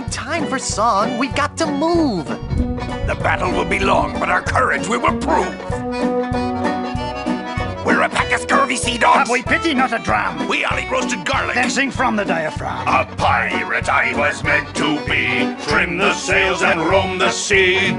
no time for song. We've got to move. The battle will be long, but our courage we will prove. We're a pack of scurvy sea dogs. Have we pity, not a dram? We all eat roasted garlic. Then sing from the diaphragm. A pirate I was meant to be. Trim the sails and roam the sea.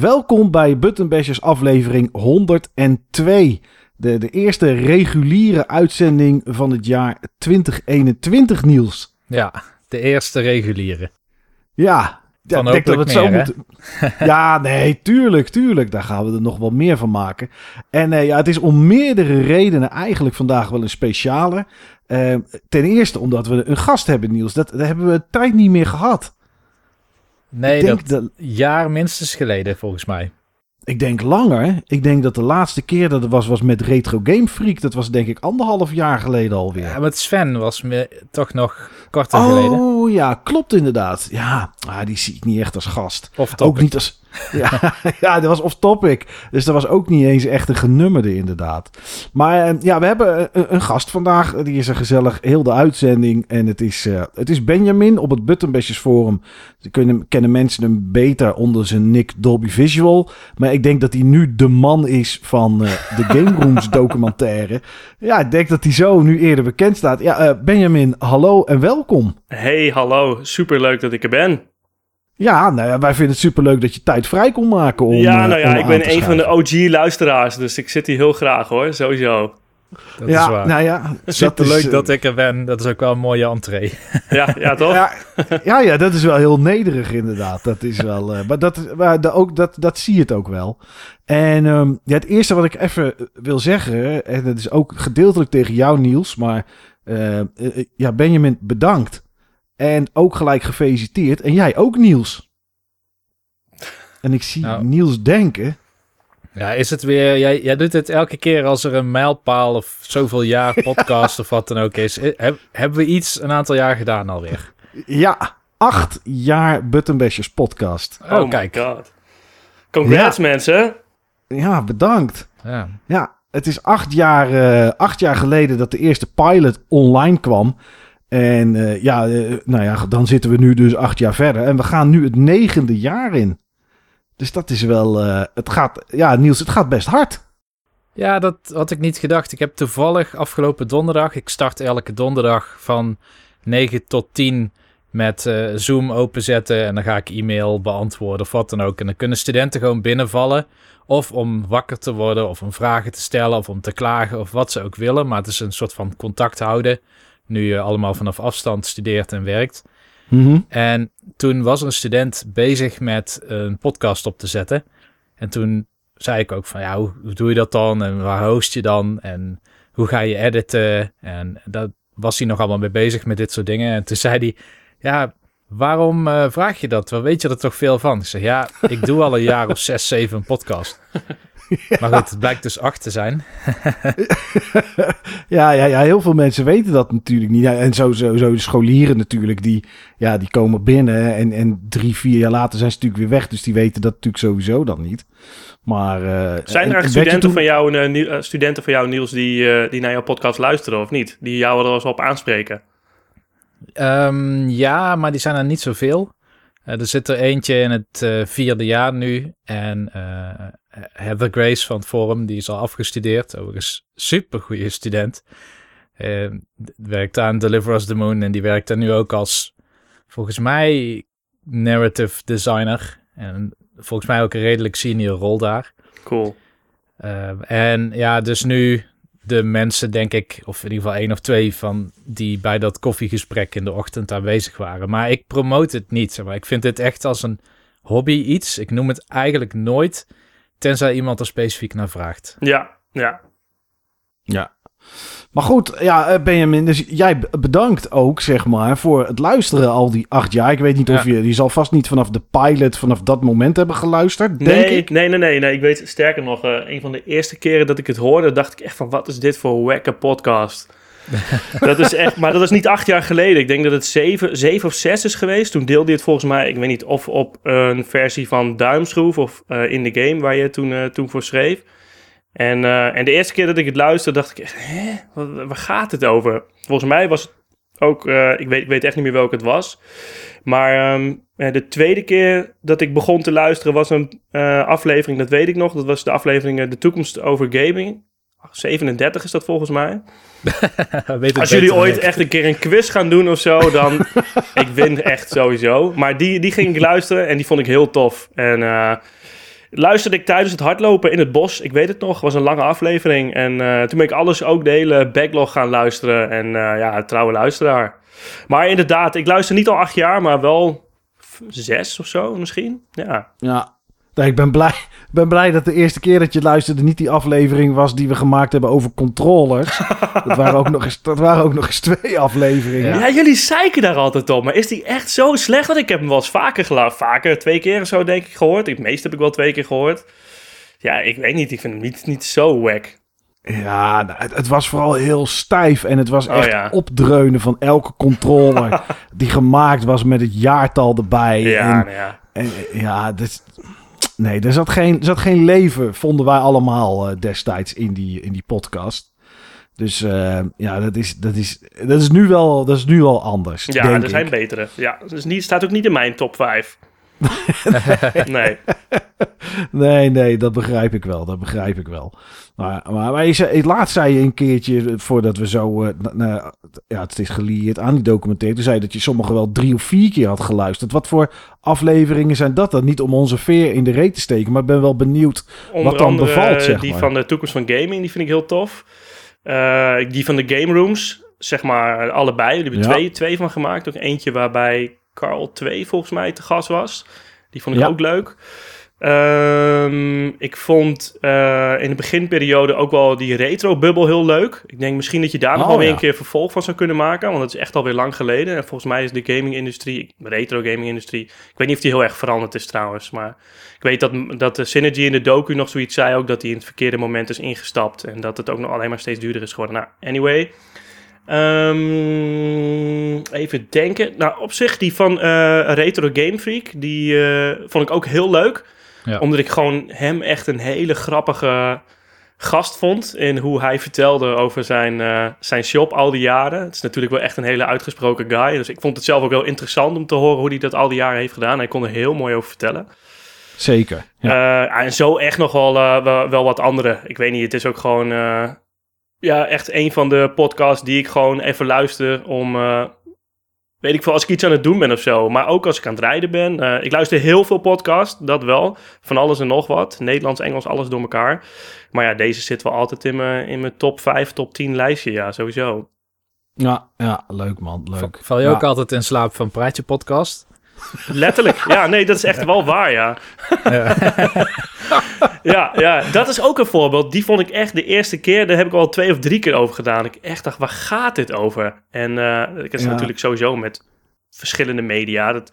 Welkom bij Buttonbashers aflevering 102. De, de eerste reguliere uitzending van het jaar 2021, Niels. Ja, de eerste reguliere. Ja, ja ik denk dat we het zo moeten. ja, nee, tuurlijk, tuurlijk. Daar gaan we er nog wel meer van maken. En eh, ja, het is om meerdere redenen eigenlijk vandaag wel een speciale. Eh, ten eerste omdat we een gast hebben, Niels. Dat, dat hebben we tijd niet meer gehad. Nee, Ik denk dat dat- jaar minstens geleden volgens mij. Ik denk langer. Ik denk dat de laatste keer dat het was, was met Retro Game Freak. Dat was denk ik anderhalf jaar geleden alweer. Ja, met Sven was me toch nog korter geleden. Oh ja, klopt inderdaad. Ja, ah, die zie ik niet echt als gast. Of Ook niet als. Ja, ja, dat was off topic. Dus dat was ook niet eens echt een genummerde, inderdaad. Maar eh, ja, we hebben een, een gast vandaag. Die is er gezellig heel de uitzending. En het is, eh, het is Benjamin op het Buttonbashers Forum. Ze kunnen, kennen mensen hem beter onder zijn nick Dolby Visual. Maar ik denk dat hij nu de man is van eh, de Game Rooms documentaire. Ja, ik denk dat hij zo nu eerder bekend staat. Ja, eh, Benjamin, hallo en welkom. Hey, hallo. Superleuk dat ik er ben. Ja, nou ja, wij vinden het superleuk dat je tijd vrij kon maken om ja, eh, nou ja, ik ben een van de. OG-luisteraars, dus ik zit hier heel graag hoor, sowieso. Dat ja, is waar. nou ja, Super is, leuk eh, dat ik er ben. Dat is ook wel een mooie entree. Ja, ja toch? Ja, ja, ja, dat is wel heel nederig inderdaad. Dat is wel, eh, maar dat, maar da- ook, dat, dat zie je het ook wel. En ehm, ja, het eerste wat ik even wil zeggen, en dat is ook gedeeltelijk tegen jou Niels, maar ja, Benjamin, bedankt. En ook gelijk gefeliciteerd. En jij ook Niels. En ik zie Nou. Niels denken. Ja, is het weer... Jij, jij doet het elke keer als er een mijlpaal of zoveel jaar podcast of wat dan ook is. Eh, Heb, hebben we iets een aantal jaar gedaan alweer? Ja, acht jaar Buttonbashers podcast. Oh, my kijk. god. Congrats mensen. Ja, bedankt. Ja. Ja, het is acht jaar, eh, acht jaar geleden dat de eerste pilot online kwam. En eh, ja, eh, nou ja, dan zitten we nu dus acht jaar verder. En we gaan nu het negende jaar in. Dus dat is wel, eh, het gaat, ja Niels, het gaat best hard. Ja, dat had ik niet gedacht. Ik heb toevallig afgelopen donderdag, ik start elke donderdag van 9 tot 10 met Zoom openzetten en dan ga ik e-mail beantwoorden of wat dan ook. En dan kunnen studenten gewoon binnenvallen of om wakker te worden of om vragen te stellen of om te klagen of wat ze ook willen. Maar het is een soort van contact houden nu je allemaal vanaf afstand studeert en werkt. En toen was er een student bezig met een podcast op te zetten. En toen zei ik ook van, ja, hoe, hoe doe je dat dan? En waar host je dan? En hoe ga je editen? En daar was hij nog allemaal mee bezig met dit soort dingen. En toen zei hij, ja, waarom eh, vraag je dat? Wel weet je er toch veel van? Ik zeg, ja, ik doe al een jaar of zes, zeven een podcast. Maar goed, het blijkt dus acht te zijn. Ja, ja, ja, heel veel mensen weten dat natuurlijk niet. Ja, en zo, zo, zo de scholieren natuurlijk, die, ja, die komen binnen en, en drie, vier jaar later zijn ze natuurlijk weer weg. Dus die weten dat natuurlijk sowieso dan niet. Maar, eh, Zijn er echt studenten, toen- van jou, eh, studenten van jou, Niels, die, eh, die naar jouw podcast luisteren of niet? Die jou er wel eens op aanspreken? Ehm, ja, maar die zijn er niet zoveel. Er zit er eentje in het eh, vierde jaar nu. En eh, Heather Grace van het Forum, die is al afgestudeerd. Overigens super goede student. Eh, d- werkt aan Deliver Us the Moon. En die werkt daar nu ook als, volgens mij, narrative designer. En volgens mij ook een redelijk senior rol daar. Cool. Uh, en ja, dus nu de mensen, denk ik, of in ieder geval één of twee van die bij dat koffiegesprek in de ochtend aanwezig waren. Maar ik promote het niet. Maar. Ik vind het echt als een hobby iets. Ik noem het eigenlijk nooit, tenzij iemand er specifiek naar vraagt. Ja, ja. Ja. Maar goed, ja, eh, Benjamin, dus jij bedankt ook, zeg maar, voor het luisteren al die acht jaar. Ik weet niet of je, je zal vast niet vanaf de pilot, vanaf dat moment hebben geluisterd, denk Nee, ik. nee, nee, nee, nee. Ik weet sterker nog, eh, een van de eerste keren dat ik het hoorde, dacht ik echt van, wat is dit voor wacke podcast? Dat is echt, maar dat is niet acht jaar geleden. Ik denk dat het zeven, zeven of zes is geweest. Toen deelde je het volgens mij, ik weet niet of op een versie van Duimschroef of eh, in de game waar je toen, eh, toen voor schreef. En, eh, en de eerste keer dat ik het luisterde, dacht ik echt, hè, waar gaat het over? Volgens mij was het ook, ik, weet, ik weet echt niet meer welke het was. Maar ehm, eh, de tweede keer dat ik begon te luisteren was een aflevering, dat weet ik nog. Dat was de aflevering De Toekomst over Gaming. 37 is dat volgens mij. Weet het Als jullie ooit ik. echt een keer een quiz gaan doen of zo, dan... ik win echt sowieso. Maar die, die ging ik luisteren en die vond ik heel tof. En eh, luisterde ik tijdens het hardlopen in het bos. Ik weet het nog, was een lange aflevering. En eh, toen ben ik alles, ook de hele backlog gaan luisteren. En eh, ja, trouwe luisteraar. Maar inderdaad, ik luister niet al acht jaar, maar wel zes of zo misschien. Ja, Ja. Nee, ik ben blij, ben blij dat de eerste keer dat je luisterde niet die aflevering was die we gemaakt hebben over controllers. dat, waren ook nog eens, dat waren ook nog eens twee afleveringen. Ja. jullie zeiken daar altijd op. Maar is die echt zo slecht? Want ik heb hem wel eens vaker geluisterd. Vaker, twee keer of zo denk ik gehoord. Het meeste heb ik wel twee keer gehoord. Ja, ik weet niet. Ik vind hem niet, niet zo wack. Ja, nou, het, het was vooral heel stijf en het was Oh, echt ja. opdreunen van elke controller die gemaakt was met het jaartal erbij. Ja, en, nou ja. en, ja, dus, nee, er zat, geen, zat geen leven, vonden wij allemaal eh, destijds in die, in die podcast. Dus eh, ja, dat is, dat, is, dat, is nu wel, dat is nu wel anders. Ja, er ik. zijn betere. Ja, dus niet, staat ook niet in mijn top 5. nee. Nee, nee, dat begrijp ik wel. Dat begrijp ik wel. Maar, maar, maar je zei, laatst zei je een keertje, voordat we zo... na- na- ja, het is gelieerd aan die documentaire. Toen zei je dat je sommige wel drie of vier keer had geluisterd. Wat voor afleveringen zijn dat dan? Niet om onze veer in de reet te steken, maar ik ben wel benieuwd. Onder Wat dan andere bevalt, zeg die maar. van de toekomst van gaming, die vind ik heel tof. Eh, die van de game rooms, zeg maar allebei. Jullie hebben Ja. twee, twee van gemaakt. Ook eentje waarbij Carl 2 volgens mij te gast was. Die vond ik Ja. ook leuk. Ehm, ik vond eh, in de beginperiode ook wel die retro-bubbel heel leuk. Ik denk misschien dat je daar nog Oh, wel weer ja. een keer vervolg van zou kunnen maken. Want dat is echt alweer lang geleden. En volgens mij is de gaming-industrie, retro-gaming-industrie... Ik weet niet of die heel erg veranderd is trouwens. Maar ik weet dat, dat de Synergy in de docu nog zoiets zei ook... dat hij in het verkeerde moment is ingestapt. En dat het ook nog alleen maar steeds duurder is geworden. Nou, anyway... Ehm, even denken. Nou, op zich, die van eh, Retro Game Freak, die eh, vond ik ook heel leuk. Ja. Omdat ik gewoon hem echt een hele grappige gast vond. In hoe hij vertelde over zijn, eh, zijn shop al die jaren. Het is natuurlijk wel echt een hele uitgesproken guy. Dus ik vond het zelf ook wel interessant om te horen hoe hij dat al die jaren heeft gedaan. Hij kon er heel mooi over vertellen. Zeker. Ja. En zo echt nog wel, wel, wel wat andere. Ik weet niet, het is ook gewoon... ja, echt een van de podcasts die ik gewoon even luister om... eh, weet ik veel, als ik iets aan het doen ben of zo. Maar ook als ik aan het rijden ben. Eh, ik luister heel veel podcasts, dat wel. Van alles en nog wat. Nederlands, Engels, alles door elkaar. Maar ja, deze zit wel altijd in mijn, in mijn top 5, top 10 lijstje. Ja, sowieso. ja, ja, leuk man, leuk. Val je Ja. ook altijd in slaap van Praatje Podcast? Letterlijk. Ja, nee, dat is echt wel waar, ja. ja, ja, dat is ook een voorbeeld. Die vond ik echt de eerste keer, daar heb ik al twee of drie keer over gedaan. Ik echt dacht, waar gaat dit over? En eh ik is Ja. natuurlijk sowieso met verschillende media. Dat,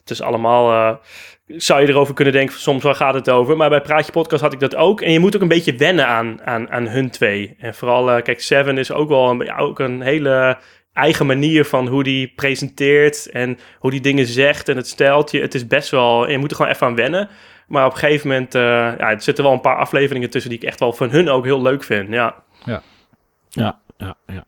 het is allemaal... eh, zou je erover kunnen denken, soms waar gaat het over? Maar bij Praatje Podcast had ik dat ook. En je moet ook een beetje wennen aan, aan, aan hun twee. En vooral, eh, kijk, Seven is ook wel een, ja, ook een hele eigen manier van hoe die presenteert en hoe die dingen zegt en het steltje. Het is best wel, je moet er gewoon even aan wennen. Maar op een gegeven moment, eh, ja, er zitten wel een paar afleveringen tussen die ik echt wel van hun ook heel leuk vind. Ja, Ja, ja, ja.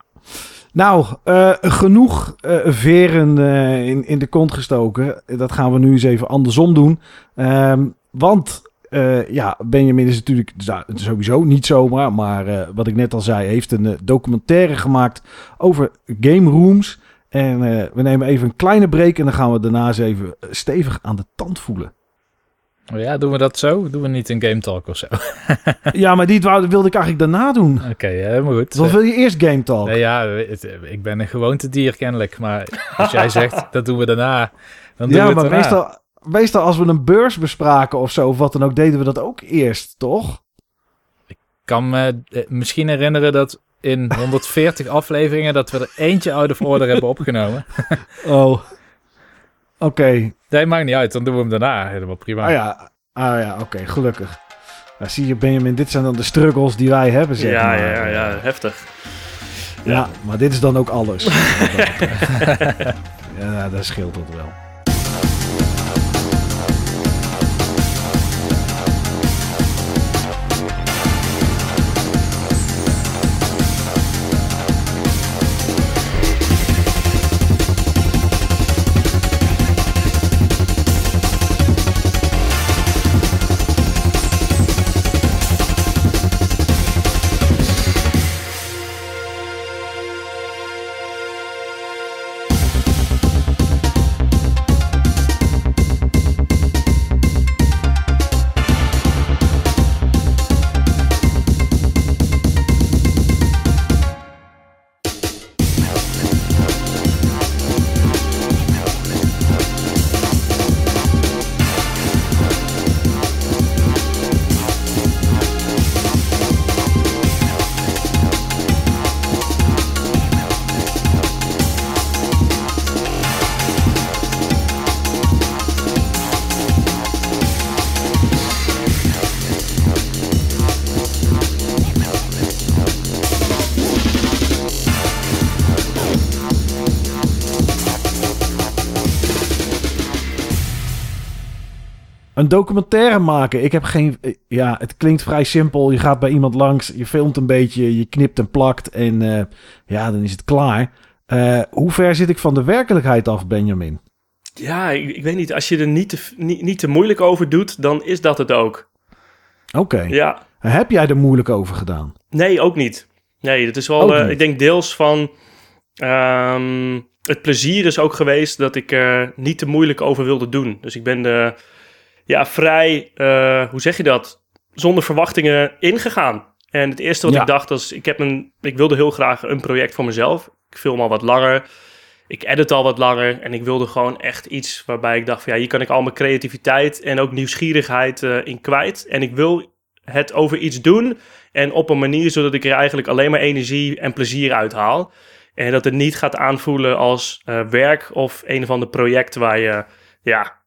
Nou, eh, genoeg eh, veren in, in de kont gestoken. Dat gaan we nu eens even andersom doen. Ehm, want eh, ja, Benjamin is natuurlijk sowieso niet zomaar. Maar eh, wat ik net al zei, heeft een eh, documentaire gemaakt over game rooms. En we nemen even een kleine break en dan gaan we daarna eens even stevig aan de tand voelen. Oh ja, doen we dat zo? Doen we niet een Game Talk of zo? ja, maar die wilde ik eigenlijk daarna doen. Oké, helemaal goed. Of wil je eerst Game Talk? Nee, ja, het- ik ben een gewoontedier kennelijk. Maar als jij zegt, dat doen we daarna, dan doen ja, we het maar daarna. meestal, meestal als we een beurs bespraken of zo, of wat dan ook, deden we dat ook eerst, toch? Ik kan me eh, misschien herinneren dat in 140 afleveringen... dat we er eentje out of order hebben opgenomen. Oh. Oké. Nee, maakt niet uit. Dan doen we hem daarna. Helemaal prima. Ah ja, ah, ja oké, gelukkig. Nou, zie je Benjamin, dit zijn dan de struggles die wij hebben, zeg ja, maar. ja, ja, heftig. Ja, maar dit is dan ook alles. ja, daar scheelt het wel. Documentaire maken. Ik heb geen. Ja, het klinkt vrij simpel. Je gaat bij iemand langs, je filmt een beetje, je knipt en plakt en eh, ja, dan is het klaar. Eh, hoe ver zit ik van de werkelijkheid af, Benjamin? Ja, ik, ik weet niet. Als je er niet te, niet, niet te moeilijk over doet, dan is dat het ook. Oké. Ja. Heb jij er moeilijk over gedaan? Nee, ook niet. Nee, het is wel, eh, ik denk deels van. ehm, het plezier is ook geweest dat ik er niet te moeilijk over wilde doen. Dus ik ben er ja, vrij, eh, hoe zeg je dat? Zonder verwachtingen ingegaan. En het eerste wat Ja. ik dacht was, ik, heb een, ik wilde heel graag een project voor mezelf. Ik film al wat langer. Ik edit al wat langer. En ik wilde gewoon echt iets waarbij ik dacht van ja, hier kan ik al mijn creativiteit en ook nieuwsgierigheid eh, in kwijt. En ik wil het over iets doen en op een manier zodat ik er eigenlijk alleen maar energie en plezier uit haal. En dat het niet gaat aanvoelen als eh, werk of een of ander project waar je ja,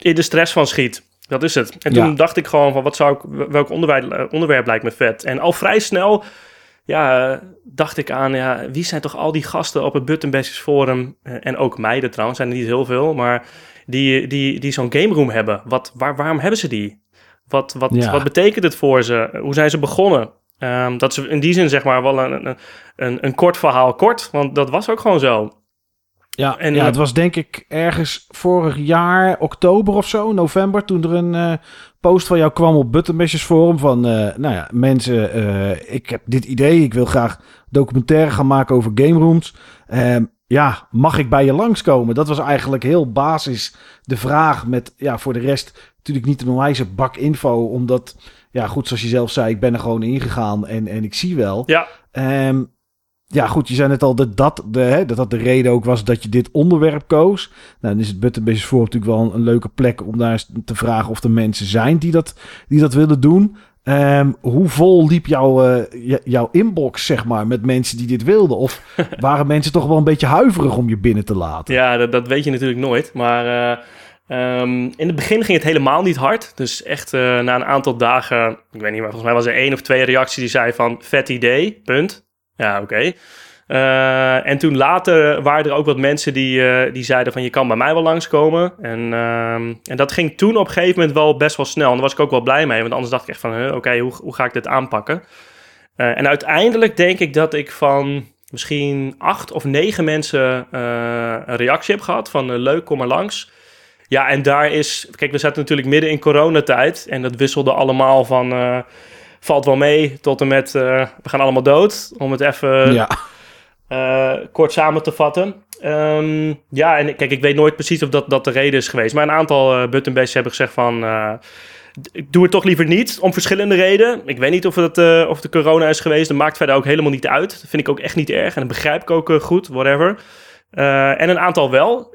in de stress van schiet. Dat is het. En toen Ja. dacht ik gewoon van wat zou ik, welk onderwerp, eh, onderwerp lijkt me vet. En al vrij snel ja, eh, dacht ik aan ja, wie zijn toch al die gasten op het Button Bashes Forum eh, en ook meiden trouwens, zijn er niet heel veel, maar die, die, die zo'n game room hebben. Wat, waar, waarom hebben ze die? Wat, wat, Ja. wat betekent het voor ze? Hoe zijn ze begonnen? Ehm, dat is in die zin zeg maar wel een, een, een kort verhaal kort, want dat was ook gewoon zo. Ja, En, ja, eh, het was denk ik ergens vorig jaar, oktober of zo, november, toen er een eh, post van jou kwam op Buttonbashers Forum van, eh, nou ja, mensen, ik heb dit idee, ik wil graag documentaire gaan maken over game rooms. Ehm, ja, mag ik bij je langskomen? Dat was eigenlijk heel basis de vraag met, ja, voor de rest natuurlijk niet een onwijze bak info, omdat, ja, goed, zoals je zelf zei, ik ben er gewoon ingegaan en, en ik zie wel. Ja, Ehm, ja, goed, je zei net al dat dat de, hè, dat dat de reden ook was dat je dit onderwerp koos. Nou, dan is het Button Business Forum natuurlijk wel een, een leuke plek om daar eens te vragen of er mensen zijn die dat, die dat willen doen. Ehm, hoe vol liep jouw, eh, jouw inbox, zeg maar, met mensen die dit wilden? Of waren mensen toch wel een beetje huiverig om je binnen te laten? Ja, dat, dat weet je natuurlijk nooit. Maar eh, ehm, in het begin ging het helemaal niet hard. Dus echt eh, na een aantal dagen, ik weet niet meer, volgens mij was er één of twee reacties die zei van vet idee, punt. Ja, oké. Eh, en toen later waren er ook wat mensen die, eh, die zeiden van je kan bij mij wel langskomen. En, ehm, en dat ging toen op een gegeven moment wel best wel snel. En daar was ik ook wel blij mee, want anders dacht ik echt van huh, oké, hoe, hoe ga ik dit aanpakken? Eh, en uiteindelijk denk ik dat ik van misschien acht of negen mensen een reactie heb gehad van leuk, kom maar langs. Ja, en daar is, kijk, we zaten natuurlijk midden in coronatijd en dat wisselde allemaal van valt wel mee tot en met eh, we gaan allemaal dood, om het even ja. eh, kort samen te vatten. Ehm, ja, en kijk, ik weet nooit precies of dat, dat de reden is geweest. Maar een aantal uh, buttonbashes hebben gezegd van... eh, ik doe het toch liever niet, om verschillende redenen. Ik weet niet of het eh, of de corona is geweest. Dat maakt verder ook helemaal niet uit. Dat vind ik ook echt niet erg. En dat begrijp ik ook eh, goed, whatever. Uh, en een aantal wel.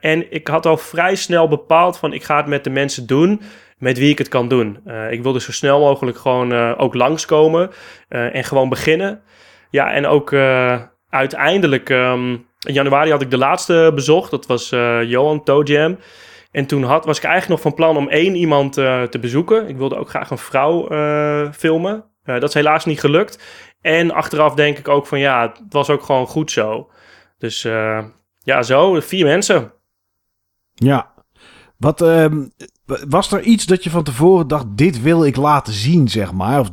En ik had al vrij snel bepaald van... ik ga het met de mensen doen met wie ik het kan doen. Uh, ik wilde zo snel mogelijk gewoon uh, ook langskomen en gewoon beginnen. Ja, en ook uiteindelijk... Um, in januari had ik de laatste bezocht. Dat was Johan Toejam. En toen had, was ik eigenlijk nog van plan om één iemand te bezoeken. Ik wilde ook graag een vrouw filmen. dat is helaas niet gelukt. En achteraf denk ik ook van ja, het was ook gewoon goed zo. Dus ja, zo, vier mensen. Ja. Wat, ehm, was er iets dat je van tevoren dacht, dit wil ik laten zien, zeg maar? Of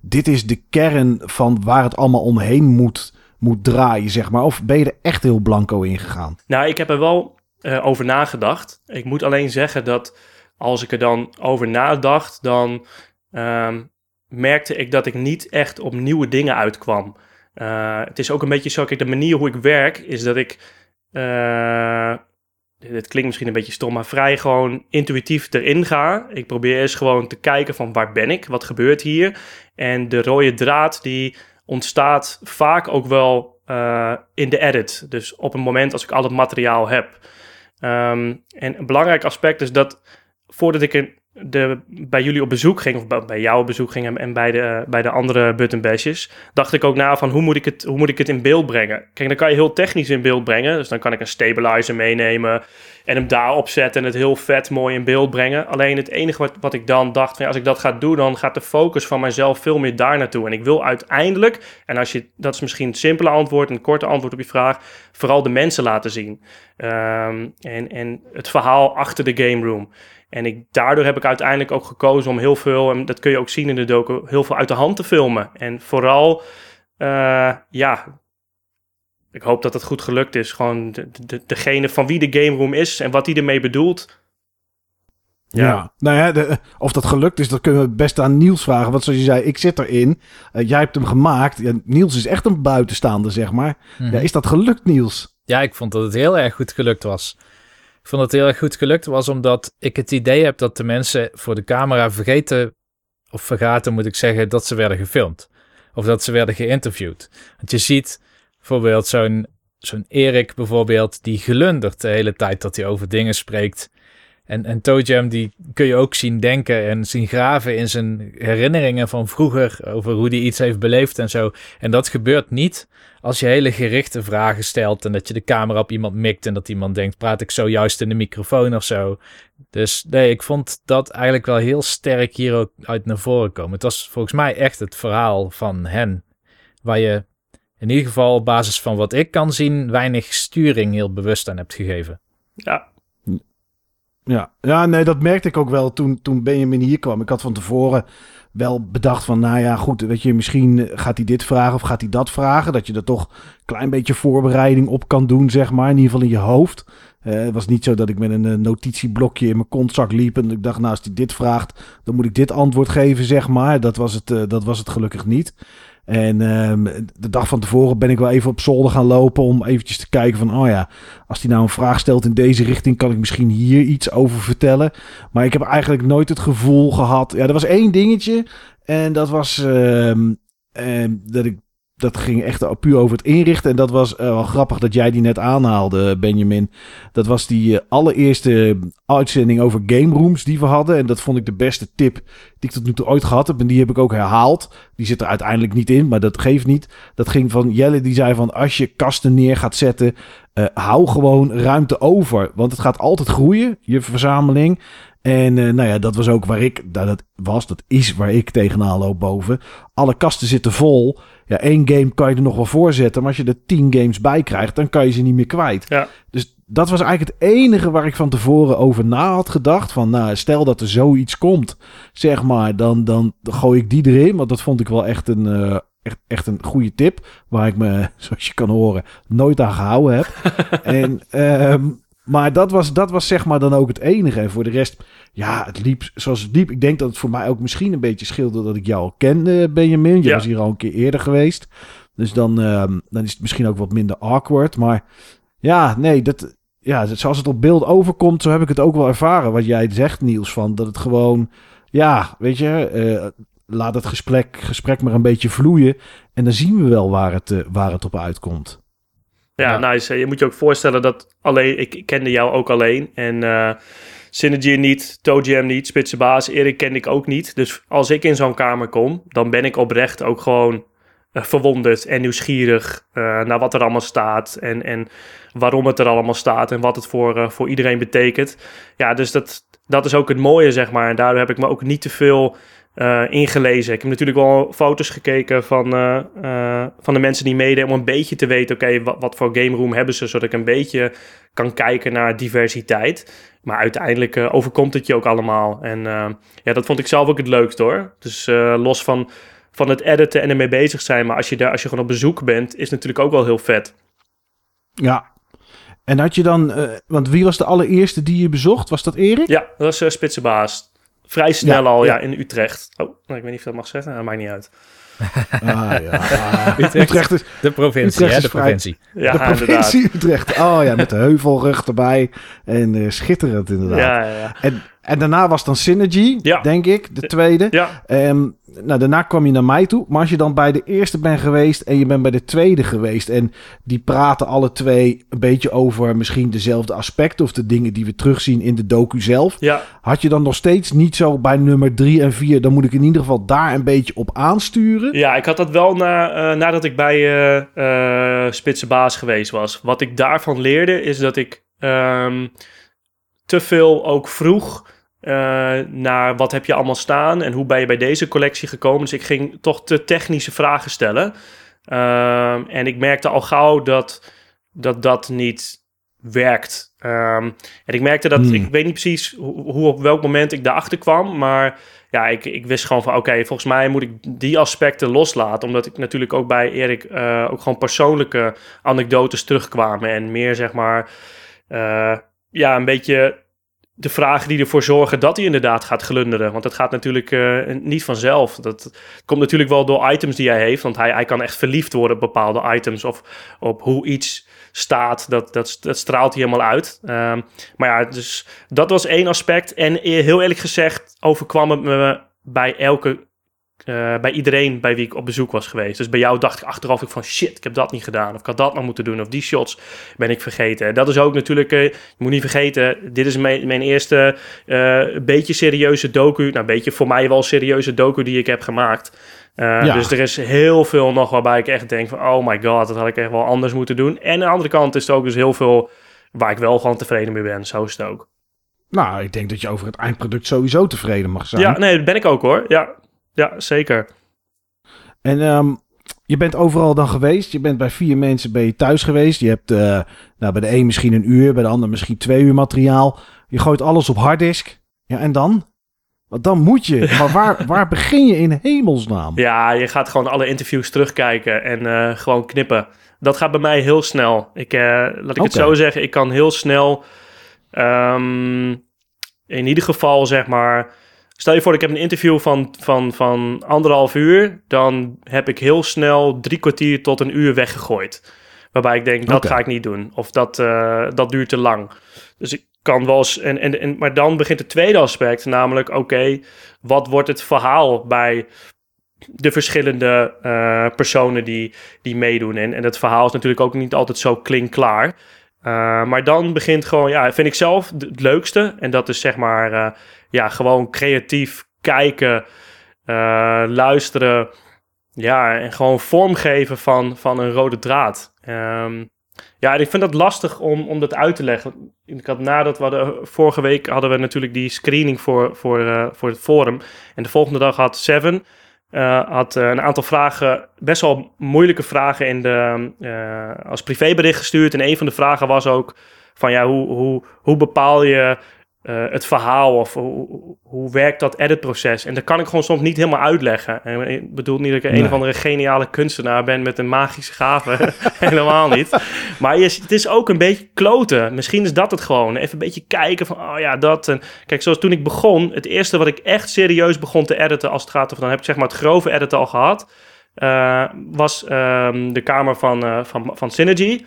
dit is de kern van waar het allemaal omheen moet, moet draaien, zeg maar? Of ben je er echt heel blanco in gegaan? Nou, ik heb er wel uh, over nagedacht. Ik moet alleen zeggen dat als ik er dan over nadacht, dan um, merkte ik dat ik niet echt op nieuwe dingen uitkwam. Uh, het is ook een beetje zo, kijk, de manier hoe ik werk is dat ik, uh, dit klinkt misschien een beetje stom, maar vrij gewoon intuïtief erin ga. Ik probeer eens gewoon te kijken van waar ben ik, wat gebeurt hier. En de rode draad die ontstaat vaak ook wel uh, in de edit. Dus op een moment als ik al het materiaal heb. Um, en een belangrijk aspect is dat voordat ik een de, bij jullie op bezoek ging, of bij jou op bezoek ging en bij de, bij de andere buttonbashjes, dacht ik ook na van hoe moet, ik het, hoe moet ik het in beeld brengen? Kijk, dan kan je heel technisch in beeld brengen. Dus dan kan ik een stabilizer meenemen en hem daar opzetten en het heel vet mooi in beeld brengen. Alleen het enige wat, wat ik dan dacht, van, als ik dat ga doen, dan gaat de focus van mijzelf veel meer daar naartoe. En ik wil uiteindelijk, en als je, dat is misschien een simpele antwoord, een korte antwoord op je vraag, vooral de mensen laten zien. Um, en, en het verhaal achter de game room. En ik, daardoor heb ik uiteindelijk ook gekozen om heel veel, en dat kun je ook zien in de docu, heel veel uit de hand te filmen. En vooral, uh, ja, ik hoop dat het goed gelukt is. Gewoon de, de, degene van wie de game room is en wat hij ermee bedoelt. Ja, ja. nou ja, de, of dat gelukt is, dat kunnen we best aan Niels vragen. Want zoals je zei, ik zit erin. Uh, jij hebt hem gemaakt. Ja, Niels is echt een buitenstaander, zeg maar. Mm -hmm. ja, is dat gelukt, Niels? Ja, ik vond dat het heel erg goed gelukt was. Vond het heel erg goed gelukt was, omdat ik het idee heb dat de mensen voor de camera vergeten, of vergaten moet ik zeggen, dat ze werden gefilmd. Of dat ze werden geïnterviewd. Want je ziet bijvoorbeeld zo'n zo'n Erik bijvoorbeeld, die gelundert de hele tijd dat hij over dingen spreekt. En, en die kun je ook zien denken en zien graven in zijn herinneringen van vroeger over hoe hij iets heeft beleefd en zo. En dat gebeurt niet als je hele gerichte vragen stelt en dat je de camera op iemand mikt en dat iemand denkt, praat ik zojuist in de microfoon of zo. Dus nee, ik vond dat eigenlijk wel heel sterk hier ook uit naar voren komen. Het was volgens mij echt het verhaal van hen, waar je in ieder geval op basis van wat ik kan zien, weinig sturing heel bewust aan hebt gegeven. Ja, ja, ja nee, dat merkte ik ook wel toen, toen Benjamin hier kwam. Ik had van tevoren wel bedacht van, nou ja, goed, weet je, misschien gaat hij dit vragen of gaat hij dat vragen. Dat je er toch een klein beetje voorbereiding op kan doen, zeg maar, in ieder geval in je hoofd. Uh, het was niet zo dat ik met een uh, notitieblokje in mijn kontzak liep en ik dacht, nou, als hij dit vraagt, dan moet ik dit antwoord geven, zeg maar. Dat was het, dat was het gelukkig niet. En um, de dag van tevoren ben ik wel even op zolder gaan lopen om eventjes te kijken van, oh ja, als hij nou een vraag stelt in deze richting, kan ik misschien hier iets over vertellen. Maar ik heb eigenlijk nooit het gevoel gehad. Ja, er was één dingetje en dat was um, dat ik dat ging echt puur over het inrichten. En dat was uh, wel grappig dat jij die net aanhaalde, Benjamin. Dat was die uh, allereerste uitzending over game rooms die we hadden. En dat vond ik de beste tip die ik tot nu toe ooit gehad heb. En die heb ik ook herhaald. Die zit er uiteindelijk niet in, maar dat geeft niet. Dat ging van Jelle, die zei van als je kasten neer gaat zetten, uh, hou gewoon ruimte over. Want het gaat altijd groeien, je verzameling. En nou ja, dat was ook waar ik, dat was, dat is waar ik tegenaan loop boven. Alle kasten zitten vol. Ja, één game kan je er nog wel voor zetten. Maar als je er tien games bij krijgt, dan kan je ze niet meer kwijt. Ja. Dus dat was eigenlijk het enige waar ik van tevoren over na had gedacht. Van nou, stel dat er zoiets komt, zeg maar, dan, dan, gooi ik die erin. Want dat vond ik wel echt een, uh, echt, echt een goede tip. Waar ik me, zoals je kan horen, nooit aan gehouden heb. en, um, maar dat was, dat was zeg maar dan ook het enige. En voor de rest, ja, het liep zoals het liep. Ik denk dat het voor mij ook misschien een beetje scheelde dat ik jou al kende, Benjamin. Je ja. was hier al een keer eerder geweest. Dus dan, um, dan is het misschien ook wat minder awkward. Maar ja, nee, dat, ja, zoals het op beeld overkomt, zo heb ik het ook wel ervaren. Wat jij zegt, Niels, van dat het gewoon, ja, weet je, uh, laat het gesprek, gesprek maar een beetje vloeien. En dan zien we wel waar het, uh, waar het op uitkomt. Ja, ja, nice. Je moet je ook voorstellen dat alleen, ik kende jou ook alleen. En uh, Synergy niet, ToeJam niet, Spitsenbaas, Erik kende ik ook niet. Dus als ik in zo'n kamer kom, dan ben ik oprecht ook gewoon uh, verwonderd en nieuwsgierig uh, naar wat er allemaal staat. En, en waarom het er allemaal staat en wat het voor, voor iedereen betekent. Ja, dus dat, dat is ook het mooie, zeg maar. En daardoor heb ik me ook niet te veel eh, ingelezen. Ik heb natuurlijk wel foto's gekeken van, eh, eh, van de mensen die meededen... om een beetje te weten, oké, wat, wat voor game room hebben ze... zodat ik een beetje kan kijken naar diversiteit. Maar uiteindelijk overkomt het je ook allemaal. En ja, dat vond ik zelf ook het leukst hoor. Dus los van, van het editen en ermee bezig zijn... maar als je, daar, als je gewoon op bezoek bent, is het natuurlijk ook wel heel vet. Ja. En had je dan, want wie was de allereerste die je bezocht? Was dat Erik? Ja, dat was uh, Spitse Baas. Vrij snel Ja, al, ja. ja. in Utrecht. Oh, nou, ik weet niet of ik dat mag zeggen. Dat maakt niet uit. Ah, ja. Utrecht. Utrecht is De provincie, Utrecht hè, de vrij- provincie. Ja, de provincie inderdaad. Utrecht. Oh ja, met de heuvelrug erbij. En eh, schitterend inderdaad. Ja, ja, ja. En, en daarna was dan Synergy, Ja. denk ik, de tweede. Ja, Ehm, nou, daarna kwam je naar mij toe. Maar als je dan bij de eerste bent geweest en je bent bij de tweede geweest... en die praten alle twee een beetje over misschien dezelfde aspecten... of de dingen die we terugzien in de docu zelf... ja. had je dan nog steeds niet zo bij nummer drie en vier... dan moet ik in ieder geval daar een beetje op aansturen? Ja, ik had dat wel na, eh, nadat ik bij eh eh, Spitse Baas geweest was. Wat ik daarvan leerde is dat ik ehm, te veel ook vroeg eh, naar wat heb je allemaal staan en hoe ben je bij deze collectie gekomen. Dus ik ging toch te technische vragen stellen. Ehm, en ik merkte al gauw dat dat, dat niet werkt. Ehm, en ik merkte dat, Hmm. ik weet niet precies hoe, hoe op welk moment ik daarachter kwam, maar ja, ik, ik wist gewoon van oké, volgens mij moet ik die aspecten loslaten. Omdat ik natuurlijk ook bij Erik eh, ook gewoon persoonlijke anekdotes terugkwamen. En meer zeg maar, eh, ja, een beetje de vragen die ervoor zorgen dat hij inderdaad gaat glunderen. Want dat gaat natuurlijk eh, niet vanzelf. Dat komt natuurlijk wel door items die hij heeft. Want hij, hij kan echt verliefd worden op bepaalde items. Of op hoe iets staat. Dat, dat, dat straalt hij helemaal uit. Ehm, maar ja, dus dat was één aspect. En heel eerlijk gezegd overkwam het me bij elke... eh, bij iedereen bij wie ik op bezoek was geweest. Dus bij jou dacht ik achteraf ook van shit, ik heb dat niet gedaan. Of ik had dat nog moeten doen. Of die shots ben ik vergeten. En dat is ook natuurlijk, eh, je moet niet vergeten, dit is mijn, mijn eerste eh, beetje serieuze docu. Nou, een beetje voor mij wel serieuze docu die ik heb gemaakt. Ja. Dus er is heel veel nog waarbij ik echt denk van, oh my god, dat had ik echt wel anders moeten doen. En aan de andere kant is er ook dus heel veel waar ik wel gewoon tevreden mee ben. Zo is het ook. Nou, ik denk dat je over het eindproduct sowieso tevreden mag zijn. Ja, nee, dat ben ik ook hoor. Ja, ja zeker. En ehm, je bent overal dan geweest. Je bent bij vier mensen ben je thuis geweest. Je hebt eh, nou, bij de een misschien een uur, bij de ander misschien twee uur materiaal. Je gooit alles op harddisk. Ja, en dan? Want dan moet je. Maar waar, waar begin je in hemelsnaam? Ja, je gaat gewoon alle interviews terugkijken en eh, gewoon knippen. Dat gaat bij mij heel snel. Ik, eh, laat ik het zo zeggen, ik kan heel snel, ehm, in ieder geval zeg maar, stel je voor ik heb een interview van, van, van anderhalf uur, dan heb ik heel snel drie kwartier tot een uur weggegooid. Waarbij ik denk, dat ga ik niet doen. Of dat, eh, dat duurt te lang. Dus ik kan wel eens... En, en, en, maar dan begint het tweede aspect, namelijk... oké, wat wordt het verhaal bij de verschillende eh, personen die, die meedoen? En, en het verhaal is natuurlijk ook niet altijd zo klinkklaar. Uh, maar dan begint gewoon, ja, vind ik zelf het leukste. En dat is zeg maar, eh, ja, gewoon creatief kijken, eh, luisteren. Ja, en gewoon vormgeven van, van een rode draad. Ehm, ja, en ik vind dat lastig om, om dat uit te leggen. Ik had nadat we vorige week hadden we natuurlijk die screening voor, voor, eh, voor het forum. En de volgende dag had Seven eh, had eh, een aantal vragen, best wel moeilijke vragen in de, eh, als privébericht gestuurd. En een van de vragen was ook van ja, hoe, hoe, hoe bepaal je eh, het verhaal of hoe, werkt dat editproces? En dat kan ik gewoon soms niet helemaal uitleggen. En ik bedoel niet dat ik een Nee. of andere geniale kunstenaar ben met een magische gave. Helemaal niet. Maar je, het is ook een beetje kloten. Misschien is dat het gewoon. Even een beetje kijken van, oh ja, dat. En kijk, zoals toen ik begon, het eerste wat ik echt serieus begon te editen als het gaat over, dan heb ik zeg maar het grove editen al gehad, eh, was ehm, de kamer van, eh, van, van Synergy.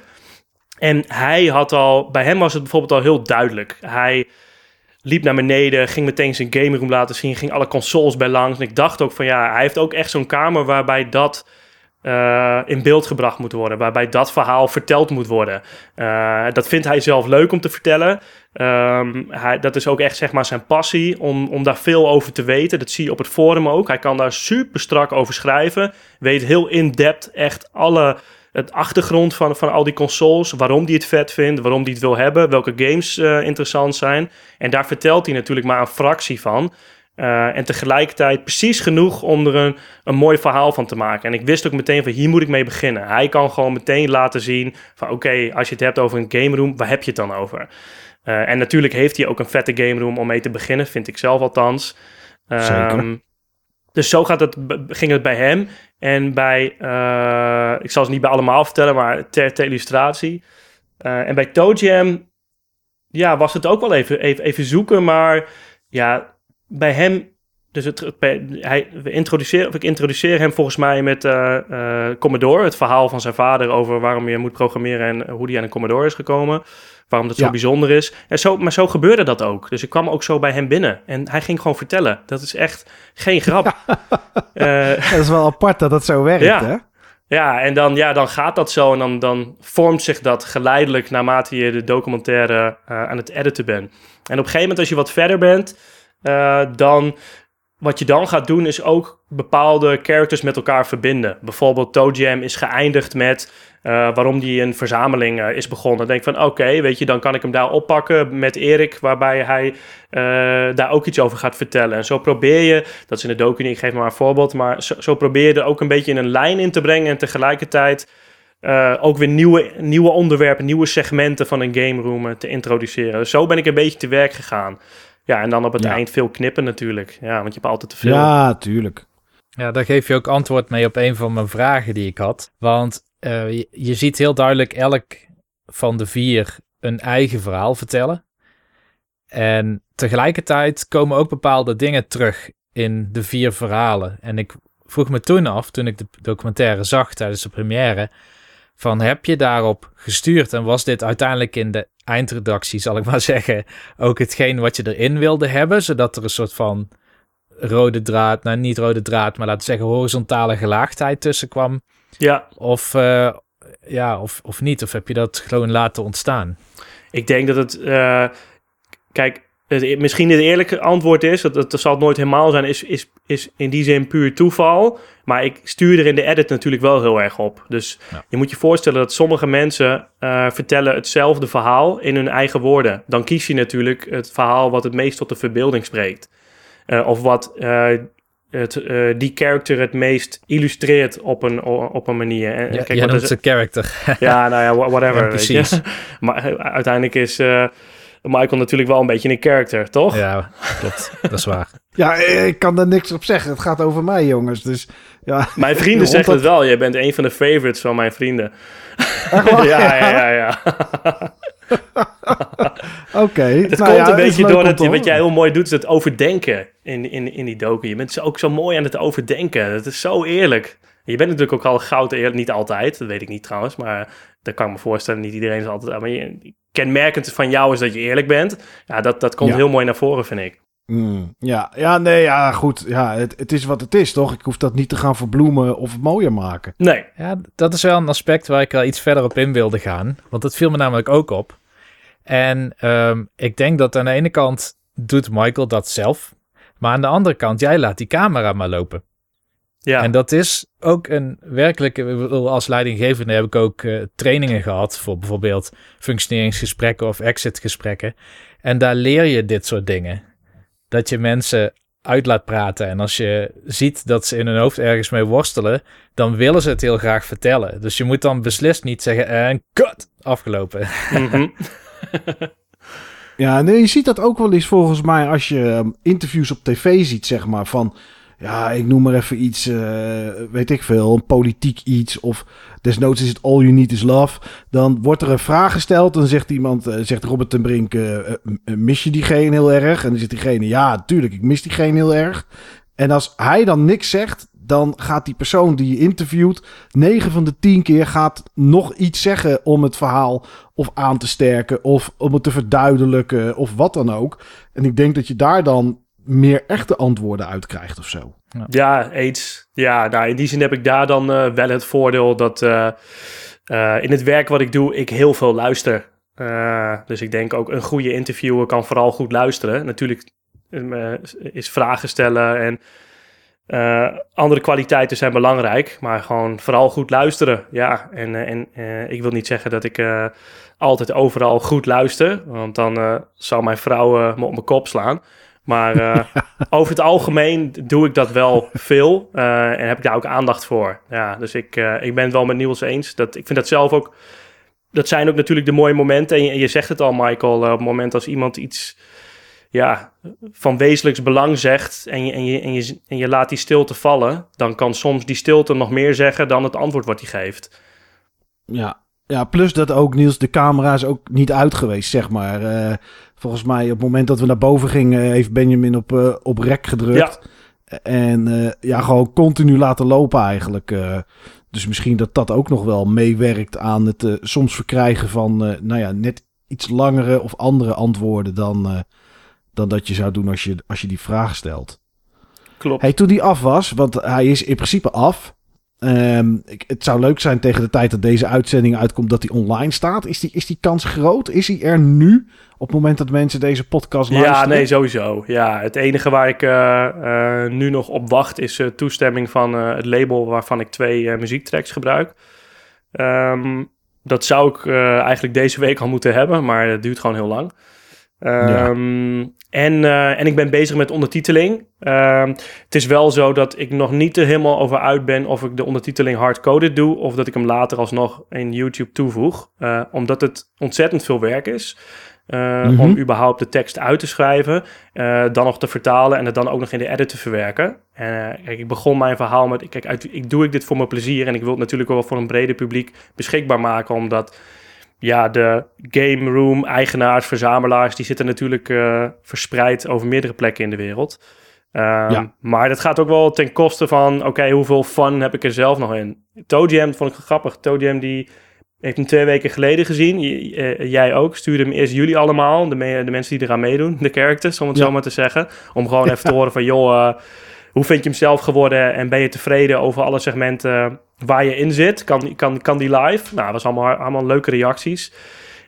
En hij had al, bij hem was het bijvoorbeeld al heel duidelijk. Hij liep naar beneden, ging meteen zijn game room laten zien, ging alle consoles bij langs. En ik dacht ook van ja, hij heeft ook echt zo'n kamer waarbij dat eh, in beeld gebracht moet worden, waarbij dat verhaal verteld moet worden. Eh, dat vindt hij zelf leuk om te vertellen. Ehm, hij, dat is ook echt zeg maar zijn passie om, om daar veel over te weten. Dat zie je op het forum ook. Hij kan daar super strak over schrijven. Weet heel in-depth echt alle het achtergrond van, van al die consoles. Waarom hij het vet vindt, waarom hij het wil hebben, welke games eh, interessant zijn. En daar vertelt hij natuurlijk maar een fractie van. Eh, en tegelijkertijd precies genoeg om er een, een mooi verhaal van te maken. En ik wist ook meteen van hier moet ik mee beginnen. Hij kan gewoon meteen laten zien van oké, als je het hebt over een game room, waar heb je het dan over? Eh, en natuurlijk heeft hij ook een vette game room om mee te beginnen, vind ik zelf althans. Zeker. Dus zo gaat het, ging het bij hem. En bij, eh, ik zal ze niet bij allemaal vertellen, maar ter, illustratie. Eh, en bij Toe ja, was het ook wel even, even, even zoeken. Maar ja, bij hem, dus het, hij, we introduceren, of ik introduceer hem volgens mij met eh, Commodore. Het verhaal van zijn vader over waarom je moet programmeren en hoe hij aan een Commodore is gekomen. Waarom dat zo Ja. bijzonder is. En zo, maar zo gebeurde dat ook. Dus ik kwam ook zo bij hem binnen. En hij ging gewoon vertellen. Dat is echt geen grap. Eh, Dat is wel apart dat dat zo werkt, Ja. hè? ja, en dan, ja, dan gaat dat zo. En dan, dan vormt zich dat geleidelijk naarmate je de documentaire eh, aan het editen bent. En op een gegeven moment, als je wat verder bent, eh, dan. Wat je dan gaat doen, is ook bepaalde characters met elkaar verbinden. Bijvoorbeeld Toe Jam is geëindigd met waarom die een verzameling eh, is begonnen. Dan denk ik van, oké, weet je, dan kan ik hem daar oppakken met Erik, waarbij hij eh, daar ook iets over gaat vertellen. En zo probeer je, dat is in de docu niet, ik geef maar een voorbeeld, maar zo, zo probeer je er ook een beetje in een lijn in te brengen en tegelijkertijd eh, ook weer nieuwe, nieuwe onderwerpen, nieuwe segmenten van een game room eh, te introduceren. Zo ben ik een beetje te werk gegaan. Ja, en dan op het Ja. eind veel knippen natuurlijk. Ja, want je hebt altijd te veel. Ja, tuurlijk. Ja, daar geef je ook antwoord mee op een van mijn vragen die ik had. Want eh, je, ziet heel duidelijk elk van de vier een eigen verhaal vertellen. En tegelijkertijd komen ook bepaalde dingen terug in de vier verhalen. En ik vroeg me toen af, toen ik de documentaire zag tijdens de première, van heb je daarop gestuurd en was dit uiteindelijk in de eindredactie, zal ik maar zeggen, ook hetgeen wat je erin wilde hebben, zodat er een soort van rode draad, nou niet rode draad, maar laten we zeggen horizontale gelaagdheid tussen kwam? Ja, Of, eh, ja, of, of niet? Of heb je dat gewoon laten ontstaan? ik denk dat het... eh, kijk, het, e- misschien het eerlijke antwoord is, dat, dat zal het nooit helemaal zijn, is, is, is in die zin puur toeval. Maar ik stuur er in de edit natuurlijk wel heel erg op. Dus Ja. je moet je voorstellen dat sommige mensen eh, vertellen hetzelfde verhaal in hun eigen woorden. Dan kies je natuurlijk het verhaal wat het meest tot de verbeelding spreekt. Of wat het, eh, die character het meest illustreert op een, op een manier. En, Ja, kijk, jij want noemt een character. ja, nou ja, wha- whatever. Ja, precies. maar eh, uiteindelijk is eh, Michael natuurlijk wel een beetje een character, toch? ja, klopt. Dat is waar. Ja, ik kan daar niks op zeggen. Het gaat over mij, jongens. Dus ja. Mijn vrienden zeggen dat- het wel. Je bent een van de favorites van mijn vrienden. Echt waar? ja, ja, ja, ja. Oké. Het Nou komt ja, een beetje door dat, wat jij heel mooi doet, is het overdenken in, in, in die docu. Je bent zo- ook zo mooi aan het overdenken. Dat is zo eerlijk. Je bent natuurlijk ook al goud eerlijk. Niet altijd, dat weet ik niet trouwens. Maar dat kan ik me voorstellen. Niet iedereen is altijd... Maar je, kenmerkend van jou is dat je eerlijk bent. Ja, dat, dat komt Ja. heel mooi naar voren, vind ik. Mm, ja, ja, nee, ja, goed. Ja, het, het is wat het is, toch? Ik hoef dat niet te gaan verbloemen of mooier maken. Nee, Ja, dat is wel een aspect waar ik wel iets verder op in wilde gaan. Want dat viel me namelijk ook op. En ehm, ik denk dat aan de ene kant doet Michael dat zelf. Maar aan de andere kant, jij laat die camera maar lopen. ja. En dat is ook een werkelijke... Als leidinggevende heb ik ook eh, trainingen gehad... voor bijvoorbeeld functioneringsgesprekken of exitgesprekken. En daar leer je dit soort dingen. Dat je mensen uit laat praten. En als je ziet dat ze in hun hoofd ergens mee worstelen... dan willen ze het heel graag vertellen. Dus je moet dan beslist niet zeggen... en kut, afgelopen. Mhm. Ja, nee, je ziet dat ook wel eens volgens mij als je ehm, interviews op tv ziet, zeg maar, van... Ja, ik noem maar even iets, eh, weet ik veel, een politiek iets. Of desnoods is het all you need is love. Dan wordt er een vraag gesteld. Dan zegt iemand, eh, zegt Robert ten Brink, eh, mis je diegene heel erg? En dan zegt diegene, ja, tuurlijk, ik mis diegene heel erg. En als hij dan niks zegt, dan gaat die persoon die je interviewt... 9 van de 10 keer gaat nog iets zeggen om het verhaal of aan te sterken... of om het te verduidelijken of wat dan ook. En ik denk dat je daar dan meer echte antwoorden uit krijgt of zo. Ja, aids. Ja, nou, in die zin heb ik daar dan eh, wel het voordeel dat eh, eh, in het werk wat ik doe, ik heel veel luister. Eh, dus ik denk ook een goede interviewer kan vooral goed luisteren. Natuurlijk is vragen stellen en eh, andere kwaliteiten zijn belangrijk, maar gewoon vooral goed luisteren. Ja, en, eh, en eh, ik wil niet zeggen dat ik altijd overal goed luister, want dan zou mijn vrouw me op mijn kop slaan. Maar over het algemeen doe ik dat wel veel. en heb ik daar ook aandacht voor. Ja, dus ik, ik ben het wel met Niels eens. Dat, ik vind dat zelf ook... Dat zijn ook natuurlijk de mooie momenten. En je, je zegt het al, Michael. op het moment als iemand iets ja, van wezenlijks belang zegt... En je, en, je, en, je, en je laat die stilte vallen... dan kan soms die stilte nog meer zeggen... dan het antwoord wat hij geeft. Ja. ja, plus dat ook Niels, de camera is ook niet uit geweest, zeg maar. Eh, volgens mij op het moment dat we naar boven gingen, heeft Benjamin op, eh, op rek gedrukt. En eh, ja, gewoon continu laten lopen eigenlijk. dus misschien dat dat ook nog wel meewerkt aan het soms verkrijgen van, nou ja, net iets langere of andere antwoorden dan, dan dat je zou doen als je, als je die vraag stelt. Klopt. Hey, toen die af was, want hij is in principe af. Ehm, ik, het zou leuk zijn tegen de tijd dat deze uitzending uitkomt dat hij online staat. Is die, is die kans groot? Is hij er nu op het moment dat mensen deze podcast luisteren? Ja, nee, sowieso. Ja, het enige waar ik eh, eh, nu nog op wacht is eh, toestemming van het label waarvan ik twee muziektracks gebruik. Ehm, dat zou ik eigenlijk deze week al moeten hebben, maar het duurt gewoon heel lang. Ehm, en, eh, en ik ben bezig met ondertiteling. Ehm, het is wel zo dat ik nog niet er helemaal over uit ben of ik de ondertiteling hardcoded doe of dat ik hem later alsnog in YouTube toevoeg. Eh, omdat het ontzettend veel werk is. eh, Mhm. Om überhaupt de tekst uit te schrijven, dan nog te vertalen en het dan ook nog in de edit te verwerken. En kijk, ik begon mijn verhaal met: kijk, uit, ik doe ik dit voor mijn plezier en ik wil het natuurlijk wel voor een breder publiek beschikbaar maken, omdat ja, de game room eigenaars, verzamelaars, die zitten natuurlijk eh, verspreid over meerdere plekken in de wereld. Ehm, Ja. Maar dat gaat ook wel ten koste van, oké, hoeveel fun heb ik er zelf nog in? Toe Jam vond ik grappig. Toe Jam die heeft hem twee weken geleden gezien. J- eh, jij ook. Stuurde hem eerst jullie allemaal, de, me- de mensen die eraan meedoen, de characters, om het Ja. zo maar te zeggen. Om gewoon even te horen van, joh, eh, hoe vind je hem zelf geworden en ben je tevreden over alle segmenten waar je in zit? Kan, kan, kan die live? Nou, dat was allemaal, allemaal leuke reacties.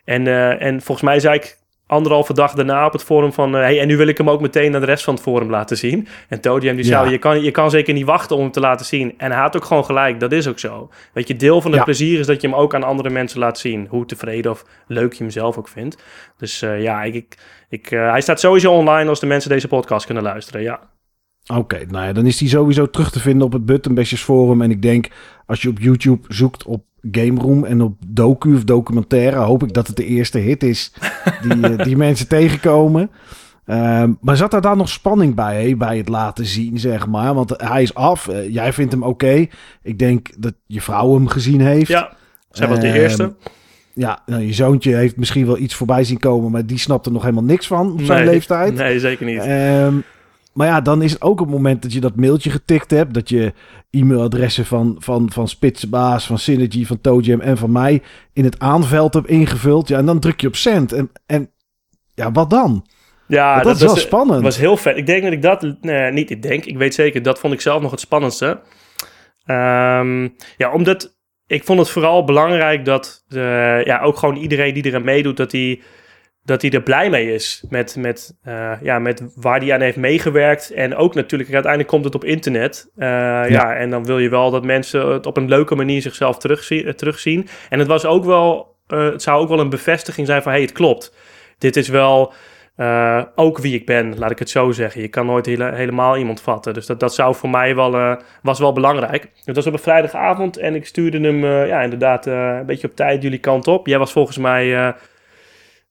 En, eh, en volgens mij zei ik anderhalve dag daarna op het forum van... eh, hey, en nu wil ik hem ook meteen naar de rest van het forum laten zien. En Todium die Ja. zei, je kan, je kan zeker niet wachten om hem te laten zien. En hij had ook gewoon gelijk, dat is ook zo. Weet je, deel van het Ja. plezier is dat je hem ook aan andere mensen laat zien. Hoe tevreden of leuk je hem zelf ook vindt. Dus eh, ja, ik, ik, ik, hij staat sowieso online als de mensen deze podcast kunnen luisteren, ja. Oké, nou ja, dan is die sowieso terug te vinden op het Buttonbashers forum. En ik denk, als je op YouTube zoekt op Game Room en op docu of documentaire, hoop ik dat het de eerste hit is die, eh, die mensen tegenkomen. Ehm, maar zat daar dan nog spanning bij, bij het laten zien, zeg maar? Want hij is af, eh, jij vindt hem oké. Ik denk dat je vrouw hem gezien heeft. Ja, zij was de Ehm, eerste. Ja, nou, je zoontje heeft misschien wel iets voorbij zien komen, maar die snapt er nog helemaal niks van op zijn Nee, leeftijd. Nee, zeker niet. Ehm, maar ja, dan is het ook het moment dat je dat mailtje getikt hebt. Dat je e-mailadressen van, van, van Spitsbaas, van Synergy, van ToeJam en van mij in het aanveld hebt ingevuld. Ja, en dan druk je op send. En, en ja, wat dan? Ja, dat, is was- wel spannend. was heel vet. Ik denk dat ik dat, nee, niet ik denk, ik weet zeker, dat vond ik zelf nog het spannendste. Ehm, ja, omdat ik vond het vooral belangrijk dat eh, ja, ook gewoon iedereen die er aan meedoet, dat hij dat hij er blij mee is met, met, eh, ja, met waar hij aan heeft meegewerkt. En ook natuurlijk, uiteindelijk komt het op internet. Eh, ja. en dan wil je wel dat mensen het op een leuke manier zichzelf terugzien. eh, terugzien. En het was ook wel, het zou ook wel een bevestiging zijn van, hey, het klopt. Dit is wel ook wie ik ben, laat ik het zo zeggen. Je kan nooit hele- helemaal iemand vatten. Dus dat, dat zou voor mij wel, was wel belangrijk. Het was op een vrijdagavond en ik stuurde hem ja, inderdaad een beetje op tijd jullie kant op. Jij was volgens mij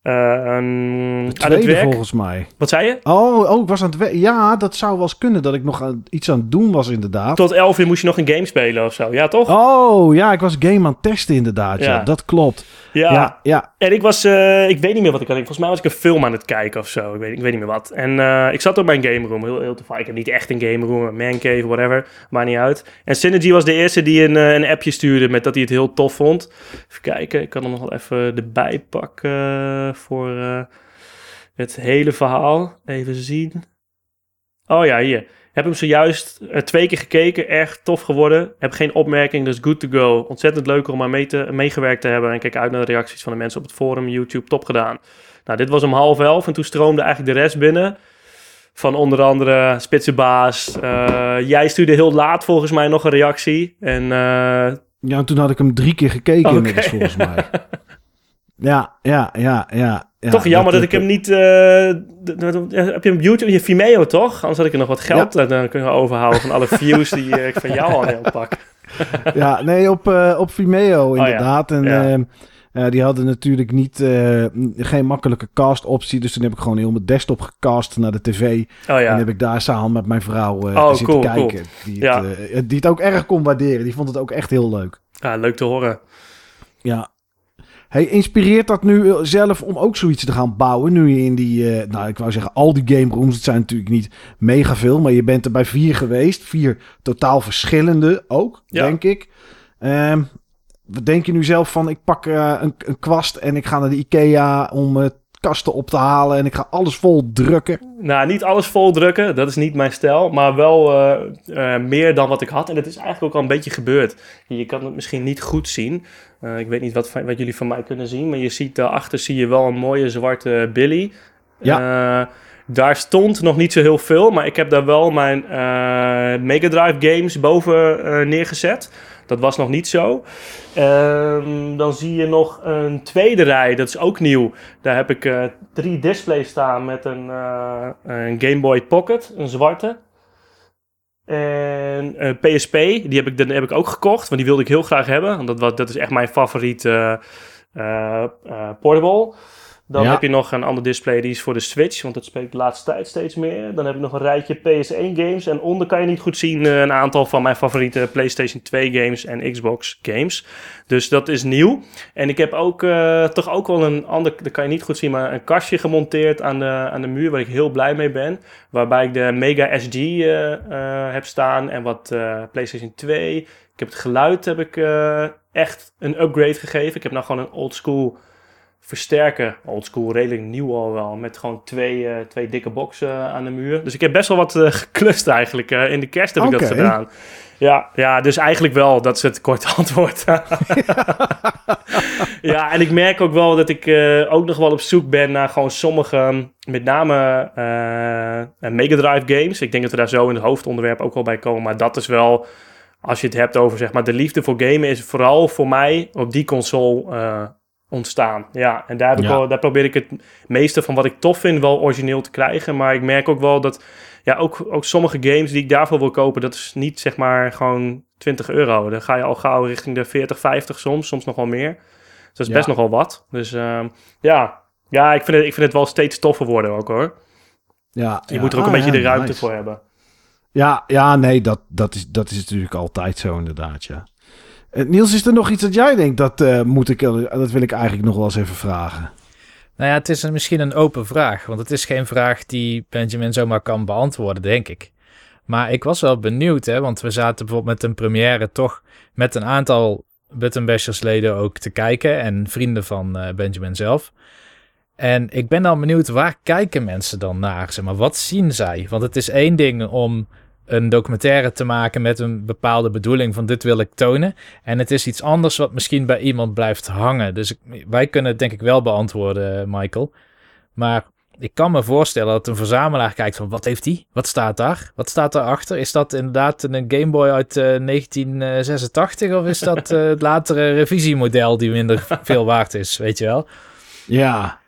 een- aan het Tweede werk. volgens mij. Wat zei je? Oh, oh, ik was aan het we- Ja, dat zou wel eens kunnen dat ik nog aan, iets aan het doen was inderdaad. Tot 11 uur moest je nog een game spelen of zo. Ja, toch? Oh, ja, ik was game aan het testen inderdaad. Ja, Ja. dat klopt. Ja. Ja, ja. En ik was, eh, ik weet niet meer wat ik had. Volgens mij was ik een film aan het kijken of zo. Ik weet, ik weet niet meer wat. En eh, ik zat op mijn game room, heel, heel toevallig. Ik heb niet echt een game room, man cave, whatever. Maakt niet uit. En Synergy was de eerste die een, eh, een appje stuurde met dat hij het heel tof vond. Even kijken, ik kan hem nog wel even erbij pakken voor het hele verhaal. Even zien. Oh ja, hier. Heb hem zojuist eh, twee keer gekeken. Erg tof geworden. Heb geen opmerking, dus good to go. Ontzettend leuk om aan mee te, meegewerkt te hebben. En kijk uit naar de reacties van de mensen op het forum, YouTube. Top gedaan. Nou, dit was om half elf. En toen stroomde eigenlijk de rest binnen. Van onder andere Spitsenbaas. Eh jij stuurde heel laat volgens mij nog een reactie. En eh, Ja, en toen had ik hem drie keer gekeken inmiddels volgens mij. Ja, ja, ja, ja. Ja, toch jammer dat, dat- ik hem niet... eh, heb je hem op YouTube? Je Vimeo toch? Anders had ik er nog wat geld eh, dan kunnen overhouden van alle views die eh, ik van jou al heel pak. Ja, nee, op, op Vimeo Oh ja, inderdaad. En ehm, eh, die hadden natuurlijk niet, geen makkelijke cast optie. Dus toen heb ik gewoon heel mijn desktop gecast naar de tv. Oh En heb ik daar samen met mijn vrouw Oh, zitten cool, kijken. cool. Die, Ja. het, die het ook erg kon waarderen. Die vond het ook echt heel leuk. ja, leuk te horen. Ja. Hey, inspireert dat nu eh, zelf om ook zoiets te gaan bouwen? Nu je in die, eh, nou ik wou zeggen, al die game rooms. Het zijn natuurlijk niet mega veel, maar je bent er bij vier geweest. Vier totaal verschillende ook, Ja. denk ik. Ehm, wat denk je nu zelf van, ik pak eh, een, een kwast en ik ga naar de Ikea om kasten op te halen. En ik ga alles vol drukken. Nou, niet alles vol drukken, dat is niet mijn stijl, maar wel meer dan wat ik had. En dat is eigenlijk ook al een beetje gebeurd. Je kan het misschien niet goed zien. Eh, ik weet niet wat, wat jullie van mij kunnen zien, maar je ziet daarachter zie je wel een mooie zwarte Billy. Ja. daar stond nog niet zo heel veel, maar ik heb daar wel mijn eh Mega Drive games boven eh, neergezet. Dat was nog niet zo. Ehm, dan zie je nog een tweede rij, dat is ook nieuw. Daar heb ik eh, drie displays staan met een, eh, een Game Boy Pocket, een zwarte. En PSP, die heb ik, die heb ik ook gekocht, want die wilde ik heel graag hebben. Want dat, dat is echt mijn favoriet eh, eh, eh, portable. Dan Ja. heb je nog een ander display, die is voor de Switch, want dat ik de laatste tijd steeds meer. Dan heb ik nog een rijtje PS1 games. En onder kan je niet goed zien eh, een aantal van mijn favoriete PlayStation 2 games en Xbox games. Dus dat is nieuw. En ik heb ook eh, toch ook wel een ander, dat kan je niet goed zien, maar een kastje gemonteerd aan de, aan de muur waar ik heel blij mee ben. Waarbij ik de Mega SD eh, heb staan en wat PlayStation 2. Ik heb het geluid heb ik echt een upgrade gegeven. Ik heb nou gewoon een old school versterker. Old school, redelijk nieuw al wel. Met gewoon twee, eh, twee dikke boxen aan de muur. Dus ik heb best wel wat eh, geklust eigenlijk. Eh, in de kerst heb ik dat gedaan. Ja, ja, dus eigenlijk wel. Dat is het korte antwoord. ja, en ik merk ook wel dat ik eh, ook nog wel op zoek ben naar gewoon sommige, met name eh Mega Drive games. Ik denk dat we daar zo in het hoofdonderwerp ook wel bij komen. Maar dat is wel, als je het hebt over zeg maar de liefde voor gamen, is vooral voor mij op die console eh, ontstaan. Ja, en daar, heb ik Ja. wel, daar probeer ik het meeste van wat ik tof vind wel origineel te krijgen. Maar ik merk ook wel dat ja, ook, ook sommige games die ik daarvoor wil kopen, dat is niet zeg maar gewoon 20 euro. Dan ga je al gauw richting de 40, 50 soms, soms nog wel meer. Dus dat is Ja. best nogal wat. Dus ehm, ja, ja ik, vind het, ik vind het wel steeds toffer worden ook hoor. Ja, Je ja. moet er ook Ah, een beetje ja, de ruimte nice. voor hebben. Ja, ja nee, dat, dat, is, dat is natuurlijk altijd zo inderdaad, ja. Eh, Niels, is er nog iets dat jij denkt, dat, eh, moet ik, dat wil ik eigenlijk nog wel eens even vragen. Nou ja, het is misschien een open vraag, want het is geen vraag die Benjamin zomaar kan beantwoorden, denk ik. Maar ik was wel benieuwd, hè, want we zaten bijvoorbeeld met een première toch met een aantal Button Bashers leden ook te kijken en vrienden van eh, Benjamin zelf. En ik ben dan benieuwd, waar kijken mensen dan naar? Zeg maar, wat zien zij? Want het is één ding om een documentaire te maken met een bepaalde bedoeling van dit wil ik tonen. En het is iets anders wat misschien bij iemand blijft hangen. Dus ik- wij kunnen het denk ik wel beantwoorden, eh, Michael. Maar ik kan me voorstellen dat een verzamelaar kijkt van wat heeft hij? Wat staat daar? Wat staat daarachter? Is dat inderdaad een Game Boy uit eh, 1986 of is dat eh, het latere revisiemodel die minder veel waard is? Weet je wel? Ja,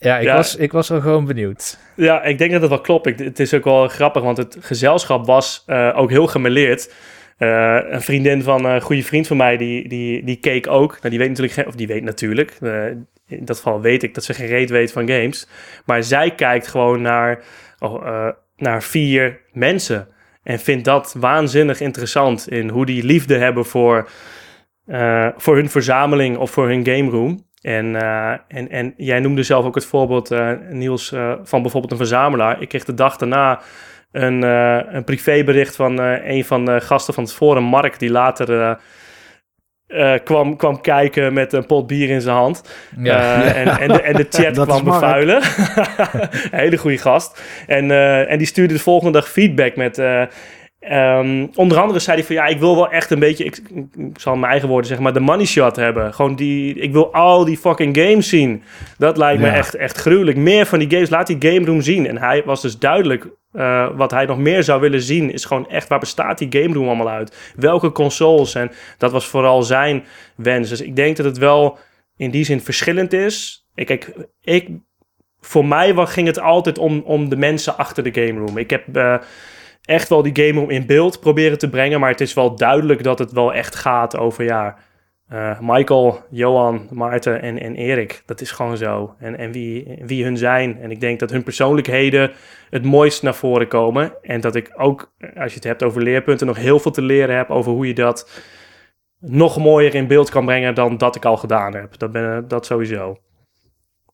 Ja, ik, Ja. Was, ik was wel gewoon benieuwd. Ja, ik denk dat het wel klopt. Ik, het is ook wel grappig, want het gezelschap was eh, ook heel gemeleerd. Eh, een vriendin van een goede vriend van mij, die, die, die keek ook. Nou, die weet natuurlijk geen, of die weet natuurlijk. eh, in dat geval weet ik dat ze geen reet weet van games. Maar zij kijkt gewoon naar, oh, naar vier mensen. En vindt dat waanzinnig interessant in hoe die liefde hebben voor, voor hun verzameling of voor hun game room. En, eh, en, en jij noemde zelf ook het voorbeeld, eh, Niels, eh, van bijvoorbeeld een verzamelaar. Ik kreeg de dag daarna een, een privébericht van een van de gasten van het forum, Mark, die later kwam, kwam kijken met een pot bier in zijn hand. Ja. En, en, de, en de chat kwam bevuilen. hele goede gast. En, en die stuurde de volgende dag feedback met... eh, ehm, onder andere zei hij van ja, ik wil wel echt een beetje, ik, ik zal mijn eigen woorden zeggen, maar de money shot hebben. Gewoon die, ik wil al die fucking games zien. Dat lijkt me echt, echt gruwelijk. Meer van die games, laat die game room zien. En hij was dus duidelijk, eh, wat hij nog meer zou willen zien, is gewoon echt waar bestaat die game room allemaal uit? Welke consoles? En dat was vooral zijn wens. Dus ik denk dat het wel in die zin verschillend is. Ik, kijk, ik, voor mij ging het altijd om, om de mensen achter de game room. Ik heb eh, echt wel die game room in beeld proberen te brengen, maar het is wel duidelijk dat het wel echt gaat over ja, eh, Michael, Johan, Maarten en, en Erik. Dat is gewoon zo. En, en wie, wie hun zijn. En ik denk dat hun persoonlijkheden het mooist naar voren komen. En dat ik ook, als je het hebt over leerpunten, nog heel veel te leren heb over hoe je dat nog mooier in beeld kan brengen dan dat ik al gedaan heb. Dat, ben, dat sowieso.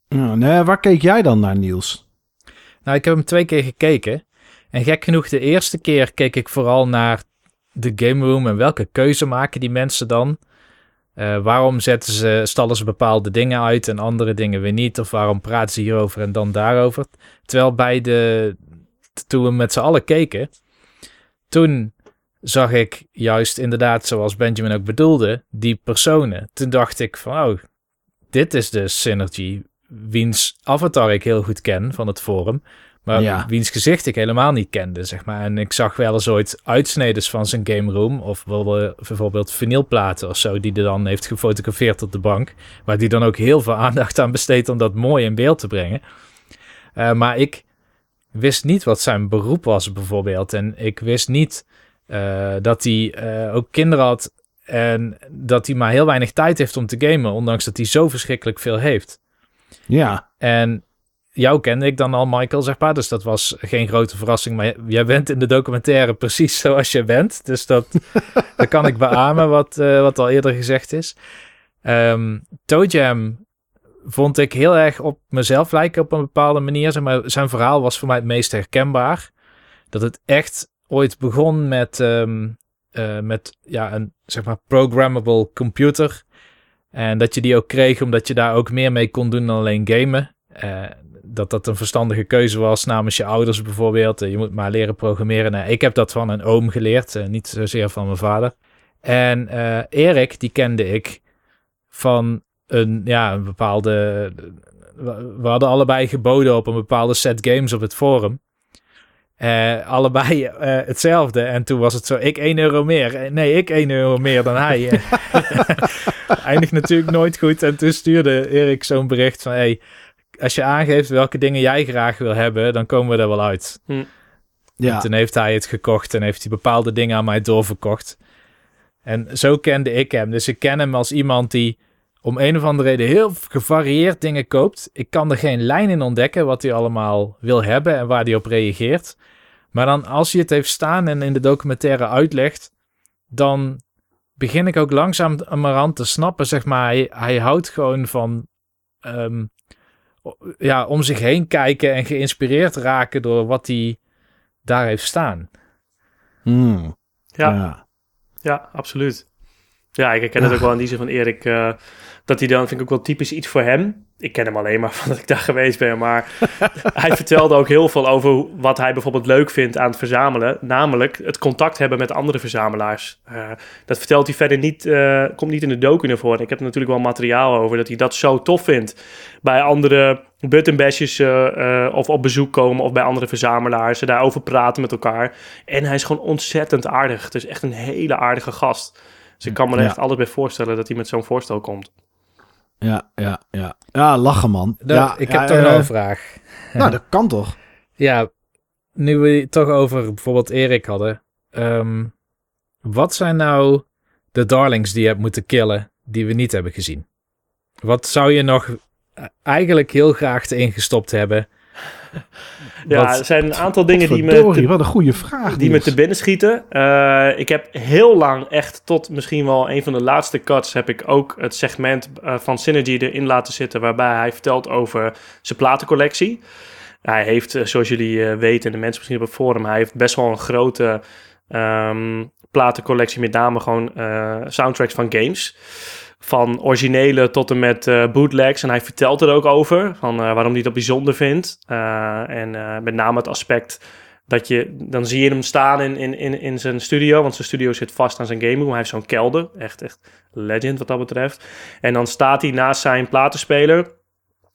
Ja, nee, waar keek jij dan naar, Niels? Nou, ik heb hem twee keer gekeken. En gek genoeg, de eerste keer keek ik vooral naar de game room en welke keuze maken die mensen dan. Eh, waarom zetten ze, stallen ze bepaalde dingen uit en andere dingen weer niet? Of waarom praten ze hierover en dan daarover? Terwijl bij de, toen we met z'n allen keken, toen zag ik juist inderdaad, zoals Benjamin ook bedoelde, die personen. Toen dacht ik van, oh, dit is de Synergy, wiens avatar ik heel goed ken van het forum. Maar Ja. wiens gezicht ik helemaal niet kende, zeg maar. En ik zag wel eens ooit uitsneders van zijn game room. Of bijvoorbeeld, bijvoorbeeld vinylplaten of zo, die hij dan heeft gefotografeerd op de bank. Waar die dan ook heel veel aandacht aan besteedt om dat mooi in beeld te brengen. Eh, maar ik wist niet wat zijn beroep was, bijvoorbeeld. En ik wist niet eh, dat hij eh, ook kinderen had. En dat hij maar heel weinig tijd heeft om te gamen. Ondanks dat hij zo verschrikkelijk veel heeft. Ja, En jou kende ik dan al, Michael, zeg maar. Dus dat was geen grote verrassing. Maar jij bent in de documentaire precies zoals je bent. Dus dat, dat kan ik beamen, wat, eh, wat al eerder gezegd is. Toe Jam vond ik heel erg op mezelf lijken op een bepaalde manier. Zeg maar, zijn verhaal was voor mij het meest herkenbaar. Dat het echt ooit begon met, ehm, eh, met ja, een zeg maar programmable computer. En dat je die ook kreeg omdat je daar ook meer mee kon doen dan alleen gamen. Eh, dat dat een verstandige keuze was namens je ouders bijvoorbeeld. Eh, je moet maar leren programmeren. Nou, ik heb dat van een oom geleerd, eh, niet zozeer van mijn vader. En eh, Erik, die kende ik van een, ja, een bepaalde... We hadden allebei geboden op een bepaalde set games op het forum. Allebei hetzelfde. En toen was het zo, ik 1 euro meer. Nee, ik 1 euro meer dan hij. Eindigt natuurlijk nooit goed. En toen stuurde Erik zo'n bericht van... Hey, als je aangeeft welke dingen jij graag wil hebben, dan komen we er wel uit. ja. En toen heeft hij het gekocht en heeft hij bepaalde dingen aan mij doorverkocht. En zo kende ik hem. Dus ik ken hem als iemand die om een of andere reden heel gevarieerd dingen koopt. Ik kan er geen lijn in ontdekken wat hij allemaal wil hebben en waar hij op reageert. Maar dan als hij het heeft staan en in de documentaire uitlegt, dan begin ik ook langzaam aan te snappen, zeg maar. Hij, hij houdt gewoon van ehm, ja, om zich heen kijken en geïnspireerd raken door wat hij daar heeft staan. Hmm. Ja. ja. Ja, absoluut. Ja, ik herken het ook wel in die zin van Erik. eh, dat hij dan, vind ik ook wel typisch iets voor hem. Ik ken hem alleen maar van dat ik daar geweest ben. Maar hij vertelde ook heel veel over wat hij bijvoorbeeld leuk vindt aan het verzamelen. Namelijk het contact hebben met andere verzamelaars. Eh, dat vertelt hij verder niet, eh, komt niet in de docu naar voren. Ik heb er natuurlijk wel materiaal over dat hij dat zo tof vindt. Bij andere buttonbashjes eh, eh, of op bezoek komen of bij andere verzamelaars. Ze daarover praten met elkaar. En hij is gewoon ontzettend aardig. Het is echt een hele aardige gast. Dus ik kan me er Ja. echt alles bij voorstellen dat hij met zo'n voorstel komt. Ja, ja, ja. Ja, lachen man. Dat- ja, ik ja, heb toch eh, nog een vraag. Nou, dat kan toch? Ja, nu we het toch over bijvoorbeeld Erik hadden. ehm, wat zijn nou de darlings die je hebt moeten killen die we niet hebben gezien? Wat zou je nog eh, eigenlijk heel graag erin gestopt hebben? Ja, er zijn een aantal dingen die me, te, wat een goede vraag. die me te binnen schieten. Eh, ik heb heel lang, echt tot misschien wel een van de laatste cuts, heb ik ook het segment eh, van Synergy erin laten zitten. Waarbij hij vertelt over zijn platencollectie. Hij heeft, eh, zoals jullie weten, en de mensen misschien op het forum, hij heeft best wel een grote ehm, platencollectie. Met name gewoon soundtracks van games. Van originele tot en met eh, bootlegs. En hij vertelt er ook over. Van eh, waarom hij dat bijzonder vindt. Eh, en met name het aspect dat je... Dan zie je hem staan in, in, in, in zijn studio. Want zijn studio zit vast aan zijn game room. Hij heeft zo'n kelder. Echt, echt legend wat dat betreft. En dan staat hij naast zijn platenspeler.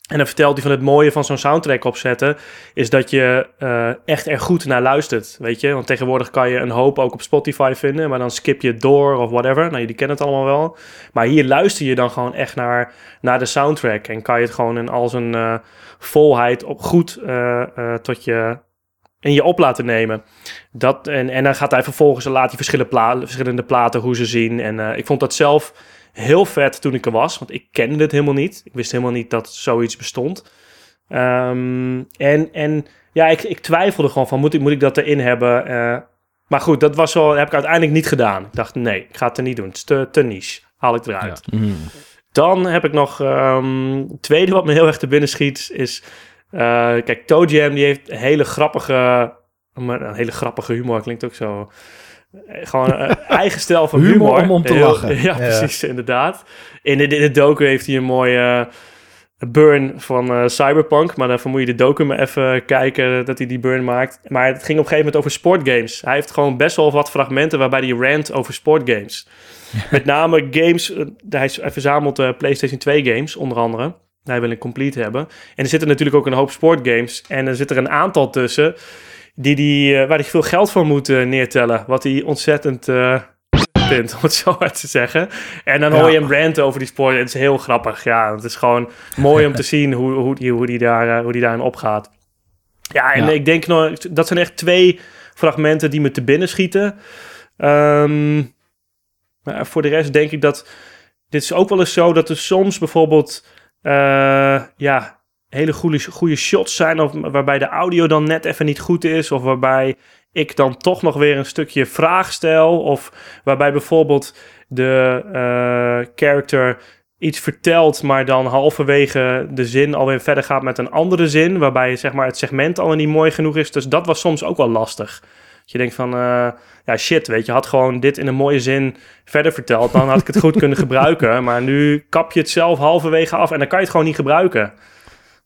En dan vertelt hij van het mooie van zo'n soundtrack opzetten, is dat je uh, echt er goed naar luistert, weet je. Want tegenwoordig kan je een hoop ook op Spotify vinden, maar dan skip je door of whatever. Nou, jullie kennen het allemaal wel. Maar hier luister je dan gewoon echt naar, naar de soundtrack en kan je het gewoon in al zijn uh, volheid op goed uh, tot je in je op laten nemen. Dat, en, en dan gaat hij vervolgens, laat hij verschillende, pla verschillende platen hoe ze zien. En ik vond dat zelf heel vet toen ik er was, want ik kende het helemaal niet. Ik wist helemaal niet dat zoiets bestond. Um, en, en ja, ik, ik twijfelde gewoon van, moet ik, moet ik dat erin hebben? Uh, maar goed, dat was wel, heb ik uiteindelijk niet gedaan. Ik dacht, nee, ik ga het er niet doen. Het is te, te niche. Haal ik eruit. Ja. Mm. Dan heb ik nog, um, het tweede wat me heel erg te binnen schiet, is... Uh, kijk, Toe Jam, die heeft hele grappige, een hele grappige humor, klinkt ook zo gewoon uh, eigen stijl van humor. humor om om te lachen. Ja, precies, inderdaad. In de, in de docu heeft hij een mooie uh, burn van uh, Cyberpunk. Maar daarvoor moet je de docu maar even kijken dat hij die burn maakt. Maar het ging op een gegeven moment over sportgames. Hij heeft gewoon best wel wat fragmenten waarbij hij rant over sportgames. Met name games, hij, hij verzamelt PlayStation 2 games onder andere. Hij wil een complete hebben. En er zitten natuurlijk ook een hoop sportgames. En er zit er een aantal tussen die die, uh, waar hij veel geld voor moet uh, neertellen. Wat hij ontzettend vindt, om het zo uit te zeggen. En dan hoor je hem ranten over die sport. Het is heel grappig. Ja, het is gewoon mooi om te zien hoe, hoe, die, hoe, die daar, hoe die daarin opgaat. Ja, en ja. ik denk nog, dat zijn echt twee fragmenten die me te binnen schieten. Um, maar voor de rest denk ik dat. Dit is ook wel eens zo dat er soms bijvoorbeeld. ja, hele goede, goede shots zijn, of waarbij de audio dan net even niet goed is, of waarbij ik dan toch nog weer een stukje vraag stel, of waarbij bijvoorbeeld de uh, character iets vertelt, maar dan halverwege de zin alweer verder gaat met een andere zin, waarbij zeg maar, het segment al niet mooi genoeg is. Dus dat was soms ook wel lastig. Dat je denkt van, uh, ja shit, weet je, had gewoon dit in een mooie zin verder verteld, dan had ik het goed kunnen gebruiken. Maar nu kap je het zelf halverwege af en dan kan je het gewoon niet gebruiken.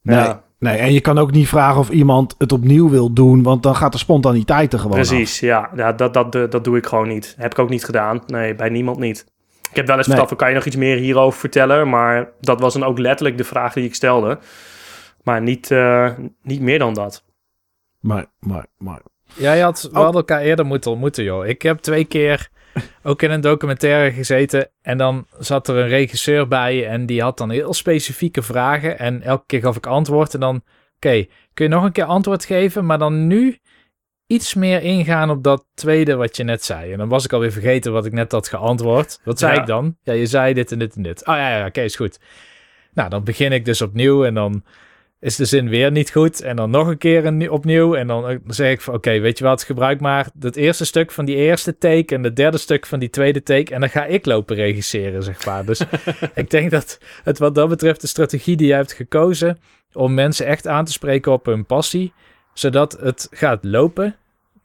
Nee, ja. nee, en je kan ook niet vragen of iemand het opnieuw wil doen, want dan gaat de spontaniteit er gewoon Precies, ja. ja dat, dat, dat, dat doe ik gewoon niet. Heb ik ook niet gedaan. Nee, bij niemand niet. Ik heb wel eens nee. verteld, kan je nog iets meer hierover vertellen? Maar dat was dan ook letterlijk de vraag die ik stelde. Maar niet, uh, niet meer dan dat. Maar, maar, maar. Jij had, we oh. hadden elkaar eerder moeten ontmoeten, joh. Ik heb twee keer ook in een documentaire gezeten. En dan zat er een regisseur bij en die had dan heel specifieke vragen. En elke keer gaf ik antwoord. En dan, oké, kun je nog een keer antwoord geven? Maar dan nu iets meer ingaan op dat tweede wat je net zei. En dan was ik alweer vergeten wat ik net had geantwoord. Wat zei Ja. ik dan? Ja, je zei dit en dit en dit. Oh ja, ja, oké, is goed. Nou, dan begin ik dus opnieuw en dan is de zin weer niet goed. En dan nog een keer een, opnieuw. En dan eh, zeg ik van, oké, weet je wat, gebruik maar het eerste stuk van die eerste take en het derde stuk van die tweede take. En dan ga ik lopen regisseren, zeg maar. Dus ik denk dat het wat dat betreft de strategie die jij hebt gekozen om mensen echt aan te spreken op hun passie, zodat het gaat lopen,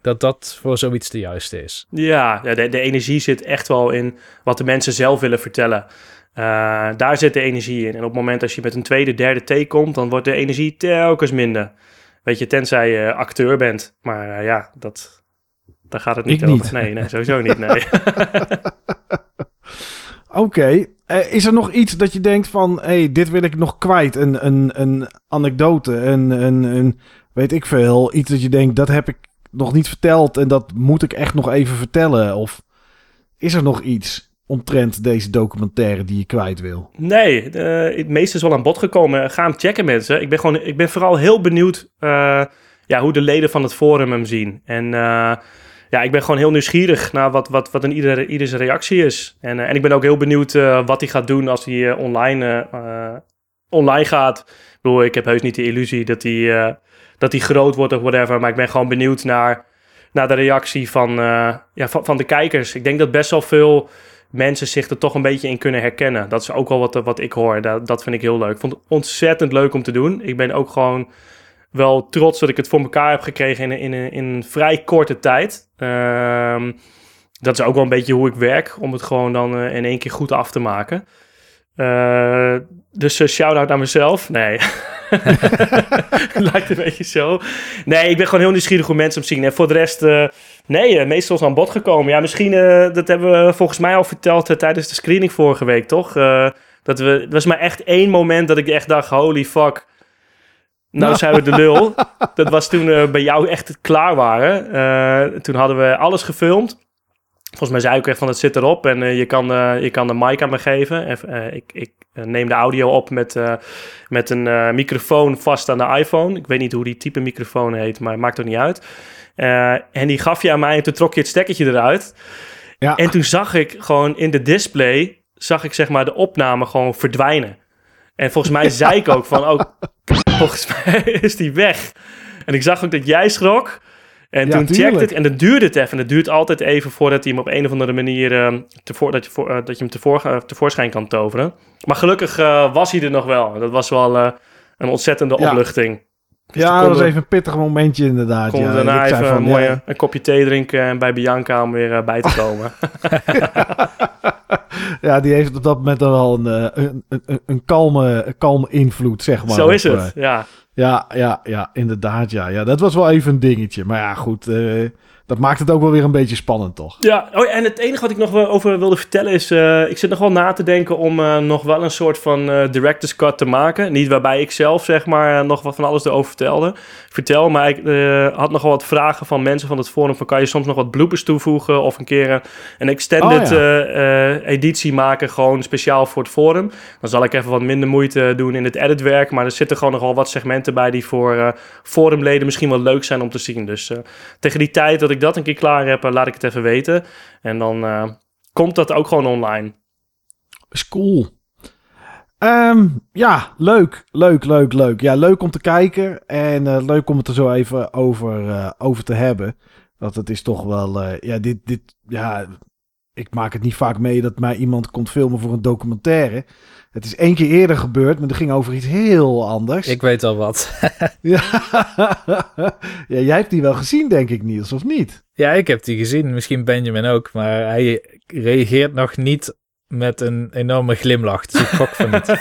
dat dat voor zoiets de juiste is. Ja, ja, de, de energie zit echt wel in wat de mensen zelf willen vertellen. Uh, daar zit de energie in. En op het moment als je met een tweede, derde take komt, dan wordt de energie telkens minder. Weet je, tenzij je acteur bent. Maar uh, ja, dat, daar gaat het niet Ik over. niet. Nee, nee, sowieso niet. Nee. Oké. Eh, is er nog iets dat je denkt van... hey, dit wil ik nog kwijt. Een, een, een anekdote. Een, een, een... Weet ik veel. Iets dat je denkt... Dat heb ik nog niet verteld. En dat moet ik echt nog even vertellen. Of is er nog iets omtrent deze documentaire die je kwijt wil? Nee, uh, het meeste is wel aan bod gekomen. Ga hem checken, mensen. Ik ben, gewoon, ik ben vooral heel benieuwd uh, ja, hoe de leden van het forum hem zien. En uh, ja, ik ben gewoon heel nieuwsgierig naar wat, wat, wat een ieder, ieders reactie is. En, en ik ben ook heel benieuwd wat hij gaat doen als hij online, online gaat. Ik bedoel, ik heb heus niet de illusie dat hij, dat hij groot wordt of whatever. Maar ik ben gewoon benieuwd naar, naar de reactie van, ja, van de kijkers. Ik denk dat best wel veel mensen zich er toch een beetje in kunnen herkennen. Dat is ook wel wat, wat ik hoor. Dat, vind ik heel leuk. Ik vond het ontzettend leuk om te doen. Ik ben ook gewoon wel trots dat ik het voor elkaar heb gekregen in, in, in, een vrij korte tijd. Um, dat is ook wel een beetje hoe ik werk, om het gewoon dan uh, in één keer goed af te maken. Uh, dus uh, shout-out naar mezelf. Nee. Lijkt een beetje zo. Nee, ik ben gewoon heel nieuwsgierig hoe mensen hem zien. En voor de rest, nee, meestal is aan bod gekomen. Ja, misschien, uh, dat hebben we volgens mij al verteld uh, tijdens de screening vorige week, toch? Dat we, het was maar echt één moment dat ik echt dacht, holy fuck. Nou zijn we de lul. dat was toen we bij jou echt klaar waren. Eh, toen hadden we alles gefilmd. Volgens mij zei ik echt van het zit erop en eh, je, kan, eh, je kan de mic aan me geven. Even, eh, ik ik eh, neem de audio op met, eh, met een eh, microfoon vast aan de iPhone. Ik weet niet hoe die type microfoon heet, maar maakt er niet uit. Eh, en die gaf je aan mij en toen trok je het stekkertje eruit. Ja. En toen zag ik gewoon in de display, zag ik zeg maar de opname gewoon verdwijnen. En volgens mij zei ik ook van, oh, volgens mij is die weg. En ik zag ook dat jij schrok. En Ja, toen checkte het en dat duurde het even. Het duurt altijd even voordat hij hem op een of andere manier tevoor, dat, je voor, eh, dat je hem eh, tevoorschijn kan toveren. Maar gelukkig was hij er nog wel. Dat was wel een ontzettende Ja. opluchting. Dus Ja, dat was even een pittig momentje inderdaad. Ja. daarna even van, een, mooie, ja, een kopje thee drinken en bij Bianca om weer eh, bij te komen. ja, die heeft op dat moment dan wel een, eh, een, een, een, een kalme, een kalme invloed, zeg maar. Zo is het, ja. Ja, ja, ja, inderdaad. Ja. ja, dat was wel even een dingetje. Maar ja, goed. eh, dat maakt het ook wel weer een beetje spannend, toch? Ja, oh, ja, en het enige wat ik nog wel over wilde vertellen is... eh, ik zit nog wel na te denken om eh, nog wel een soort van eh, director's cut te maken. Niet waarbij ik zelf, zeg maar, nog wat van alles erover vertelde. Vertel, maar ik had nog wel wat vragen van mensen van het forum... van kan je soms nog wat bloopers toevoegen of een keer een extended Oh, ja. editie maken... gewoon speciaal voor het forum. Dan zal ik even wat minder moeite doen in het editwerk... maar er zitten gewoon nogal wat segmenten bij... die voor forumleden misschien wel leuk zijn om te zien. Dus tegen die tijd dat ik dat een keer klaar heb, eh, laat ik het even weten. En dan eh, komt dat ook gewoon online. Is cool. Ehm, ja, leuk, leuk, leuk, leuk. Ja, leuk om te kijken en eh, leuk om het er zo even over, over te hebben. Dat het is toch wel, ja, dit, dit, ja, ik maak het niet vaak mee dat mij iemand komt filmen voor een documentaire. Het is één keer eerder gebeurd, maar dat ging over iets heel anders. Ik weet al wat. Ja. ja, jij hebt die wel gezien, denk ik, Niels, of niet? ja, ik heb die gezien. Misschien Benjamin ook. Maar hij reageert nog niet met een enorme glimlach. Dus ik gok van niet.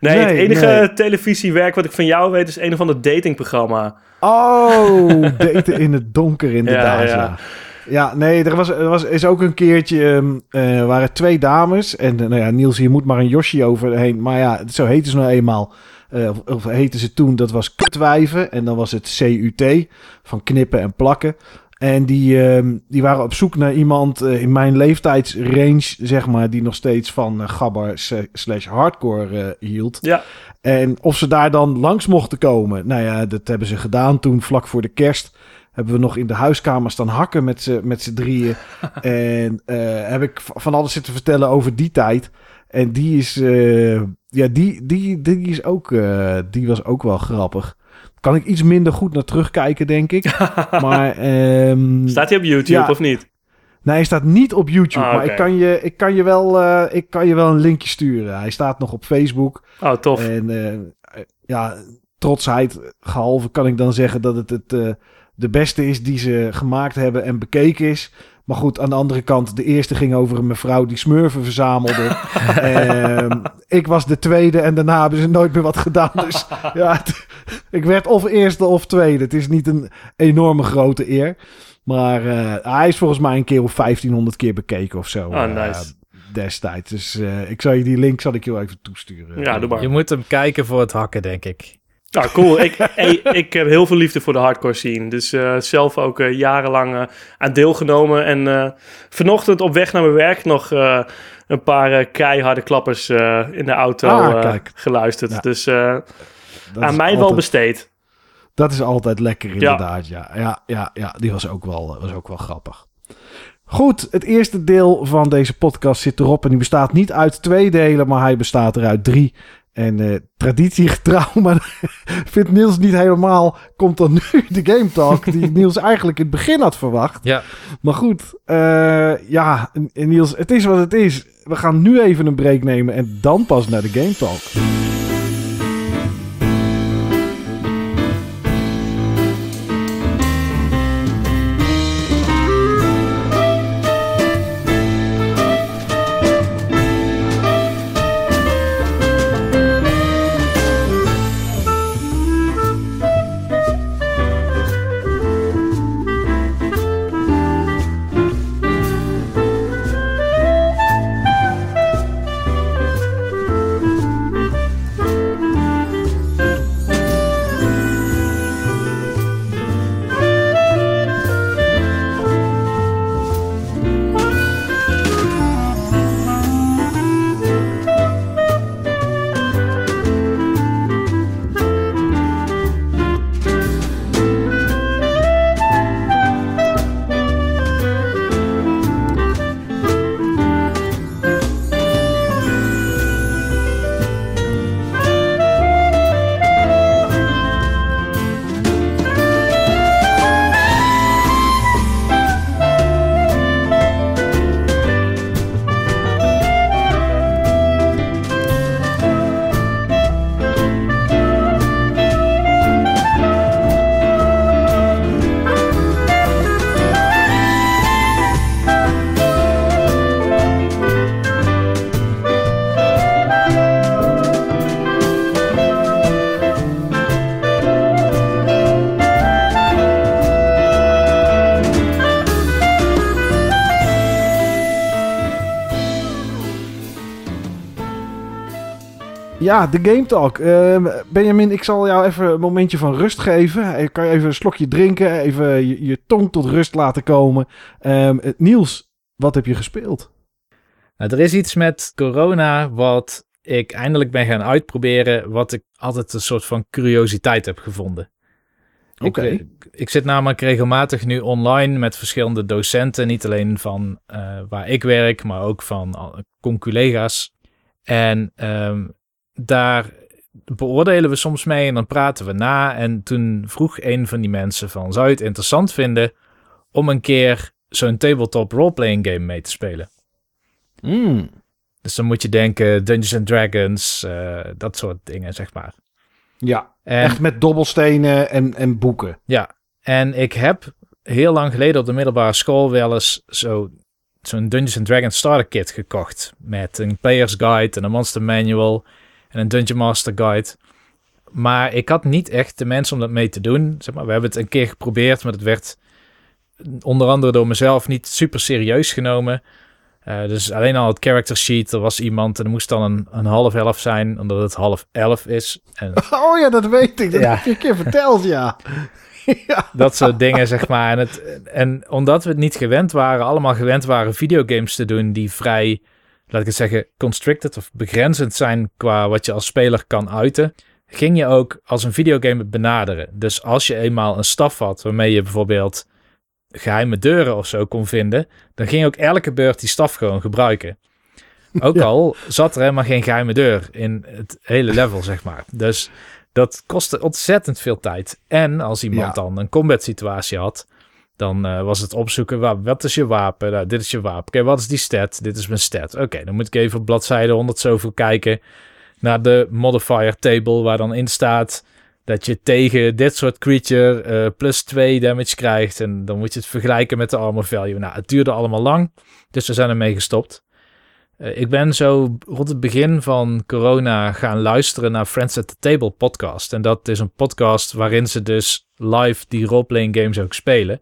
Nee, het enige nee. televisiewerk wat ik van jou weet is een of ander datingprogramma. Oh, daten in het donker inderdaad, Ja, ja. ja. Ja. nee, er was, er was is ook een keertje, eh, waren twee dames. En eh, nou ja, Niels, hier moet maar een Yoshi overheen. Maar ja, zo heten ze nou eenmaal. Eh, of, of heten ze toen, dat was kutwijven. En dan was het CUT, van knippen en plakken. En die, ehm, die waren op zoek naar iemand in mijn leeftijdsrange, zeg maar, die nog steeds van gabber slash hardcore hield. Ja, En of ze daar dan langs mochten komen. Nou ja, dat hebben ze gedaan toen, vlak voor de kerst. Hebben we nog in de huiskamer staan hakken met z'n met z'n drieën. en eh, heb ik van alles zitten vertellen over die tijd. En die is, eh, ja, die, die, die, is ook, eh, die was ook wel grappig. Kan ik iets minder goed naar terugkijken, denk ik. maar, ehm, staat hij op YouTube Ja. of niet? Nee, hij staat niet op YouTube. Ah, Maar ik kan, je, ik, kan je wel, ik kan je wel een linkje sturen. Hij staat nog op Facebook. Oh, tof. En ja, trotsheid gehalve kan ik dan zeggen dat het, het de beste is die ze gemaakt hebben en bekeken is. Maar goed, aan de andere kant, de eerste ging over een mevrouw die smurfen verzamelde. Ehm, ik was de tweede en daarna hebben ze nooit meer wat gedaan. Dus ja, het- ik werd of eerste of tweede. Het is niet een enorme grote eer. Maar eh, hij is volgens mij een keer of 1500 keer bekeken of zo. Oh, destijds. Dus eh, ik zal je die link zal ik je wel even toesturen. Ja, doe maar. Je moet hem kijken voor het hakken, denk ik. Nou, cool. ik, hey, ik heb heel veel liefde voor de hardcore scene. Dus eh, zelf ook eh, jarenlang eh, aan deelgenomen. En vanochtend op weg naar mijn werk nog een paar keiharde klappers in de auto Ah, geluisterd. Ja. Dus aan mij wel besteed. Dat is altijd lekker inderdaad, ja. Ja, ja, ja die was ook, wel, was ook wel grappig. Goed, het eerste deel van deze podcast zit erop. En die bestaat niet uit twee delen, maar hij bestaat er uit drie. En eh traditiegetrouw, maar vindt Niels niet helemaal... Komt dan nu de Game Talk, die Niels eigenlijk in het begin had verwacht. Ja, Maar goed, eh, ja, Niels, het is wat het is. We gaan nu even een break nemen en dan pas naar de Game Talk. Ja, de Game Talk. Eh, Benjamin, ik zal jou even een momentje van rust geven. Ik kan je even een slokje drinken, even je, je tong tot rust laten komen. Ehm, eh, Niels, wat heb je gespeeld? Nou, er is iets met corona wat ik eindelijk ben gaan uitproberen, wat ik altijd een soort van curiositeit heb gevonden. Oké. Ik, ik zit namelijk regelmatig nu online met verschillende docenten, niet alleen van eh, waar ik werk, maar ook van al- conculega's. En ehm, daar beoordelen we soms mee en dan praten we na. En toen vroeg een van die mensen van, zou je het interessant vinden om een keer zo'n tabletop roleplaying game mee te spelen? Mm. Dus dan moet je denken Dungeons and Dragons, eh, dat soort dingen, zeg maar. Ja, En, echt met dobbelstenen en, en boeken. Ja, en ik heb heel lang geleden op de middelbare school wel eens zo, zo'n Dungeons and Dragons starter kit gekocht. Met een player's guide en een monster manual en een dungeon master guide. Maar ik had niet echt de mensen om dat mee te doen. Zeg maar, we hebben het een keer geprobeerd, maar het werd onder andere door mezelf niet super serieus genomen. Eh, dus alleen al het character sheet, er was iemand en er moest dan een, een half elf zijn, omdat het half elf is. En Oh ja, dat weet ik. Dat Ja. heb je een keer verteld, ja. ja. dat soort dingen, zeg maar. En, het, en omdat we het niet gewend waren, allemaal gewend waren videogames te doen die vrij, laat ik het zeggen, constricted of begrenzend zijn qua wat je als speler kan uiten, ging je ook als een videogame benaderen. Dus als je eenmaal een staf had waarmee je bijvoorbeeld geheime deuren of zo kon vinden, dan ging je ook elke beurt die staf gewoon gebruiken. Ook Ja. al zat er helemaal geen geheime deur in het hele level, zeg maar. Dus dat kostte ontzettend veel tijd. En als iemand Ja. dan een combat situatie had, dan eh, was het opzoeken, wa- wat is je wapen? Nou, dit is je wapen. Oké, wat is die stat? Dit is mijn stat. Oké, dan moet ik even op bladzijde 100 zoveel kijken naar de modifier table, waar dan in staat dat je tegen dit soort creature eh, plus 2 damage krijgt. En dan moet je het vergelijken met de armor value. Nou, het duurde allemaal lang, dus we zijn ermee gestopt. Eh, ik ben zo rond het begin van corona gaan luisteren naar Friends at the Table podcast. En dat is een podcast waarin ze dus live die roleplaying games ook spelen.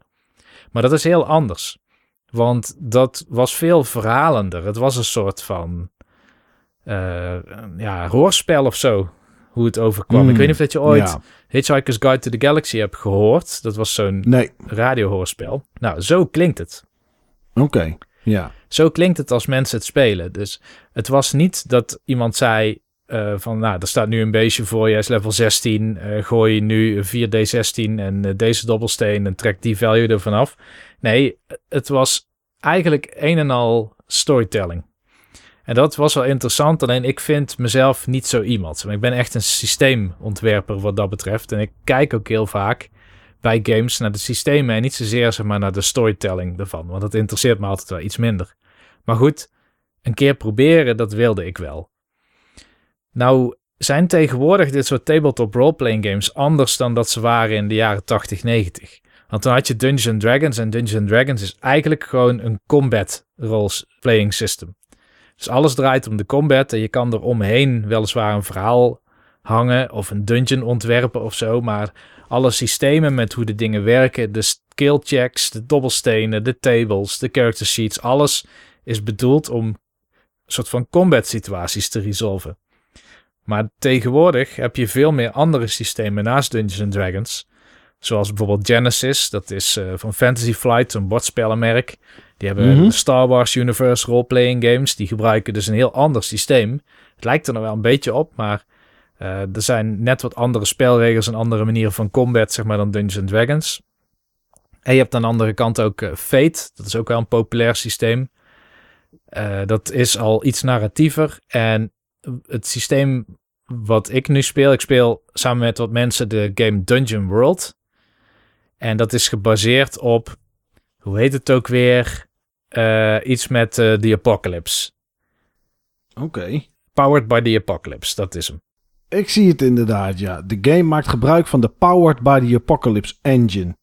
Maar dat is heel anders. Want dat was veel verhalender. Het was een soort van eh, ja, hoorspel of zo. Hoe het overkwam. Mm, Ik weet niet of dat je ooit Ja. Hitchhiker's Guide to the Galaxy hebt gehoord. Dat was zo'n Nee, radiohoorspel. Nou, zo klinkt het. oké. Ja. Zo klinkt het als mensen het spelen. Dus het was niet dat iemand zei eh, van, nou, er staat nu een beestje voor je, is level 16, eh, gooi nu een 4d16 en eh, deze dobbelsteen en trek die value ervan af. Nee, het was eigenlijk een en al storytelling. En dat was wel interessant, alleen ik vind mezelf niet zo iemand. Ik ben echt een systeemontwerper wat dat betreft. En ik kijk ook heel vaak bij games naar de systemen en niet zozeer zeg maar, naar de storytelling ervan. Want dat interesseert me altijd wel iets minder. Maar goed, een keer proberen, dat wilde ik wel. Nou zijn tegenwoordig dit soort tabletop roleplaying games anders dan dat ze waren in de jaren 80, 90. Want toen had je Dungeons Dragons en Dungeons Dragons is eigenlijk gewoon een combat roleplaying system. Dus alles draait om de combat en je kan er omheen weliswaar een verhaal hangen of een dungeon ontwerpen of zo, maar alle systemen met hoe de dingen werken, de skill checks, de dobbelstenen, de tables, de character sheets, alles is bedoeld om een soort van combat situaties te resolven. Maar tegenwoordig heb je veel meer andere systemen naast Dungeons and Dragons. Zoals bijvoorbeeld Genesis, dat is eh, van Fantasy Flight, een bordspellenmerk. Die hebben Mhm. Star Wars Universe roleplaying games. Die gebruiken dus een heel ander systeem. Het lijkt er nog wel een beetje op, maar eh, er zijn net wat andere spelregels en andere manieren van combat, zeg maar, dan Dungeons and Dragons. En je hebt aan de andere kant ook eh, Fate. Dat is ook wel een populair systeem. Dat is al iets narratiever. En het systeem wat ik nu speel, ik speel samen met wat mensen de game Dungeon World. En dat is gebaseerd op, hoe heet het ook weer? Eh, iets met eh The Apocalypse. Oké. Powered by the Apocalypse, dat is hem. Ik zie het inderdaad, ja. De game maakt gebruik van de Powered by the Apocalypse engine.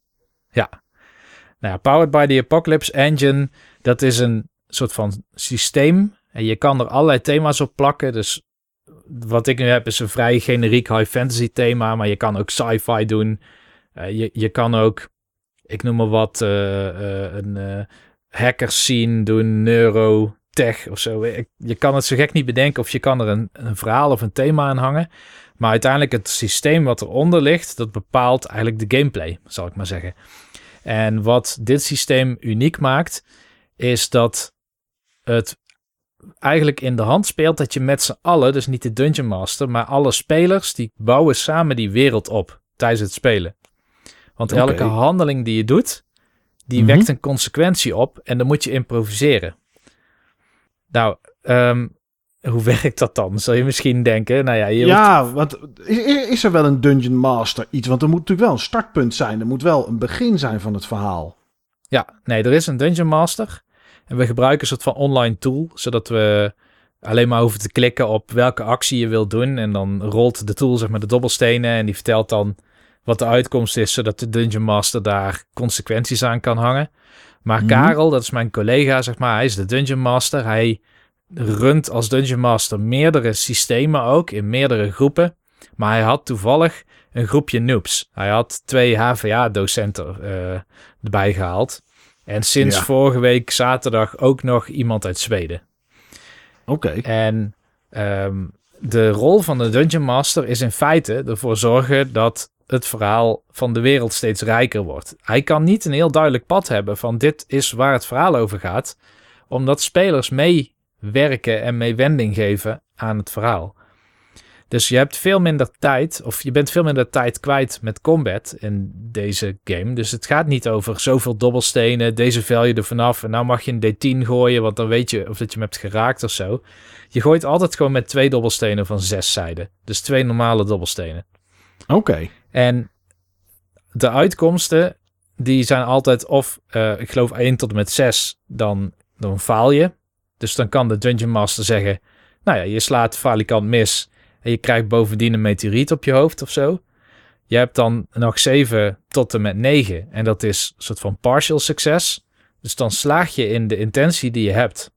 Ja. Nou ja, Powered by the Apocalypse Engine, dat is een soort van systeem. En je kan er allerlei thema's op plakken. Dus wat ik nu heb is een vrij generiek high fantasy thema, maar je kan ook sci-fi doen. Eh, je, je kan ook, ik noem maar wat, eh, een eh hacker scene doen, neuro tech of zo. Je kan het zo gek niet bedenken of je kan er een, een verhaal of een thema aan hangen. Maar uiteindelijk het systeem wat eronder ligt, dat bepaalt eigenlijk de gameplay, zal ik maar zeggen. En wat dit systeem uniek maakt, is dat het eigenlijk in de hand speelt dat je met z'n allen, dus niet de Dungeon Master, maar alle spelers, die bouwen samen die wereld op tijdens het spelen. Want elke handeling die je doet, die Mhm. wekt een consequentie op en dan moet je improviseren. Nou, ehm, hoe werkt dat dan? Zul je misschien denken, nou ja, je Ja, want is er wel een Dungeon Master iets? Want er moet natuurlijk wel een startpunt zijn. Er moet wel een begin zijn van het verhaal. Ja, nee, er is een Dungeon Master. En we gebruiken een soort van online tool, zodat we alleen maar hoeven te klikken op welke actie je wilt doen. En dan rolt de tool zeg maar de dobbelstenen en die vertelt dan wat de uitkomst is, zodat de Dungeon Master daar consequenties aan kan hangen. Maar Mhm. Karel, dat is mijn collega, zeg maar, hij is de Dungeon Master. Hij runt als Dungeon Master meerdere systemen ook, in meerdere groepen. Maar hij had toevallig een groepje noobs. Hij had twee HVA-docenten eh, erbij gehaald. En sinds Ja. vorige week zaterdag ook nog iemand uit Zweden. Oké. En ehm, de rol van de Dungeon Master is in feite ervoor zorgen dat het verhaal van de wereld steeds rijker wordt. Hij kan niet een heel duidelijk pad hebben van dit is waar het verhaal over gaat, omdat spelers meewerken en mee wending geven aan het verhaal. Dus je hebt veel minder tijd, of je bent veel minder tijd kwijt met combat in deze game. Dus het gaat niet over zoveel dobbelstenen, deze vel je er vanaf en nou mag je een D10 gooien, want dan weet je of dat je hem hebt geraakt of zo. Je gooit altijd gewoon met twee dobbelstenen van zes zijden. Dus twee normale dobbelstenen. Oké. En de uitkomsten, die zijn altijd of, eh, ik geloof 1 tot en met 6, dan, dan faal je. Dus dan kan de Dungeon Master zeggen, nou ja, je slaat falikant mis en je krijgt bovendien een meteoriet op je hoofd of zo. Je hebt dan nog 7 tot en met 9 en dat is een soort van partial succes. Dus dan slaag je in de intentie die je hebt.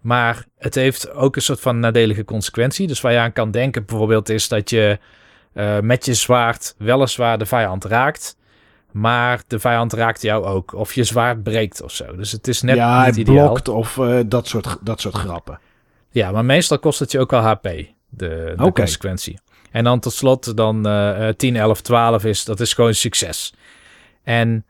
Maar het heeft ook een soort van nadelige consequentie. Dus waar je aan kan denken bijvoorbeeld is dat je eh, met je zwaard weliswaar de vijand raakt. Maar de vijand raakt jou ook. Of je zwaard breekt of zo. Dus het is net ja, niet ideaal. blokt of eh, dat, soort, dat soort grappen. Ja, maar meestal kost het je ook al HP, de, de consequentie. En dan tot slot, dan eh, 10, 11, 12 is, dat is gewoon succes. En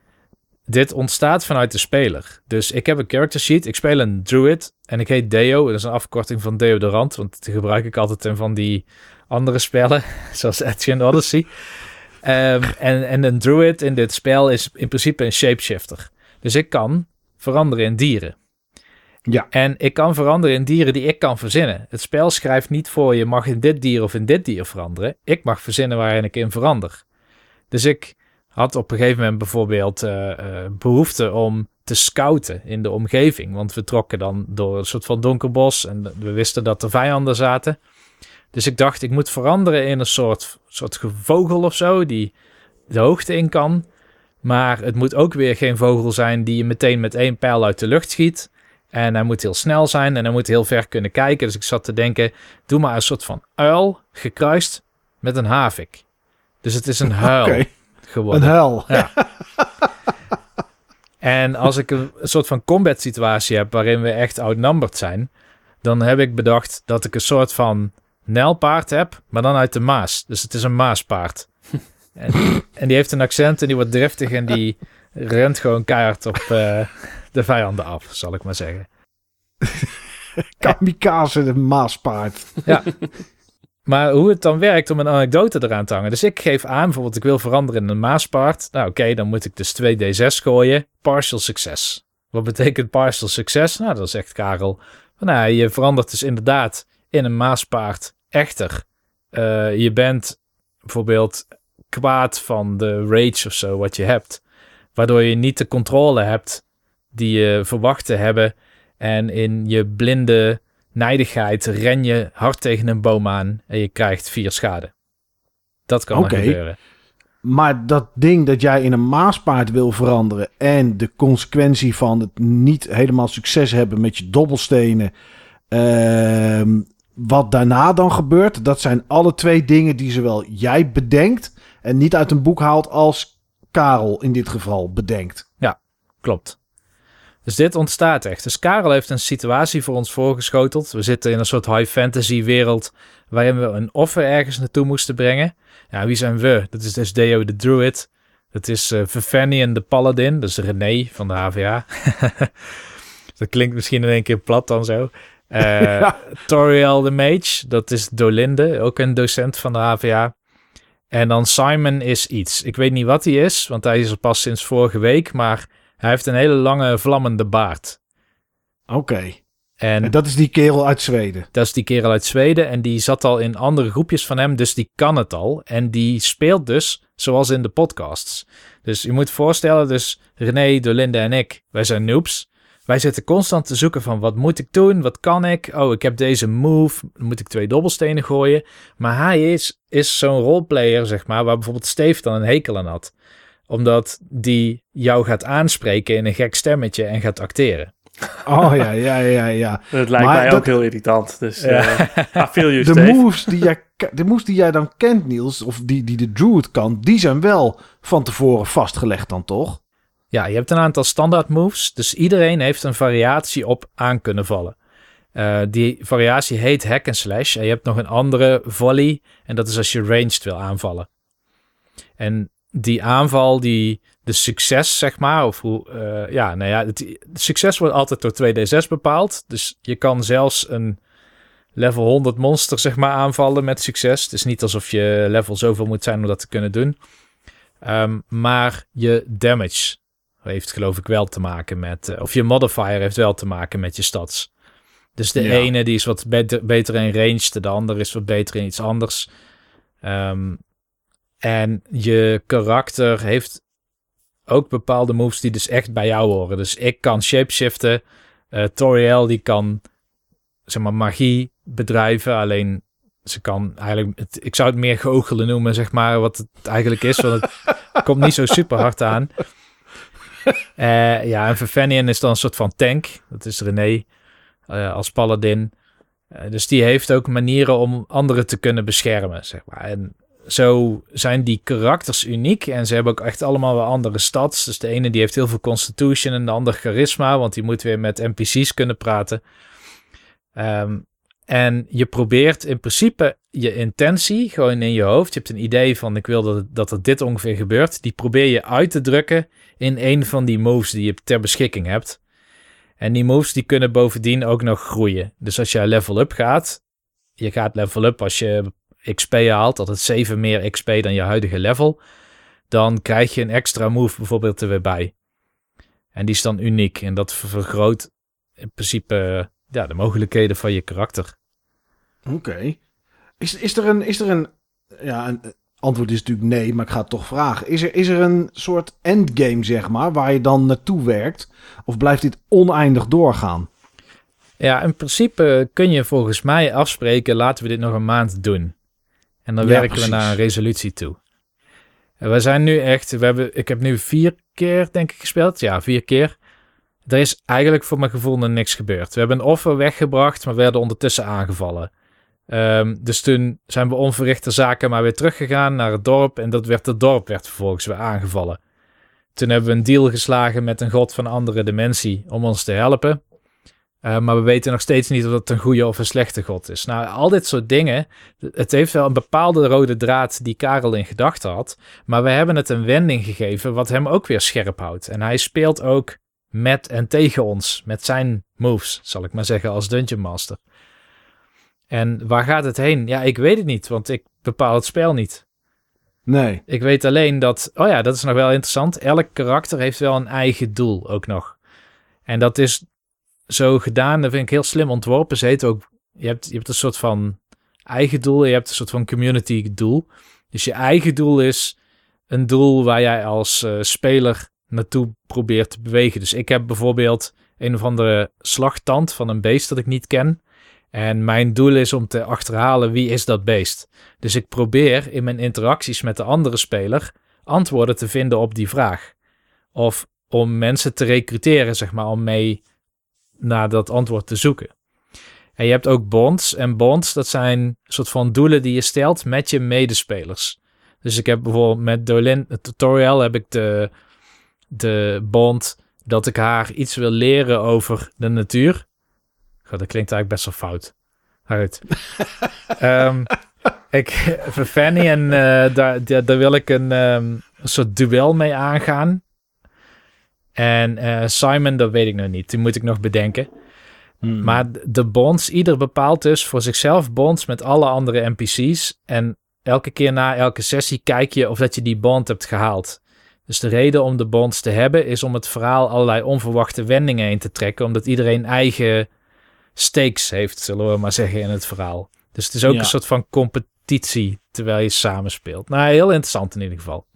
dit ontstaat vanuit de speler. Dus ik heb een character sheet, ik speel een druid en ik heet Deo. Dat is een afkorting van deodorant, want die gebruik ik altijd in van die andere spellen, zoals Action Odyssey. Ehm, en, en een druid in dit spel is in principe een shapeshifter. Dus ik kan veranderen in dieren. Ja. En ik kan veranderen in dieren die ik kan verzinnen. Het spel schrijft niet voor je mag in dit dier of in dit dier veranderen. Ik mag verzinnen waarin ik in verander. Dus ik had op een gegeven moment bijvoorbeeld eh, eh, behoefte om te scouten in de omgeving. Want we trokken dan door een soort van donker bos en we wisten dat er vijanden zaten. Dus ik dacht, ik moet veranderen in een soort, soort vogel of zo die de hoogte in kan. Maar het moet ook weer geen vogel zijn die je meteen met één pijl uit de lucht schiet. En hij moet heel snel zijn en hij moet heel ver kunnen kijken. Dus ik zat te denken, doe maar een soort van uil gekruist met een havik. Dus het is een huil geworden. Een hel. En als ik een, een soort van combat situatie heb waarin we echt outnumbered zijn, dan heb ik bedacht dat ik een soort van nijlpaard heb, maar dan uit de Maas. Dus het is een Maaspaard. en, en die heeft een accent en die wordt driftig en die rent gewoon keihard op eh, de vijanden af, zal ik maar zeggen. Kamikaze, de maaspaard. Ja. Maar hoe het dan werkt om een anekdote eraan te hangen. Dus ik geef aan, bijvoorbeeld ik wil veranderen in een maaspaard. Nou oké, dan moet ik dus 2d6 gooien. Partial succes. Wat betekent partial succes? Nou, dan zegt Karel. Van, nou, je verandert dus inderdaad in een maaspaard. Echter, eh, je bent bijvoorbeeld kwaad van de rage of zo wat je hebt. Waardoor je niet de controle hebt die je verwacht te hebben. En in je blinde nijdigheid ren je hard tegen een boom aan en je krijgt vier schade. Dat kan er gebeuren. Maar dat ding dat jij in een maaspaard wil veranderen en de consequentie van het niet helemaal succes hebben met je dobbelstenen, ehm, wat daarna dan gebeurt, dat zijn alle twee dingen die zowel jij bedenkt en niet uit een boek haalt als Karel in dit geval bedenkt. Klopt. Dus dit ontstaat echt. Dus Karel heeft een situatie voor ons voorgeschoteld. We zitten in een soort high fantasy wereld waarin we een offer ergens naartoe moesten brengen. Ja, wie zijn we? Dat is dus Deo de Druid. Dat is uh, Vivanion de Paladin. Dat is René van de HVA. dat klinkt misschien in één keer plat dan zo. Uh, Toriel de Mage, dat is Dolinde, ook een docent van de HVA. En dan Simon is iets. Ik weet niet wat hij is, want hij is er pas sinds vorige week, maar hij heeft een hele lange vlammende baard. Oké. En, dat is die kerel uit Zweden. Dat is die kerel uit Zweden. En die zat al in andere groepjes van hem. Dus die kan het al. En die speelt dus zoals in de podcasts. Dus je moet voorstellen, dus René, Dolinde en ik, wij zijn noobs. Wij zitten constant te zoeken van wat moet ik doen, wat kan ik? Oh, ik heb deze move, moet ik twee dobbelstenen gooien? Maar hij is, is zo'n roleplayer, zeg maar, waar bijvoorbeeld Steve dan een hekel aan had. Omdat die jou gaat aanspreken in een gek stemmetje en gaat acteren. Oh ja, ja, ja, ja. Dat lijkt mij ook heel irritant. Dus ja. uh, de, moves die jij, de moves die jij dan kent, Niels, of die, die de Druid kan, die zijn wel van tevoren vastgelegd dan toch? Ja, je hebt een aantal standaard moves. Dus iedereen heeft een variatie op aan kunnen vallen. Uh, die variatie heet hack and slash. En je hebt nog een andere volley. En dat is als je ranged wil aanvallen. En die aanval, die de succes, zeg maar, of hoe, uh, ja, nou ja, het, succes wordt altijd door 2d6 bepaald. Dus je kan zelfs een level 100 monster, zeg maar, aanvallen met succes. Het is niet alsof je level zoveel moet zijn om dat te kunnen doen. Um, maar je damage heeft geloof ik wel te maken met, uh, of je modifier heeft wel te maken met je stats. Dus de ene die is wat beter, beter in range, de andere is wat beter in iets anders. Um, en je karakter heeft ook bepaalde moves die dus echt bij jou horen. Dus ik kan shapeshiften. Uh, Toriel die kan zeg maar magie bedrijven. Alleen ze kan eigenlijk, het, ik zou het meer goochelen noemen, zeg maar, wat het eigenlijk is. Want het komt niet zo super hard aan. Uh, ja, en Verfanian is dan een soort van tank. Dat is René uh, als paladin. dus die heeft ook manieren om anderen te kunnen beschermen, zeg maar. En zo zijn die karakters uniek. En ze hebben ook echt allemaal wel andere stats. Dus de ene die heeft heel veel constitution en de andere charisma. Want die moet weer met NPC's kunnen praten. Um, en je probeert in principe je intentie gewoon in je hoofd. Je hebt een idee van ik wil dat, dat er dit ongeveer gebeurt. Die probeer je uit te drukken in een van die moves die je ter beschikking hebt. En die moves die kunnen bovendien ook nog groeien. Dus als je level up gaat. Je gaat level up als je XP haalt, dat het 7 meer XP dan je huidige level, dan krijg je een extra move bijvoorbeeld er weer bij. En die is dan uniek en dat vergroot in principe ja, de mogelijkheden van je karakter. Oké. Is, is er een, is er een, ja, een antwoord is natuurlijk nee, maar ik ga het toch vragen. Is er, is er een soort endgame, zeg maar, waar je dan naartoe werkt? Of blijft dit oneindig doorgaan? Ja, in principe kun je volgens mij afspreken, laten we dit nog een maand doen. En dan werken we naar een resolutie toe. En we zijn nu echt, we hebben, ik heb nu vier keer denk ik gespeeld. Ja, vier keer. Er is eigenlijk voor mijn gevoel nog niks gebeurd. We hebben een offer weggebracht, maar werden ondertussen aangevallen. Um, dus toen zijn we onverrichte zaken maar weer teruggegaan naar het dorp. En dat werd het dorp werd vervolgens weer aangevallen. Toen hebben we een deal geslagen met een god van andere dimensie om ons te helpen. Uh, maar we weten nog steeds niet of het een goede of een slechte god is. Nou, al dit soort dingen. Het heeft wel een bepaalde rode draad die Karel in gedachten had. Maar we hebben het een wending gegeven wat hem ook weer scherp houdt. En hij speelt ook met en tegen ons. Met zijn moves, zal ik maar zeggen, als Dungeon Master. En waar gaat het heen? Ja, ik weet het niet, want ik bepaal het spel niet. Nee. Ik weet alleen dat, oh ja, dat is nog wel interessant. Elk karakter heeft wel een eigen doel ook nog. En dat is zo gedaan. Dat vind ik heel slim ontworpen. Ze ook, je hebt, je hebt een soort van eigen doel. Je hebt een soort van community doel. Dus je eigen doel is een doel waar jij als uh, speler naartoe probeert te bewegen. Dus ik heb bijvoorbeeld een of andere slagtand van een beest dat ik niet ken. En mijn doel is om te achterhalen wie is dat beest. Dus ik probeer in mijn interacties met de andere speler antwoorden te vinden op die vraag. Of om mensen te recruteren, zeg maar, om mee naar dat antwoord te zoeken. En je hebt ook bonds. En bonds, dat zijn soort van doelen die je stelt met je medespelers. Dus ik heb bijvoorbeeld met Dolin, het tutorial, heb ik de, de bond dat ik haar iets wil leren over de natuur. God, dat klinkt eigenlijk best wel fout. Uit. Ehm, ik, voor Fanny en eh, daar, daar, daar wil ik een, ehm, een soort duel mee aangaan. En eh, Simon, dat weet ik nog niet. Die moet ik nog bedenken. Hmm. Maar de bonds, ieder bepaalt dus voor zichzelf bonds met alle andere NPC's. En elke keer na elke sessie kijk je of dat je die bond hebt gehaald. Dus de reden om de bonds te hebben is om het verhaal allerlei onverwachte wendingen in te trekken. Omdat iedereen eigen stakes heeft, zullen we maar zeggen, in het verhaal. Dus het is ook Ja. een soort van competitie terwijl je samenspeelt. Nou, heel interessant in ieder geval.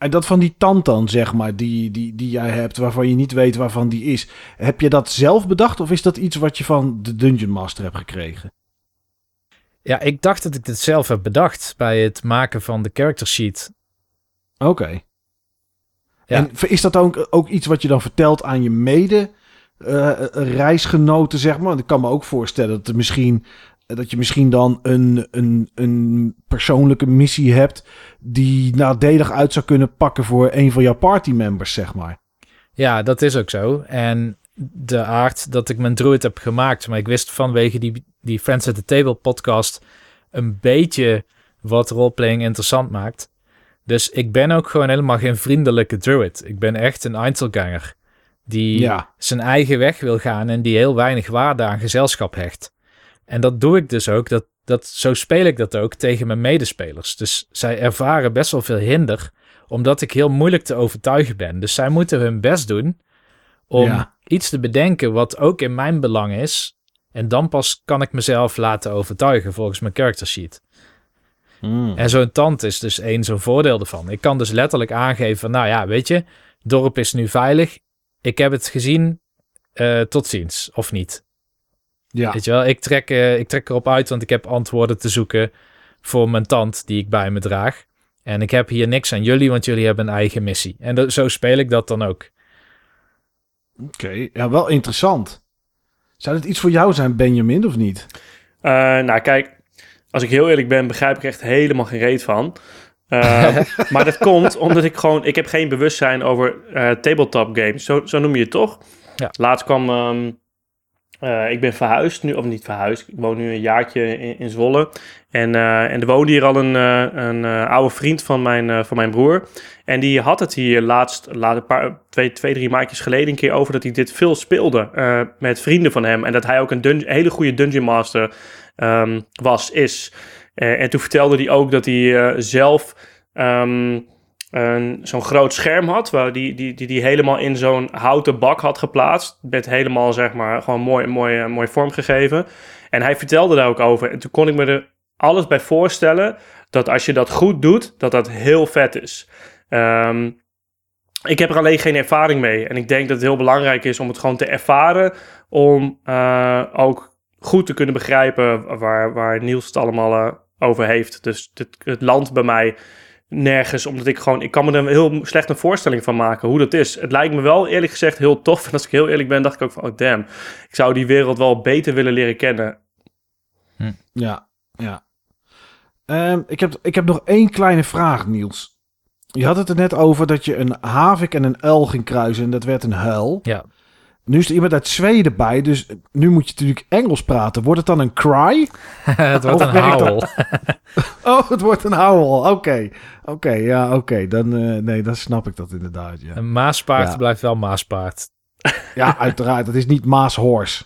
En dat van die tantan, zeg maar, die, die, die jij hebt, waarvan je niet weet waarvan die is. Heb je dat zelf bedacht of is dat iets wat je van de Dungeon Master hebt gekregen? Ja, ik dacht dat ik dit zelf heb bedacht bij het maken van de character sheet. Oké. Ja. En is dat ook, ook iets wat je dan vertelt aan je mede eh, reisgenoten, zeg maar? Want ik kan me ook voorstellen dat, er misschien, dat je misschien dan een, een, een persoonlijke missie hebt die nadelig uit zou kunnen pakken voor een van jouw partymembers, zeg maar. Ja, dat is ook zo. En de aard dat ik mijn druid heb gemaakt, maar ik wist vanwege die, die Friends at the Table podcast een beetje wat roleplaying interessant maakt. Dus ik ben ook gewoon helemaal geen vriendelijke druid. Ik ben echt een Einzelganger die Ja. zijn eigen weg wil gaan en die heel weinig waarde aan gezelschap hecht. En dat doe ik dus ook. Dat, dat, zo speel ik dat ook tegen mijn medespelers. Dus zij ervaren best wel veel hinder, omdat ik heel moeilijk te overtuigen ben. Dus zij moeten hun best doen om Ja. iets te bedenken wat ook in mijn belang is. En dan pas kan ik mezelf laten overtuigen volgens mijn character sheet. En zo'n tand is dus één zo'n voordeel ervan. Ik kan dus letterlijk aangeven van, nou ja, weet je, dorp is nu veilig. Ik heb het gezien, eh, tot ziens, of niet. Ja. Weet je wel, ik trek, eh, ik trek erop uit, want ik heb antwoorden te zoeken voor mijn tand die ik bij me draag. En ik heb hier niks aan jullie, want jullie hebben een eigen missie. En dat- zo speel ik dat dan ook. Oké, ja, wel interessant. Zou het iets voor jou zijn, Benjamin, of niet? Eh, nou, kijk, als ik heel eerlijk ben, begrijp ik er echt helemaal geen reet van. Eh, maar dat komt omdat ik gewoon... Ik heb geen bewustzijn over eh, tabletop games. Zo, zo noem je het toch? Ja. Laatst kwam... ehm, eh, ik ben verhuisd nu, of niet verhuisd. Ik woon nu een jaartje in, Zwolle. En, eh, en er woonde hier al een, eh, een oude vriend van mijn, van mijn broer. En die had het hier laatst, laat een paar, twee, twee, drie maandjes geleden een keer over dat hij dit veel speelde met vrienden van hem. En dat hij ook een hele goede Dungeon Master ehm, was, is. En toen vertelde hij ook dat hij zelf ehm, zo'n groot scherm had, waar die, die, die, die helemaal in zo'n houten bak had geplaatst. Met helemaal, zeg maar, gewoon mooi, mooi, eh, mooi vormgegeven. En hij vertelde daar ook over. En toen kon ik me er alles bij voorstellen dat als je dat goed doet, dat dat heel vet is. Ehm, ik heb er alleen geen ervaring mee. En ik denk dat het heel belangrijk is om het gewoon te ervaren. Om eh, ook goed te kunnen begrijpen waar, waar Niels het allemaal eh, over heeft. Dus het, het land bij mij nergens. Omdat ik gewoon, ik kan me er heel slecht een voorstelling van maken hoe dat is. Het lijkt me wel eerlijk gezegd heel tof. En als ik heel eerlijk ben, dacht ik ook van, oh damn. Ik zou die wereld wel beter willen leren kennen. Ja, ja. Ehm, ik, heb, ik heb nog één kleine vraag, Niels. Je had het er net over dat je een havik en een uil ging kruisen en dat werd een huil. Ja. Nu is er iemand uit Zweden bij, dus nu moet je natuurlijk Engels praten. Wordt het dan een cry? het wordt Of een howl. Oh, het wordt een howl. Oké, oké, ja, oké. Dan, eh, nee, dan snap ik dat inderdaad, ja. Een maaspaard Ja. blijft wel maaspaard. Ja, uiteraard. Het is niet Maashorse.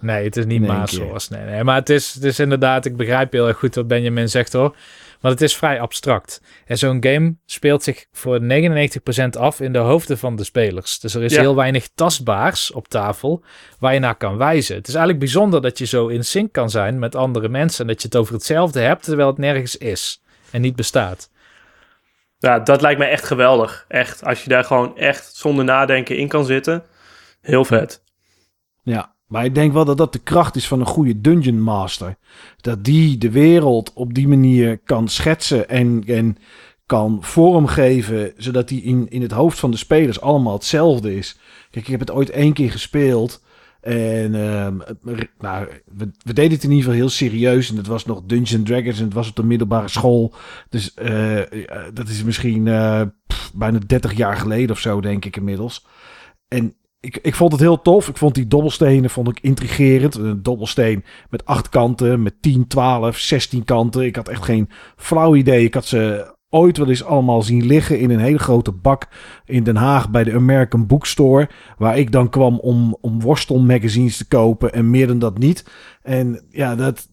Nee, het is niet Maashoorns. Nee, nee, maar het is, het is inderdaad, ik begrijp heel erg goed wat Benjamin zegt hoor. Want het is vrij abstract. En zo'n game speelt zich voor 99% af in de hoofden van de spelers. Dus er is Ja. heel weinig tastbaars op tafel waar je naar kan wijzen. Het is eigenlijk bijzonder dat je zo in sync kan zijn met andere mensen. En dat je het over hetzelfde hebt, terwijl het nergens is en niet bestaat. Ja, dat lijkt mij echt geweldig. Echt, als je daar gewoon echt zonder nadenken in kan zitten. Heel vet. Ja, maar ik denk wel dat dat de kracht is van een goede Dungeon Master. Dat die de wereld op die manier kan schetsen en, en kan vormgeven, zodat die in, in het hoofd van de spelers allemaal hetzelfde is. Kijk, ik heb het ooit één keer gespeeld. En ehm, nou, we, deden het in ieder geval heel serieus. En het was nog Dungeons Dragons en het was op de middelbare school. Dus eh, eh, dat is misschien eh, bijna 30 jaar geleden of zo, denk ik inmiddels. En ik, ik vond het heel tof. Ik vond die dobbelstenen vond ik intrigerend. Een dobbelsteen met acht kanten, met 10, 12, 16 kanten. Ik had echt geen flauw idee. Ik had ze ooit wel eens allemaal zien liggen in een hele grote bak in Den Haag bij de American Bookstore. Waar ik dan kwam om, om worstelmagazines te kopen en meer dan dat niet. En ja, dat,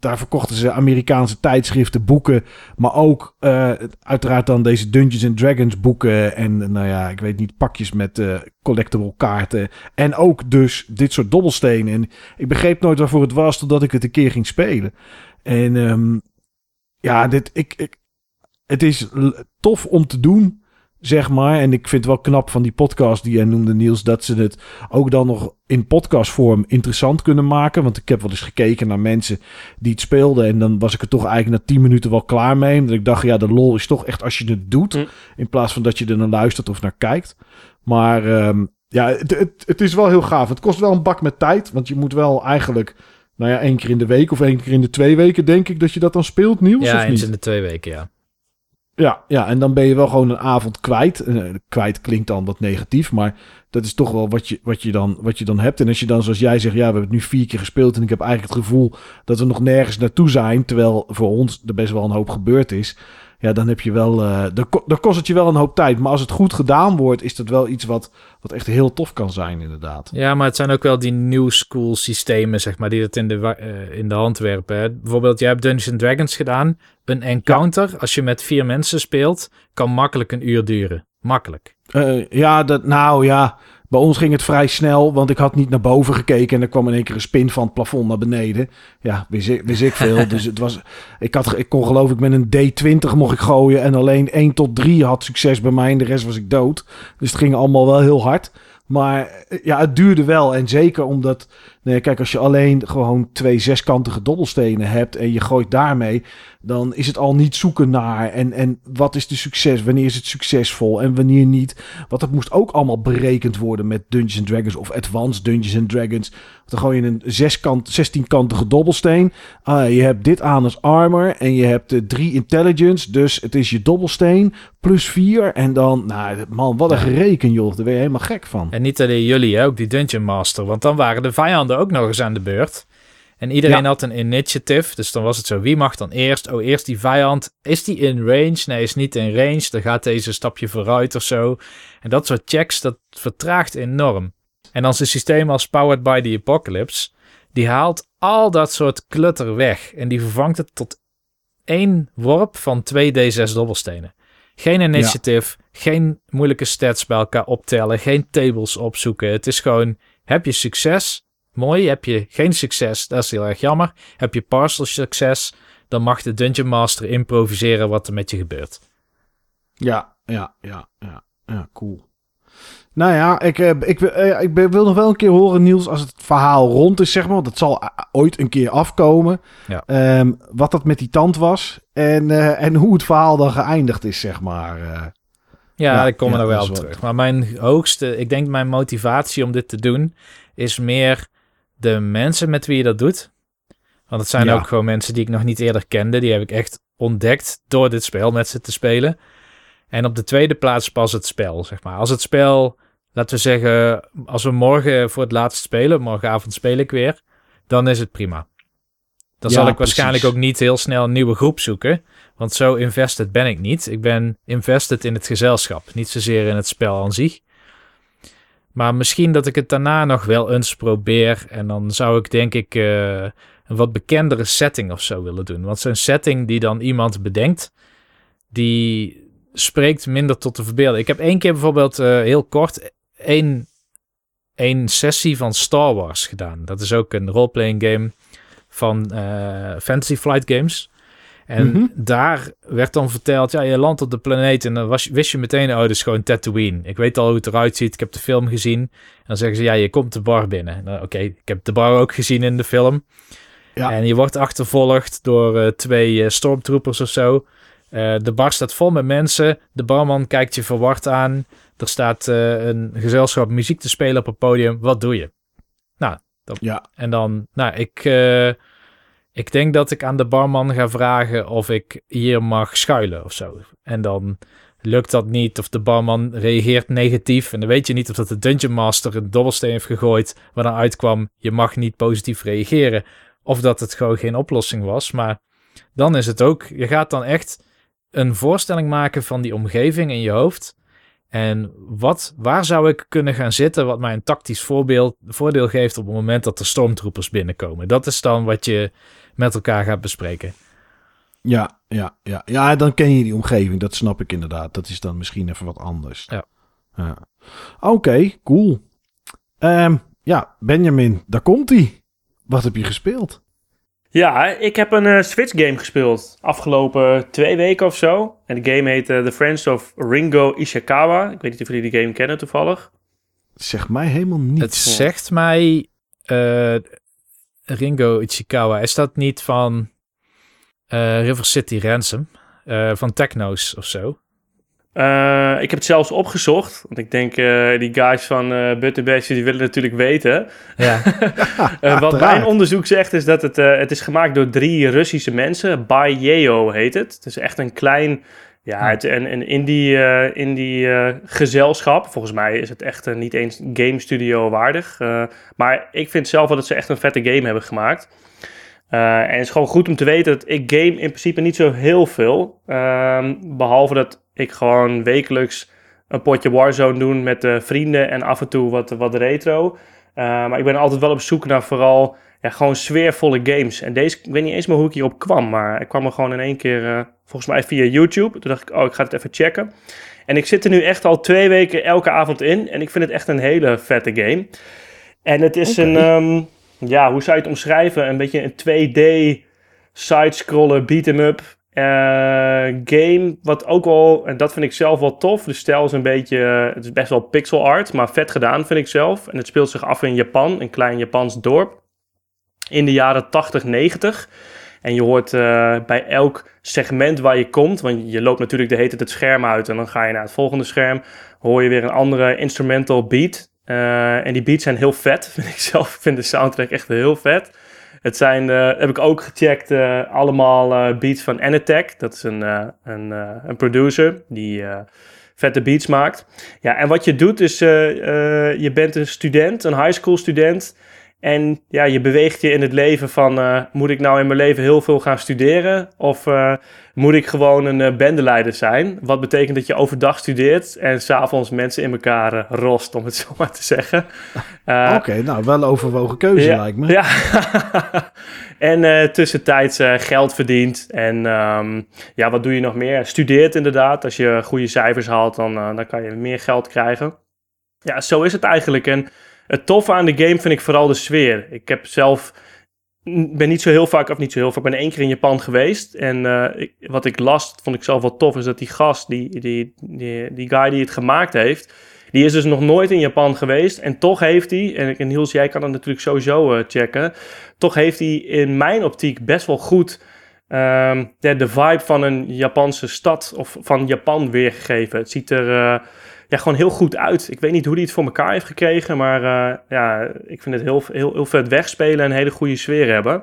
daar verkochten ze Amerikaanse tijdschriften, boeken. Maar ook uh, uiteraard dan deze Dungeons and Dragons boeken. En nou ja, ik weet niet, pakjes met uh, collectible kaarten. En ook dus dit soort dobbelstenen. En ik begreep nooit waarvoor het was totdat ik het een keer ging spelen. En um, ja, dit, ik, ik, het is tof om te doen zeg maar. En ik vind het wel knap van die podcast die jij noemde, Niels, dat ze het ook dan nog in podcastvorm interessant kunnen maken. Want ik heb wel eens gekeken naar mensen die het speelden. En dan was ik er toch eigenlijk na 10 minuten wel klaar mee. Omdat ik dacht, ja, de lol is toch echt als je het doet. Hm. In plaats van dat je er naar luistert of naar kijkt. Maar um, ja, het, het, het is wel heel gaaf. Het kost wel een bak met tijd. Want je moet wel eigenlijk nou ja, één keer in de week of één keer in de twee weken, denk ik, dat je dat dan speelt, Niels? Ja, of niet? eens in de twee weken, ja. Ja, ja, en dan ben je wel gewoon een avond kwijt. Uh, kwijt klinkt dan wat negatief, maar dat is toch wel wat je, wat, je dan, wat je dan hebt. En als je dan, zoals jij zegt, ja, we hebben het nu vier keer gespeeld en ik heb eigenlijk het gevoel dat we nog nergens naartoe zijn, terwijl voor ons er best wel een hoop gebeurd is. Ja, dan heb je wel, uh, dan, dan kost het je wel een hoop tijd. Maar als het goed gedaan wordt, is dat wel iets wat, wat echt heel tof kan zijn, inderdaad. Ja, maar het zijn ook wel die new school systemen, zeg maar, die dat in de, uh, in de hand werpen. Hè. Bijvoorbeeld, jij hebt Dungeons Dragons gedaan. Een encounter, ja. als je met vier mensen speelt, kan makkelijk een uur duren. Makkelijk. Uh, ja, dat, nou ja. Bij ons ging het vrij snel, want ik had niet naar boven gekeken en er kwam in één keer een spin van het plafond naar beneden. Ja, wist ik, wist ik veel. dus het was, ik, had, ik kon geloof ik met een D20 mocht ik gooien en alleen 1 tot 3 had succes bij mij en de rest was ik dood. Dus het ging allemaal wel heel hard. Maar ja, het duurde wel. En zeker omdat, nee, kijk, als je alleen gewoon twee zeskantige dobbelstenen hebt en je gooit daarmee, dan is het al niet zoeken naar. En, en wat is de succes? Wanneer is het succesvol en wanneer niet? Want dat moest ook allemaal berekend worden met Dungeons Dragons of Advanced Dungeons and Dragons. Dan gooi je een zeskant, 16-kantige dobbelsteen. Uh, je hebt dit aan als armor en je hebt uh, drie intelligence. Dus het is je dobbelsteen plus vier. En dan, nou man, wat een gereken joh. Daar ben je helemaal gek van. En niet alleen jullie, ook die Dungeon Master. Want dan waren de vijanden ook nog eens aan de beurt. En iedereen ja. had een initiative. Dus dan was het zo, wie mag dan eerst? Oh, eerst die vijand. Is die in range? Nee, is niet in range. Dan gaat deze stapje vooruit of zo. En dat soort checks, dat vertraagt enorm. En dan zijn systeem als Powered by the Apocalypse. Die haalt al dat soort klutter weg. En die vervangt het tot één worp van 2d6 dobbelstenen. Geen initiative, ja. geen moeilijke stats bij elkaar optellen, geen tables opzoeken. Het is gewoon, heb je succes? Mooi. Heb je geen succes? Dat is heel erg jammer. Heb je partial succes? Dan mag de Dungeon Master improviseren wat er met je gebeurt. Ja, ja, ja, ja, ja, cool. Nou ja, ik, ik, ik, wil nog wel een keer horen, Niels, als het verhaal rond is, zeg maar. Want dat zal ooit een keer afkomen. Ja. Um, wat dat met die tand was. En, uh, en hoe het verhaal dan geëindigd is, zeg maar. Uh, ja, ja, ik kom er nog wel op terug. Maar mijn hoogste, ik denk mijn motivatie om dit te doen, is meer de mensen met wie je dat doet. Want het zijn ja. ook gewoon mensen die ik nog niet eerder kende. Die heb ik echt ontdekt door dit spel met ze te spelen. En op de tweede plaats pas het spel, zeg maar. Als het spel, laten we zeggen, als we morgen voor het laatst spelen, morgenavond speel ik weer, dan is het prima. Dan ja, zal ik waarschijnlijk ook niet heel snel een nieuwe groep zoeken. Want zo invested ben ik niet. Ik ben invested in het gezelschap, niet zozeer in het spel aan zich. Maar misschien dat ik het daarna nog wel eens probeer. En dan zou ik denk ik uh, een wat bekendere setting of zo willen doen. Want zo'n setting die dan iemand bedenkt, die spreekt minder tot de verbeelding. Ik heb één keer bijvoorbeeld uh, heel kort één, één sessie van Star Wars gedaan. Dat is ook een roleplaying game van uh, Fantasy Flight Games. En mm-hmm. daar werd dan verteld, ja, je landt op de planeet en dan was, wist je meteen, oh, dat is gewoon Tatooine. Ik weet al hoe het eruit ziet, ik heb de film gezien. En dan zeggen ze, ja, je komt de bar binnen. Nou, Oké, okay, ik heb de bar ook gezien in de film. Ja. En je wordt achtervolgd door uh, twee uh, stormtroopers of zo. Uh, de bar staat vol met mensen. De barman kijkt je verward aan. Er staat een gezelschap muziek te spelen op het podium. Wat doe je? Nou, dat, ja. en dan, nou, ik ik denk dat ik aan de barman ga vragen of ik hier mag schuilen of zo. En dan lukt dat niet. Of de barman reageert negatief. En dan weet je niet of dat de Dungeon Master een dobbelsteen heeft gegooid. Waar dan uitkwam, je mag niet positief reageren. Of dat het gewoon geen oplossing was. Maar dan is het ook, je gaat dan echt een voorstelling maken van die omgeving in je hoofd. En wat, waar zou ik kunnen gaan zitten wat mij een tactisch voorbeeld, voordeel geeft op het moment dat er stormtroopers binnenkomen? Dat is dan wat je met elkaar gaat bespreken. Ja, ja, ja. Ja, dan ken je die omgeving. Dat snap ik inderdaad. Dat is dan misschien even wat anders. Ja. ja. Oké, cool. Ehm, ja, Benjamin, daar komt hij. Wat heb je gespeeld? Ja, ik heb een eh, Switch game gespeeld. Afgelopen twee weken of zo. En de game heet eh, The Friends of Ringo Ishikawa. Ik weet niet of jullie die game kennen toevallig. Zeg mij helemaal niet. Het zegt mij eh, Ringo Ichikawa. Is dat niet van eh, River City Ransom? Eh, van Techno's of zo? Eh, ik heb het zelfs opgezocht. Want ik denk, eh, die guys van uh, Butterbasje, die willen natuurlijk weten. Ja. Eh, wat mijn onderzoek zegt, is dat het, eh, het is gemaakt door drie Russische mensen. Baiyeo heet het. Het is echt een klein... Ja, het, een, een indie, eh, indie eh, gezelschap. Volgens mij is het echt eh, niet eens game studio waardig. Eh, maar ik vind zelf wel dat ze echt een vette game hebben gemaakt. Eh, en het is gewoon goed om te weten dat ik game in principe niet zo heel veel. Ehm, behalve dat ik gewoon wekelijks een potje Warzone doe met eh, vrienden en af en toe wat, wat retro. Eh, maar ik ben altijd wel op zoek naar vooral ja, gewoon sfeervolle games. En deze, ik weet niet eens meer hoe ik hierop kwam, maar ik kwam er gewoon in één keer, eh, volgens mij via YouTube. Toen dacht ik, oh, ik ga het even checken. En ik zit er nu echt al twee weken elke avond in. En ik vind het echt een hele vette game. En het is een, ehm, ja, hoe zou je het omschrijven? Een beetje een 2D side-scroller beat-em-up game. Wat ook wel, en dat vind ik zelf wel tof. De stijl is een beetje, eh, het is best wel pixel art, maar vet gedaan vind ik zelf. En het speelt zich af in Japan, een klein Japans dorp. In de jaren 80, 90. En je hoort eh, bij elk segment waar je komt, want je loopt natuurlijk de hele tijd het scherm uit en dan ga je naar het volgende scherm, hoor je weer een andere instrumental beat. Eh, en die beats zijn heel vet, vind ik zelf. Ik vind de soundtrack echt heel vet. Het zijn, eh, heb ik ook gecheckt, eh, allemaal eh, beats van Anatek. Dat is een, een, een producer die vette beats maakt. Ja, en wat je doet is, je bent een student, een high school student. En ja, je beweegt je in het leven van, moet ik nou in mijn leven heel veel gaan studeren? Of moet ik gewoon een eh, bendeleider zijn? Wat betekent dat je overdag studeert en s'avonds mensen in elkaar eh, rost, om het zo maar te zeggen. Eh, Oké, nou, wel overwogen keuze ja, lijkt me. Ja. en tussentijds geld verdient. En ehm, ja, wat doe je nog meer? Studeert inderdaad. Als je goede cijfers haalt, dan, dan kan je meer geld krijgen. Ja, zo is het eigenlijk. En het toffe aan de game vind ik vooral de sfeer. Ik heb zelf ben niet zo heel vaak, of niet zo heel vaak, ben één keer in Japan geweest. En eh, ik- wat ik las, vond ik zelf wel tof, is dat die gast, die, die, die, die guy die het gemaakt heeft, die is dus nog nooit in Japan geweest. En toch heeft hij, en, en Niels, jij kan dat natuurlijk sowieso eh, checken, toch heeft hij in mijn optiek best wel goed ehm, de, de vibe van een Japanse stad of van Japan weergegeven. Het ziet er eh, ja, gewoon heel goed uit. Ik weet niet hoe hij het voor elkaar heeft gekregen, maar eh, ja, ik vind het heel, heel, heel vet wegspelen en een hele goede sfeer hebben.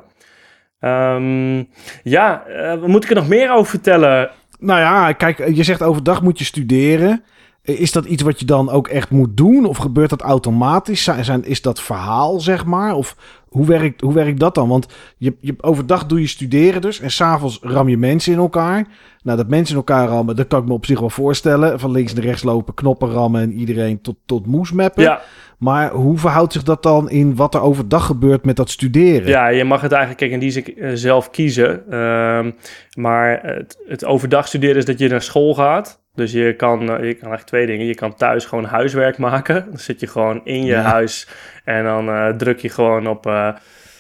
Ehm, ja, eh, moet ik er nog meer over vertellen? Nou ja, kijk, je zegt overdag moet je studeren. Is dat iets wat je dan ook echt moet doen? Of gebeurt dat automatisch? Zijn, zijn, is dat verhaal, zeg maar? Of hoe werkt, hoe werkt dat dan? Want je, je, overdag doe je studeren dus. En s'avonds ram je mensen in elkaar. Nou, dat mensen in elkaar rammen, dat kan ik me op zich wel voorstellen. Van links naar rechts lopen, knoppen rammen en iedereen tot, tot moes meppen. Ja, Maar hoe verhoudt zich dat dan in wat er overdag gebeurt met dat studeren? Ja, je mag het eigenlijk kijk, in die zin eh, zelf kiezen. Ehm, maar het, het overdag studeren is dat je naar school gaat. Dus je kan, eh, je kan eigenlijk twee dingen. Je kan thuis gewoon huiswerk maken. Dan zit je gewoon in je Ja. huis en dan eh, druk je gewoon op eh,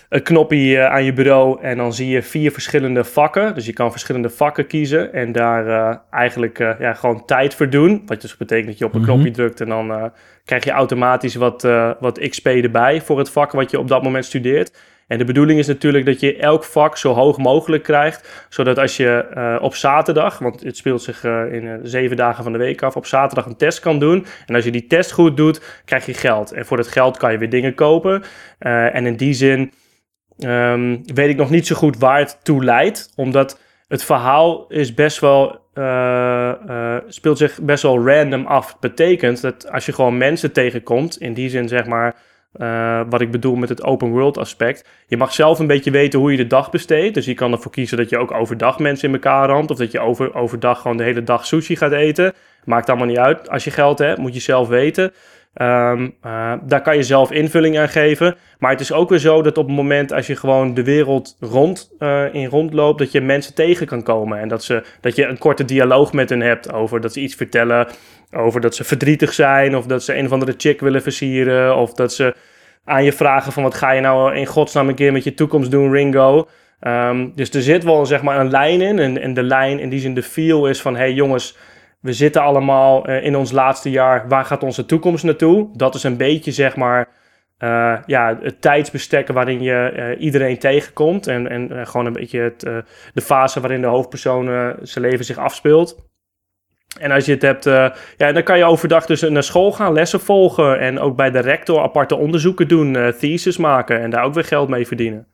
een knopje aan je bureau. En dan zie je vier verschillende vakken. Dus je kan verschillende vakken kiezen en daar eigenlijk ja, gewoon tijd voor doen. Wat dus betekent dat je op een Mhm. knopje drukt en dan krijg je automatisch wat, wat XP erbij voor het vak wat je op dat moment studeert. En de bedoeling is natuurlijk dat je elk vak zo hoog mogelijk krijgt. Zodat als je eh, op zaterdag, want het speelt zich eh, in eh, zeven dagen van de week af, op zaterdag een test kan doen. En als je die test goed doet, krijg je geld. En voor dat geld kan je weer dingen kopen. En in die zin ehm, weet ik nog niet zo goed waar het toe leidt. Omdat het verhaal is best wel, speelt zich best wel random af. Betekent dat als je gewoon mensen tegenkomt, in die zin zeg maar, eh, wat ik bedoel met het open world aspect. Je mag zelf een beetje weten hoe je de dag besteedt. Dus je kan ervoor kiezen dat je ook overdag mensen in elkaar ramt. Of dat je over, overdag gewoon de hele dag sushi gaat eten. Maakt allemaal niet uit. Als je geld hebt, moet je zelf weten. Ehm, eh, daar kan je zelf invulling aan geven. Maar het is ook weer zo dat op het moment als je gewoon de wereld rond, eh, in rondloopt, dat je mensen tegen kan komen. En dat, ze, dat je een korte dialoog met hen hebt over dat ze iets vertellen. Over dat ze verdrietig zijn, of dat ze een of andere chick willen versieren. Of dat ze aan je vragen van wat ga je nou in godsnaam een keer met je toekomst doen, Ringo. Ehm, dus er zit wel zeg maar een lijn in. En, en de lijn in die zin de feel is van, hey jongens we zitten allemaal uh, in ons laatste jaar. Waar gaat onze toekomst naartoe? Dat is een beetje, zeg maar, uh, ja, het tijdsbestek waarin je uh, iedereen tegenkomt. En, en gewoon een beetje het, de fase waarin de hoofdpersoon zijn leven zich afspeelt. En als je het hebt, ja, dan kan je overdag dus naar school gaan, lessen volgen. En ook bij de rector aparte onderzoeken doen, thesis maken. En daar ook weer geld mee verdienen.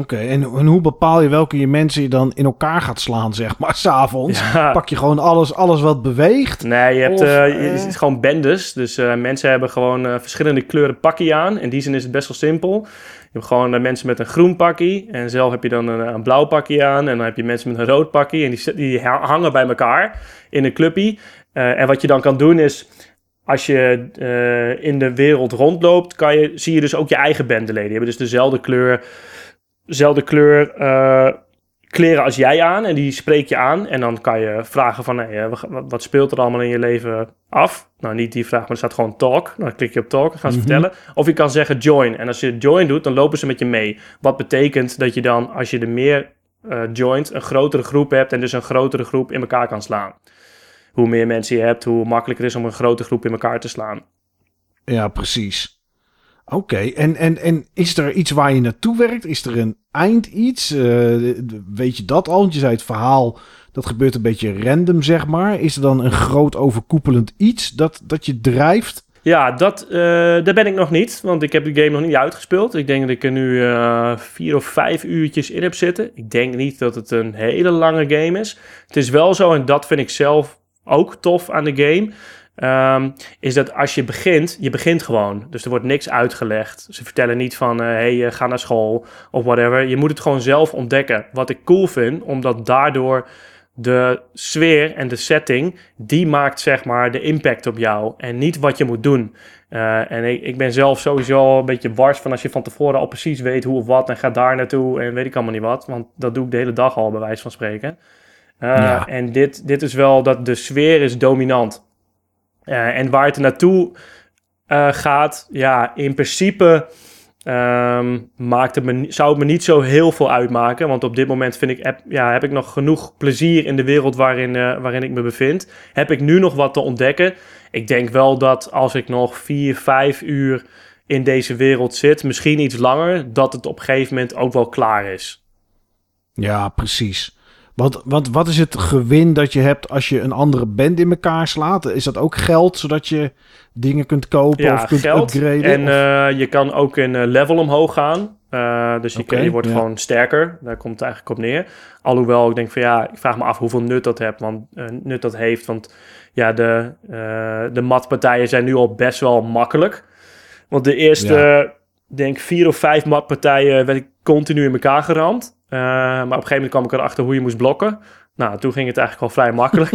Oké, en, en, hoe bepaal je welke je mensen je dan in elkaar gaat slaan, zeg maar, s'avonds? Ja. Pak je gewoon alles, alles wat beweegt? Nee, je hebt of, uh, je, uh... gewoon bendes. Dus uh, mensen hebben gewoon verschillende kleuren pakje aan. In die zin is het best wel simpel. Je hebt gewoon mensen met een groen pakje. En zelf heb je dan een, een, blauw pakje aan. En dan heb je mensen met een rood pakje. En die, die hangen bij elkaar in een clubje. en wat je dan kan doen is als je uh, in de wereld rondloopt, kan je, zie je dus ook je eigen bendeleden. Die hebben dus dezelfde kleur dezelfde kleur uh, kleren als jij aan. En die spreek je aan. En dan kan je vragen van, hey, wat speelt er allemaal in je leven af? Nou, niet die vraag, maar er staat gewoon talk. Dan klik je op talk, dan gaan ze mm -hmm. vertellen. Of je kan zeggen join. En als je join doet, dan lopen ze met je mee. Wat betekent dat je dan, als je er meer uh, joint, een grotere groep hebt. En dus een grotere groep in elkaar kan slaan. Hoe meer mensen je hebt, hoe makkelijker het is om een grote groep in elkaar te slaan. Ja, precies. Oké, en, en, en is er iets waar je naartoe werkt? Is er een eind iets? Uh, weet je dat al? Want je zei het verhaal, dat gebeurt een beetje random, zeg maar. Is er dan een groot overkoepelend iets dat, dat je drijft? Ja, dat, uh, daar ben ik nog niet, want ik heb de game nog niet uitgespeeld. Ik denk dat ik er nu uh, vier of vijf uurtjes in heb zitten. Ik denk niet dat het een hele lange game is. Het is wel zo, en dat vind ik zelf ook tof aan de game Um, is dat als je begint, je begint gewoon. Dus er wordt niks uitgelegd. Ze vertellen niet van, uh, hey, ga naar school of whatever. Je moet het gewoon zelf ontdekken. Wat ik cool vind, omdat daardoor de sfeer en de setting, die maakt zeg maar de impact op jou. En niet wat je moet doen. Uh, en ik, ik, ben zelf sowieso een beetje wars van als je van tevoren al precies weet hoe of wat en ga daar naartoe en weet ik allemaal niet wat. Want dat doe ik de hele dag al, bij wijze van spreken. Ja. En dit, dit is wel dat de sfeer is dominant. Uh, en waar het naartoe uh, gaat, ja, in principe um, maakt het me, zou het me niet zo heel veel uitmaken. Want op dit moment vind ik, heb, ja, heb ik nog genoeg plezier in de wereld waarin, uh, waarin ik me bevind. Heb ik nu nog wat te ontdekken? Ik denk wel dat als ik nog vier, vijf uur in deze wereld zit, misschien iets langer, dat het op een gegeven moment ook wel klaar is. Ja, precies. Wat, wat, wat is het gewin dat je hebt als je een andere band in elkaar slaat? Is dat ook geld, zodat je dingen kunt kopen ja, of kunt geld. upgraden? En uh, je kan ook een uh, level omhoog gaan. Uh, dus je, okay, je wordt ja. gewoon sterker. Daar komt het eigenlijk op neer. Alhoewel ik denk van ja, ik vraag me af hoeveel nut dat, hebt, want, nut dat heeft. Want ja, de, de matpartijen zijn nu al best wel makkelijk. Want de eerste, ja. denk vier of vijf matpartijen werd ik continu in elkaar geramd. Uh, maar op een gegeven moment kwam ik erachter hoe je moest blokken. Nou, toen ging het eigenlijk wel vrij makkelijk.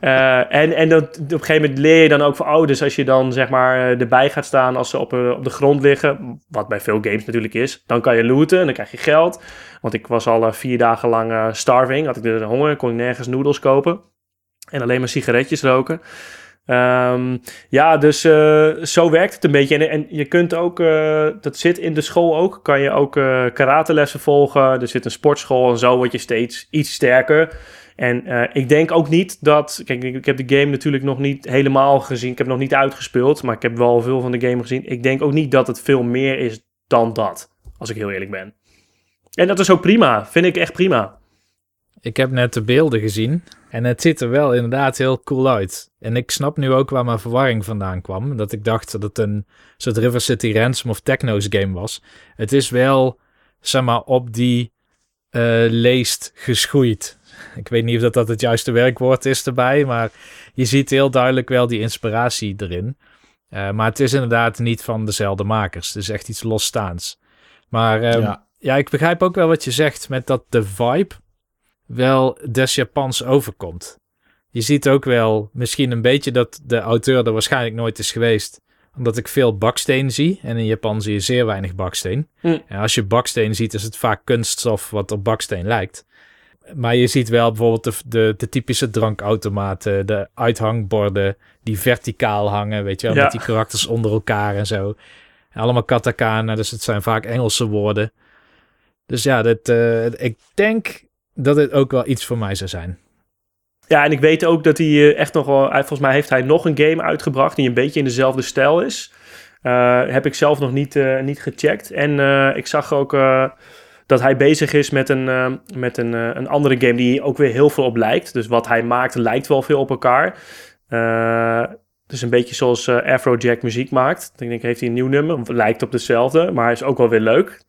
uh, en en dat, op een gegeven moment leer je dan ook van... Oh, dus als je dan zeg maar erbij gaat staan als ze op, op de grond liggen... Wat bij veel games natuurlijk is. Dan kan je looten en dan krijg je geld. Want ik was al vier dagen lang starving. Had ik de honger, kon ik nergens noedels kopen. En alleen maar sigaretjes roken. Um, ja, dus uh, zo werkt het een beetje. En, en je kunt ook, uh, dat zit in de school ook, kan je ook uh, karatelessen volgen. Er zit een sportschool en zo word je steeds iets sterker. En ik denk ook niet dat, kijk, ik heb de game natuurlijk nog niet helemaal gezien. Ik heb nog niet uitgespeeld, maar ik heb wel veel van de game gezien. Ik denk ook niet dat het veel meer is dan dat, als ik heel eerlijk ben. En dat is ook prima, vind ik echt prima. Ik heb net de beelden gezien en het ziet er wel inderdaad heel cool uit. En ik snap nu ook waar mijn verwarring vandaan kwam. Dat ik dacht dat het een soort River City Ransom of Techno's game was. Het is wel, zeg maar, op die eh, leest geschoeid. Ik weet niet of dat, dat het juiste werkwoord is erbij, maar je ziet heel duidelijk wel die inspiratie erin. Eh, maar het is inderdaad niet van dezelfde makers. Het is echt iets losstaans. Maar ehm, ja. Ja. ik begrijp ook wel wat je zegt met dat de vibe wel des Japans overkomt. Je ziet ook wel misschien een beetje dat de auteur er waarschijnlijk nooit is geweest omdat ik veel baksteen zie. En in Japan zie je zeer weinig baksteen. Hm. En als je baksteen ziet, is het vaak kunststof wat op baksteen lijkt. Maar je ziet wel bijvoorbeeld de, de, de typische drankautomaten, de uithangborden die verticaal hangen, weet je wel, Ja. met die karakters onder elkaar en zo. Allemaal katakana, dus het zijn vaak Engelse woorden. Dus ja, dit, eh, ik denk dat dit ook wel iets voor mij zou zijn. Ja, en ik weet ook dat hij eh, echt nog wel... Volgens mij heeft hij nog een game uitgebracht die een beetje in dezelfde stijl is. Eh, heb ik zelf nog niet, eh, niet gecheckt. En ik zag ook dat hij bezig is met, een, met een, een andere game die ook weer heel veel op lijkt. Dus wat hij maakt lijkt wel veel op elkaar. Het is een beetje zoals Afrojack muziek maakt. Ik denk, heeft hij een nieuw nummer? Lijkt op dezelfde, maar hij is ook wel weer leuk.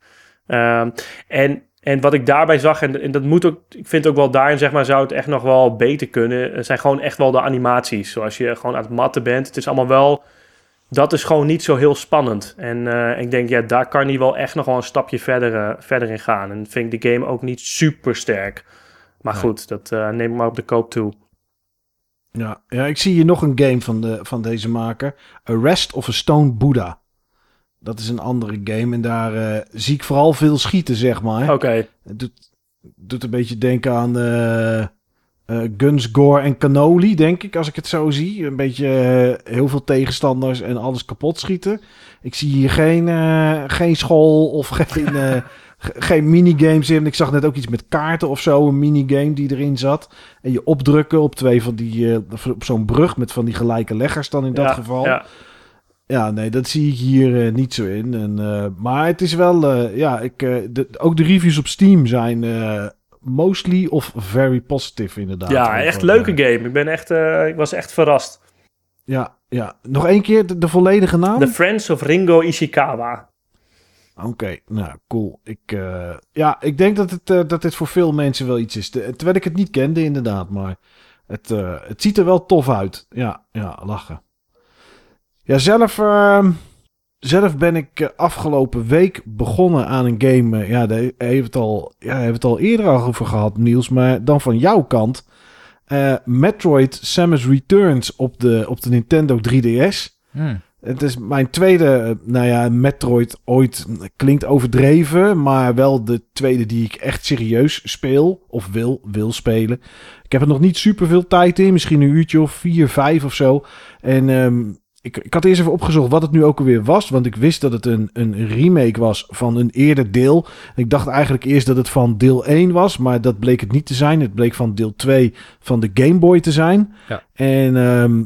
Ehm, en, en wat ik daarbij zag, en, en dat moet ook, ik vind ook wel daarin, zeg maar, zou het echt nog wel beter kunnen. Het zijn gewoon echt wel de animaties. Zoals je gewoon aan het matten bent. Het is allemaal wel, dat is gewoon niet zo heel spannend. En eh, ik denk, ja, daar kan hij wel echt nog wel een stapje verder, eh, verder in gaan. En vind ik de game ook niet super sterk. Maar goed, dat eh, neem ik maar op de koop toe. Ja, ja, ik zie hier nog een game van, de, van deze maker. Arrest of a Stone Buddha. Dat is een andere game en daar eh, zie ik vooral veel schieten, zeg maar. Oké, Het doet, doet een beetje denken aan eh, eh, Guns, Gore en Cannoli, denk ik, als ik het zo zie. Een beetje heel veel tegenstanders en alles kapot schieten. Ik zie hier geen, geen school of geen, ge- geen minigames in. Ik zag net ook iets met kaarten of zo, een minigame die erin zat. En je opdrukken op twee van die, of op zo'n brug met van die gelijke leggers dan in dat ja, geval. Ja. Ja, nee, dat zie ik hier eh, niet zo in. En, eh, maar het is wel, eh, ja, ik, de, ook de reviews op Steam zijn mostly of very positive inderdaad. ja, echt leuke game. Ik, ben echt, ik was echt verrast. ja, ja, nog één keer de, de volledige naam? The Friends of Ringo Ishikawa. Oké, nou, cool. Ik, ja, ik denk dat, het, dat dit voor veel mensen wel iets is. De- terwijl ik het niet kende inderdaad, maar het, het ziet er wel tof uit. Ja, ja, lachen. Ja, zelf, ehm, zelf ben ik eh, afgelopen week begonnen aan een game. eh, ja, daar heeft het al, ja, hebben we het al eerder al over gehad, Niels. Maar dan van jouw kant. Eh, Metroid Samus Returns op de, op de Nintendo 3DS. Hmm. Het is mijn tweede, nou ja, Metroid ooit klinkt overdreven, maar wel de tweede die ik echt serieus speel of wil, wil spelen. Ik heb er nog niet super veel tijd in, misschien een uurtje of vier, vijf of zo. En ehm, ik, ik had eerst even opgezocht wat het nu ook alweer was, want ik wist dat het een, een remake was van een eerder deel. Ik dacht eigenlijk eerst dat het van deel 1 was, maar dat bleek het niet te zijn. Het bleek van deel 2 van de Game Boy te zijn. Ja. En ehm,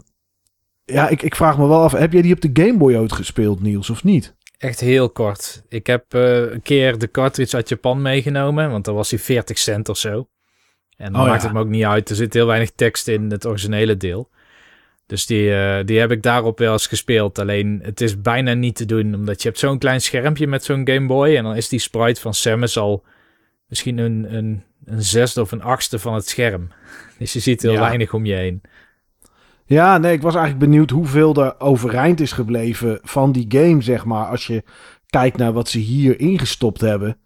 ja, ik, ik vraag me wel af, heb jij die op de Game Boy ooit gespeeld, Niels, of niet? Echt heel kort. Ik heb eh, een keer de cartridge uit Japan meegenomen, want dan was hij 40 cent of zo. En dan Oh, maakt ja. het me ook niet uit. Er zit heel weinig tekst in het originele deel. Dus die, eh, die heb ik daarop wel eens gespeeld. Alleen het is bijna niet te doen, omdat je hebt zo'n klein schermpje met zo'n Game Boy. En dan is die sprite van Samus al misschien een, een, een zesde of een achtste van het scherm. Dus je ziet heel Ja. weinig om je heen. Ja, nee, ik was eigenlijk benieuwd hoeveel er overeind is gebleven van die game, zeg maar. Als je kijkt naar wat ze hier ingestopt hebben.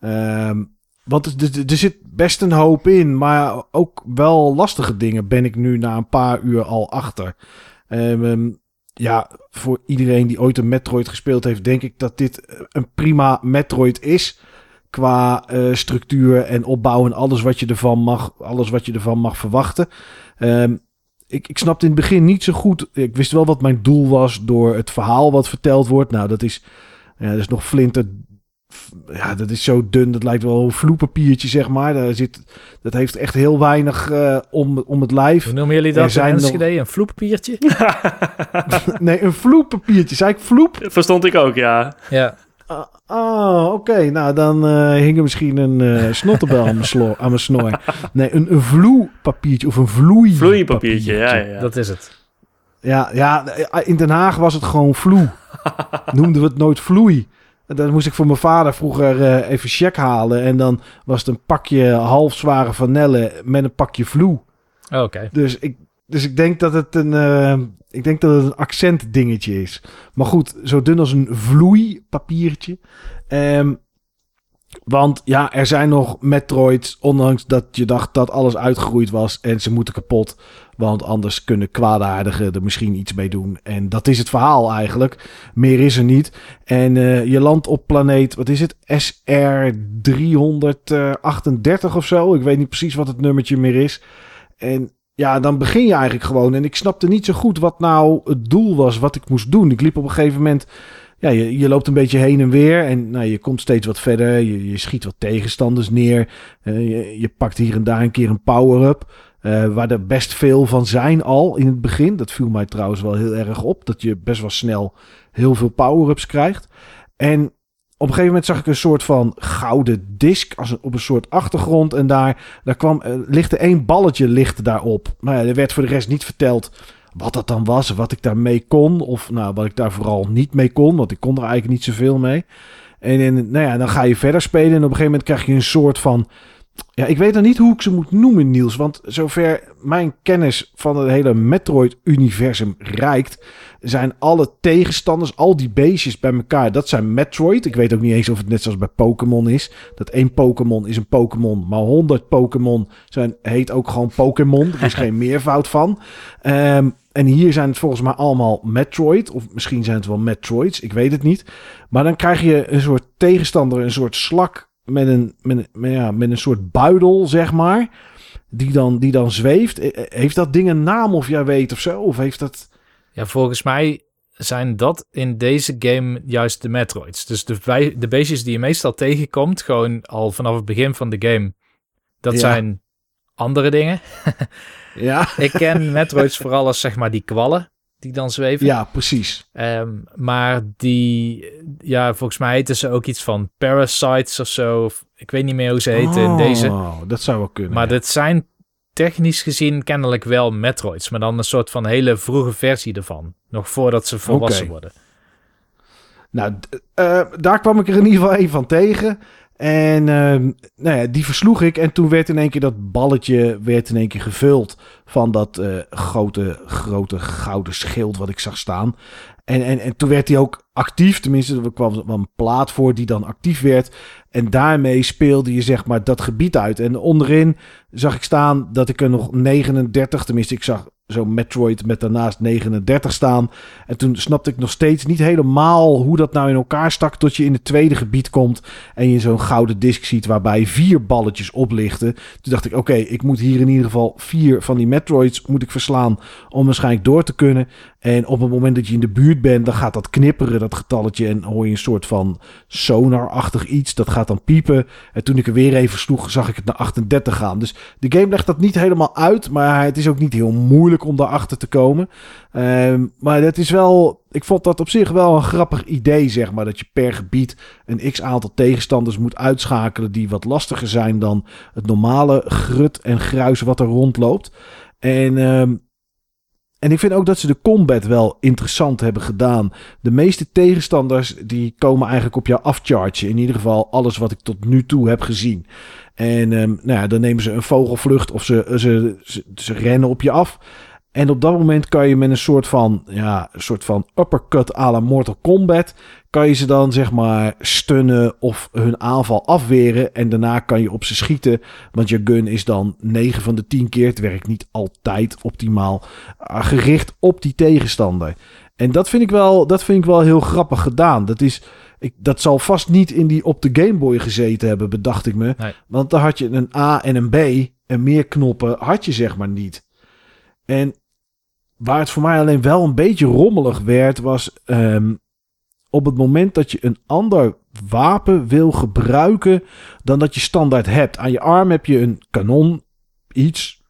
Ehm, want er, zit best een hoop in, maar ook wel lastige dingen ben ik nu na een paar uur al achter. Ehm, ehm, ja, voor iedereen die ooit een Metroid gespeeld heeft, denk ik dat dit een prima Metroid is. Qua eh, structuur en opbouw en alles wat je ervan mag, alles wat je ervan mag verwachten. Ehm, ik, ik snapte in het begin niet zo goed. Ik wist wel wat mijn doel was door het verhaal wat verteld wordt. Nou, dat is, ja, dat is nog flinter. Ja, dat is zo dun. Dat lijkt wel een vloepapiertje, zeg maar. Daar zit, dat heeft echt heel weinig eh, om, om het lijf. Hoe noemen jullie dat in zijn nog-? Een vloeppapiertje? nee, een vloepapiertje. Zei ik vloep? Verstond ik ook, ja. ja. Ah, ah, oké. Nou, dan eh, hing er misschien een eh snottenbel aan mijn, slo- aan mijn snor. Nee, een, een vloeipapiertje of een vloei. Vloeipapiertje, ja, ja. ja. Dat is het. Ja, ja, in Den Haag was het gewoon vloe. Noemden we het nooit vloei. Dan moest ik voor mijn vader vroeger eh, even check halen. En dan was het een pakje halfzware vanille met een pakje vloe. Oh, Oké. Dus ik, dus ik denk dat het een, eh, ik denk dat het een accent dingetje is. Maar goed, zo dun als een vloeipapiertje. Ehm want ja, er zijn nog Metroids, ondanks dat je dacht dat alles uitgegroeid was en ze moeten kapot. Want anders kunnen kwaadaardigen er misschien iets mee doen. En dat is het verhaal eigenlijk. Meer is er niet. En eh, je landt op planeet, wat is het? SR 338 of zo. Ik weet niet precies wat het nummertje meer is. En ja, dan begin je eigenlijk gewoon. En ik snapte niet zo goed wat nou het doel was, wat ik moest doen. Ik liep op een gegeven moment. Ja, je, je loopt een beetje heen en weer. En nou, je komt steeds wat verder. Je, je schiet wat tegenstanders neer. Eh, je, pakt hier en daar een keer een power-up. eh, waar er best veel van zijn al in het begin. Dat viel mij trouwens wel heel erg op. Dat je best wel snel heel veel power-ups krijgt. En op een gegeven moment zag ik een soort van gouden disk als op een soort achtergrond. En daar, daar kwam, eh, lichtte één balletje licht daarop. Maar er werd voor de rest niet verteld wat dat dan was. Wat ik daarmee kon. Of nou, wat ik daar vooral niet mee kon. Want ik kon er eigenlijk niet zoveel mee. En, nou ja, dan ga je verder spelen. En op een gegeven moment krijg je een soort van... Ja, ik weet dan niet hoe ik ze moet noemen, Niels. Want zover mijn kennis van het hele Metroid-universum reikt... zijn alle tegenstanders, al die beestjes bij elkaar... dat zijn Metroid. Ik weet ook niet eens of het net zoals bij Pokémon is. Dat één Pokémon is een Pokémon. Maar honderd Pokémon zijn, heet ook gewoon Pokémon. Er is geen meervoud van. Ehm, en hier zijn het volgens mij allemaal Metroid. Of misschien zijn het wel Metroids. Ik weet het niet. Maar dan krijg je een soort tegenstander, een soort slak met een, met, met, ja, met een soort buidel, zeg maar. Die dan, die dan zweeft. Eh, eh, Heeft dat ding een naam of jij weet of zo? Of heeft dat... Ja, volgens mij zijn dat in deze game juist de Metroids. Dus de, de beestjes die je meestal tegenkomt, gewoon al vanaf het begin van de game, dat Ja. zijn andere dingen. Ja, Ik ken Metroids vooral als zeg maar die kwallen die dan zweven. ja precies. Ehm, maar die, ja, volgens mij heten ze ook iets van parasites of zo. Of, ik weet niet meer hoe ze heten in deze. Oh, dat zou wel kunnen. Maar ja. dit zijn technisch gezien kennelijk wel Metroids. Maar dan een soort van hele vroege versie ervan. Nog voordat ze volwassen worden. Nou, eh, daar kwam ik er in ieder geval één van tegen. En ehm, nou ja, die versloeg ik. En toen werd in één keer dat balletje werd in één keer gevuld van dat eh, grote, grote gouden schild wat ik zag staan. En, en, en toen werd hij ook actief. Tenminste, er kwam een plaat voor die dan actief werd. En daarmee speelde je zeg maar dat gebied uit. En onderin zag ik staan dat ik er nog 39, tenminste ik zag zo'n Metroid met daarnaast 39 staan. En toen snapte ik nog steeds niet helemaal hoe dat nou in elkaar stak. Tot je in het tweede gebied komt en je zo'n gouden disc ziet waarbij vier balletjes oplichten. Toen dacht ik, oké, ik moet hier in ieder geval vier van die Metroids moet ik verslaan om waarschijnlijk door te kunnen. En op het moment dat je in de buurt bent, dan gaat dat knipperen, dat getalletje. En hoor je een soort van sonar-achtig iets. Dat gaat dan piepen. En toen ik er weer even sloeg, zag ik het naar 38 gaan. Dus de game legt dat niet helemaal uit. Maar het is ook niet heel moeilijk om daarachter te komen. Ehm, maar het is wel... Ik vond dat op zich wel een grappig idee, zeg maar. Dat je per gebied een x-aantal tegenstanders moet uitschakelen... die wat lastiger zijn dan het normale grut en gruis wat er rondloopt. En... ehm, en ik vind ook dat ze de combat wel interessant hebben gedaan. De meeste tegenstanders die komen eigenlijk op jou afchargen. In ieder geval alles wat ik tot nu toe heb gezien. En ehm, nou ja, dan nemen ze een vogelvlucht of ze, ze, ze rennen op je af. En op dat moment kan je met een soort van, ja, een soort van uppercut à la Mortal Kombat... kan je ze dan zeg maar stunnen of hun aanval afweren. En daarna kan je op ze schieten. Want je gun is dan 9 van de 10 keer, het werkt niet altijd optimaal, eh, gericht op die tegenstander. En dat vind ik wel, dat vind ik wel heel grappig gedaan. Dat, is, ik, dat zal vast niet in die op de Game Boy gezeten hebben, bedacht ik me. Nee. Want dan had je een A en een B en meer knoppen had je zeg maar niet. En waar het voor mij alleen wel een beetje rommelig werd, was ehm, op het moment dat je een ander wapen wil gebruiken dan dat je standaard hebt. Aan je arm heb je een kanon, iets,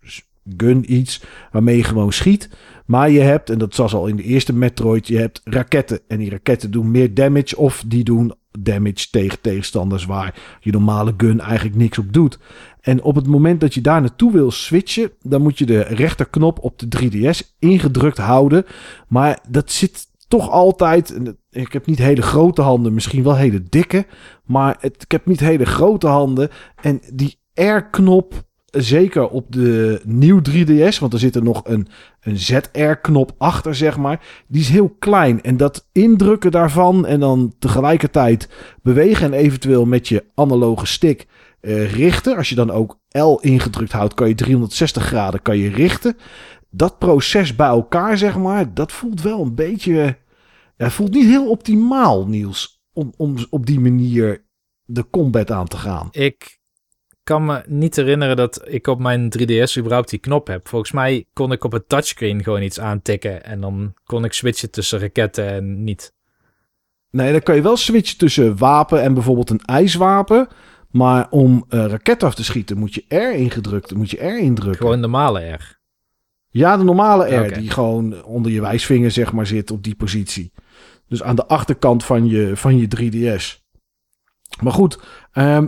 gun, iets, waarmee je gewoon schiet. Maar je hebt, en dat was al in de eerste Metroid, je hebt raketten. En die raketten doen meer damage of die doen damage tegen tegenstanders waar je normale gun eigenlijk niks op doet. En op het moment dat je daar naartoe wil switchen, dan moet je de rechterknop op de 3DS ingedrukt houden. Maar dat zit toch altijd... Ik heb niet hele grote handen, misschien wel hele dikke. Maar ik heb niet hele grote handen. En die R-knop, zeker op de nieuw 3DS... want er zit er nog een, een ZR-knop achter, zeg maar. Die is heel klein. En dat indrukken daarvan en dan tegelijkertijd bewegen... en eventueel met je analoge stick eh, richten. Als je dan ook L ingedrukt houdt, kan je 360 graden kan je richten. Dat proces bij elkaar, zeg maar, dat voelt wel een beetje... Ja, voelt niet heel optimaal, Niels, om, om op die manier de combat aan te gaan. Ik kan me niet herinneren dat ik op mijn 3DS überhaupt die knop heb. Volgens mij kon ik op het touchscreen gewoon iets aantikken. En dan kon ik switchen tussen raketten en niet. Nee, dan kan je wel switchen tussen wapen en bijvoorbeeld een ijswapen. Maar om eh raket af te schieten moet je R ingedrukt, moet je R indrukken. Gewoon normale R. Ja, de normale R, die gewoon onder je wijsvinger zeg maar zit op die positie. Dus aan de achterkant van je, van je 3DS. Maar goed, ehm,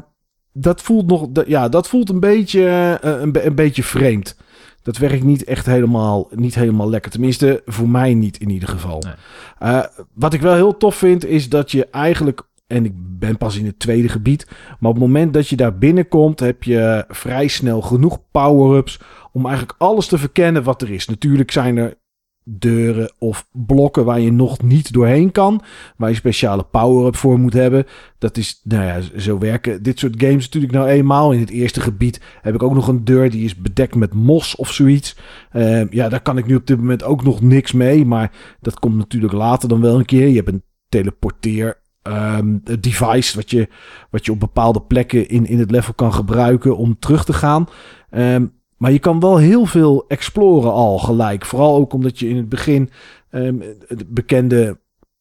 dat voelt nog, dat- ja, dat voelt een beetje, eh, een, een beetje vreemd. Dat werkt niet echt helemaal, niet helemaal lekker. Tenminste, voor mij niet in ieder geval. Nee. Eh, wat ik wel heel tof vind, is dat je eigenlijk... En ik ben pas in het tweede gebied. Maar op het moment dat je daar binnenkomt, heb je vrij snel genoeg power-ups om eigenlijk alles te verkennen wat er is. Natuurlijk zijn er deuren of blokken waar je nog niet doorheen kan. Waar je speciale power-up voor moet hebben. Dat is, nou ja, zo werken dit soort games natuurlijk nou eenmaal. In het eerste gebied heb ik ook nog een deur die is bedekt met mos of zoiets. Eh, ja, daar kan ik nu op dit moment ook nog niks mee. Maar dat komt natuurlijk later dan wel een keer. Je hebt een teleporteer ehm, device wat je, wat je op bepaalde plekken in, in het level kan gebruiken om terug te gaan. Ehm, maar je kan wel heel veel exploren al gelijk. Vooral ook omdat je in het begin de bekende,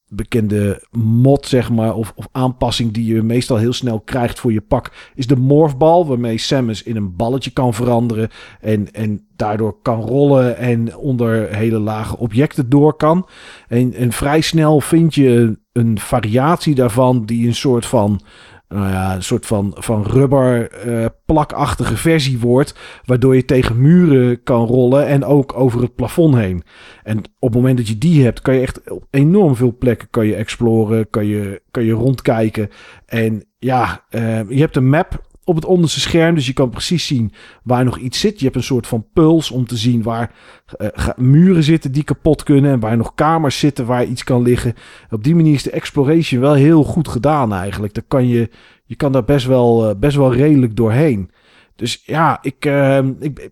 bekende mod, zeg maar, of, of aanpassing die je meestal heel snel krijgt voor je pak, is de morphbal, waarmee Samus in een balletje kan veranderen en, en daardoor kan rollen en onder hele lage objecten door kan. En, en vrij snel vind je een variatie daarvan die een soort van nou ja, een soort van, van rubber eh, plakachtige versie wordt. Waardoor je tegen muren kan rollen en ook over het plafond heen. En op het moment dat je die hebt, kan je echt op enorm veel plekken kan je exploren, kan je, kan je rondkijken. En ja, eh, je hebt een map op het onderste scherm, dus je kan precies zien waar nog iets zit. Je hebt een soort van puls om te zien waar eh, muren zitten die kapot kunnen en waar nog kamers zitten waar iets kan liggen. Op die manier is de exploration wel heel goed gedaan eigenlijk. Daar kan je, je kan daar best wel, eh, best wel redelijk doorheen. Dus ja, ik, eh, ik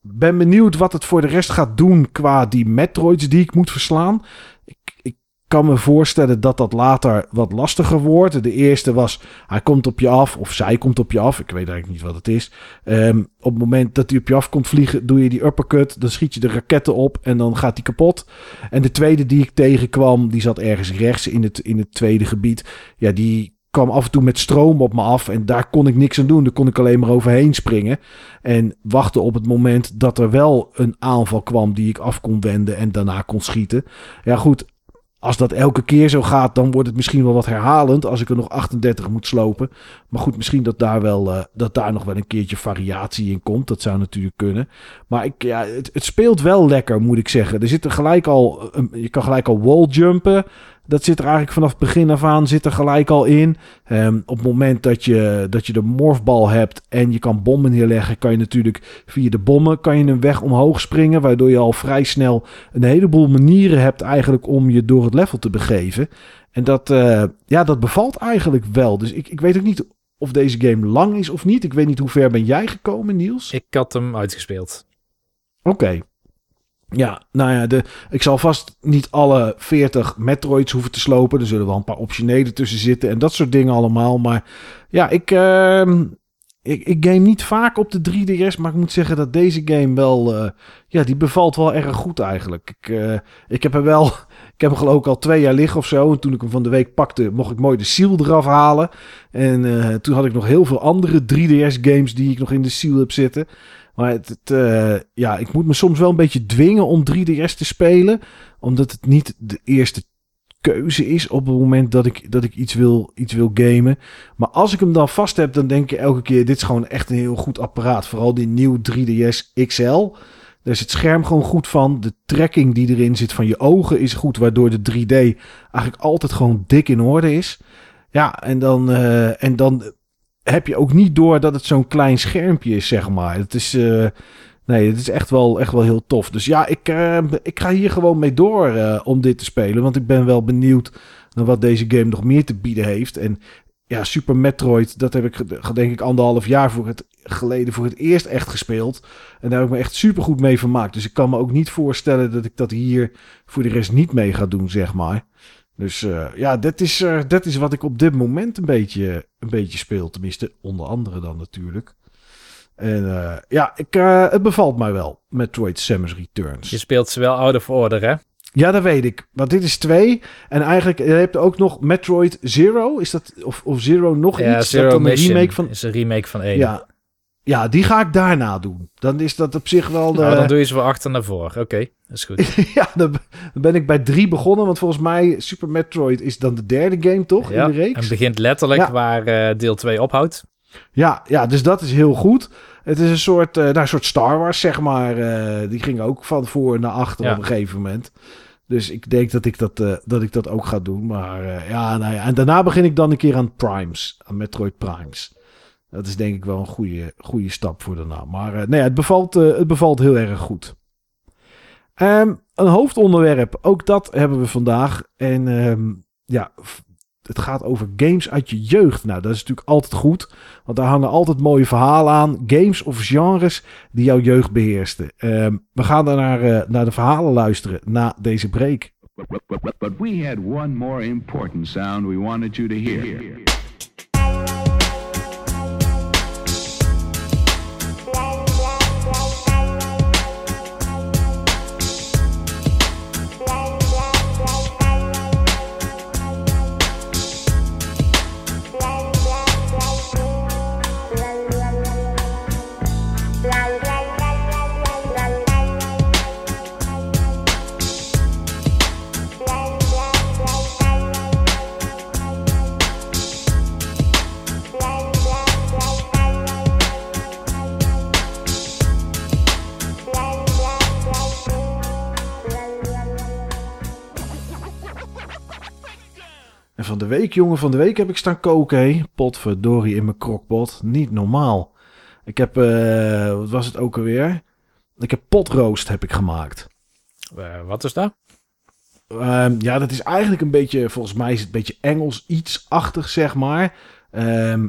ben benieuwd wat het voor de rest gaat doen qua die Metroids die ik moet verslaan. Kan me voorstellen dat dat later wat lastiger wordt. De eerste was, hij komt op je af of zij komt op je af. Ik weet eigenlijk niet wat het is. Ehm, op het moment dat hij op je af komt vliegen, doe je die uppercut. Dan schiet je de raketten op en dan gaat die kapot. En de tweede die ik tegenkwam, die zat ergens rechts in het, in het tweede gebied. Ja, die kwam af en toe met stroom op me af. En daar kon ik niks aan doen. Daar kon ik alleen maar overheen springen. En wachten op het moment dat er wel een aanval kwam die ik af kon wenden en daarna kon schieten. Ja, goed. Als dat elke keer zo gaat, dan wordt het misschien wel wat herhalend. Als ik er nog 38 moet slopen. Maar goed, misschien dat daar, wel, eh, dat daar nog wel een keertje variatie in komt. Dat zou natuurlijk kunnen. Maar ik, ja, het, het speelt wel lekker, moet ik zeggen. Er zit er gelijk al. een- je kan gelijk al walljumpen. Dat zit er eigenlijk vanaf het begin af aan zit er gelijk al in. Ehm, op het moment dat je, dat je de morfbal hebt en je kan bommen neerleggen, kan je natuurlijk via de bommen kan je een weg omhoog springen. Waardoor je al vrij snel een heleboel manieren hebt eigenlijk om je door het level te begeven. En dat, eh, ja, dat bevalt eigenlijk wel. Dus ik, ik weet ook niet of deze game lang is of niet. Ik weet niet hoe ver ben jij gekomen, Niels? Ik had hem uitgespeeld. Oké. Ja, nou ja, de, ik zal vast niet alle 40 Metroids hoeven te slopen. Er zullen wel een paar optionele tussen zitten en dat soort dingen allemaal. Maar ja, ik, ehm, ik, ik game niet vaak op de 3DS. Maar ik moet zeggen dat deze game wel, eh, ja, die bevalt wel erg goed eigenlijk. Ik, eh, ik heb er wel, ik heb hem geloof ik al twee jaar liggen of zo. En toen ik hem van de week pakte, mocht ik mooi de seal eraf halen. En eh, toen had ik nog heel veel andere 3DS games die ik nog in de seal heb zitten. Maar het, eh, ja, ik moet me soms wel een beetje dwingen om 3DS te spelen. Omdat het niet de eerste keuze is op het moment dat ik, dat ik iets, wil, iets wil gamen. Maar als ik hem dan vast heb, dan denk ik elke keer... dit is gewoon echt een heel goed apparaat. Vooral die nieuwe 3DS XL. Daar is het scherm gewoon goed van. De trekking die erin zit van je ogen is goed, waardoor de 3D eigenlijk altijd gewoon dik in orde is. Ja, en dan, eh, en dan heb je ook niet door dat het zo'n klein schermpje is, zeg maar. Het is, eh, nee, het is echt wel, echt wel heel tof. Dus ja, ik, eh, ik ga hier gewoon mee door eh, om dit te spelen. Want ik ben wel benieuwd naar wat deze game nog meer te bieden heeft. En ja, Super Metroid, dat heb ik denk ik anderhalf jaar voor het, geleden voor het eerst echt gespeeld. En daar heb ik me echt super goed mee vermaakt. Dus ik kan me ook niet voorstellen dat ik dat hier voor de rest niet mee ga doen, zeg maar. Dus eh, ja, dat is, eh, dat is wat ik op dit moment een beetje, een beetje speel. Tenminste, onder andere dan natuurlijk. En eh, ja, ik, het bevalt mij wel. Metroid Samus Returns. Je speelt ze wel out of order, hè? Ja, dat weet ik. Want dit is twee. En eigenlijk, je hebt ook nog Metroid Zero. Is dat, of, of Zero nog Ja, iets? Zero dat dan een remake van... is een remake van 1. Ja. Ja, die ga ik daarna doen. Dan is dat op zich wel de... Nou, dan doe je ze wel achter naar voren. Oké, dat is goed. ja, dan ben ik bij drie begonnen. Want volgens mij Super Metroid is dan de derde game, toch? Ja, in de reeks? en begint letterlijk Ja. waar eh, deel 2 ophoudt. Ja, ja, dus dat is heel goed. Het is een soort, eh, nou, een soort Star Wars, zeg maar. eh, die ging ook van voor naar achter Ja. op een gegeven moment. Dus ik denk dat ik dat, dat, ik dat ook ga doen. Maar ja, nou ja, en daarna begin ik dan een keer aan Primes. Aan Metroid Primes. Dat is denk ik wel een goede, goede stap voor daarna. Maar eh, nee, het bevalt, eh, het bevalt heel erg goed. Ehm, een hoofdonderwerp, ook dat hebben we vandaag. En ehm, ja, het gaat over games uit je jeugd. Nou, dat is natuurlijk altijd goed. Want daar hangen altijd mooie verhalen aan. Games of genres die jouw jeugd beheersten. Ehm, we gaan daar naar, eh, naar de verhalen luisteren na deze break. But we had one more important sound we wanted you to hear. En van de week, jongen, van de week heb ik staan koken. Hé. Potverdorie in mijn krokpot. Niet normaal. Ik heb, eh, wat was het ook alweer? Ik heb potroost heb ik gemaakt. Eh, wat is dat? Ehm, ja, dat is eigenlijk een beetje, volgens mij is het een beetje Engels iets-achtig, zeg maar. Ehm,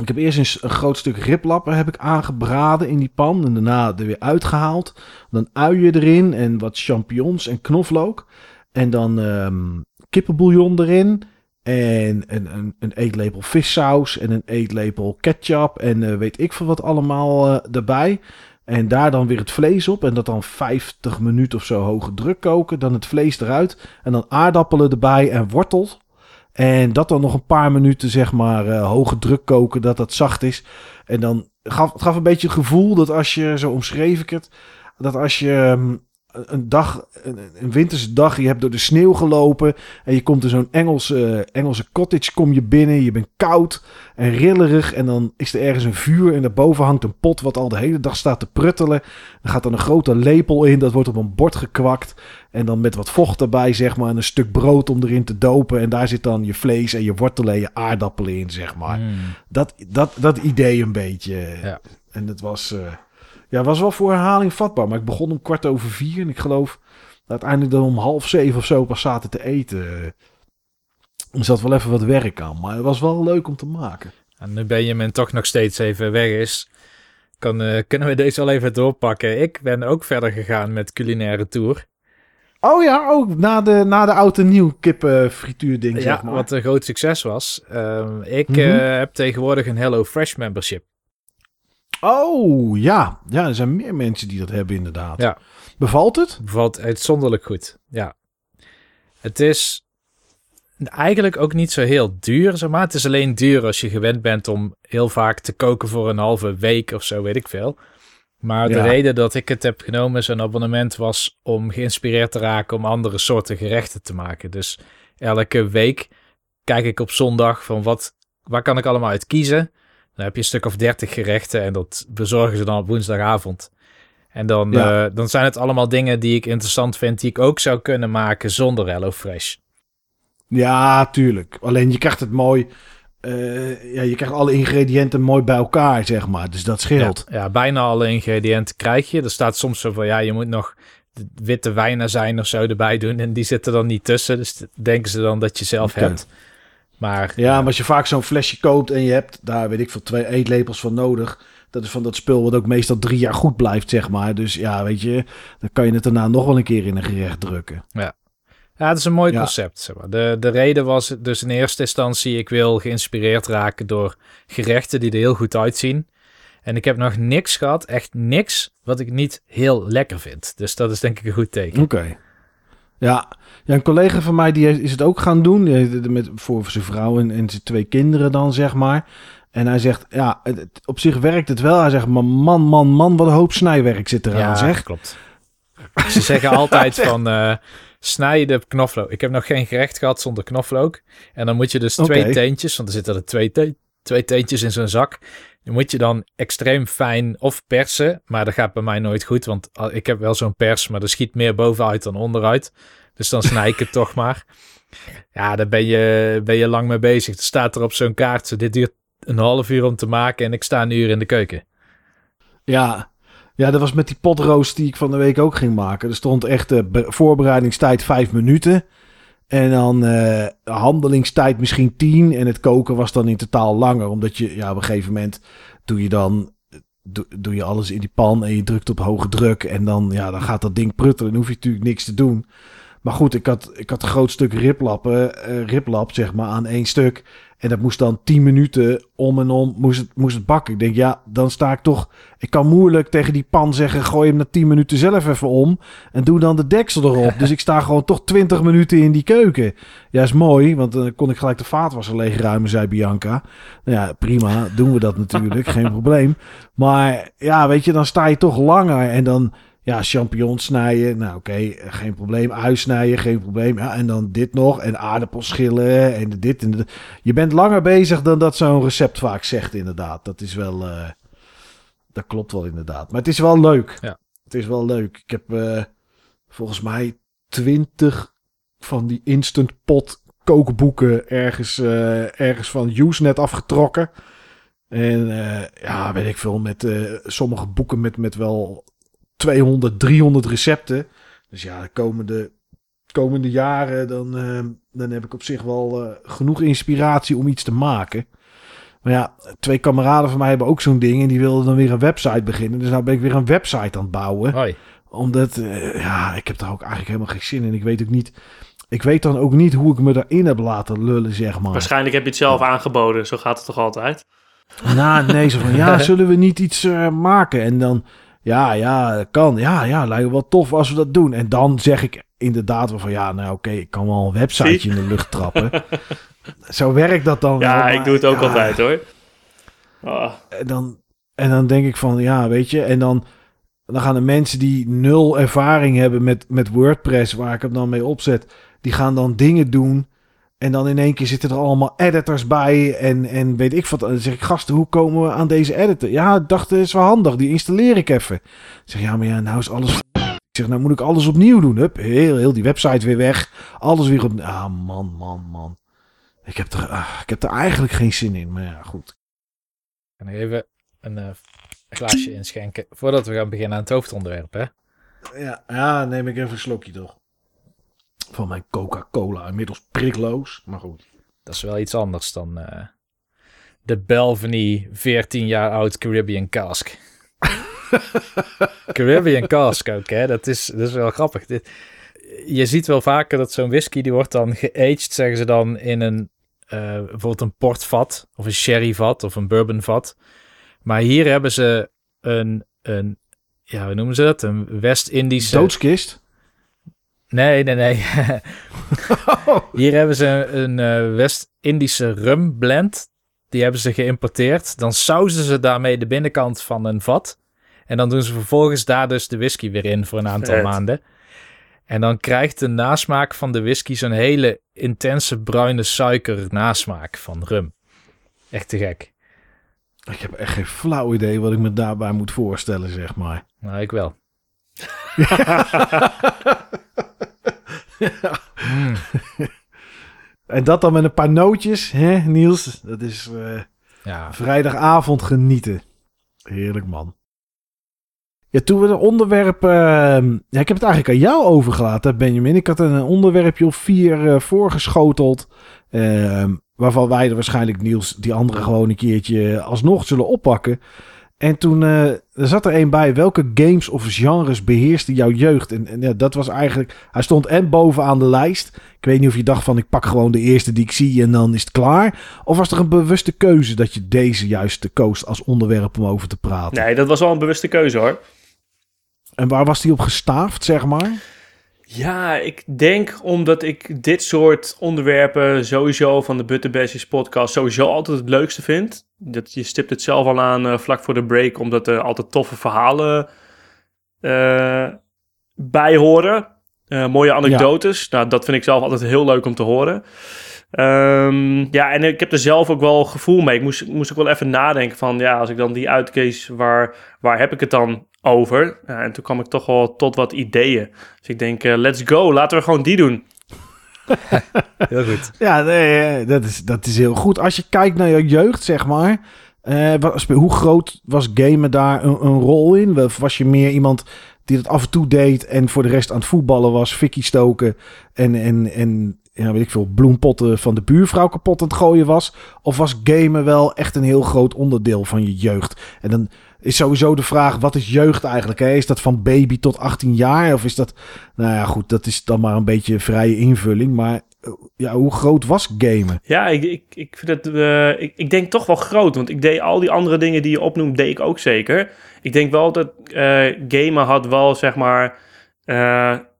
ik heb eerst een, een groot stuk riplappen heb ik aangebraden in die pan. En daarna er weer uitgehaald. Dan uien erin en wat champignons en knoflook. En dan ehm, kippenbouillon erin. En een, een, een eetlepel vissaus en een eetlepel ketchup. En eh, weet ik veel wat allemaal eh, erbij. En daar dan weer het vlees op. En dat dan 50 minuten of zo hoge druk koken. Dan het vlees eruit. En dan aardappelen erbij en wortel. En dat dan nog een paar minuten, zeg maar, eh, hoge druk koken. Dat dat zacht is. En dan gaf het gaf een beetje het gevoel dat als je, zo omschreef ik het. Dat als je ehm, een dag, een, een winterse dag, je hebt door de sneeuw gelopen. En je komt in zo'n Engelse, Engelse cottage, kom je binnen. Je bent koud en rillerig. En dan is er ergens een vuur. En daarboven hangt een pot wat al de hele dag staat te pruttelen. Er gaat dan een grote lepel in. Dat wordt op een bord gekwakt. En dan met wat vocht erbij, zeg maar. En een stuk brood om erin te dopen. En daar zit dan je vlees en je wortelen en je aardappelen in, zeg maar. Hmm. Dat, dat, dat idee een beetje. Ja. En het was, eh, ja, was wel voor herhaling vatbaar. Maar ik begon om kwart over vier. En ik geloof dat uiteindelijk dan om half zeven of zo pas zaten te eten. Er zat wel even wat werk aan. Maar het was wel leuk om te maken. En nu Benjamin toch nog steeds even weg is, kan, eh, kunnen we deze wel even doorpakken. Ik ben ook verder gegaan met culinaire tour. Oh ja, ook na de, na de oud en nieuw kippenfrituur ding, Ja, zeg maar. wat een groot succes was. Ehm, ik Mhm. eh, heb tegenwoordig een Hello Fresh membership. Oh, ja. Ja, er zijn meer mensen die dat hebben inderdaad. Ja. Bevalt het? Bevalt uitzonderlijk goed. Ja. Het is eigenlijk ook niet zo heel duur, zeg maar. Het is alleen duur als je gewend bent om heel vaak te koken voor een halve week of zo, weet ik veel. Maar de Ja. reden dat ik het heb genomen, zo'n abonnement, was om geïnspireerd te raken om andere soorten gerechten te maken. Dus elke week kijk ik op zondag van wat, waar kan ik allemaal uit kiezen. Dan heb je een stuk of dertig gerechten en dat bezorgen ze dan op woensdagavond. En dan, Ja. eh, dan zijn het allemaal dingen die ik interessant vind, die ik ook zou kunnen maken zonder HelloFresh. Ja, tuurlijk. Alleen je krijgt het mooi. eh, ja, je krijgt alle ingrediënten mooi bij elkaar, zeg maar. Dus dat scheelt. Ja, ja, bijna alle ingrediënten krijg je. Er staat soms zo van, ja, je moet nog witte wijnazijn of zo erbij doen. En die zitten dan niet tussen. Dus denken ze dan dat je zelf hebt. Maar Ja, maar als je vaak zo'n flesje koopt en je hebt daar, weet ik veel, twee eetlepels van nodig. Dat is van dat spul wat ook meestal drie jaar goed blijft, zeg maar. Dus ja, weet je, dan kan je het daarna nog wel een keer in een gerecht drukken. Ja, het is een mooi Ja. concept. Zeg maar. de, de reden was dus in eerste instantie... ik wil geïnspireerd raken door gerechten die er heel goed uitzien. En ik heb nog niks gehad, echt niks... wat ik niet heel lekker vind. Dus dat is denk ik een goed teken. Oké. Ja. ja, een collega van mij die heeft- is het ook gaan doen. Die Met, voor zijn vrouw en, en zijn twee kinderen dan, zeg maar. En hij zegt, ja, het- op zich werkt het wel. Hij zegt, maar man, man, man, wat een hoop snijwerk zit eraan, Ja, zeg. klopt. Ze zeggen altijd van... eh snij de knoflook. Ik heb nog geen gerecht gehad zonder knoflook. En dan moet je dus twee teentjes... want er zitten er twee, te- twee teentjes in zo'n zak... Die moet je dan extreem fijn of persen. Maar dat gaat bij mij nooit goed. Want al- ik heb wel zo'n pers, maar er schiet meer bovenuit dan onderuit. Dus dan snij ik het toch maar. Ja, daar ben je, ben je lang mee bezig. Er staat er op zo'n kaart. Dit duurt een half uur om te maken. En ik sta een uur in de keuken. Ja. ja, dat was met die potroost die ik van de week ook ging maken. Er stond echt eh, be- voorbereidingstijd vijf minuten. En dan eh, handelingstijd misschien tien. En het koken was dan in totaal langer. Omdat je, ja, op een gegeven moment doe je dan... Doe, doe je alles in die pan en je drukt op hoge druk. En dan, ja, dan gaat dat ding pruttelen. Dan hoef je natuurlijk niks te doen. Maar goed, ik had, ik had een groot stuk riplappen, eh riplap, zeg maar, aan één stuk. En dat moest dan 10 minuten om en om moest het, moest het bakken. Ik denk, ja, dan sta ik toch... Ik kan moeilijk tegen die pan zeggen... gooi hem na 10 minuten zelf even om... en doe dan de deksel erop. dus ik sta gewoon toch 20 minuten in die keuken. Ja, is mooi, want dan kon ik gelijk de vaatwasser leegruimen, zei Bianca. Nou ja, prima, doen we dat natuurlijk, geen probleem. Maar ja, weet je, dan sta je toch langer... en dan... Ja, champignons snijden, nou oké, geen probleem. Ui snijden, geen probleem. Ja, en dan dit nog. En aardappels schillen en dit en. Je bent langer bezig dan dat zo'n recept vaak zegt, inderdaad. Dat is wel. eh, dat klopt wel, inderdaad. Maar het is wel leuk. Ja. Het is wel leuk. Ik heb eh, volgens mij twintig van die instant pot kookboeken ergens, eh, ergens van Usenet afgetrokken. En ja, weet ik veel, met sommige boeken met, met wel 200, 300 recepten. Dus ja, de komende, komende jaren dan, eh, dan heb ik op zich wel eh, genoeg inspiratie om iets te maken. Maar ja, twee kameraden van mij hebben ook zo'n ding en die wilden dan weer een website beginnen. Dus nou ben ik weer een website aan het bouwen. Hoi. Omdat, eh, ja, ik heb daar ook eigenlijk helemaal geen zin in. Ik weet ook niet, ik weet dan ook niet hoe ik me daarin heb laten lullen, zeg maar. Waarschijnlijk heb je het zelf aangeboden. Zo gaat het toch altijd? Nou, nee, zo van, ja, zullen we niet iets maken? En dan, ja, ja, kan. Ja, ja, lijkt me wel tof als we dat doen. En dan zeg ik inderdaad wel van, ja, nou oké, ik kan wel een websiteje in de lucht trappen. Zo werkt dat dan Ja, ik doe het ook ja, altijd hoor. Ah, En dan, en dan denk ik van, ja, weet je, en dan, dan gaan de mensen die nul ervaring hebben met, met WordPress, waar ik het dan mee opzet, die gaan dan dingen doen. En dan in één keer zitten er allemaal editors bij. En, en weet ik wat. Dan zeg ik, gasten, hoe komen we aan deze editor? Ja, ik dacht, dat is wel handig. Die installeer ik even. Ik zeg, ja, maar ja, nou is alles... Ik zeg, nou moet ik alles opnieuw doen. Hup, heel, heel die website weer weg. Alles weer op... Ah, man, man, man. Ik heb, er, ah, ik heb er eigenlijk geen zin in. Maar ja, goed. Kan ik even een eh, glaasje inschenken voordat we gaan beginnen aan het hoofdonderwerp, hè? Ja, ja, neem ik even een slokje toch. Van mijn Coca-Cola. Inmiddels prikloos. Maar goed. Dat is wel iets anders dan eh, de Belveny 14 jaar oud Caribbean Cask. Caribbean Cask ook, hè? Dat is, dat is wel grappig. Dit, je ziet wel vaker dat zo'n whisky, die wordt dan geaged, zeggen ze dan, in een, eh, bijvoorbeeld een portvat, of een sherryvat, of een bourbonvat. Maar hier hebben ze een, een ja, hoe noemen ze dat? Een West-Indische... Doodskist. Nee, nee, nee. Hier hebben ze een eh, West-Indische rum blend. Die hebben ze geïmporteerd. Dan sausen ze daarmee de binnenkant van een vat. En dan doen ze vervolgens daar dus de whisky weer in voor een aantal Vet. maanden. En dan krijgt de nasmaak van de whisky zo'n hele intense bruine suiker nasmaak van rum. Echt te gek. Ik heb echt geen flauw idee wat ik me daarbij moet voorstellen, zeg maar. Nou, ik wel. En dat dan met een paar nootjes, hè, Niels? Dat is eh, Ja. vrijdagavond genieten. Heerlijk, man. Ja, toen we de onderwerp... eh, ja, ik heb het eigenlijk aan jou overgelaten, Benjamin. Ik had een onderwerpje of vier eh, voorgeschoteld. waarvan wij er waarschijnlijk, Niels, die andere gewoon een keertje alsnog zullen oppakken. En toen eh, er zat er een bij. Welke games of genres beheerste jouw jeugd? En, en ja, dat was eigenlijk... Hij stond en bovenaan de lijst. Ik weet niet of je dacht van... Ik pak gewoon de eerste die ik zie en dan is het klaar. Of was er een bewuste keuze dat je deze juist koos als onderwerp om over te praten? Nee, dat was wel een bewuste keuze hoor. En waar was die op gestaafd, zeg maar? Ja, ik denk omdat ik dit soort onderwerpen sowieso van de Butterbashes podcast sowieso altijd het leukste vind. Dat, je stipt het zelf al aan eh, vlak voor de break, omdat er altijd toffe verhalen eh, bij horen. Eh, mooie anekdotes. Nou, dat vind ik zelf altijd heel leuk om te horen. Ehm, ja, en ik heb er zelf ook wel gevoel mee. Ik moest, moest ook wel even nadenken van, ja, als ik dan die uitkees, waar, waar heb ik het dan over? Ja, en toen kwam ik toch wel tot wat ideeën. Dus ik denk, eh, let's go, laten we gewoon die doen. Heel goed. Ja, nee, eh, dat is, dat is heel goed. Als je kijkt naar je jeugd, zeg maar. eh, wat- hoe groot was gamen daar een, een rol in? Of was je meer iemand die dat af en toe deed en voor de rest aan het voetballen was, fikkie stoken en, en, en ja, weet ik veel, bloempotten van de buurvrouw kapot aan het gooien was? Of was gamen wel echt een heel groot onderdeel van je jeugd? En dan is sowieso de vraag, wat is jeugd eigenlijk? Hè? Is dat van baby tot 18 jaar? Of is dat, nou ja goed, dat is dan maar een beetje vrije invulling. Maar eh, ja, hoe groot was gamen? Ja, ik, ik, ik vind het, eh, ik, ik denk toch wel groot, want ik deed al die andere dingen die je opnoemt, deed ik ook zeker. Ik denk wel dat eh gamen had wel, zeg maar,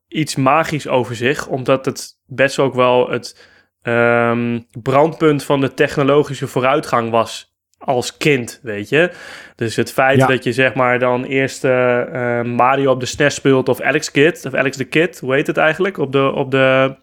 iets magisch over zich, omdat het best ook wel het ehm, brandpunt van de technologische vooruitgang was als kind, weet je. Dus het feit Ja. dat je zeg maar dan eerst eh, eh, Mario op de SNES speelt of Alex Kid, of Alex the Kid, hoe heet het eigenlijk, op de, op de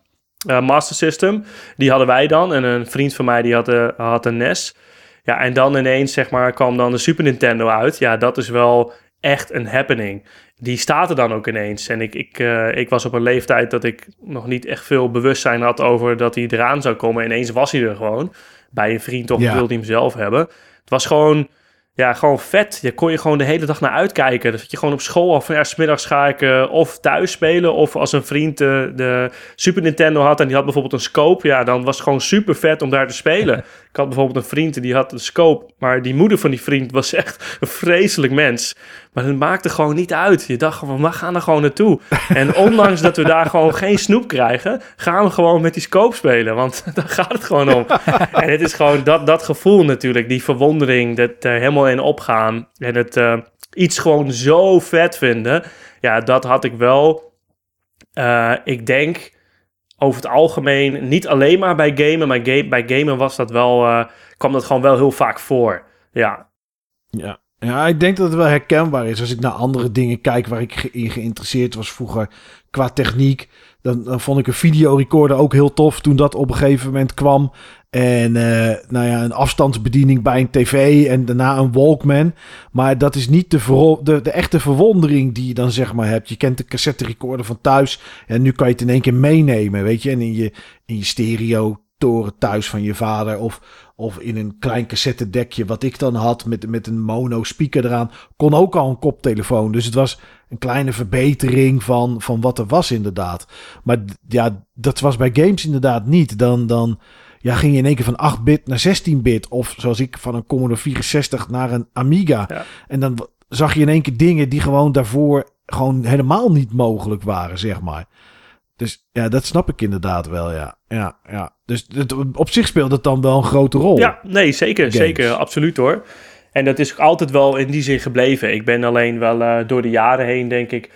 eh, Master System. Die hadden wij dan en een vriend van mij die had, de, had een NES. Ja, en dan ineens zeg maar kwam dan de Super Nintendo uit. Ja, dat is wel echt een happening. Die staat er dan ook ineens. En ik, ik, eh, ik was op een leeftijd dat ik nog niet echt veel bewustzijn had over dat hij eraan zou komen. Ineens was hij er gewoon. Bij een vriend of Ja. wilde hij hem zelf hebben. Het was gewoon, ja, gewoon vet. Je kon je gewoon de hele dag naar uitkijken. Dus dat je gewoon op school of ja, 's middags ga ik eh, of thuis spelen. Of als een vriend eh, de Super Nintendo had en die had bijvoorbeeld een scope. Ja, dan was het gewoon super vet om daar te spelen. Ik had bijvoorbeeld een vriend die had een scope. Maar die moeder van die vriend was echt een vreselijk mens. Maar het maakte gewoon niet uit. Je dacht gewoon, we gaan er gewoon naartoe. En ondanks dat we daar gewoon geen snoep krijgen, gaan we gewoon met die scope spelen. Want daar gaat het gewoon om. En het is gewoon dat, dat gevoel natuurlijk, die verwondering, dat er helemaal in opgaan. En het eh, iets gewoon zo vet vinden. Ja, dat had ik wel. Eh, ik denk over het algemeen, niet alleen maar bij gamen, maar bij gamen was dat wel, eh, kwam dat gewoon wel heel vaak voor. Ja, Ja. ja, ik denk dat het wel herkenbaar is. Als ik naar andere dingen kijk waar ik in geïnteresseerd was vroeger qua techniek. Dan, dan vond ik een videorecorder ook heel tof toen dat op een gegeven moment kwam. En eh, nou ja, een afstandsbediening bij een tv en daarna een Walkman. Maar dat is niet de, de, de echte verwondering die je dan zeg maar hebt. Je kent de cassette recorder van thuis en nu kan je het in één keer meenemen, weet je. En in je, in je stereo toren thuis van je vader of, of in een klein cassettedekje wat ik dan had met, met een mono speaker eraan, kon ook al een koptelefoon. Dus het was een kleine verbetering van, van wat er was inderdaad. Maar ja, dat was bij games inderdaad niet. Dan, dan ja, ging je in één keer van 8-bit naar 16-bit of zoals ik van een Commodore 64 naar een Amiga. Ja. En dan zag je in één keer dingen die gewoon daarvoor gewoon helemaal niet mogelijk waren, zeg maar. Dus ja, dat snap ik inderdaad wel, ja. Ja, ja. Dus het, op zich speelt het dan wel een grote rol. Ja, nee, zeker, Games. zeker, absoluut hoor. En dat is ook altijd wel in die zin gebleven. Ik ben alleen wel eh, door de jaren heen, denk ik,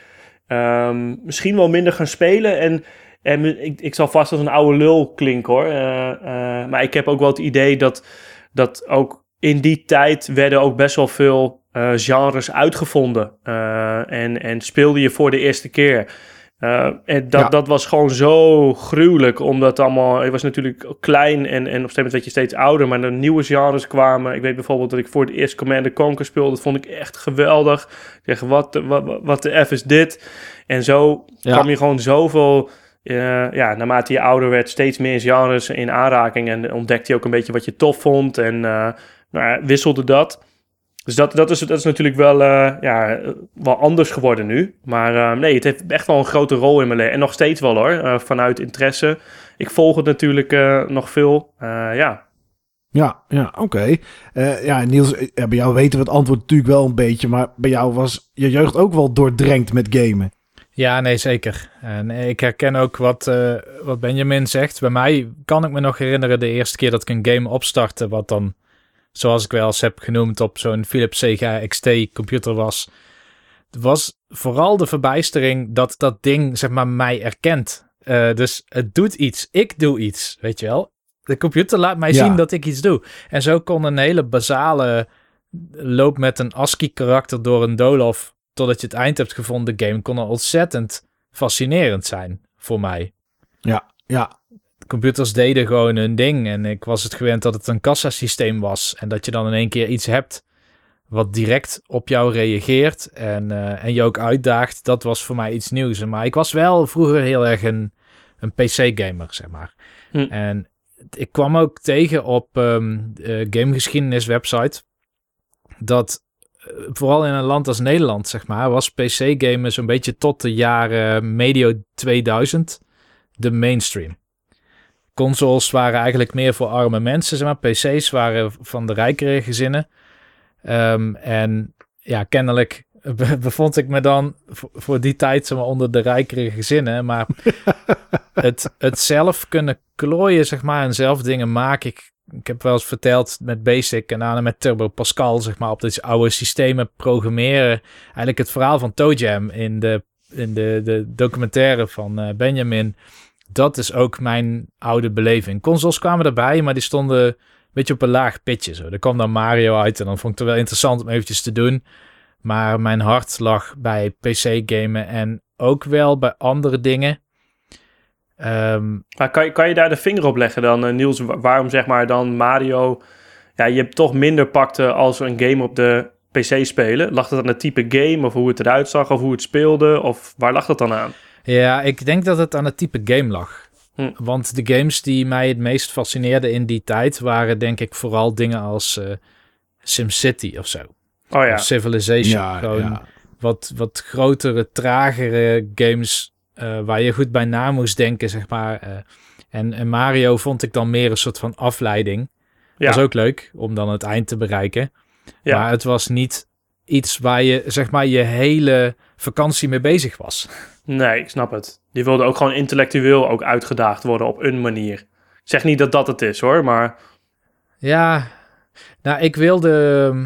ehm, misschien wel minder gaan spelen. En, en ik, ik zal vast als een oude lul klinken hoor. Eh, eh, maar ik heb ook wel het idee dat, dat ook in die tijd werden ook best wel veel genres uitgevonden. En, en speelde je voor de eerste keer. Uh, en dat, Ja. dat was gewoon zo gruwelijk, omdat allemaal... Het was natuurlijk klein en, en op een gegeven moment werd je steeds ouder, maar er nieuwe genres kwamen. Ik weet bijvoorbeeld dat ik voor het eerst Command Conquer speelde. Dat vond ik echt geweldig. Ik zeg, wat, de- wat, wat de F is dit? En zo Ja. kwam je gewoon zoveel... eh, ja, naarmate je ouder werd, steeds meer genres in aanraking. En ontdekte je ook een beetje wat je tof vond. En eh, nou ja, wisselde dat. Dus dat, dat, is, dat is natuurlijk wel, eh, ja, wel anders geworden nu. Maar eh, nee, het heeft echt wel een grote rol in mijn leven. En nog steeds wel hoor, eh, vanuit interesse. Ik volg het natuurlijk eh, nog veel. Eh, ja, Ja, ja oké. Eh, ja, Niels, ja, bij jou weten we het antwoord natuurlijk wel een beetje. Maar bij jou was je jeugd ook wel doordrenkt met gamen. Ja, nee, zeker. En ik herken ook wat, eh, wat Benjamin zegt. Bij mij kan ik me nog herinneren de eerste keer dat ik een game opstartte, wat dan, zoals ik wel eens heb genoemd, op zo'n Philips Sega XT computer was. Was vooral de verbijstering dat dat ding, zeg maar, mij erkent. Eh, dus het doet iets. Ik doe iets, weet je wel. De computer laat mij Ja. zien dat ik iets doe. En zo kon een hele basale loop met een ASCII-karakter door een doolhof totdat je het eind hebt gevonden game kon al ontzettend fascinerend zijn voor mij. Ja, De computers deden gewoon hun ding en ik was het gewend dat het een kassasysteem was en dat je dan in één keer iets hebt wat direct op jou reageert en, eh, en je ook uitdaagt. Dat was voor mij iets nieuws. Maar ik was wel vroeger heel erg een, een PC-gamer, zeg maar. Hm. En ik kwam ook tegen op ehm de gamegeschiedenis website dat eh, vooral in een land als Nederland, zeg maar, was PC-gamen zo'n beetje tot de jaren medio 2000 de mainstream. Consoles waren eigenlijk meer voor arme mensen, zeg maar. PC's waren van de rijkere gezinnen. Ehm, en ja, kennelijk be- bevond ik me dan voor, voor die tijd zeg maar, onder de rijkere gezinnen. Maar het, het zelf kunnen klooien, zeg maar, en zelf dingen maken. Ik, ik heb wel eens verteld met Basic en daarna met Turbo Pascal, zeg maar, op deze oude systemen programmeren. Eigenlijk het verhaal van ToeJam in de, in de, de documentaire van eh, Benjamin. Dat is ook mijn oude beleving. Consoles kwamen erbij, maar die stonden een beetje op een laag pitje. Zo. Er kwam dan Mario uit en dan vond ik het wel interessant om eventjes te doen. Maar mijn hart lag bij PC-gamen en ook wel bij andere dingen. Ehm, kan, je- kan je daar de vinger op leggen dan, eh, Niels? wa- Waarom zeg maar dan Mario... Ja, je hebt toch minder pakte als een game op de PC spelen. Lag het aan het type game of hoe het eruit zag of hoe het speelde? Of waar lag dat dan aan? Ja, ik denk dat het aan het type game lag. Hm. Want de games die mij het meest fascineerden in die tijd waren denk ik vooral dingen als eh, SimCity of zo. Oh ja, Of Civilization. ja, Gewoon ja. Wat, wat grotere, tragere games eh, waar je goed bij na moest denken, zeg maar. eh. en, en Mario vond ik dan meer een soort van afleiding. ja. Was ook leuk om dan het eind te bereiken. Ja. Maar het was niet iets waar je, zeg maar, je hele vakantie mee bezig was. Nee, ik snap het. Die wilde ook gewoon intellectueel ook uitgedaagd worden op een manier. Ik zeg niet dat dat het is hoor, maar Ja, nou, ik wilde. ehm,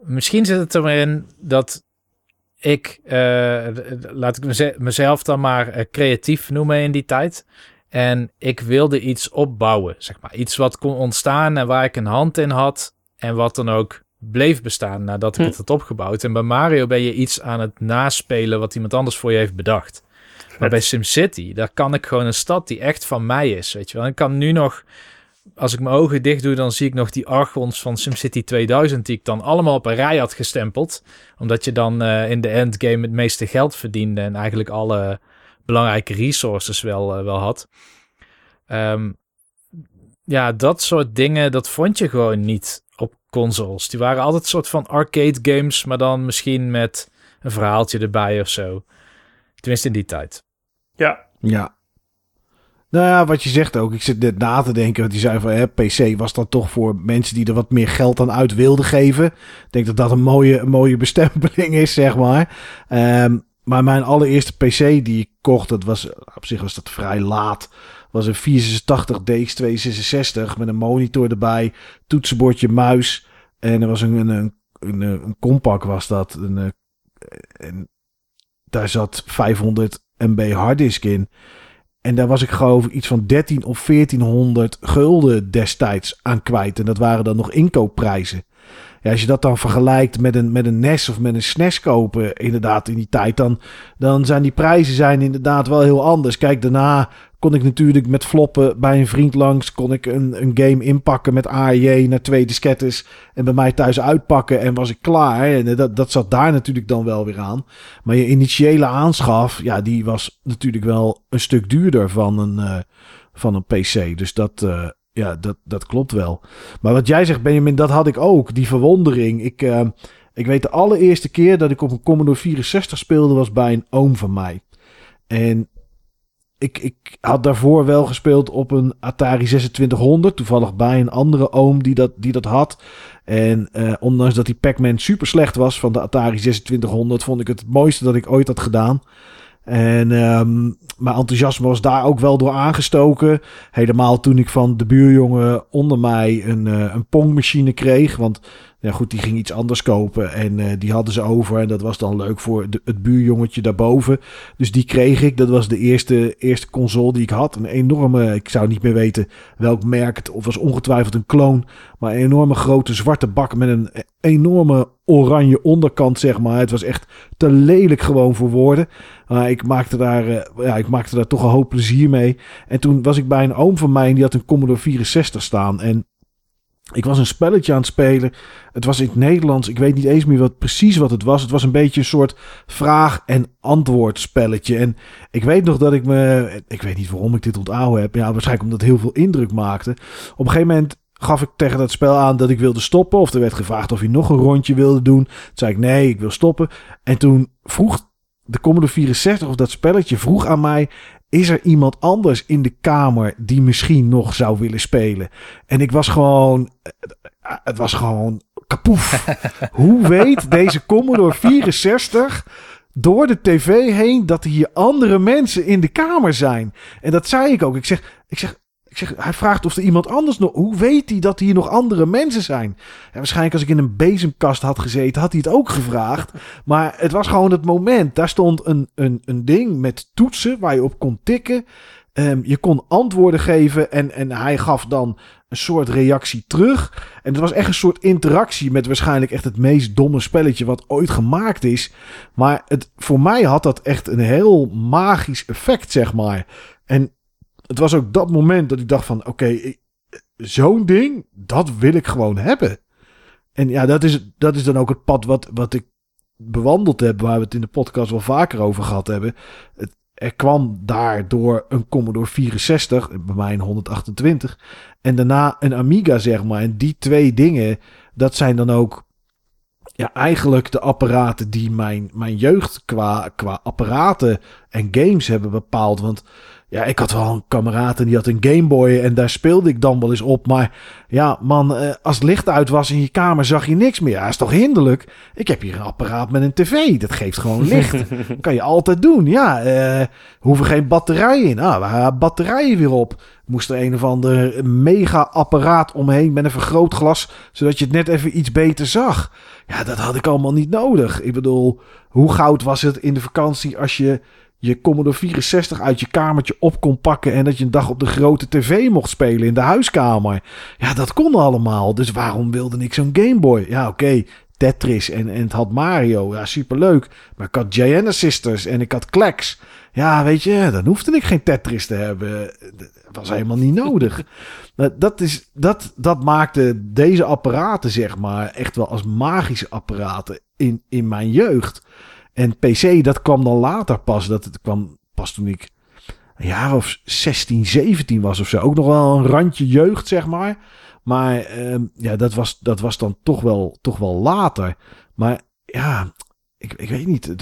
Misschien zit het erin dat ik, eh, laat ik meze- mezelf dan maar eh, creatief noemen in die tijd. En ik wilde iets opbouwen, zeg maar. Iets wat kon ontstaan en waar ik een hand in had. En wat dan ook bleef bestaan nadat ik Hm. het had opgebouwd. En bij Mario ben je iets aan het naspelen wat iemand anders voor je heeft bedacht. Maar bij SimCity, daar kan ik gewoon een stad die echt van mij is, weet je wel. En ik kan nu nog, als ik mijn ogen dicht doe, dan zie ik nog die argons van SimCity 2000 die ik dan allemaal op een rij had gestempeld. Omdat je dan eh, in de endgame het meeste geld verdiende en eigenlijk alle belangrijke resources wel, eh, wel had. Ehm, ja, dat soort dingen, dat vond je gewoon niet consoles. Die waren altijd een soort van arcade games, maar dan misschien met een verhaaltje erbij of zo. Tenminste in die tijd. ja. Ja. Nou ja, wat je zegt ook. Ik zit net na te denken. Want die zei van hè, PC was dan toch voor mensen die er wat meer geld aan uit wilden geven. Ik denk dat dat een mooie, een mooie bestempeling is, zeg maar. Ehm, maar mijn allereerste PC die ik kocht, dat was op zich was dat vrij laat. Was een 486 DX266 met een monitor erbij, toetsenbordje, muis. En er was een, een, een, een, compact was dat. Een, eh, en daar zat 500 MB harddisk in. En daar was ik geloof iets van 13 of 1400 gulden destijds aan kwijt. En dat waren dan nog inkoopprijzen. ja, als je dat dan vergelijkt met een, met een NES of met een SNES kopen, inderdaad in die tijd, dan, dan zijn die prijzen zijn inderdaad wel heel anders. Kijk, daarna kon ik natuurlijk met floppen bij een vriend langs, kon ik een, een game inpakken met AJ naar twee diskettes en bij mij thuis uitpakken en was ik klaar. En dat, dat zat daar natuurlijk dan wel weer aan. Maar je initiële aanschaf, ja, die was natuurlijk wel een stuk duurder van een, eh, van een PC. Dus dat, eh, ja, dat, dat klopt wel. Maar wat jij zegt, Benjamin, dat had ik ook. Die verwondering. Ik, eh, ik weet de allereerste keer dat ik op een Commodore 64 speelde was bij een oom van mij. En ik, ik had daarvoor wel gespeeld op een Atari 2600. Toevallig bij een andere oom die dat, die dat had. En uh, ondanks dat die Pac-Man super slecht was van de Atari 2600, vond ik het het mooiste dat ik ooit had gedaan. En um, mijn enthousiasme was daar ook wel door aangestoken. Helemaal toen ik van de buurjongen onder mij een, uh, een pongmachine kreeg. Want ja, goed, die ging iets anders kopen. En uh, die hadden ze over. En dat was dan leuk voor het buurjongetje daarboven. Dus die kreeg ik. Dat was de eerste, eerste console die ik had. Een enorme, ik zou niet meer weten welk merk het. Of was ongetwijfeld een kloon. Maar een enorme grote zwarte bak met een enorme oranje onderkant, zeg maar. Het was echt te lelijk gewoon voor woorden. Maar ik maakte daar, uh, ja, ik maakte daar toch een hoop plezier mee. En toen was ik bij een oom van mij. En die had een Commodore 64 staan. En ik was een spelletje aan het spelen. Het was in het Nederlands. Ik weet niet eens meer wat, precies wat het was. Het was een beetje een soort vraag- en antwoord spelletje. En ik weet nog dat ik me... Ik weet niet waarom ik dit onthouden heb. Ja, waarschijnlijk omdat het heel veel indruk maakte. Op een gegeven moment gaf ik tegen dat spel aan dat ik wilde stoppen. Of er werd gevraagd of hij nog een rondje wilde doen. Toen zei ik nee, ik wil stoppen. En toen vroeg de Commodore 64 of dat spelletje vroeg aan mij... Is er iemand anders in de kamer die misschien nog zou willen spelen? En ik was gewoon... Het was gewoon kapoef. Hoe weet deze Commodore 64 door de tv heen dat er hier andere mensen in de kamer zijn? En dat zei ik ook. Ik zeg, ik zeg zeg, hij vraagt of er iemand anders nog. Hoe weet hij dat hier nog andere mensen zijn? En waarschijnlijk als ik in een bezemkast had gezeten, had hij het ook gevraagd. Maar het was gewoon het moment. Daar stond een, een, een ding met toetsen waar je op kon tikken. Um, je kon antwoorden geven en, en hij gaf dan een soort reactie terug. En het was echt een soort interactie met waarschijnlijk echt het meest domme spelletje wat ooit gemaakt is. Maar het, voor mij had dat echt een heel magisch effect, zeg maar. En het was ook dat moment dat ik dacht van... Oké, zo'n ding, dat wil ik gewoon hebben. En ja, dat is, dat is dan ook het pad wat, wat ik bewandeld heb... waar we het in de podcast wel vaker over gehad hebben. Het, er kwam daardoor een Commodore 64, bij mij een 128... en daarna een Amiga, zeg maar. En die twee dingen, dat zijn dan ook... Ja, eigenlijk de apparaten die mijn, mijn jeugd qua, qua apparaten en games hebben bepaald. Want ja, ik had wel een kameraad en die had een Game Boy en daar speelde ik dan wel eens op. Maar ja, man, als het licht uit was in je kamer zag je niks meer. Ja, is toch hinderlijk? Ik heb hier een apparaat met een tv. Dat geeft gewoon licht. kan je altijd doen. Ja, uh, hoeven geen batterijen in. Ah, we hebben batterijen weer op. Moest er een of ander mega apparaat omheen met een vergrootglas, zodat je het net even iets beter zag. Ja, dat had ik allemaal niet nodig. Ik bedoel, hoe goud was het in de vakantie als je je Commodore 64 uit je kamertje op kon pakken en dat je een dag op de grote tv mocht spelen in de huiskamer. Ja, dat kon allemaal. Dus waarom wilde ik zo'n Game Boy? Ja, oké. Tetris en, en het had Mario. Ja, superleuk. Maar ik had Gianna Sisters en ik had Kleks. Ja, weet je, dan hoefde ik geen Tetris te hebben. Dat was helemaal niet nodig. dat, is, dat, dat maakte deze apparaten, zeg maar, echt wel als magische apparaten in, in mijn jeugd. En PC, dat kwam dan later pas. Dat kwam pas toen ik een jaar of 16, 17 was of zo. Ook nog wel een randje jeugd, zeg maar. Maar uh, ja, dat was, dat was dan toch wel, toch wel later. Maar ja, ik, ik weet niet.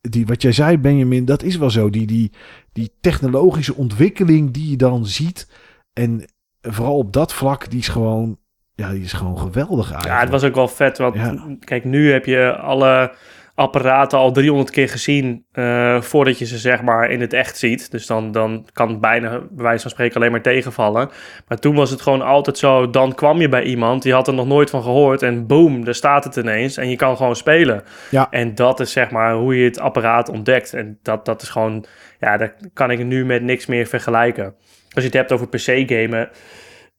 Die, wat jij zei, Benjamin, dat is wel zo. Die, die, die technologische ontwikkeling die je dan ziet. En vooral op dat vlak, die is gewoon, ja, die is gewoon geweldig eigenlijk. Ja, het was ook wel vet. Want ja. kijk, nu heb je alle apparaten al 300 keer gezien uh, voordat je ze zeg maar in het echt ziet. Dus dan, dan kan het bijna bij wijze van spreken alleen maar tegenvallen. Maar toen was het gewoon altijd zo, dan kwam je bij iemand, die had er nog nooit van gehoord en boom, daar staat het ineens en je kan gewoon spelen. Ja. En dat is zeg maar hoe je het apparaat ontdekt. En dat, dat is gewoon, ja, daar kan ik nu met niks meer vergelijken. Als je het hebt over PC-gamen,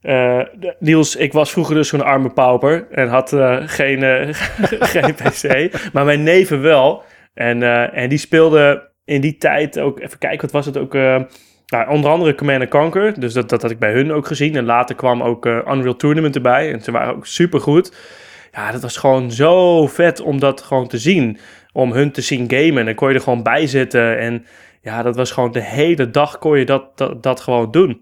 De- Niels, ik was vroeger dus zo'n arme pauper en had eh, geen, eh, geen PC, maar mijn neven wel. En, en die speelden in die tijd ook, even kijken, wat was het ook? nou, onder andere Command Conquer, dus dat, dat had ik bij hun ook gezien. En later kwam ook Unreal Tournament erbij en ze waren ook super goed. Ja, dat was gewoon zo vet om dat gewoon te zien. Om hun te zien gamen. En dan kon je er gewoon bij zitten. En ja, dat was gewoon de hele dag kon je dat, dat, dat gewoon doen.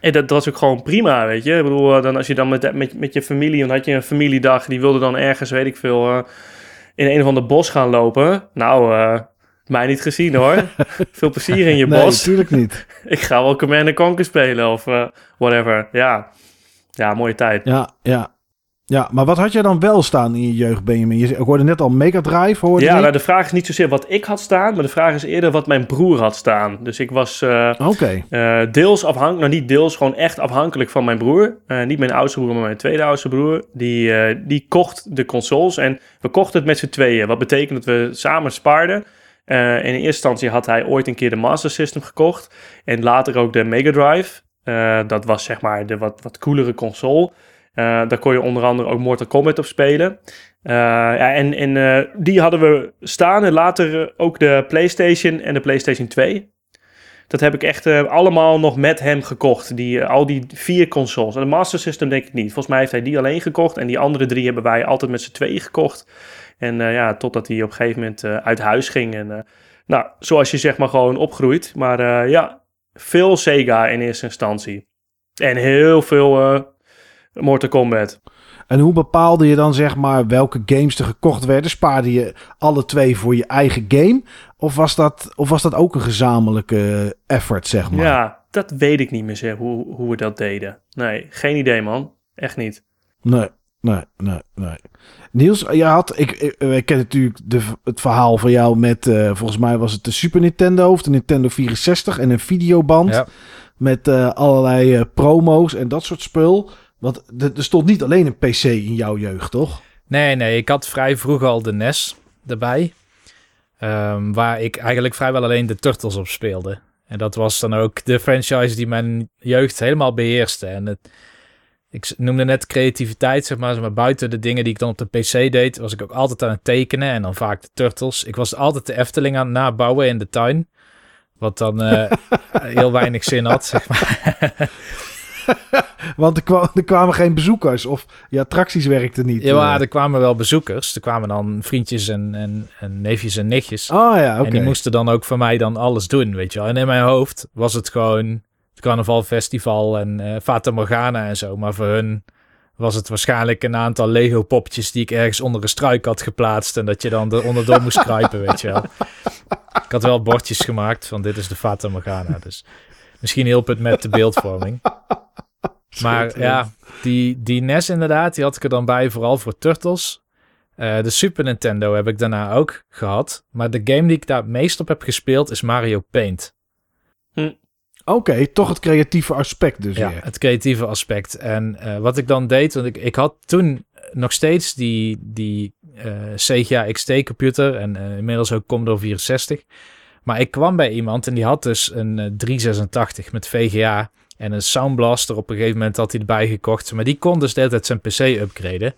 En dat, dat was ook gewoon prima, weet je. Ik bedoel, eh, dan als je dan met, met, met je familie... Dan had je een familiedag, die wilde dan ergens, weet ik veel... eh, in een of ander bos gaan lopen. Nou, eh, mij niet gezien hoor. Veel plezier in je Nee, bos. natuurlijk niet. Ik ga wel Command Conquer spelen of whatever. Ja. ja, mooie tijd. Ja, ja. Ja, maar wat had jij dan wel staan in je jeugd, Benjamin? Je, ik hoorde net al Mega Drive, hoorde Ja, nou, de vraag is niet zozeer wat ik had staan, maar de vraag is eerder wat mijn broer had staan. Dus ik was eh, eh, deels afhankelijk, nou niet deels, gewoon echt afhankelijk van mijn broer. Eh, niet mijn oudste broer, maar mijn tweede oudste broer. Die, die kocht de consoles en we kochten het met z'n tweeën. Wat betekent dat we samen spaarden. In eerste instantie had hij ooit een keer de Master System gekocht. En later ook de Mega Drive. Dat was zeg maar de wat, wat coolere console. Eh, daar kon je onder andere ook Mortal Kombat op spelen. Eh, ja, en eh, die hadden we staan. En later ook de PlayStation en de PlayStation 2. Dat heb ik echt allemaal nog met hem gekocht. Die, al die vier consoles. En de Master System denk ik niet. Volgens mij heeft hij die alleen gekocht. En die andere drie hebben wij altijd met z'n tweeën gekocht. En ja, totdat hij op een gegeven moment uit huis ging. En nou, zoals je zeg maar gewoon opgroeit. Maar ja, veel Sega in eerste instantie. En heel veel Mortal Kombat. En hoe bepaalde je dan zeg maar welke games er gekocht werden? Spaarde je alle twee voor je eigen game? Of was dat, of was dat ook een gezamenlijke effort, zeg maar? Ja, dat weet ik niet meer zeg, hoe, hoe we dat deden. Nee, geen idee man. Echt niet. Nee, nee, nee, nee. Niels, je had, ik, ik, ik ken natuurlijk de, het verhaal van jou met, eh, volgens mij was het de Super Nintendo of de Nintendo 64 en een videoband Ja. met eh, allerlei eh, promo's en dat soort spul. Want er stond niet alleen een PC in jouw jeugd, toch? Nee, nee, ik had vrij vroeg al de NES erbij. Ehm, waar ik eigenlijk vrijwel alleen de Turtles op speelde. En dat was dan ook de franchise die mijn jeugd helemaal beheerste. En het, ik noemde net creativiteit, zeg maar, maar. Buiten de dingen die ik dan op de PC deed, was ik ook altijd aan het tekenen. En dan vaak de Turtles. Ik was altijd de Efteling aan het nabouwen in de tuin. Wat dan eh, heel weinig zin had, zeg maar. Want er, kwa- er kwamen geen bezoekers of je attracties werkten niet. Ja, maar eh. er kwamen wel bezoekers. Er kwamen dan vriendjes en, en, en neefjes en nichtjes. Oh ja. En die moesten dan ook voor mij dan alles doen, weet je wel. En in mijn hoofd was het gewoon het carnavalfestival en eh Fata Morgana en zo. Maar voor hun was het waarschijnlijk een aantal Lego poppetjes die ik ergens onder een struik had geplaatst. En dat je dan er onderdoor moest kruipen, weet je wel. Ik had wel bordjes gemaakt van dit is de Fata Morgana. Dus misschien hielp het met de beeldvorming. Maar ja, die, die NES inderdaad, die had ik er dan bij, vooral voor Turtles. Eh, de Super Nintendo heb ik daarna ook gehad. Maar de game die ik daar het meest op heb gespeeld is Mario Paint. Oké, toch het creatieve aspect dus Ja, weer. het creatieve aspect. En eh, wat ik dan deed, want ik, ik had toen nog steeds die, die eh Sega XT-computer en inmiddels ook Commodore 64. Maar ik kwam bij iemand en die had dus een eh, 386 met VGA en een Sound Blaster. Op een gegeven moment had hij erbij gekocht. Maar die kon dus de hele tijd zijn PC upgraden.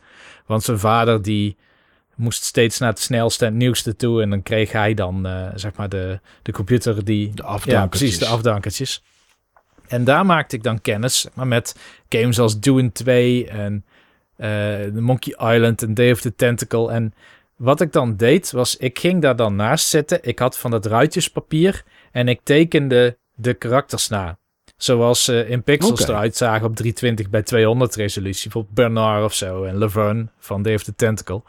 Want zijn vader die moest steeds naar het snelste en het nieuwste toe. En dan kreeg hij dan eh, zeg maar de, de computer die... De Ja, afdankertjes. precies, de afdankertjes. En daar maakte ik dan kennis maar met games als Doom 2 en eh, The Monkey Island en Day of the Tentacle. En wat ik dan deed, was ik ging daar dan naast zitten. Ik had van dat ruitjespapier en ik tekende de karakters na. Zoals ze in pixels Oké. eruit zagen op 320 bij 200 resolutie. Bijvoorbeeld Bernard of zo en Laverne van of the Tentacle.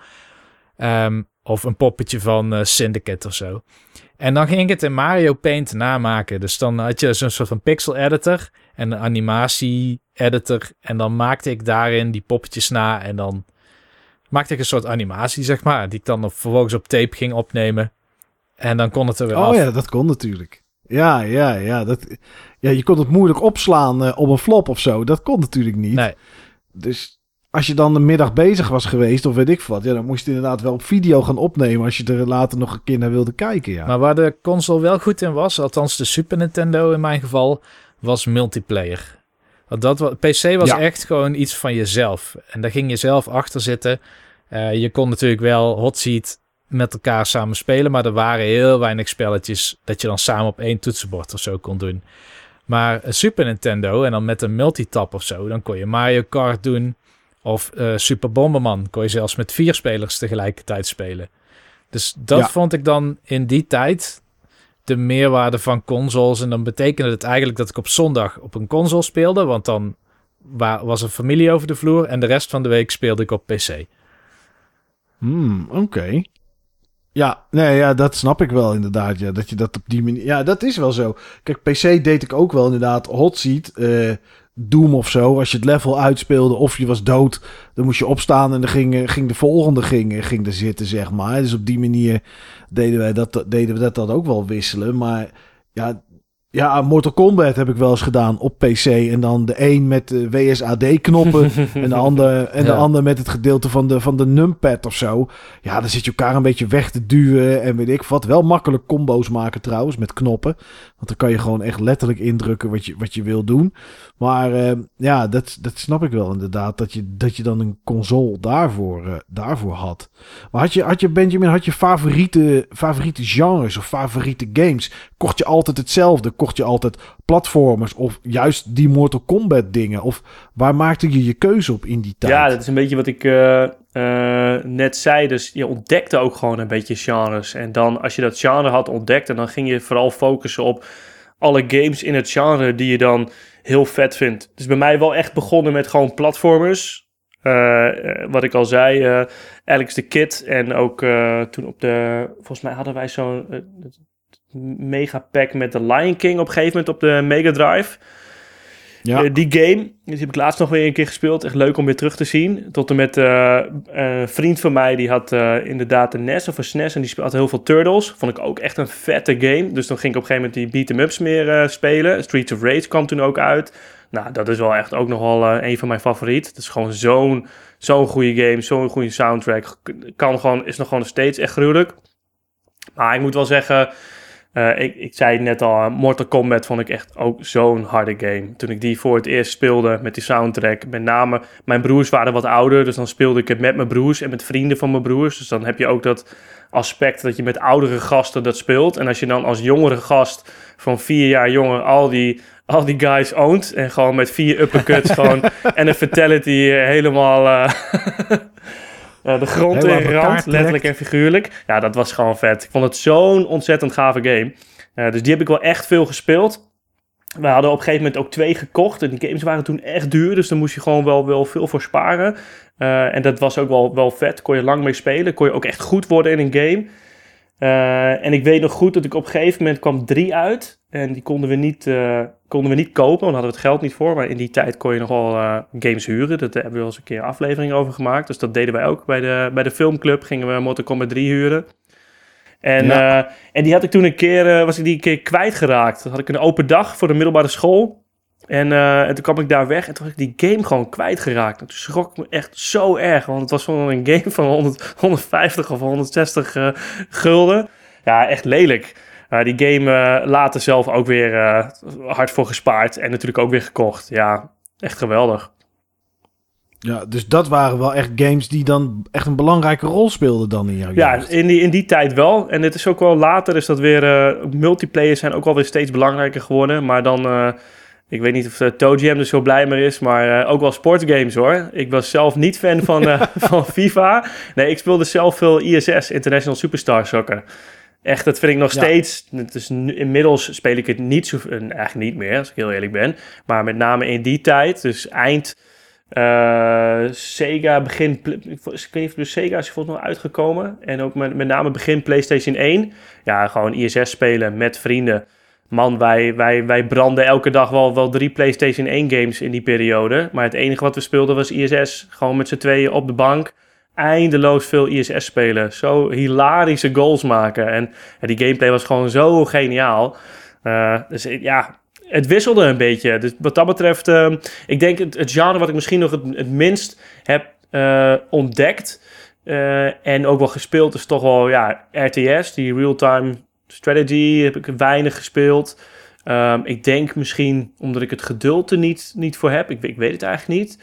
Ehm, of een poppetje van eh, Syndicate of zo. En dan ging ik het in Mario Paint namaken. Dus dan had je zo'n soort van pixel editor en een animatie editor. En dan maakte ik daarin die poppetjes na. En dan maakte ik een soort animatie, zeg maar. Die ik dan op, vervolgens op tape ging opnemen. En dan kon het er weer Oh af. ja, dat kon natuurlijk. Ja, ja, ja. Dat, ja je kon het moeilijk opslaan eh, op een flop of zo. Dat kon natuurlijk niet. Nee. Dus als je dan de middag bezig was geweest, of weet ik wat, ja, dan moest je inderdaad wel op video gaan opnemen als je er later nog een keer naar wilde kijken. Ja. Maar waar de console wel goed in was, althans de Super Nintendo in mijn geval, was multiplayer. Want dat, PC was Ja. echt gewoon iets van jezelf. En daar ging je zelf achter zitten. Eh, je kon natuurlijk wel hot seat met elkaar samen spelen, maar er waren heel weinig spelletjes dat je dan samen op één toetsenbord of zo kon doen. Maar een Super Nintendo en dan met een multitap of zo, dan kon je Mario Kart doen. Of eh, Super Bomberman kon je zelfs met vier spelers tegelijkertijd spelen. Dus dat Ja. vond ik dan in die tijd de meerwaarde van consoles. En dan betekende het eigenlijk dat ik op zondag op een console speelde. Want dan wa- was een familie over de vloer. En de rest van de week speelde ik op PC. Hmm, oké. Ja, nee, ja, dat snap ik wel inderdaad. Ja, dat je dat op die manier. Ja, dat is wel zo. Kijk, PC deed ik ook wel inderdaad. Hot seat, eh, Doom of zo. Als je het level uitspeelde of je was dood, dan moest je opstaan en dan ging, eh, ging de volgende ging, eh, ging er zitten, zeg maar. Dus op die manier deden, wij dat, deden we dat dan ook wel wisselen. Maar ja, ja, Mortal Kombat heb ik wel eens gedaan op PC. En dan de een met de WSAD-knoppen en de ander, en de Ja. ander met het gedeelte van de, van de numpad of zo. Ja, dan zit je elkaar een beetje weg te duwen en weet ik wat. Wel makkelijk combo's maken trouwens met knoppen. Want dan kan je gewoon echt letterlijk indrukken wat je, wat je wil doen. Maar eh, ja, dat, dat snap ik wel inderdaad. Dat je, dat je dan een console daarvoor, eh, daarvoor had. Maar had je, had je, Benjamin, had je favoriete, favoriete genres of favoriete games? Kocht je altijd hetzelfde? Kocht je altijd platformers of juist die Mortal Kombat dingen? Of waar maakte je je keuze op in die tijd? Ja, dat is een beetje wat ik eh, eh, net zei. Dus je ontdekte ook gewoon een beetje genres. En dan, als je dat genre had ontdekt, en dan ging je vooral focussen op alle games in het genre die je dan heel vet vindt. Dus bij mij wel echt begonnen met gewoon platformers. Eh, wat ik al zei, eh, Alex the Kid. En ook toen op de... Volgens mij hadden wij zo'n mega pack met de Lion King op een gegeven moment op de Mega Drive. Ja. Eh, die game, die heb ik laatst nog weer een keer gespeeld. Echt leuk om weer terug te zien. Tot en met eh, een vriend van mij, die had eh, inderdaad een NES of een SNES. En die speelde heel veel Turtles. Vond ik ook echt een vette game. Dus dan ging ik op een gegeven moment die beat-em-ups meer spelen. Streets of Rage kwam toen ook uit. Nou, dat is wel echt ook nog wel eh, een van mijn favorieten. Het is gewoon zo'n zo'n goede game, zo'n goede soundtrack. Kan gewoon, is nog gewoon steeds echt gruwelijk. Maar ik moet wel zeggen... Eh, ik, ik zei het net al, Mortal Kombat vond ik echt ook zo'n harde game. Toen ik die voor het eerst speelde met die soundtrack. Met name, mijn broers waren wat ouder. Dus dan speelde ik het met mijn broers en met vrienden van mijn broers. Dus dan heb je ook dat aspect dat je met oudere gasten dat speelt. En als je dan als jongere gast van vier jaar jonger al die, al die guys oont. En gewoon met vier uppercuts gewoon en een fatality eh, helemaal... eh, eh, de grond in rand, letterlijk en figuurlijk. Ja, dat was gewoon vet. Ik vond het zo'n ontzettend gave game. Eh, dus die heb ik wel echt veel gespeeld. We hadden op een gegeven moment ook twee gekocht. En die games waren toen echt duur. Dus daar moest je gewoon wel, wel veel voor sparen. Eh, en dat was ook wel, wel vet. Kon je lang mee spelen. Kon je ook echt goed worden in een game. Eh, en ik weet nog goed dat ik op een gegeven moment kwam drie uit. En die konden we niet, eh, konden we niet kopen, want daar hadden we het geld niet voor. Maar in die tijd kon je nog wel eh, games huren. Dat hebben we wel eens een keer een aflevering over gemaakt. Dus dat deden wij ook. Bij de, bij de filmclub gingen we Mortal Kombat 3 huren. En, Ja. en die had ik toen een keer, was ik die een keer kwijtgeraakt. Toen had ik een open dag voor de middelbare school. En, eh, en toen kwam ik daar weg en toen had ik die game gewoon kwijtgeraakt. En toen schrok ik me echt zo erg, want het was gewoon een game van 100, 150 of 160 eh, gulden. Ja, echt lelijk. Eh, die game eh, later zelf ook weer hard voor gespaard en natuurlijk ook weer gekocht. Ja, echt geweldig. Ja, dus dat waren wel echt games die dan echt een belangrijke rol speelden dan in jouw Ja, in die, in die tijd wel. En het is ook wel later is dat weer... multiplayer zijn ook wel weer steeds belangrijker geworden. Maar dan... eh, ik weet niet of uh, Toe Jam er zo blij mee is, maar uh, ook wel sportgames hoor. Ik was zelf niet fan van, uh, van FIFA. Nee, ik speelde zelf veel ISS, International Superstar Soccer. Echt, dat vind ik nog Ja. steeds. Dus nu, inmiddels speel ik het niet zo, eh, eigenlijk niet meer, als ik heel eerlijk ben. Maar met name in die tijd, dus eind eh, Sega, begin. Ik weet niet of de Sega is volgens mij uitgekomen. En ook met, met name begin PlayStation 1. Ja, gewoon ISS spelen met vrienden. Man, wij, wij, wij branden elke dag wel, wel drie PlayStation 1 games in die periode. Maar het enige wat we speelden was ISS. Gewoon met z'n tweeën op de bank. Eindeloos veel ISS spelen. Zo hilarische goals maken. En die gameplay was gewoon zo geniaal. Eh, dus eh, ja, het wisselde een beetje. Dus wat dat betreft, eh, ik denk het, genre wat ik misschien nog het, het minst heb eh, ontdekt. en ook wel gespeeld is toch wel ja, RTS, die real-time strategy heb ik weinig gespeeld. Ehm, ik denk misschien omdat ik het geduld er niet, niet voor heb. Ik, ik weet het eigenlijk niet.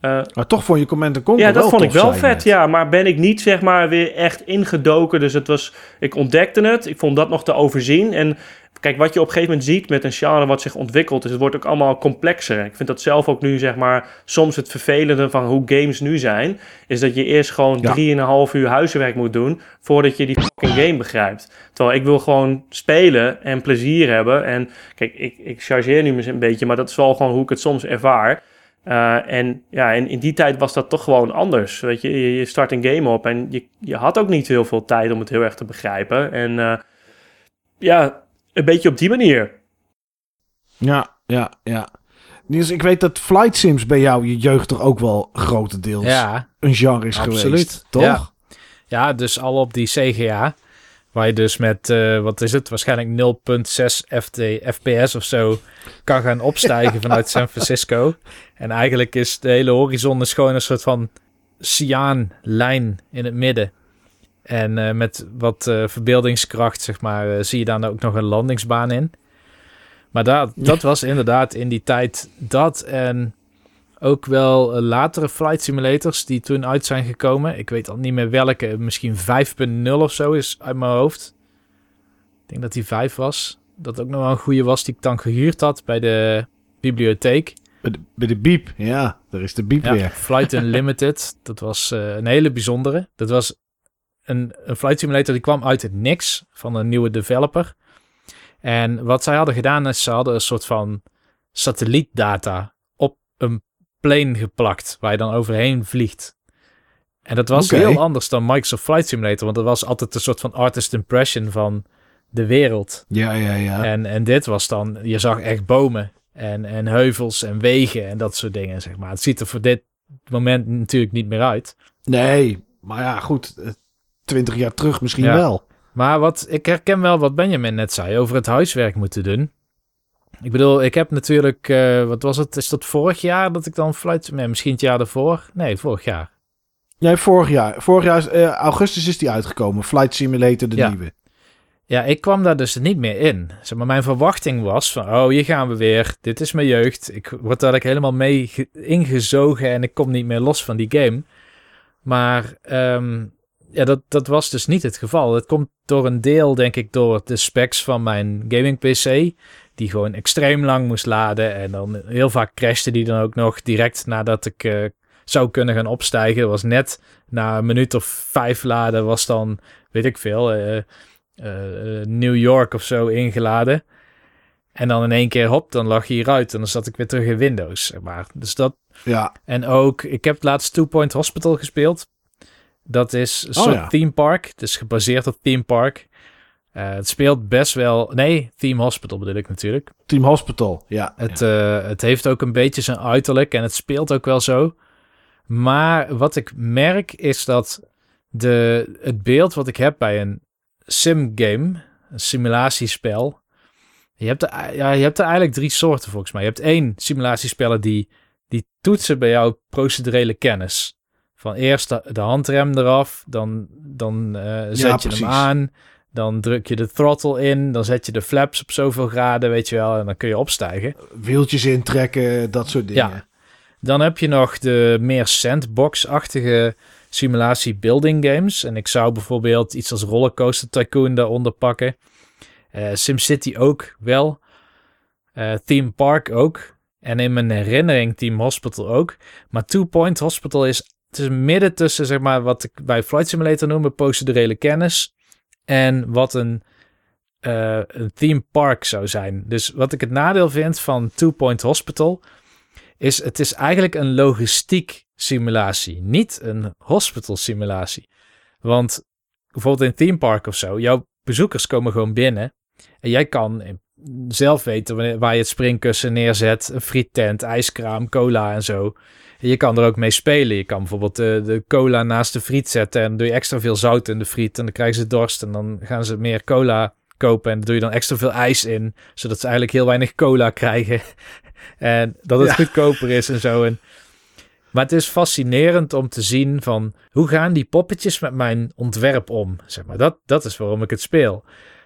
Uh, maar toch vond je Command Conquer Ja, dat vond ik wel vet, net. ja. Maar ben ik niet, zeg maar, weer echt ingedoken. Dus het was... Ik ontdekte het. Ik vond dat nog te overzien. En kijk, wat je op een gegeven moment ziet met een genre wat zich ontwikkelt... is het wordt ook allemaal complexer. Ik vind dat zelf ook nu, zeg maar... soms het vervelende van hoe games nu zijn... is dat je eerst gewoon Ja. drieënhalf uur huiswerk moet doen... voordat je die fucking game begrijpt. Terwijl ik wil gewoon spelen en plezier hebben. En kijk, ik, ik chargeer nu misschien een beetje... maar dat is wel gewoon hoe ik het soms ervaar... Uh, en ja, en in die tijd was dat toch gewoon anders. Weet je, je, je start een game op en je, je had ook niet heel veel tijd om het heel erg te begrijpen. En uh, ja, een beetje op die manier. Ja, ja, ja. Niels, ik weet dat Flight Sims bij jou je jeugd toch ook wel grotendeels Ja, een genre is Absoluut, geweest, toch? ja. ja, dus al op die CGA. Waar je dus met, uh, wat is het, waarschijnlijk 0.6 FT, FPS of zo kan gaan opstijgen vanuit San Francisco. En eigenlijk is de hele horizon is gewoon een soort van cyan-lijn in het midden. En uh, met wat uh, verbeeldingskracht, zeg maar, uh, zie je daar ook nog een landingsbaan in. Maar dat, dat was inderdaad in die tijd dat en ook wel latere flight simulators die toen uit zijn gekomen. Ik weet al niet meer welke, misschien 5.0 of zo is uit mijn hoofd. Ik denk dat die 5 was. Dat ook nog wel een goede was die ik dan gehuurd had bij de bibliotheek. Bij de, bij de Beep, ja, daar is de Beep ja, weer. Flight Unlimited, dat was een hele bijzondere. Dat was een, een flight simulator die kwam uit het niks van een nieuwe developer. En wat zij hadden gedaan is, ze hadden een soort van satellietdata op een plane geplakt, waar je dan overheen vliegt. En dat was heel anders dan Microsoft Flight Simulator, want dat was altijd een soort van artist impression van de wereld. Ja, ja, ja. En, en dit was dan, je zag echt bomen en, en heuvels en wegen en dat soort dingen, zeg maar. Het ziet er voor dit moment natuurlijk niet meer uit. Nee, maar ja, goed. eh, Twintig jaar terug misschien Ja. wel. Maar wat, ik herken wel wat Benjamin net zei over het huiswerk moeten doen. Ik bedoel, ik heb natuurlijk, eh, wat was het? Is dat vorig jaar dat ik dan flight... Nee, misschien het jaar daarvoor? Nee, vorig jaar. Nee, vorig jaar. Vorig jaar, is, eh, augustus is die uitgekomen. Flight Simulator, de Ja. nieuwe. Ja, ik kwam daar dus niet meer in. Zeg maar, mijn verwachting was van, oh, hier gaan we weer. Dit is mijn jeugd. Ik word daar helemaal mee ge- ingezogen en ik kom niet meer los van die game. Maar ehm, ja, dat, dat was dus niet het geval. Het komt door een deel, denk ik, door de specs van mijn gaming PC. Die gewoon extreem lang moest laden. En dan heel vaak crashte die dan ook nog direct nadat ik eh, zou kunnen gaan opstijgen. Was net na een minuut of vijf laden was dan, weet ik veel... eh, eh, New York of zo ingeladen. En dan in één keer hop, dan lag je hieruit. En dan zat ik weer terug in Windows. Maar. Dus dat. Ja, En ook, ik heb laatst Two Point Hospital gespeeld. Dat is een Oh, soort ja. theme park. Het is gebaseerd op theme park. Eh, het speelt best wel. Nee, Theme Hospital bedoel ik natuurlijk. Team Hospital. Ja. Het, eh, het heeft ook een beetje zijn uiterlijk en het speelt ook wel zo. Maar wat ik merk is dat de, het beeld wat ik heb bij een sim-game, een simulatiespel. Je hebt, er, ja, je hebt er eigenlijk drie soorten volgens mij. Je hebt één simulatiespellen die, die toetsen bij jouw procedurele kennis. Van eerst de, de handrem eraf, dan, dan eh, zet je precies. hem aan. Dan druk je de throttle in, dan zet je de flaps op zoveel graden, weet je wel, en dan kun je opstijgen. Wieltjes intrekken, dat soort dingen. Ja. Dan heb je nog de meer sandbox-achtige simulatie building games. En ik zou bijvoorbeeld iets als Rollercoaster Tycoon daaronder pakken. Eh, SimCity ook wel. Eh, Theme Park ook. En in mijn herinnering Team Hospital ook. Maar Two Point Hospital is, het is midden tussen zeg maar, wat ik bij Flight Simulator noem, een procedurele kennis. En wat een, eh, een theme park zou zijn. Dus wat ik het nadeel vind van Two Point Hospital is het is eigenlijk een logistiek simulatie, niet een hospital simulatie. Want bijvoorbeeld in theme park of zo, jouw bezoekers komen gewoon binnen en jij kan zelf weten wanneer, waar je het springkussen neerzet, een friettent, ijskraam, cola en zo. Je kan er ook mee spelen. Je kan bijvoorbeeld de, de cola naast de friet zetten en doe je extra veel zout in de friet en dan krijgen ze dorst en dan gaan ze meer cola kopen en dan doe je dan extra veel ijs in, zodat ze eigenlijk heel weinig cola krijgen. En dat het Ja. goedkoper is en zo. En, maar het is fascinerend om te zien van hoe gaan die poppetjes met mijn ontwerp om. Zeg maar. dat, dat is waarom ik het speel.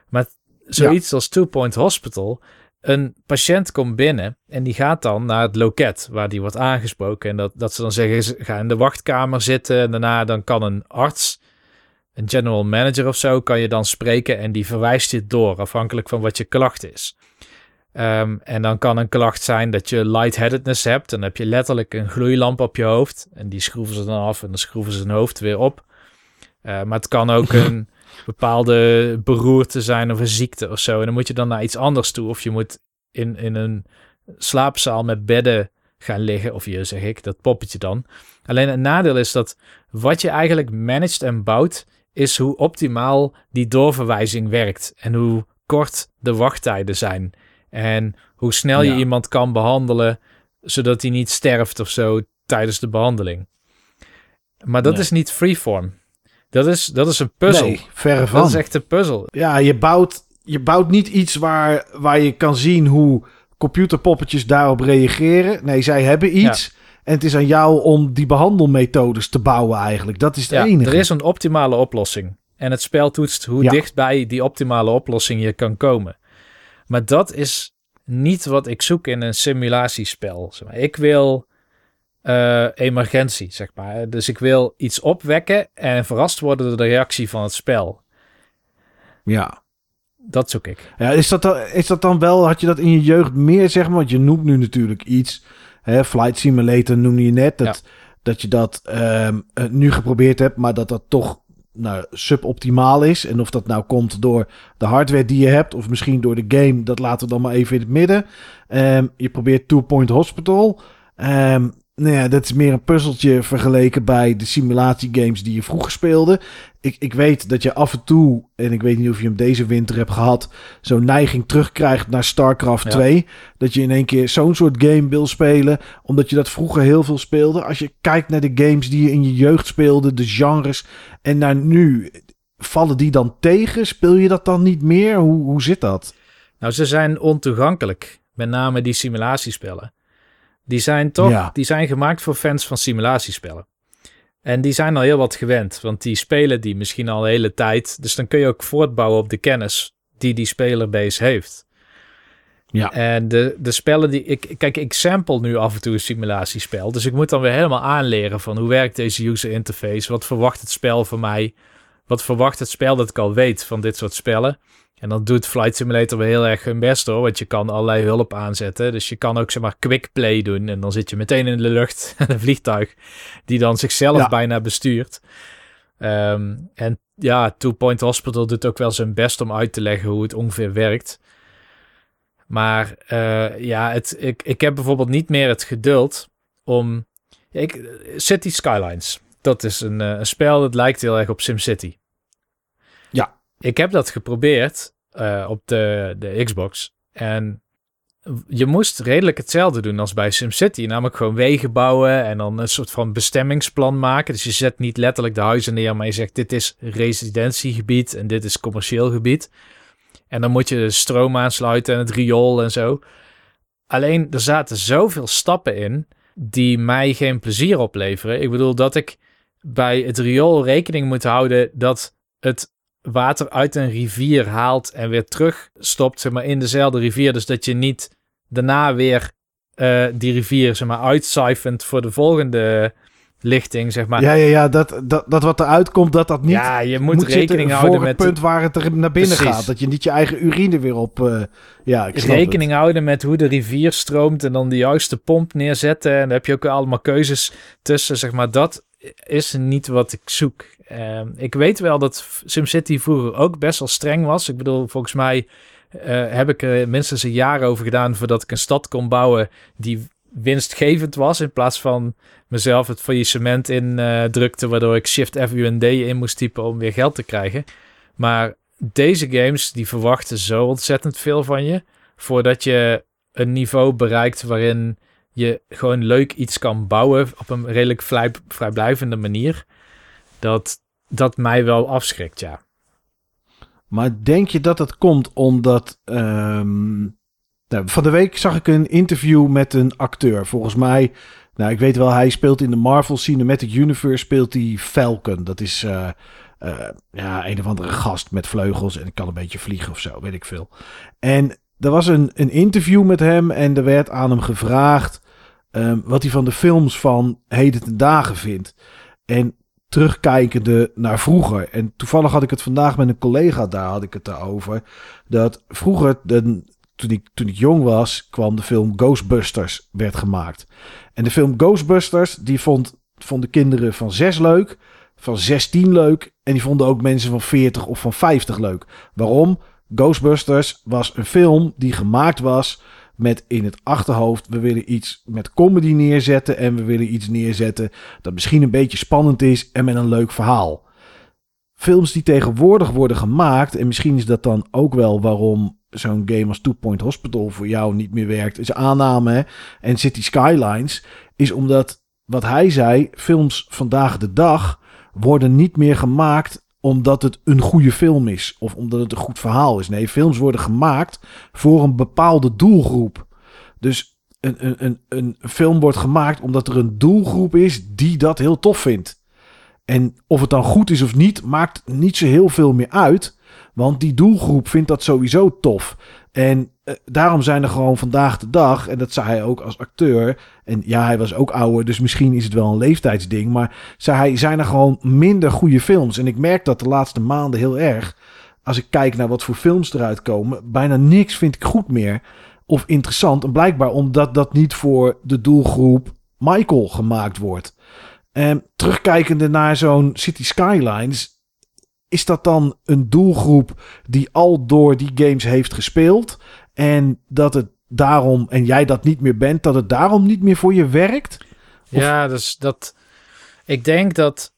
Maar zoiets als Two Point Hospital, een patiënt komt binnen en die gaat dan naar het loket waar die wordt aangesproken. En dat, dat ze dan zeggen, ze ga in de wachtkamer zitten. En daarna dan kan een arts, een general manager of zo, kan je dan spreken en die verwijst je door afhankelijk van wat je klacht is. Ehm, en dan kan een klacht zijn dat je lightheadedness hebt. Dan heb je letterlijk een gloeilamp op je hoofd. En die schroeven ze dan af en dan schroeven ze hun hoofd weer op. Uh, maar het kan ook een bepaalde beroerte zijn of een ziekte of zo. En dan moet je dan naar iets anders toe. Of je moet in, in een slaapzaal met bedden gaan liggen. Of je, zeg ik, dat poppetje dan. Alleen het nadeel is dat wat je eigenlijk managt en bouwt, is hoe optimaal die doorverwijzing werkt. En hoe kort de wachttijden zijn. En hoe snel je iemand kan behandelen, zodat hij niet sterft of zo tijdens de behandeling. Maar dat is niet freeform. Dat is, dat is een puzzel. Nee, verre van. Dat is echt een puzzel. Ja, je bouwt, je bouwt niet iets waar, waar je kan zien hoe computerpoppetjes daarop reageren. Nee, zij hebben iets. En het is aan jou om die behandelmethodes te bouwen eigenlijk. Dat is het ja, enige. Er is een optimale oplossing. En het spel toetst hoe ja. dichtbij die optimale oplossing je kan komen. Maar dat is niet wat ik zoek in een simulatiespel. Ik wil uh, emergentie, zeg maar. Dus ik wil iets opwekken en verrast worden door de reactie van het spel. Ja. Dat zoek ik. Ja, is dat, dan, is dat dan wel, had je dat in je jeugd meer, zeg maar? Want je noemt nu natuurlijk iets. Hè, Flight Simulator noemde je net. Dat, ja. dat je dat um, nu geprobeerd hebt, maar dat dat toch nou, suboptimaal is. En of dat nou komt door de hardware die je hebt, of misschien door de game, dat laten we dan maar even in het midden. Um, je probeert Two Point Hospital. Um, nou ja, dat is meer een puzzeltje vergeleken bij de simulatiegames die je vroeger speelde. Ik, ik weet dat je af en toe, en ik weet niet of je hem deze winter hebt gehad, zo'n neiging terugkrijgt naar StarCraft ja. 2. Dat je in één keer zo'n soort game wil spelen, omdat je dat vroeger heel veel speelde. Als je kijkt naar de games die je in je jeugd speelde, de genres, en naar nu, vallen die dan tegen? Speel je dat dan niet meer? Hoe, hoe zit dat? Nou, ze zijn ontoegankelijk. Met name die simulatiespellen. Die zijn toch, ja. die zijn gemaakt voor fans van simulatiespellen. En die zijn al heel wat gewend, want die spelen die misschien al de hele tijd. Dus dan kun je ook voortbouwen op de kennis die die spelerbase heeft. Ja. En de, de spellen die ik. Kijk, ik sample nu af en toe een simulatiespel. Dus ik moet dan weer helemaal aanleren van hoe werkt deze user interface? Wat verwacht het spel van mij? Wat verwacht het spel dat ik al weet van dit soort spellen? En dan doet Flight Simulator wel heel erg hun best hoor. Want je kan allerlei hulp aanzetten. Dus je kan ook zeg maar quick play doen. En dan zit je meteen in de lucht. een vliegtuig die dan zichzelf ja. bijna bestuurt. Um, en ja, Two Point Hospital doet ook wel zijn best om uit te leggen hoe het ongeveer werkt. Maar uh, ja, het, ik, ik heb bijvoorbeeld niet meer het geduld om... Ik, City Skylines. Dat is een, een spel dat lijkt heel erg op SimCity. Ik heb dat geprobeerd uh, op de, de Xbox. En je moest redelijk hetzelfde doen als bij SimCity. Namelijk gewoon wegen bouwen en dan een soort van bestemmingsplan maken. Dus je zet niet letterlijk de huizen neer, maar je zegt dit is residentiegebied en dit is commercieel gebied. En dan moet je de stroom aansluiten en het riool en zo. Alleen er zaten zoveel stappen in die mij geen plezier opleveren. Ik bedoel dat ik bij het riool rekening moet houden dat het water uit een rivier haalt en weer terug stopt zeg maar, in dezelfde rivier. Dus dat je niet daarna weer uh, die rivier zeg maar, voor de volgende lichting, zeg maar. Ja, ja, ja dat, dat, dat wat eruit komt, dat dat niet ja, je moet, moet rekening houden met het punt waar het er naar binnen Precies. gaat. Dat je niet je eigen urine weer op... Uh, ja, ik rekening het. houden met hoe de rivier stroomt en dan de juiste pomp neerzetten. En daar heb je ook allemaal keuzes tussen, zeg maar. Dat is niet wat ik zoek. Uh, ik weet wel dat SimCity vroeger ook best wel streng was. Ik bedoel, volgens mij uh, heb ik er minstens een jaar over gedaan voordat ik een stad kon bouwen die winstgevend was. In plaats van mezelf het faillissement in uh, drukte, waardoor ik Shift F U D in moest typen om weer geld te krijgen. Maar deze games die verwachten zo ontzettend veel van je, voordat je een niveau bereikt waarin je gewoon leuk iets kan bouwen op een redelijk vrij, vrijblijvende manier. Dat, dat mij wel afschrikt, ja. Maar denk je dat het komt omdat. Um, nou, van de week zag ik een interview met een acteur. Volgens mij. Nou, ik weet wel, hij speelt in de Marvel Cinematic Universe. Speelt hij Falcon. Dat is. Uh, uh, ja, een of andere gast met vleugels. En kan een beetje vliegen of zo, weet ik veel. En er was een, een interview met hem en er werd aan hem gevraagd ehm, wat hij van de films van heden ten dagen vindt. En terugkijkende naar vroeger. En toevallig had ik het vandaag met een collega, daar had ik het daarover. Dat vroeger, toen, ik, toen ik jong was, kwam de film Ghostbusters werd gemaakt. En de film Ghostbusters, die vond, vonden kinderen van 6 leuk, van 16 leuk. En die vonden ook mensen van 40 of van 50 leuk. Waarom? Ghostbusters was een film die gemaakt was met in het achterhoofd: we willen iets met comedy neerzetten en we willen iets neerzetten dat misschien een beetje spannend is en met een leuk verhaal. Films die tegenwoordig worden gemaakt, en misschien is dat dan ook wel waarom zo'n game als Two Point Hospital voor jou niet meer werkt, is aanname en City Skylines, is omdat wat hij zei, films vandaag de dag worden niet meer gemaakt omdat het een goede film is of omdat het een goed verhaal is. Nee, films worden gemaakt voor een bepaalde doelgroep. Dus een, een, een, een film wordt gemaakt omdat er een doelgroep is die dat heel tof vindt. En of het dan goed is of niet, maakt niet zo heel veel meer uit. Want die doelgroep vindt dat sowieso tof. En eh, daarom zijn er gewoon vandaag de dag, en dat zei hij ook als acteur. En ja, hij was ook ouder, dus misschien is het wel een leeftijdsding. Maar hij, zijn er gewoon minder goede films. En ik merk dat de laatste maanden heel erg. Als ik kijk naar wat voor films eruit komen, bijna niks vind ik goed meer. Of interessant. En blijkbaar omdat dat niet voor de doelgroep Michael gemaakt wordt. En terugkijkende naar zo'n City Skylines. Is dat dan een doelgroep die al door die games heeft gespeeld? En dat het daarom, en jij dat niet meer bent, dat het daarom niet meer voor je werkt? Of- Ja, dus dat. Ik denk dat.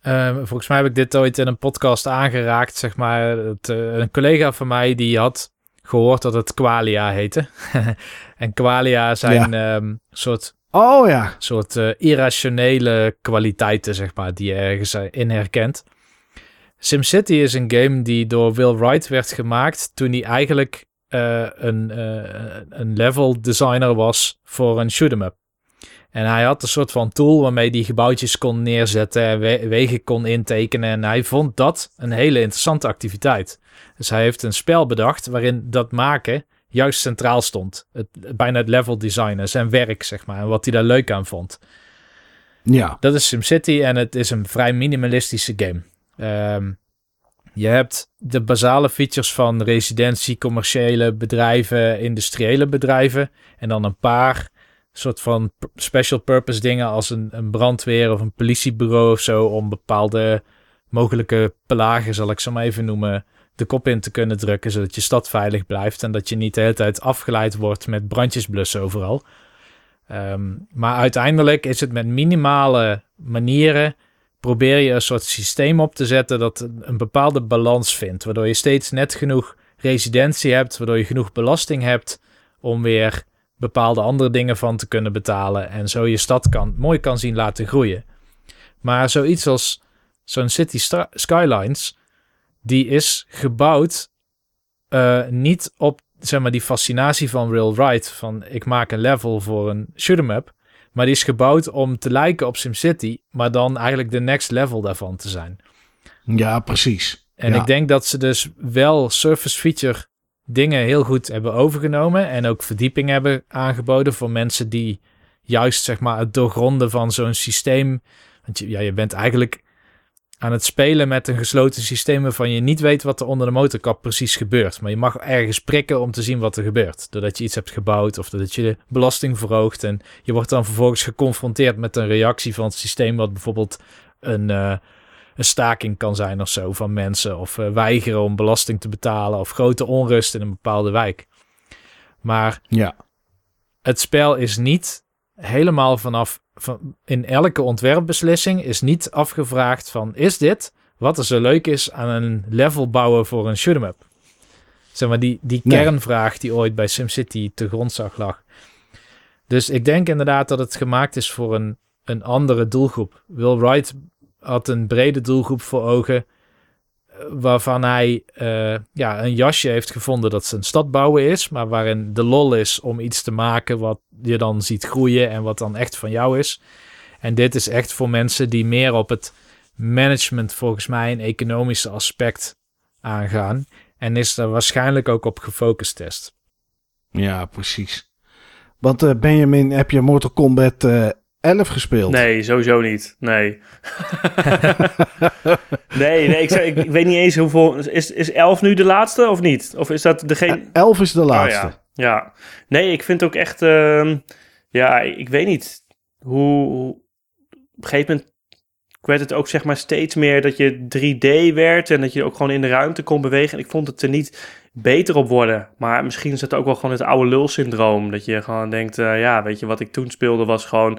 eh, volgens mij heb ik dit ooit in een podcast aangeraakt. Zeg maar. Het, eh, een collega van mij die had gehoord dat het qualia heette. en qualia zijn ehm, soort, Oh ja, soort eh, irrationele kwaliteiten, zeg maar, die je ergens eh, in herkent. SimCity is een game die door Will Wright werd gemaakt toen hij eigenlijk eh, een, eh, een level designer was voor een shoot 'em up. En hij had een soort van tool waarmee hij gebouwtjes kon neerzetten en we- wegen kon intekenen. En hij vond dat een hele interessante activiteit. Dus hij heeft een spel bedacht waarin dat maken juist centraal stond. Het, bijna het level designen, zijn werk zeg maar. En wat hij daar leuk aan vond. ja, Dat is SimCity en het is een vrij minimalistische game. Ehm, je hebt de basale features van residentie, commerciële bedrijven, industriële bedrijven. En dan een paar soort van special purpose dingen als een, een brandweer of een politiebureau of zo. Om bepaalde mogelijke pelagen, zal ik ze maar even noemen, de kop in te kunnen drukken. Zodat je stad veilig blijft en dat je niet de hele tijd afgeleid wordt met brandjes blussen overal. Ehm, maar uiteindelijk is het met minimale manieren probeer je een soort systeem op te zetten dat een bepaalde balans vindt. Waardoor je steeds net genoeg residentie hebt, waardoor je genoeg belasting hebt om weer bepaalde andere dingen van te kunnen betalen. En zo je stad kan, mooi kan zien laten groeien. Maar zoiets als zo'n City Skylines, die is gebouwd eh, niet op zeg maar, die fascinatie van Will Wright. Van ik maak een level voor een shoot 'em up. Maar die is gebouwd om te lijken op SimCity, maar dan eigenlijk de next level daarvan te zijn. ja, precies. En Ja. ik denk dat ze dus wel surface feature dingen heel goed hebben overgenomen en ook verdieping hebben aangeboden voor mensen die juist zeg maar het doorgronden van zo'n systeem. Want je, ja, je bent eigenlijk aan het spelen met een gesloten systeem waarvan je niet weet wat er onder de motorkap precies gebeurt. Maar je mag ergens prikken om te zien wat er gebeurt. Doordat je iets hebt gebouwd of doordat je de belasting verhoogt. En je wordt dan vervolgens geconfronteerd met een reactie van het systeem wat bijvoorbeeld een, eh, een staking kan zijn of zo van mensen. Of eh, weigeren om belasting te betalen of grote onrust in een bepaalde wijk. Maar Ja, het spel is niet helemaal vanaf van, in elke ontwerpbeslissing is niet afgevraagd van is dit wat er zo leuk is aan een level bouwen voor een shoot 'em up. Zeg maar die, die Nee. kernvraag die ooit bij SimCity te grondslag lag. Dus ik denk inderdaad dat het gemaakt is voor een, een andere doelgroep. Will Wright had een brede doelgroep voor ogen waarvan hij eh, ja, een jasje heeft gevonden dat zijn stad bouwen is, maar waarin de lol is om iets te maken wat je dan ziet groeien en wat dan echt van jou is. En dit is echt voor mensen die meer op het management volgens mij een economische aspect aangaan en is er waarschijnlijk ook op gefocust test. Ja, precies. Want eh, Benjamin, heb je Mortal Kombat eh 11 gespeeld? Nee, sowieso niet. Nee. nee, nee ik, ik, ik weet niet eens hoeveel... Is, is 11 nu de laatste of niet? Of is dat degene... 11 is de laatste. Oh, ja. ja. Nee, ik vind ook echt... ehm, ja, ik weet niet hoe... Op een gegeven moment werd het ook zeg maar steeds meer dat je 3D werd... en dat je ook gewoon in de ruimte kon bewegen. En ik vond het er niet beter op worden. Maar misschien is het ook wel gewoon het oude lul-syndroom. Dat je gewoon denkt, eh, ja, weet je, wat ik toen speelde was gewoon...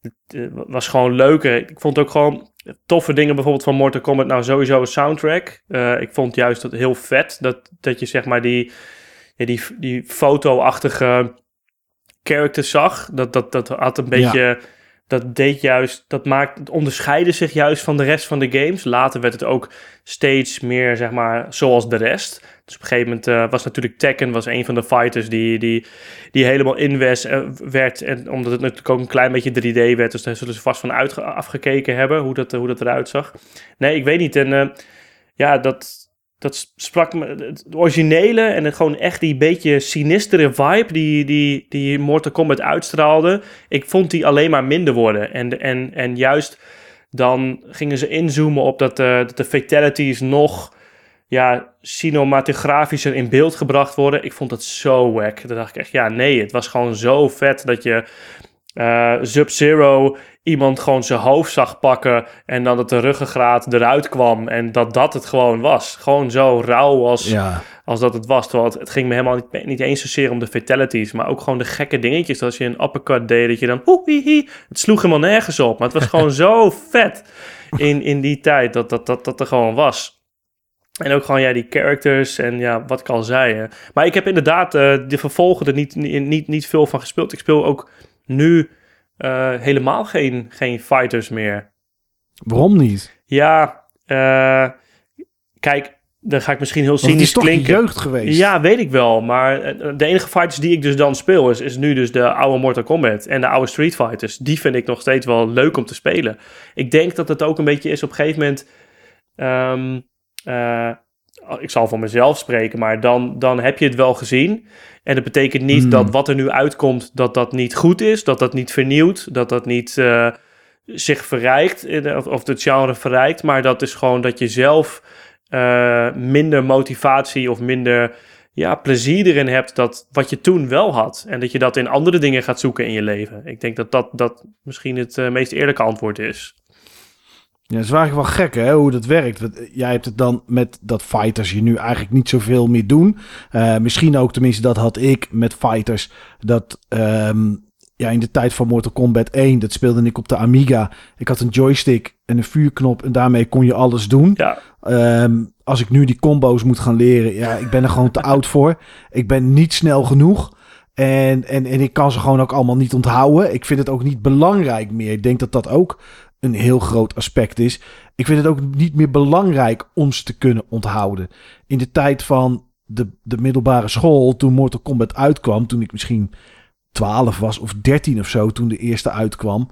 het, eh, was gewoon leuker. Ik vond ook gewoon toffe dingen bijvoorbeeld van Mortal Kombat. Nou, sowieso een soundtrack. Eh, ik vond juist dat heel vet dat, dat je zeg maar die, ja, die, die foto-achtige characters zag. Dat, dat, dat had een beetje... Dat deed juist, dat maakt, het onderscheidde zich juist van de rest van de games. Later werd het ook steeds meer, zeg maar, zoals de rest. Dus op een gegeven moment eh, was natuurlijk Tekken was een van de fighters die, die, die helemaal inwes eh, werd. En omdat het natuurlijk ook een klein beetje 3D werd, dus daar zullen ze vast van afgekeken hebben, hoe dat, hoe dat eruit zag. Nee, ik weet niet. En eh, ja, dat, dat sprak me, het originele en het gewoon echt die beetje sinistere vibe die, die, die Mortal Kombat uitstraalde. Ik vond die alleen maar minder worden. En, en, en juist dan gingen ze inzoomen op dat, eh, dat de fatalities nog ja, cinematografischer in beeld gebracht worden. Ik vond dat zo wack. Dan dacht ik echt, ja nee, het was gewoon zo vet dat je eh, Sub-Zero iemand gewoon zijn hoofd zag pakken en dan dat de ruggengraat eruit kwam en dat dat het gewoon was. Gewoon zo rauw als, Ja. als dat het was. Terwijl het, het ging me helemaal niet, niet eens zozeer om de fatalities, maar ook gewoon de gekke dingetjes. Als je een uppercut deed, dat je dan hoe, hi, hi. Het sloeg helemaal nergens op, maar het was gewoon zo vet in, in die tijd dat, dat, dat dat er gewoon was. En ook gewoon ja, die characters en ja, wat ik al zei. hè. Maar ik heb inderdaad eh, de vervolgen er niet, niet, niet, niet veel van gespeeld. Ik speel ook nu eh, helemaal geen, geen fighters meer. Waarom niet? Ja, eh, kijk, dan ga ik misschien heel het is cynisch toch klinken. jeugd geweest? Ja, weet ik wel. Maar eh, de enige fighters die ik dus dan speel is, is nu dus de oude Mortal Kombat en de oude Street Fighters. Die vind ik nog steeds wel leuk om te spelen. Ik denk dat het ook een beetje is op een gegeven moment... ehm, eh, ik zal voor mezelf spreken, maar dan, dan heb je het wel gezien. En dat betekent niet Hmm. dat wat er nu uitkomt, dat dat niet goed is. Dat dat niet vernieuwt. Dat dat niet eh, zich verrijkt. in Of, of het genre verrijkt. Maar dat is gewoon dat je zelf eh, minder motivatie of minder ja, plezier erin hebt dat wat je toen wel had. En dat je dat in andere dingen gaat zoeken in je leven. Ik denk dat dat, dat misschien het eh, meest eerlijke antwoord is. Ja, het is eigenlijk wel gek hè, hoe dat werkt. Want, eh, jij hebt het dan met dat fighters je nu eigenlijk niet zoveel meer doen. Eh, misschien ook, tenminste dat had ik met fighters. Dat ehm, ja, in de tijd van Mortal Kombat 1, dat speelde ik op de Amiga. Ik had een joystick en een vuurknop en daarmee kon je alles doen. Ja, Ehm, als ik nu die combo's moet gaan leren, ja, ik ben er gewoon te oud voor. Ik ben niet snel genoeg. En, en, en ik kan ze gewoon ook allemaal niet onthouden. Ik vind het ook niet belangrijk meer. Ik denk dat dat ook een heel groot aspect is. Ik vind het ook niet meer belangrijk om ze te kunnen onthouden. In de tijd van de, de middelbare school, toen Mortal Kombat uitkwam, toen ik misschien 12 was of 13 of zo, toen de eerste uitkwam,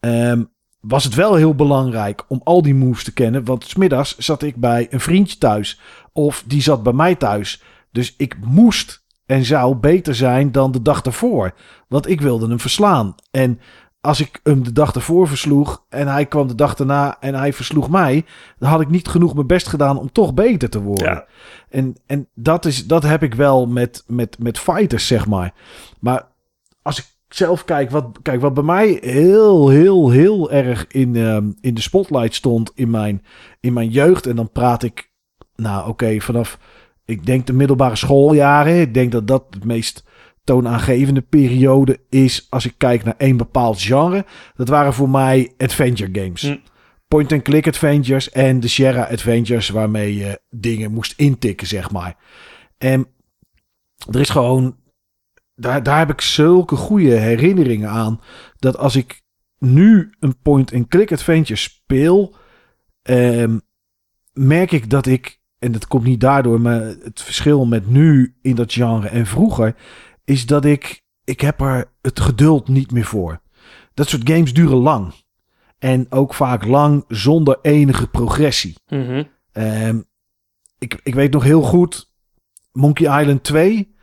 ehm, was het wel heel belangrijk om al die moves te kennen. Want smiddags zat ik bij een vriendje thuis. Of die zat bij mij thuis. Dus ik moest en zou beter zijn dan de dag ervoor. Want ik wilde hem verslaan. En als ik hem de dag ervoor versloeg en hij kwam de dag daarna en hij versloeg mij, dan had ik niet genoeg mijn best gedaan om toch beter te worden. Ja. En, en dat, is, dat heb ik wel met, met, met fighters, zeg maar. Maar als ik zelf kijk, wat, kijk, wat bij mij heel, heel, heel erg in, ehm, in de spotlight stond in mijn, in mijn jeugd. En dan praat ik, nou oké, vanaf, ik denk de middelbare schooljaren. Ik denk dat dat het meest toonaangevende periode is als ik kijk naar één bepaald genre. Dat waren voor mij adventure games. Hm. Point-and-click adventures en de Sierra adventures waarmee je dingen moest intikken, zeg maar. En er is gewoon daar, daar heb ik zulke goede herinneringen aan. Dat als ik nu een point-and-click adventure speel, ehm, merk ik dat ik, en dat komt niet daardoor, maar het verschil met nu in dat genre en vroeger, is dat ik, ik heb er het geduld niet meer voor. Dat soort games duren lang. En ook vaak lang zonder enige progressie. Mhm. Ehm, ik, ik weet nog heel goed, Monkey Island 2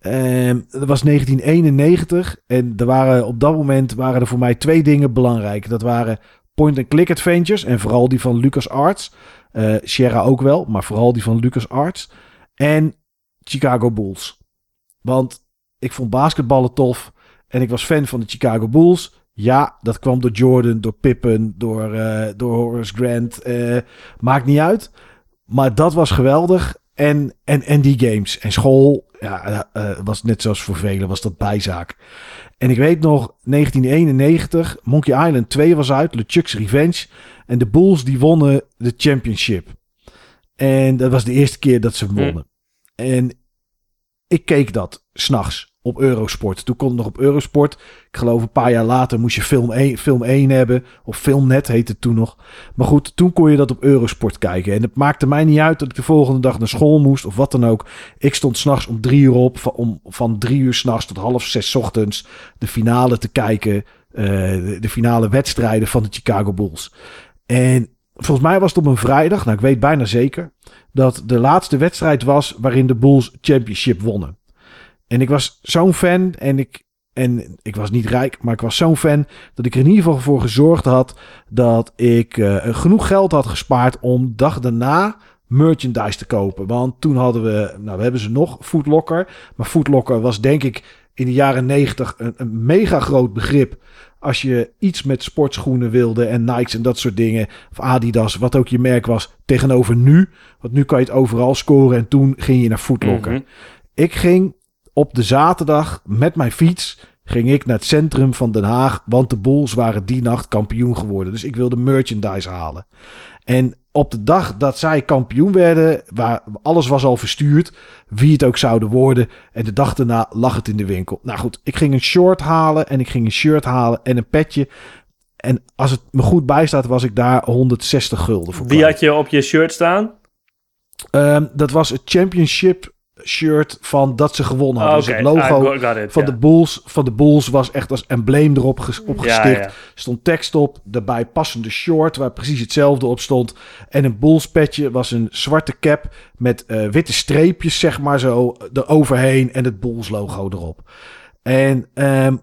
Ehm, dat was 1991 en er waren, op dat moment waren er voor mij twee dingen belangrijk. Dat waren point-and-click adventures en vooral die van LucasArts. Eh Sierra ook wel, maar vooral die van LucasArts. En Chicago Bulls. Want ik vond basketballen tof en ik was fan van de Chicago Bulls. Ja, dat kwam door Jordan, door Pippen, door, eh, door Horace Grant. eh, maakt niet uit. Maar dat was geweldig. En, en, en die games. En school, ja, eh, was net zoals voor velen, was dat bijzaak. En ik weet nog, 1991, Monkey Island 2 was uit, LeChuck's Revenge. En de Bulls die wonnen de championship. En dat was de eerste keer dat ze wonnen. En ik keek dat s'nachts op Eurosport. Toen kon het nog op Eurosport. Ik geloof een paar jaar later moest je film 1, film 1 hebben. Of Filmnet heette het toen nog. Maar goed, toen kon je dat op Eurosport kijken. En het maakte mij niet uit dat ik de volgende dag naar school moest. Of wat dan ook. Ik stond s'nachts om drie uur op. Van, om, van drie uur s'nachts tot half zes ochtends. De finale te kijken. eh, de, de finale wedstrijden van de Chicago Bulls. En volgens mij was het op een vrijdag. Nou, ik weet bijna zeker. Dat de laatste wedstrijd was waarin de Bulls Championship wonnen. En ik was zo'n fan en ik, en ik was niet rijk, maar ik was zo'n fan dat ik er in ieder geval voor gezorgd had dat ik eh, genoeg geld had gespaard om dag daarna merchandise te kopen. Want toen hadden we, nou we hebben ze nog, Footlocker. Maar Footlocker was denk ik in de jaren negentig een, een mega groot begrip. Als je iets met sportschoenen wilde en Nikes en dat soort dingen. Of Adidas, wat ook je merk was. Tegenover nu. Want nu kan je het overal scoren. En toen ging je naar Footlocker. Mhm. Ik ging op de zaterdag met mijn fiets ging ik naar het centrum van Den Haag, want de Bulls waren die nacht kampioen geworden. Dus ik wilde merchandise halen. En op de dag dat zij kampioen werden, waar alles was al verstuurd, wie het ook zouden worden. En de dag daarna lag het in de winkel. Nou goed, ik ging een short halen en ik ging een shirt halen en een petje. En als het me goed bijstaat, was ik daar 160 gulden voor. Wie had je op je shirt staan? Ehm, dat was het championship shirt van dat ze gewonnen hadden. Ah, Dus het logo it, van, de Bulls, van de Bulls was echt als embleem erop ges- opgestikt. Ja, ja. Stond tekst op, daarbij passende short waar precies hetzelfde op stond. En een Bulls petje was een zwarte cap met eh, witte streepjes zeg maar zo eroverheen en het Bulls logo erop. En ehm,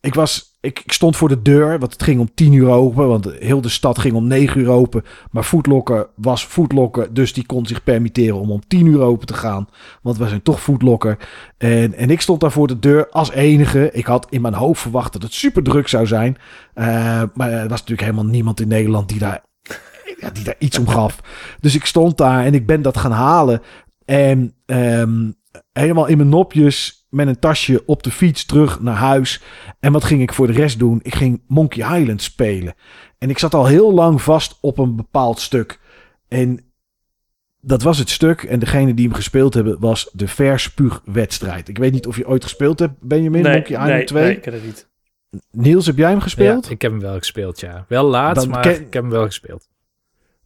ik was, ik, ik stond voor de deur, want het ging om 10 uur open, want heel de stad ging om 9 uur open. Maar Footlocker was Footlocker, dus die kon zich permitteren om om 10 uur open te gaan. Want we zijn toch Footlocker. En, en ik stond daar voor de deur als enige. Ik had in mijn hoofd verwacht dat het super druk zou zijn. Eh, maar er was natuurlijk helemaal niemand in Nederland die daar, die daar iets om gaf. Dus ik stond daar en ik ben dat gaan halen. En ehm, helemaal in mijn nopjes met een tasje op de fiets terug naar huis. En wat ging ik voor de rest doen? Ik ging Monkey Island spelen. En ik zat al heel lang vast op een bepaald stuk. En dat was het stuk. En degene die hem gespeeld hebben was de verspuugwedstrijd. Ik weet niet of je ooit gespeeld hebt, Benjamin, nee, Monkey Island nee, 2. nee, ik ken het niet. Niels, heb jij hem gespeeld? Ja, ik heb hem wel gespeeld, ja. Wel laat, Dan maar ken- ik heb hem wel gespeeld.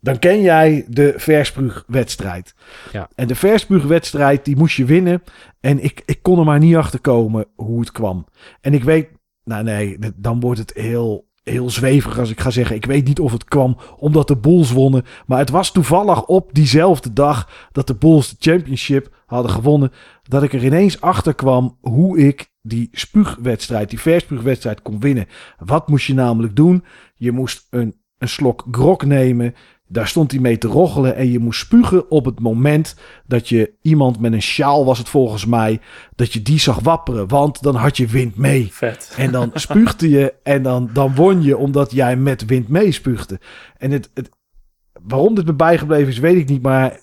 Dan ken jij de verspuugwedstrijd. Ja. En de verspuugwedstrijd, die moest je winnen. En ik, ik kon er maar niet achter komen hoe het kwam. En ik weet, nou nee, dan wordt het heel, heel zweverig als ik ga zeggen. Ik weet niet of het kwam omdat de Bulls wonnen. Maar het was toevallig op diezelfde dag dat de Bulls de championship hadden gewonnen. Dat ik er ineens achter kwam hoe ik die spuugwedstrijd, die verspuugwedstrijd kon winnen. Wat moest je namelijk doen? Je moest een, een slok grog nemen. Daar stond hij mee te roggelen en je moest spugen op het moment dat je iemand met een sjaal was het volgens mij, dat je die zag wapperen, want dan had je wind mee. Vet. En dan spuugde je en dan, dan won je omdat jij met wind mee spuugde. En het, het, waarom dit me bijgebleven is, weet ik niet, maar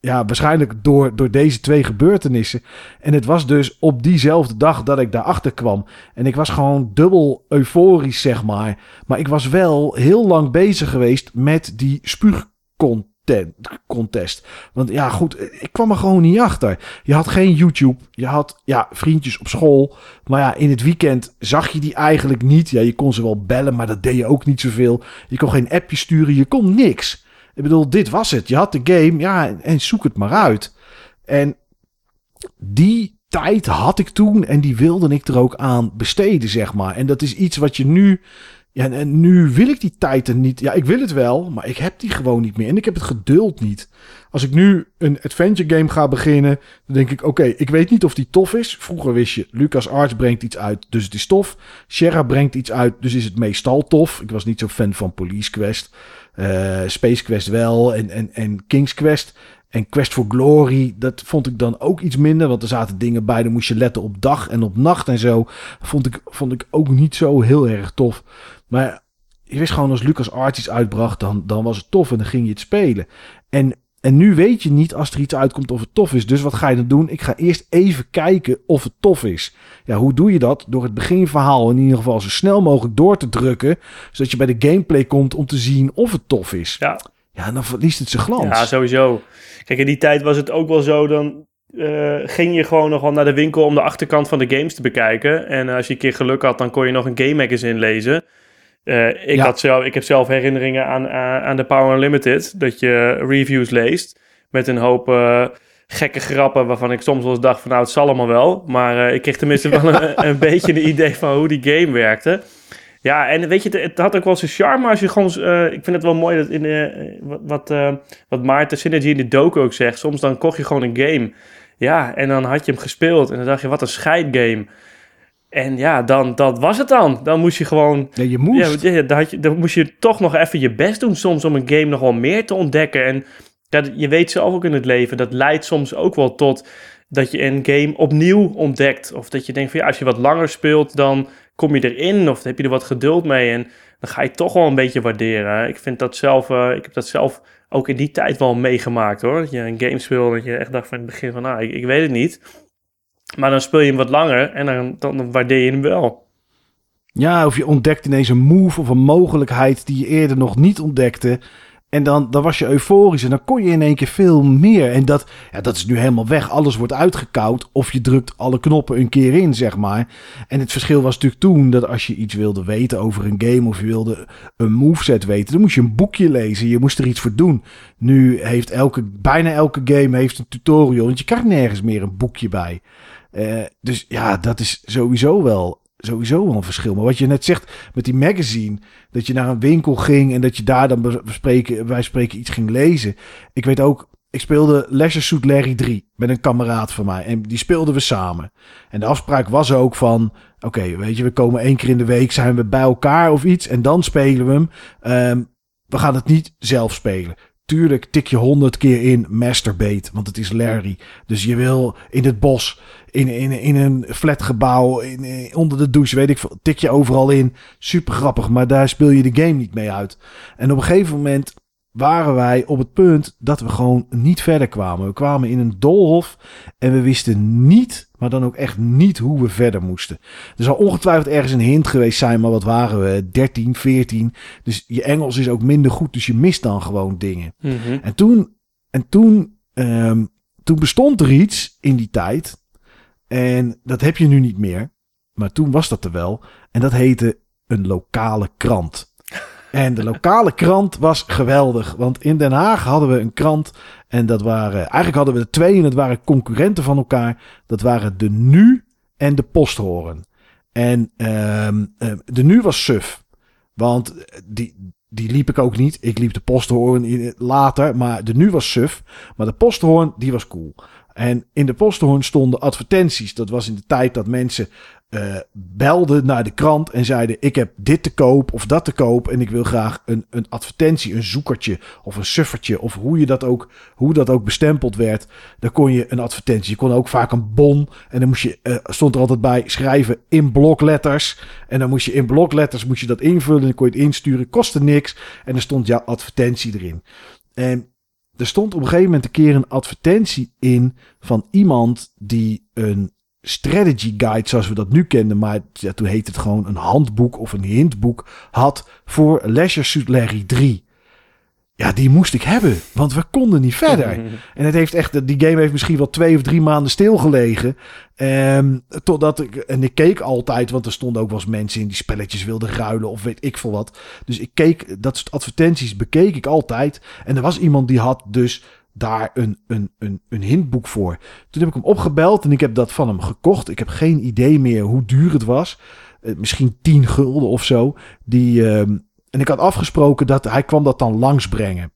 ja, waarschijnlijk door, door deze twee gebeurtenissen. En het was dus op diezelfde dag dat ik daarachter kwam. En ik was gewoon dubbel euforisch, zeg maar. Maar ik was wel heel lang bezig geweest met die spuugcontest. Want ja, goed, ik kwam er gewoon niet achter. Je had geen YouTube. Je had ja, vriendjes op school. Maar ja, in het weekend zag je die eigenlijk niet. Ja, je kon ze wel bellen, maar dat deed je ook niet zoveel. Je kon geen appje sturen. Je kon niks. Ik bedoel, dit was het. Je had de game, ja, en, zoek het maar uit. En die tijd had ik toen en die wilde ik er ook aan besteden, zeg maar. En dat is iets wat je nu Ja, en, en nu wil ik die tijd er niet. Ja, ik wil het wel, maar ik heb die gewoon niet meer. En ik heb het geduld niet. Als ik nu een adventure game ga beginnen, dan denk ik: oké, ik weet niet of die tof is. Vroeger wist je, Lucas Arts brengt iets uit, dus het is tof. Sierra brengt iets uit, dus is het meestal tof. Ik was niet zo fan van Police Quest. Eh, Space Quest wel en, en, en King's Quest. En Quest for Glory, dat vond ik dan ook iets minder. Want er zaten dingen bij, dan moest je letten op dag en op nacht en zo. Vond ik, vond ik ook niet zo heel erg tof. Maar je wist gewoon als Lucas Arts iets uitbracht, dan, dan was het tof en dan ging je het spelen. En, en nu weet je niet als er iets uitkomt of het tof is. Dus wat ga je dan doen? Ik ga eerst even kijken of het tof is. Ja, hoe doe je dat? Door het beginverhaal in ieder geval zo snel mogelijk door te drukken. Zodat je bij de gameplay komt om te zien of het tof is. Ja, Ja, dan verliest het zijn glans. Ja, sowieso. Kijk, in die tijd was het ook wel zo, dan eh, ging je gewoon nog wel naar de winkel om de achterkant van de games te bekijken. En als je een keer geluk had, dan kon je nog een game magazine lezen. Eh, ik, Ja. had zelf, ik heb zelf herinneringen aan, aan, aan de Power Unlimited, dat je reviews leest met een hoop eh, gekke grappen waarvan ik soms wel eens dacht van nou, het zal allemaal wel. Maar eh, ik kreeg tenminste wel een, een beetje een idee van hoe die game werkte. Ja, en weet je, het, het had ook wel zijn charme als je gewoon... ik vind het wel mooi dat in wat, wat, wat Maarten Synergy in de docu ook zegt. Soms dan kocht je gewoon een game. Ja, en dan had je hem gespeeld en dan dacht je, wat een scheidgame. En ja, dan, dat was het dan. Dan moest je gewoon... Ja, je moest. Ja, dan, had je, dan moest je toch nog even je best doen soms om een game nog wel meer te ontdekken. En ja, je weet zelf ook in het leven, dat leidt soms ook wel tot dat je een game opnieuw ontdekt. Of dat je denkt van ja, als je wat langer speelt, dan kom je erin of heb je er wat geduld mee. En dan ga je toch wel een beetje waarderen. Ik vind dat zelf, eh, ik heb dat zelf ook in die tijd wel meegemaakt hoor. Dat je een game speelt dat je echt dacht van in het begin van nou, ik, ik weet het niet. Maar dan speel je hem wat langer en dan, dan, waardeer je hem wel. Ja, of je ontdekt ineens een move of een mogelijkheid die je eerder nog niet ontdekte. En dan, dan was je euforisch en dan kon je in één keer veel meer. En dat, ja, dat is nu helemaal weg. Alles wordt uitgekoud of je drukt alle knoppen een keer in, zeg maar. En het verschil was natuurlijk toen dat als je iets wilde weten over een game... of je wilde een moveset weten, dan moest je een boekje lezen. Je moest er iets voor doen. Nu heeft elke, bijna elke game heeft een tutorial, want je krijgt nergens meer een boekje bij. Eh, dus ja, dat is sowieso wel, sowieso wel een verschil. Maar wat je net zegt met die magazine, dat je naar een winkel ging en dat je daar dan be- bespreken, wij spreken iets ging lezen. Ik weet ook, ik speelde Leisure Suit Larry 3 met een kameraad van mij en die speelden we samen. En de afspraak was ook van, oké, weet je, we komen één keer in de week, zijn we bij elkaar of iets en dan spelen we hem. Ehm, we gaan het niet zelf spelen. Tuurlijk tik je honderd keer in masturbate, want het is Larry. Dus je wil in het bos, in, in, in een flatgebouw, in, in- onder de douche, weet ik veel, tik je overal in. Super grappig, maar daar speel je de game niet mee uit. En op een gegeven moment waren wij op het punt dat we gewoon niet verder kwamen. We kwamen in een doolhof en we wisten niet, maar dan ook echt niet hoe we verder moesten. Er zal ongetwijfeld ergens een hint geweest zijn, maar wat waren we? 13, 14. Dus je Engels is ook minder goed, dus je mist dan gewoon dingen. En toen, en toen, ehm, toen bestond er iets in die tijd. En dat heb je nu niet meer. Maar toen was dat er wel. En dat heette een lokale krant. En de lokale krant was geweldig. Want in Den Haag hadden we een krant. En dat waren. Eigenlijk hadden we er twee. En dat waren concurrenten van elkaar. Dat waren de Nu en de Posthoren. En ehm, ehm, de Nu was suf. Want die, die liep ik ook niet. Ik liep de posthoorn later, maar de nu was suf. Maar de posthoorn, die was cool. En in de posthoorn stonden advertenties. Dat was in de tijd dat mensen eh, belden naar de krant en zeiden: Ik heb dit te koop of dat te koop. En ik wil graag een, een advertentie, een zoekertje of een suffertje. Of hoe, je dat ook, hoe dat ook bestempeld werd. Dan kon je een advertentie. Je kon ook vaak een bon. En dan moest je, eh, stond er altijd bij schrijven in blokletters. En dan moest je in blokletters moest je dat invullen. En dan kon je het insturen. Kostte niks. En dan stond jouw advertentie erin. En er stond op een gegeven moment een keer een advertentie in van iemand die een strategy guide, zoals we dat nu kenden, maar toen heette het gewoon een handboek of een hintboek, had voor Leisure Suit Larry 3. Ja, die moest ik hebben, want we konden niet verder. En het heeft echt, die game heeft misschien wel twee of drie maanden stilgelegen. Ehm, totdat ik, en ik keek altijd, want er stonden ook wel eens mensen in die spelletjes wilden ruilen of weet ik veel wat. Dus ik keek, dat soort advertenties bekeek ik altijd. En er was iemand die had dus daar een, een, een, een hintboek voor. Toen heb ik hem opgebeld en ik heb dat van hem gekocht. Ik heb geen idee meer hoe duur het was. eh, misschien 10 gulden of zo. Die, ehm, en ik had afgesproken dat hij kwam dat dan langsbrengen.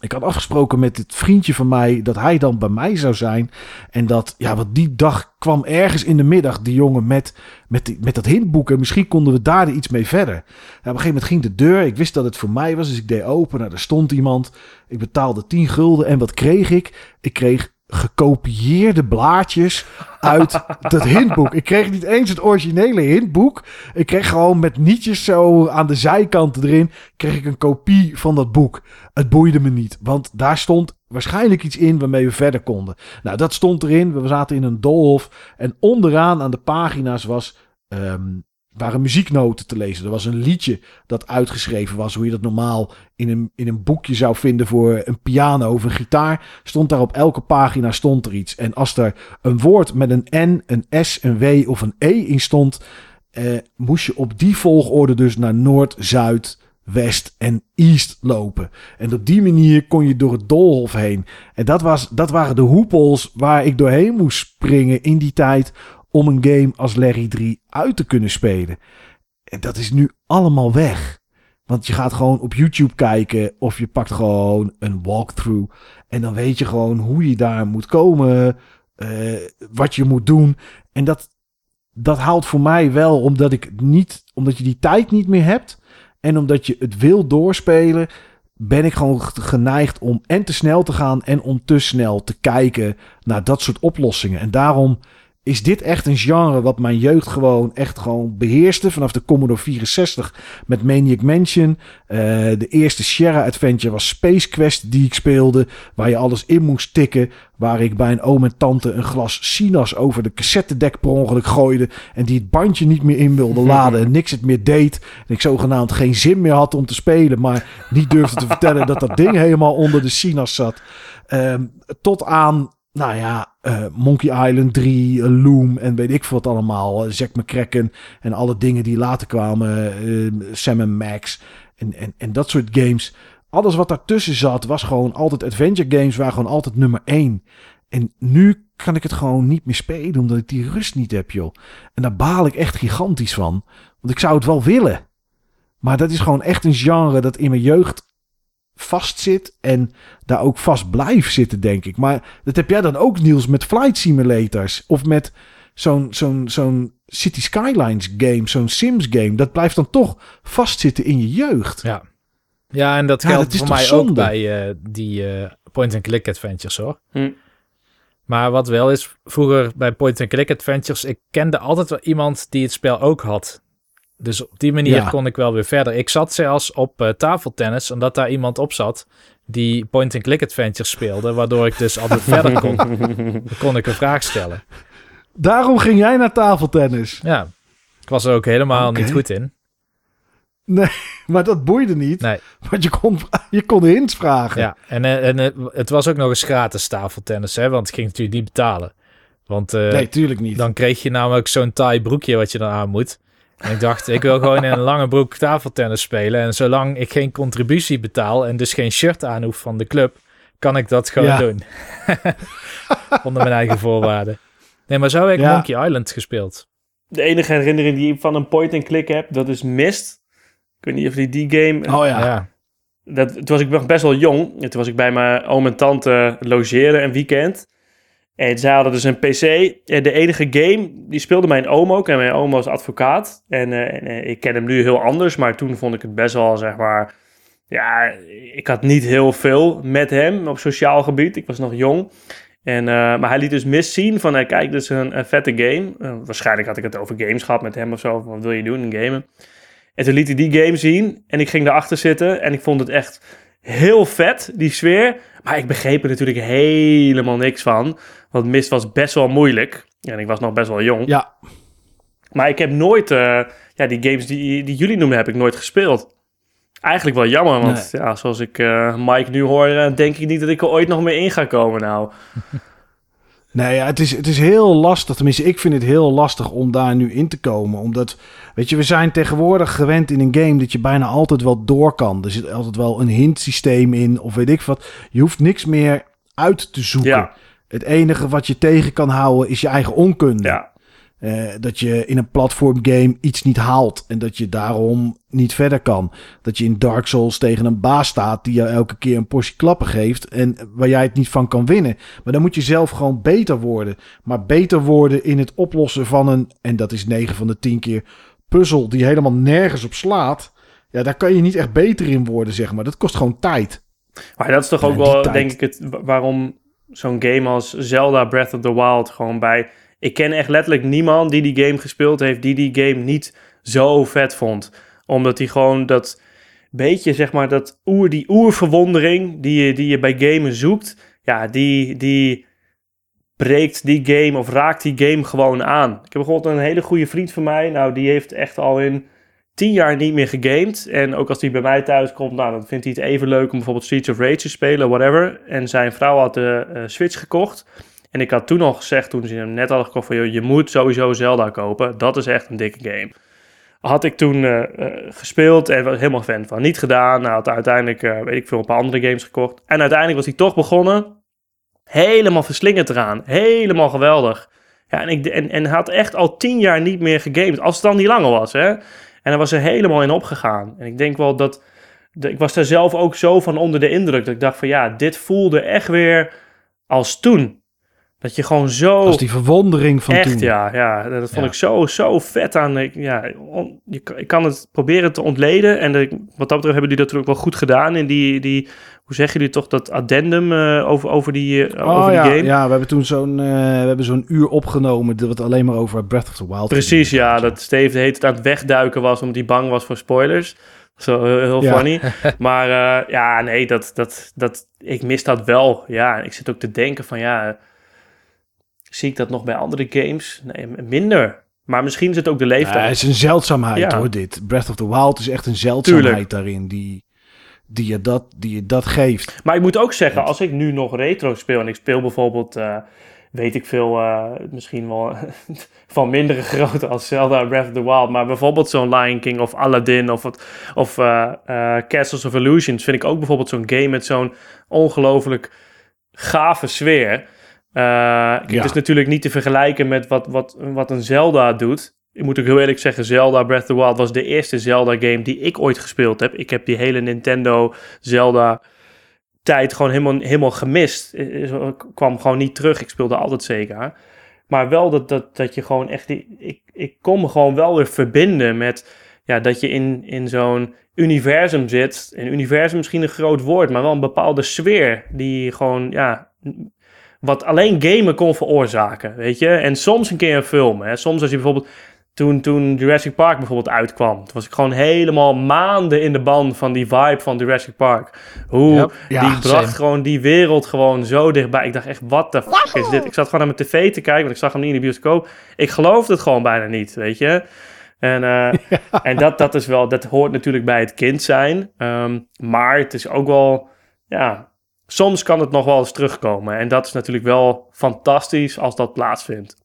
Ik had afgesproken met het vriendje van mij dat hij dan bij mij zou zijn. En dat, ja, wat die dag kwam ergens in de middag die jongen met, met, die- met dat hintboek. En misschien konden we daar iets mee verder. Ja, op een gegeven moment ging de deur. Ik wist dat het voor mij was, dus ik deed open. Nou, er stond iemand. Ik betaalde 10 gulden. En wat kreeg ik? Ik kreeg gekopieerde blaadjes uit dat hintboek. Ik kreeg niet eens het originele hintboek. Ik kreeg gewoon met nietjes zo aan de zijkanten erin... kreeg ik een kopie van dat boek. Het boeide me niet, want daar stond waarschijnlijk iets in waarmee we verder konden. Nou, dat stond erin. We zaten in een doolhof. En onderaan aan de pagina's was, ehm, waren muzieknoten te lezen. Er was een liedje dat uitgeschreven was. Hoe je dat normaal in een, in een boekje zou vinden voor een piano of een gitaar. Stond daar op elke pagina stond er iets. En als er een woord met een N, een S, een W of een E in stond... eh, moest je op die volgorde dus naar Noord, Zuid, West en East lopen. En op die manier kon je door het doolhof heen. En dat, was, dat waren de hoepels waar ik doorheen moest springen in die tijd om een game als Larry 3 uit te kunnen spelen. En dat is nu allemaal weg. Want je gaat gewoon op YouTube kijken of je pakt gewoon een walkthrough. En dan weet je gewoon hoe je daar moet komen, eh, wat je moet doen. En dat, dat haalt voor mij wel, omdat ik niet, omdat je die tijd niet meer hebt. En omdat je het wil doorspelen, ben ik gewoon geneigd om en te snel te gaan en om te snel te kijken naar dat soort oplossingen. En daarom is dit echt een genre wat mijn jeugd gewoon echt gewoon beheerste. Vanaf de Commodore 64 met Maniac Mansion. Eh, de eerste Sierra Adventure was Space Quest die ik speelde. Waar je alles in moest tikken. Waar ik bij een oom en tante een glas Sinas over de cassettedek per ongeluk gooide. En die het bandje niet meer in wilde laden. En niks het meer deed. En ik zogenaamd geen zin meer had om te spelen. Maar niet durfde te vertellen dat dat ding helemaal onder de Sinas zat. Ehm, tot aan nou ja, eh, Monkey Island 3, eh, Loom en weet ik wat allemaal. Uh, Zack McCracken en alle dingen die later kwamen. Sam Max en, en, en dat soort games. Alles wat daartussen zat was gewoon altijd adventure games. Waren gewoon altijd nummer 1. En nu kan ik het gewoon niet meer spelen omdat ik die rust niet heb, joh. En daar baal ik echt gigantisch van. Want ik zou het wel willen. Maar dat is gewoon echt een genre dat in mijn jeugd vastzit en daar ook vast blijft zitten, denk ik. Maar dat heb jij dan ook, Niels, met flight simulators of met zo'n zo'n zo'n City Skylines game, zo'n Sims game. Dat blijft dan toch vastzitten in je jeugd. Ja, ja en dat Ja, geldt dat is voor mij zonde? ook bij eh, die eh, point-and-click adventures, hoor. Hm. Maar wat wel is, vroeger bij point-and-click adventures, ik kende altijd wel iemand die het spel ook had. Dus op die manier Ja. kon ik wel weer verder. Ik zat zelfs op eh, tafeltennis, omdat daar iemand op zat die point-and-click adventures speelde, waardoor ik dus altijd verder kon. Dan kon ik een vraag stellen. Daarom ging jij naar tafeltennis. Ja, ik was er ook helemaal niet goed in. Maar dat boeide niet, Nee, want je kon, je kon hints vragen. ja. En, eh, en eh, het was ook nog eens gratis tafeltennis, hè, want ik ging natuurlijk niet betalen. Want Nee, tuurlijk niet. Dan kreeg je namelijk zo'n taai broekje wat je dan aan moet. En ik dacht, ik wil gewoon in een lange broek tafeltennis spelen. En zolang ik geen contributie betaal en dus geen shirt aan hoef van de club, kan ik dat gewoon Ja. doen. Onder mijn eigen voorwaarden. Nee, maar zo heb ik Ja. Monkey Island gespeeld. De enige herinnering die ik van een point-and-click heb, dat is Mist. Ik weet niet of die die game... Oh ja. Ja. Dat, toen was ik nog best wel jong. En toen was ik bij mijn oom en tante logeren een weekend. En zij hadden dus een PC. En de enige game, die speelde mijn oom ook. En mijn oom was advocaat. En, eh, en, eh, ik ken hem nu heel anders. Maar toen vond ik het best wel, zeg maar... Ja, ik had niet heel veel met hem op sociaal gebied. Ik was nog jong. En, eh, maar hij liet dus mis zien van... eh, kijk, dit is een, vette game. Waarschijnlijk had ik het over games gehad met hem of zo. Wat wil je doen, een gamen? En toen liet hij die game zien. En ik ging daarachter zitten. En ik vond het echt heel vet, die sfeer. Maar ik begreep er natuurlijk helemaal niks van. Want Mist was best wel moeilijk. En ik was nog best wel jong. Ja, Maar ik heb nooit... eh, ja, die games die, die jullie noemen, heb ik nooit gespeeld. Eigenlijk wel jammer, want ja, zoals ik eh, Mike nu hoor... eh, denk ik niet dat ik er ooit nog meer in ga komen nou. Nee, ja, het, is, het is heel lastig. Tenminste, ik vind het heel lastig om daar nu in te komen. Omdat, weet je, we zijn tegenwoordig gewend in een game dat je bijna altijd wel door kan. Er zit altijd wel een hint systeem in of weet ik wat. Je hoeft niks meer uit te zoeken. Ja, Het enige wat je tegen kan houden is je eigen onkunde. ja. Eh, dat je in een platformgame iets niet haalt en dat je daarom niet verder kan. Dat je in Dark Souls tegen een baas staat die jou elke keer een portie klappen geeft en waar jij het niet van kan winnen. Maar dan moet je zelf gewoon beter worden. Maar beter worden in het oplossen van een, en dat is 9 van de 10 keer, puzzel die helemaal nergens op slaat. Ja, daar kan je niet echt beter in worden, zeg maar. Dat kost gewoon tijd. Maar dat is toch ook wel, tijd. denk ik, het, wa- waarom zo'n game als Zelda Breath of the Wild gewoon bij... Ik ken echt letterlijk niemand die die game gespeeld heeft, die die game niet zo vet vond. Omdat hij gewoon dat beetje, zeg maar, dat oer, die oerverwondering die je, die je bij gamen zoekt, ja, die, die breekt die game of raakt die game gewoon aan. Ik heb bijvoorbeeld een hele goede vriend van mij, nou, die heeft echt al in tien jaar niet meer gegamed. En ook als hij bij mij thuis komt, nou, dan vindt hij het even leuk om bijvoorbeeld Streets of Rage te spelen, whatever. En zijn vrouw had de eh, Switch gekocht. En ik had toen al gezegd, toen ze hem net hadden gekocht, van, je moet sowieso Zelda kopen. Dat is echt een dikke game. Had ik toen eh, eh, gespeeld en was helemaal fan van. Niet gedaan. Nou, had uiteindelijk, eh, weet ik veel, een paar andere games gekocht. En uiteindelijk was hij toch begonnen. Helemaal verslingerd eraan. Helemaal geweldig. Ja, en, ik, en, en had echt al tien jaar niet meer gegamed. Als het dan niet langer was, hè. En hij was er helemaal in opgegaan. En ik denk wel dat... de- ik was daar zelf ook zo van onder de indruk. Dat ik dacht van ja, dit voelde echt weer als toen. Dat je gewoon zo... Dat is die verwondering van Echt, toen. ja, ja. Dat vond Ja. ik zo, zo vet aan. Ik, ja, on- je, kan- ik kan het proberen te ontleden. En de, wat dat betreft hebben die dat natuurlijk wel goed gedaan. In die, die hoe zeg je die toch, dat addendum eh, over, over die, eh, Oh over die ja, game. ja, we hebben toen zo'n eh, we hebben zo'n uur opgenomen dat het alleen maar over Breath of the Wild Precies, ging. ja. Dat Steve de hele tijd aan het wegduiken was omdat hij bang was voor spoilers. Zo heel, Ja. funny. maar ja, nee, dat, dat, dat, ik mis dat wel. Ja, ik zit ook te denken van ja, zie ik dat nog bij andere games? Nee, minder. Maar misschien is het ook de Ja, leeftijd. het is een zeldzaamheid Ja. hoor, dit. Breath of the Wild is echt een zeldzaamheid Tuurlijk. daarin die, die, je dat, die je dat geeft. Maar ik moet ook zeggen, als ik nu nog retro speel en ik speel bijvoorbeeld, eh, weet ik veel, eh, misschien wel van mindere grootte als Zelda Breath of the Wild, maar bijvoorbeeld zo'n Lion King of Aladdin of, of eh, Castles of Illusions vind ik ook bijvoorbeeld zo'n game met zo'n ongelooflijk gave sfeer. Eh, kijk, Ja. Het is natuurlijk niet te vergelijken met wat, wat, wat een Zelda doet. Ik moet ook heel eerlijk zeggen, Zelda Breath of the Wild was de eerste Zelda-game die ik ooit gespeeld heb. Ik heb die hele Nintendo Zelda tijd gewoon helemaal, helemaal gemist. Eh, eh, Ik kwam gewoon niet terug. Ik speelde altijd zeker. Maar wel dat, dat, dat je gewoon echt... Ik, ik kon me gewoon wel weer verbinden met... Ja, dat je in, in zo'n universum zit. Een universum misschien een groot woord, maar wel een bepaalde sfeer. Die gewoon, ja... Wat alleen gamen kon veroorzaken, weet je. En soms een keer een film. Hè. Soms als je bijvoorbeeld... Toen, toen Jurassic Park bijvoorbeeld uitkwam, toen was ik gewoon helemaal maanden in de band van die vibe van Jurassic Park. Hoe Yep. Ja, die bracht same. gewoon die wereld gewoon zo dichtbij. Ik dacht echt, wat de fuck is dit? Ik zat gewoon naar mijn tv te kijken, want ik zag hem niet in de bioscoop. Ik geloofde het gewoon bijna niet, weet je. En, eh, en dat, dat is wel, dat hoort natuurlijk bij het kind zijn. Ehm, maar het is ook wel, ja, soms kan het nog wel eens terugkomen. En dat is natuurlijk wel fantastisch als dat plaatsvindt.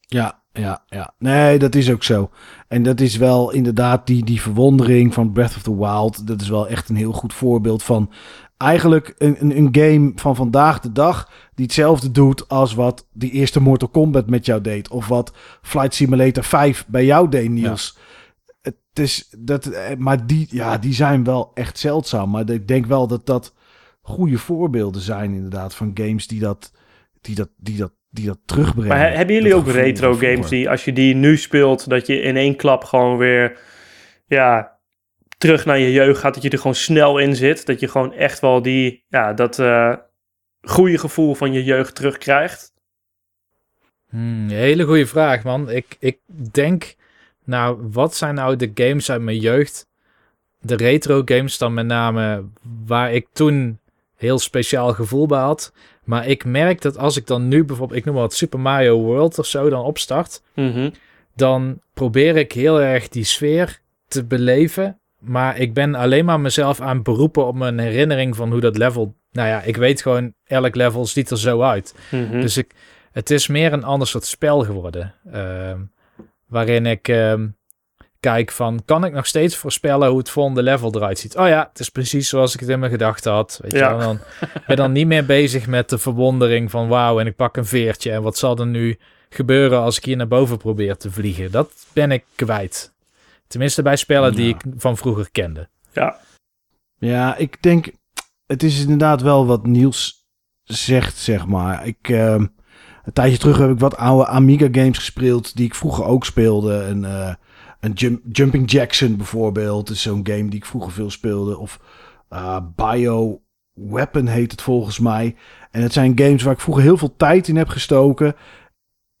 Ja, ja, ja. Nee, dat is ook zo. En dat is wel inderdaad die, die verwondering van Breath of the Wild. Dat is wel echt een heel goed voorbeeld van eigenlijk een, een, een game van vandaag de dag die hetzelfde doet als wat die eerste Mortal Kombat met jou deed. Of wat Flight Simulator 5 bij jou deed, Niels. Het is dat, eh, maar die, ja, die zijn wel echt zeldzaam. Maar ik denk wel dat dat goede voorbeelden zijn inderdaad van games die dat, die dat, die dat, die dat terugbrengen. Maar he- hebben jullie ook retro games die, als je die nu speelt, dat je in één klap gewoon weer, ja, terug naar je jeugd gaat, dat je er gewoon snel in zit, dat je gewoon echt wel die, ja, dat eh goede gevoel van je jeugd terugkrijgt? Hmm, hele goede vraag, man. Ik, ik denk, nou, wat zijn nou de games uit mijn jeugd? De retro games dan met name, waar ik toen heel speciaal gevoel bij had. Maar ik merk dat als ik dan nu bijvoorbeeld, ik noem maar wat Super Mario World of zo, dan opstart. Mhm. dan probeer ik heel erg die sfeer te beleven. Maar ik ben alleen maar mezelf aan het beroepen op een herinnering van hoe dat level. Nou ja, ik weet gewoon, elk level ziet er zo uit. Mhm. Dus ik, het is meer een ander soort spel geworden. ehm, waarin ik ehm, kijk van, kan ik nog steeds voorspellen hoe het volgende level eruit ziet? Oh ja, het is precies zoals ik het in mijn gedachten had. Weet Ja. je, wel. dan ben dan niet meer bezig met de verwondering van wauw, en ik pak een veertje en wat zal er nu gebeuren als ik hier naar boven probeer te vliegen. Dat ben ik kwijt. Tenminste bij spellen die ik van vroeger kende. Ja, Ja, ik denk, het is inderdaad wel wat Niels zegt, zeg maar. Ik, ehm, een tijdje terug heb ik wat oude Amiga games gespeeld die ik vroeger ook speelde. En, eh, een Jump- Jumping Jackson bijvoorbeeld is zo'n game die ik vroeger veel speelde. Of eh, Bio Weapon heet het volgens mij. En het zijn games waar ik vroeger heel veel tijd in heb gestoken.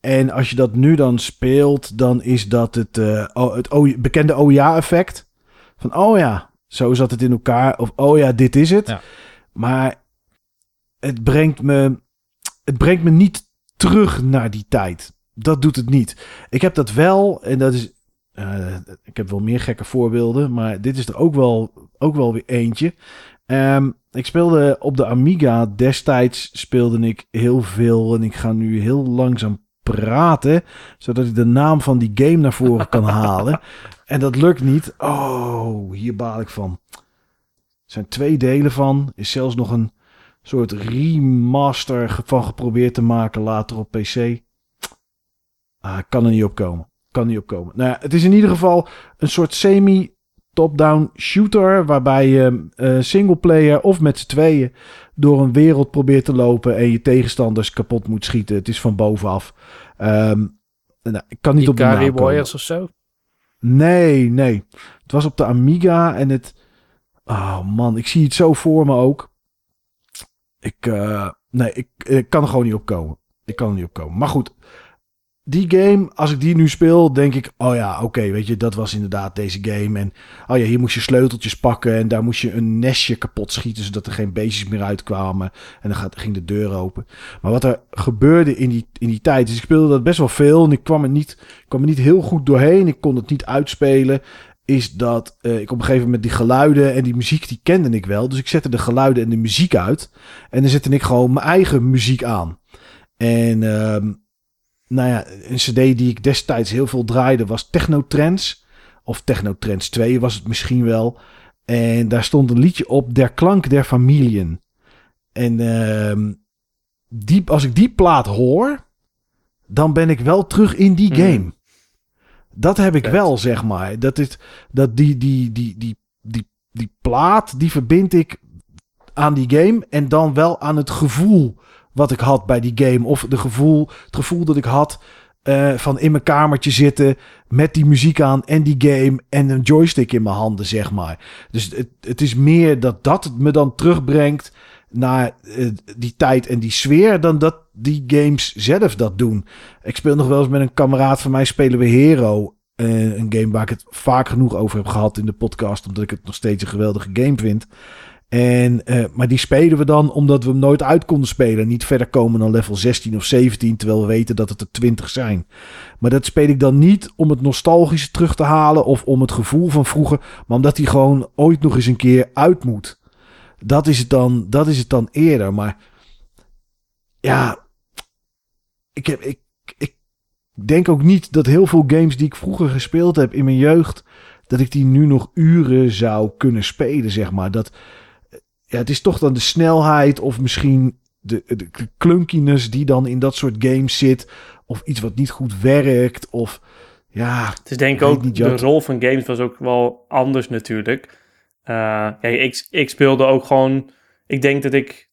En als je dat nu dan speelt, dan is dat het, eh, oh, het bekende OEA-effect. Van, oh ja, zo zat het in elkaar. Of, oh ja, dit is het. Ja. Maar het brengt me, het brengt me niet terug naar die tijd. Dat doet het niet. Ik heb dat wel, en dat is, eh, ik heb wel meer gekke voorbeelden, maar dit is er ook wel, ook wel weer eentje. Ehm, ik speelde op de Amiga. Destijds speelde ik heel veel. En ik ga nu heel langzaam praten. Zodat ik de naam van die game naar voren kan halen. En dat lukt niet. Oh, hier baal ik van. Er zijn twee delen van. Is zelfs nog een soort remaster van geprobeerd te maken later op PC. Ah, kan er niet op komen. Kan niet op komen. Nou ja, het is in ieder geval een soort semi top-down shooter. Waarbij je eh singleplayer of met z'n tweeën door een wereld probeert te lopen. En je tegenstanders kapot moet schieten. Het is van bovenaf. Ehm, nou, ik kan niet op de naam. Warriors of zo. Nee, nee. Het was op de Amiga en het... Oh man, ik zie het zo voor me ook. Ik, eh, nee, ik, ik kan er gewoon niet op komen. Ik kan er niet op komen. Maar goed, die game, als ik die nu speel, denk ik... Oh ja, oké, weet je, dat was inderdaad deze game. En oh ja, hier moest je sleuteltjes pakken en daar moest je een nestje kapot schieten... zodat er geen beestjes meer uitkwamen. En dan ging de deur open. Maar wat er gebeurde in die, in die tijd... Dus ik speelde dat best wel veel en ik kwam er niet kwam er niet heel goed doorheen. Ik kon het niet uitspelen. Is dat eh, ik op een gegeven moment die geluiden en die muziek, die kende ik wel. Dus ik zette de geluiden en de muziek uit. En dan zette ik gewoon mijn eigen muziek aan. En ehm, nou ja, een cd die ik destijds heel veel draaide was Technotrends. Of Technotrends 2 was het misschien wel. En daar stond een liedje op, Der Klank der Familien. En die, als ik die plaat hoor, dan ben ik wel terug in die Mhm. game. Dat heb ik Vet. wel, zeg maar. Dat, is, dat die, die, die, die, die, die plaat, die verbind ik aan die game. En dan wel aan het gevoel wat ik had bij die game. Of de gevoel, het gevoel dat ik had eh, van in mijn kamertje zitten met die muziek aan en die game en een joystick in mijn handen, zeg maar. Dus het, het is meer dat dat me dan terugbrengt naar eh, die tijd en die sfeer dan dat die games zelf dat doen. Ik speel nog wel eens met een kameraad van mij spelen we Hero. Eh, een game waar ik het vaak genoeg over heb gehad in de podcast, omdat ik het nog steeds een geweldige game vind. En, eh, maar die spelen we dan omdat we hem nooit uit konden spelen. Niet verder komen dan level 16 of 17, terwijl we weten dat het er 20 zijn. Maar dat speel ik dan niet om het nostalgische terug te halen of om het gevoel van vroeger, maar omdat hij gewoon ooit nog eens een keer uit moet. Dat is het dan, dat is het dan eerder. Maar ja, ik, heb, ik, ik denk ook niet dat heel veel games die ik vroeger gespeeld heb in mijn jeugd, dat ik die nu nog uren zou kunnen spelen, zeg maar. Dat, ja, het is toch dan de snelheid of misschien de, de clunkiness die dan in dat soort games zit. Of iets wat niet goed werkt. Of ja, Het is denk ik ook, niet, de rol van games was ook wel anders natuurlijk. Eh, kijk, ik, ik speelde ook gewoon, ik denk dat ik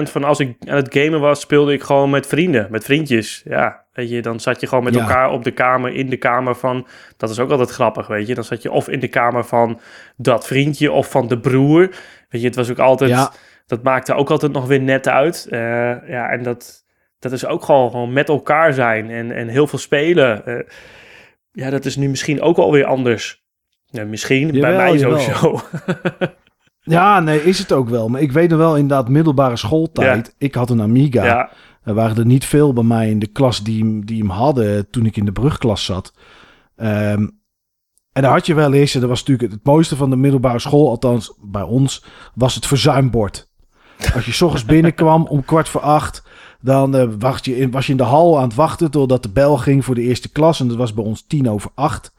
80% van als ik aan het gamen was, speelde ik gewoon met vrienden, met vriendjes. Ja, weet je, dan zat je gewoon met Ja. elkaar op de kamer, in de kamer van, dat is ook altijd grappig, weet je. Dan zat je of in de kamer van dat vriendje of van de broer. Weet je, het was ook altijd, Ja. dat maakte ook altijd nog weer net uit. Eh, ja, en dat, dat is ook gewoon, gewoon met elkaar zijn en, en heel veel spelen. Eh, ja, dat is nu misschien ook alweer anders. Misschien, bij mij sowieso. ja, nee, is het ook wel. Maar ik weet nog wel inderdaad middelbare schooltijd. Ik had een Amiga. ja, Er waren er niet veel bij mij in de klas die hem, die hem hadden toen ik in de brugklas zat. Ehm, en daar had je wel eens, en dat was natuurlijk het mooiste van de middelbare school, althans bij ons, was het verzuimbord. Als je 's ochtends binnenkwam om kwart voor acht, dan eh, wacht je in, was je in de hal aan het wachten totdat de bel ging voor de eerste klas. En dat was bij ons tien over acht.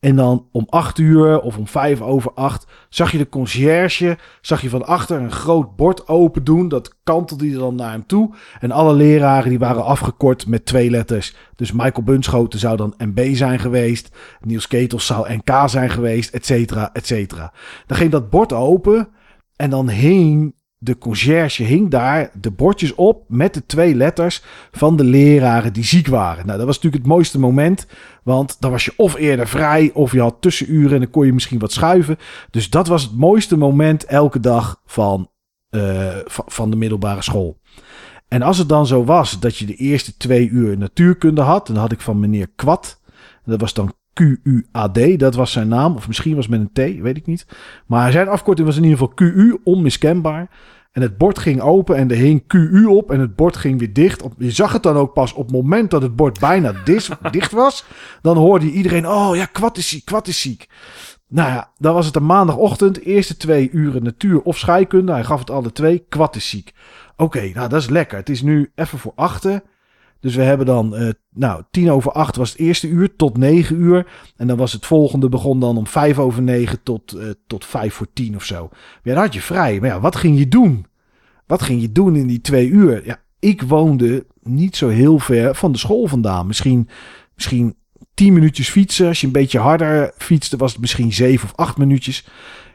En dan om acht uur of om vijf over acht zag je de conciërge, zag je van achter een groot bord open doen. Dat kantelde hij dan naar hem toe. En alle leraren die waren afgekort met twee letters. Dus Michael Bunschoten zou dan MB zijn geweest. Niels Ketels zou NK zijn geweest, et cetera, et cetera. Dan ging dat bord open en dan hing de conciërge hing daar de bordjes op met de twee letters van de leraren die ziek waren. Nou, dat was natuurlijk het mooiste moment, want dan was je of eerder vrij of je had tussenuren en dan kon je misschien wat schuiven. Dus dat was het mooiste moment elke dag van, uh, van de middelbare school. En als het dan zo was dat je de eerste twee uur natuurkunde had, dan had ik van meneer Kwad, dat was dan QUAD, dat was zijn naam. Of misschien was het met een T, weet ik niet. Maar zijn afkorting was in ieder geval QU, onmiskenbaar. En het bord ging open en er hing QU op en het bord ging weer dicht. Je zag het dan ook pas op het moment dat het bord bijna dicht was. Dan hoorde je iedereen, oh ja, kwad is ziek, kwad is ziek. Nou ja, dan was het een maandagochtend, eerste twee uren natuur of scheikunde. Hij gaf het alle twee, kwad is ziek. Oké, nou dat is lekker. Het is nu even voor achten. Dus we hebben dan, uh, nou, tien over acht was het eerste uur tot negen uur. En dan was het volgende begon dan om vijf over negen tot, uh, tot vijf voor tien of zo. Ja, dan had je vrij. Maar ja, wat ging je doen? Wat ging je doen in die twee uur? Ja, ik woonde niet zo heel ver van de school vandaan. Misschien, misschien tien minuutjes fietsen. Als je een beetje harder fietste, was het misschien zeven of acht minuutjes.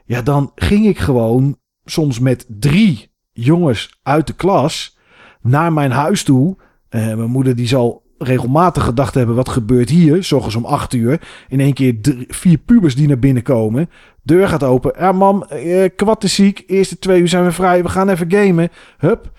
Ja, dan ging ik gewoon soms met drie jongens uit de klas naar mijn huis toe uh, mijn moeder die zal regelmatig gedacht hebben: wat gebeurt hier? Zorgens om acht uur. In één keer drie, vier pubers die naar binnen komen. Deur gaat open. Ja, mam, uh, kwart is ziek. Eerste twee uur zijn we vrij. We gaan even gamen. Hup.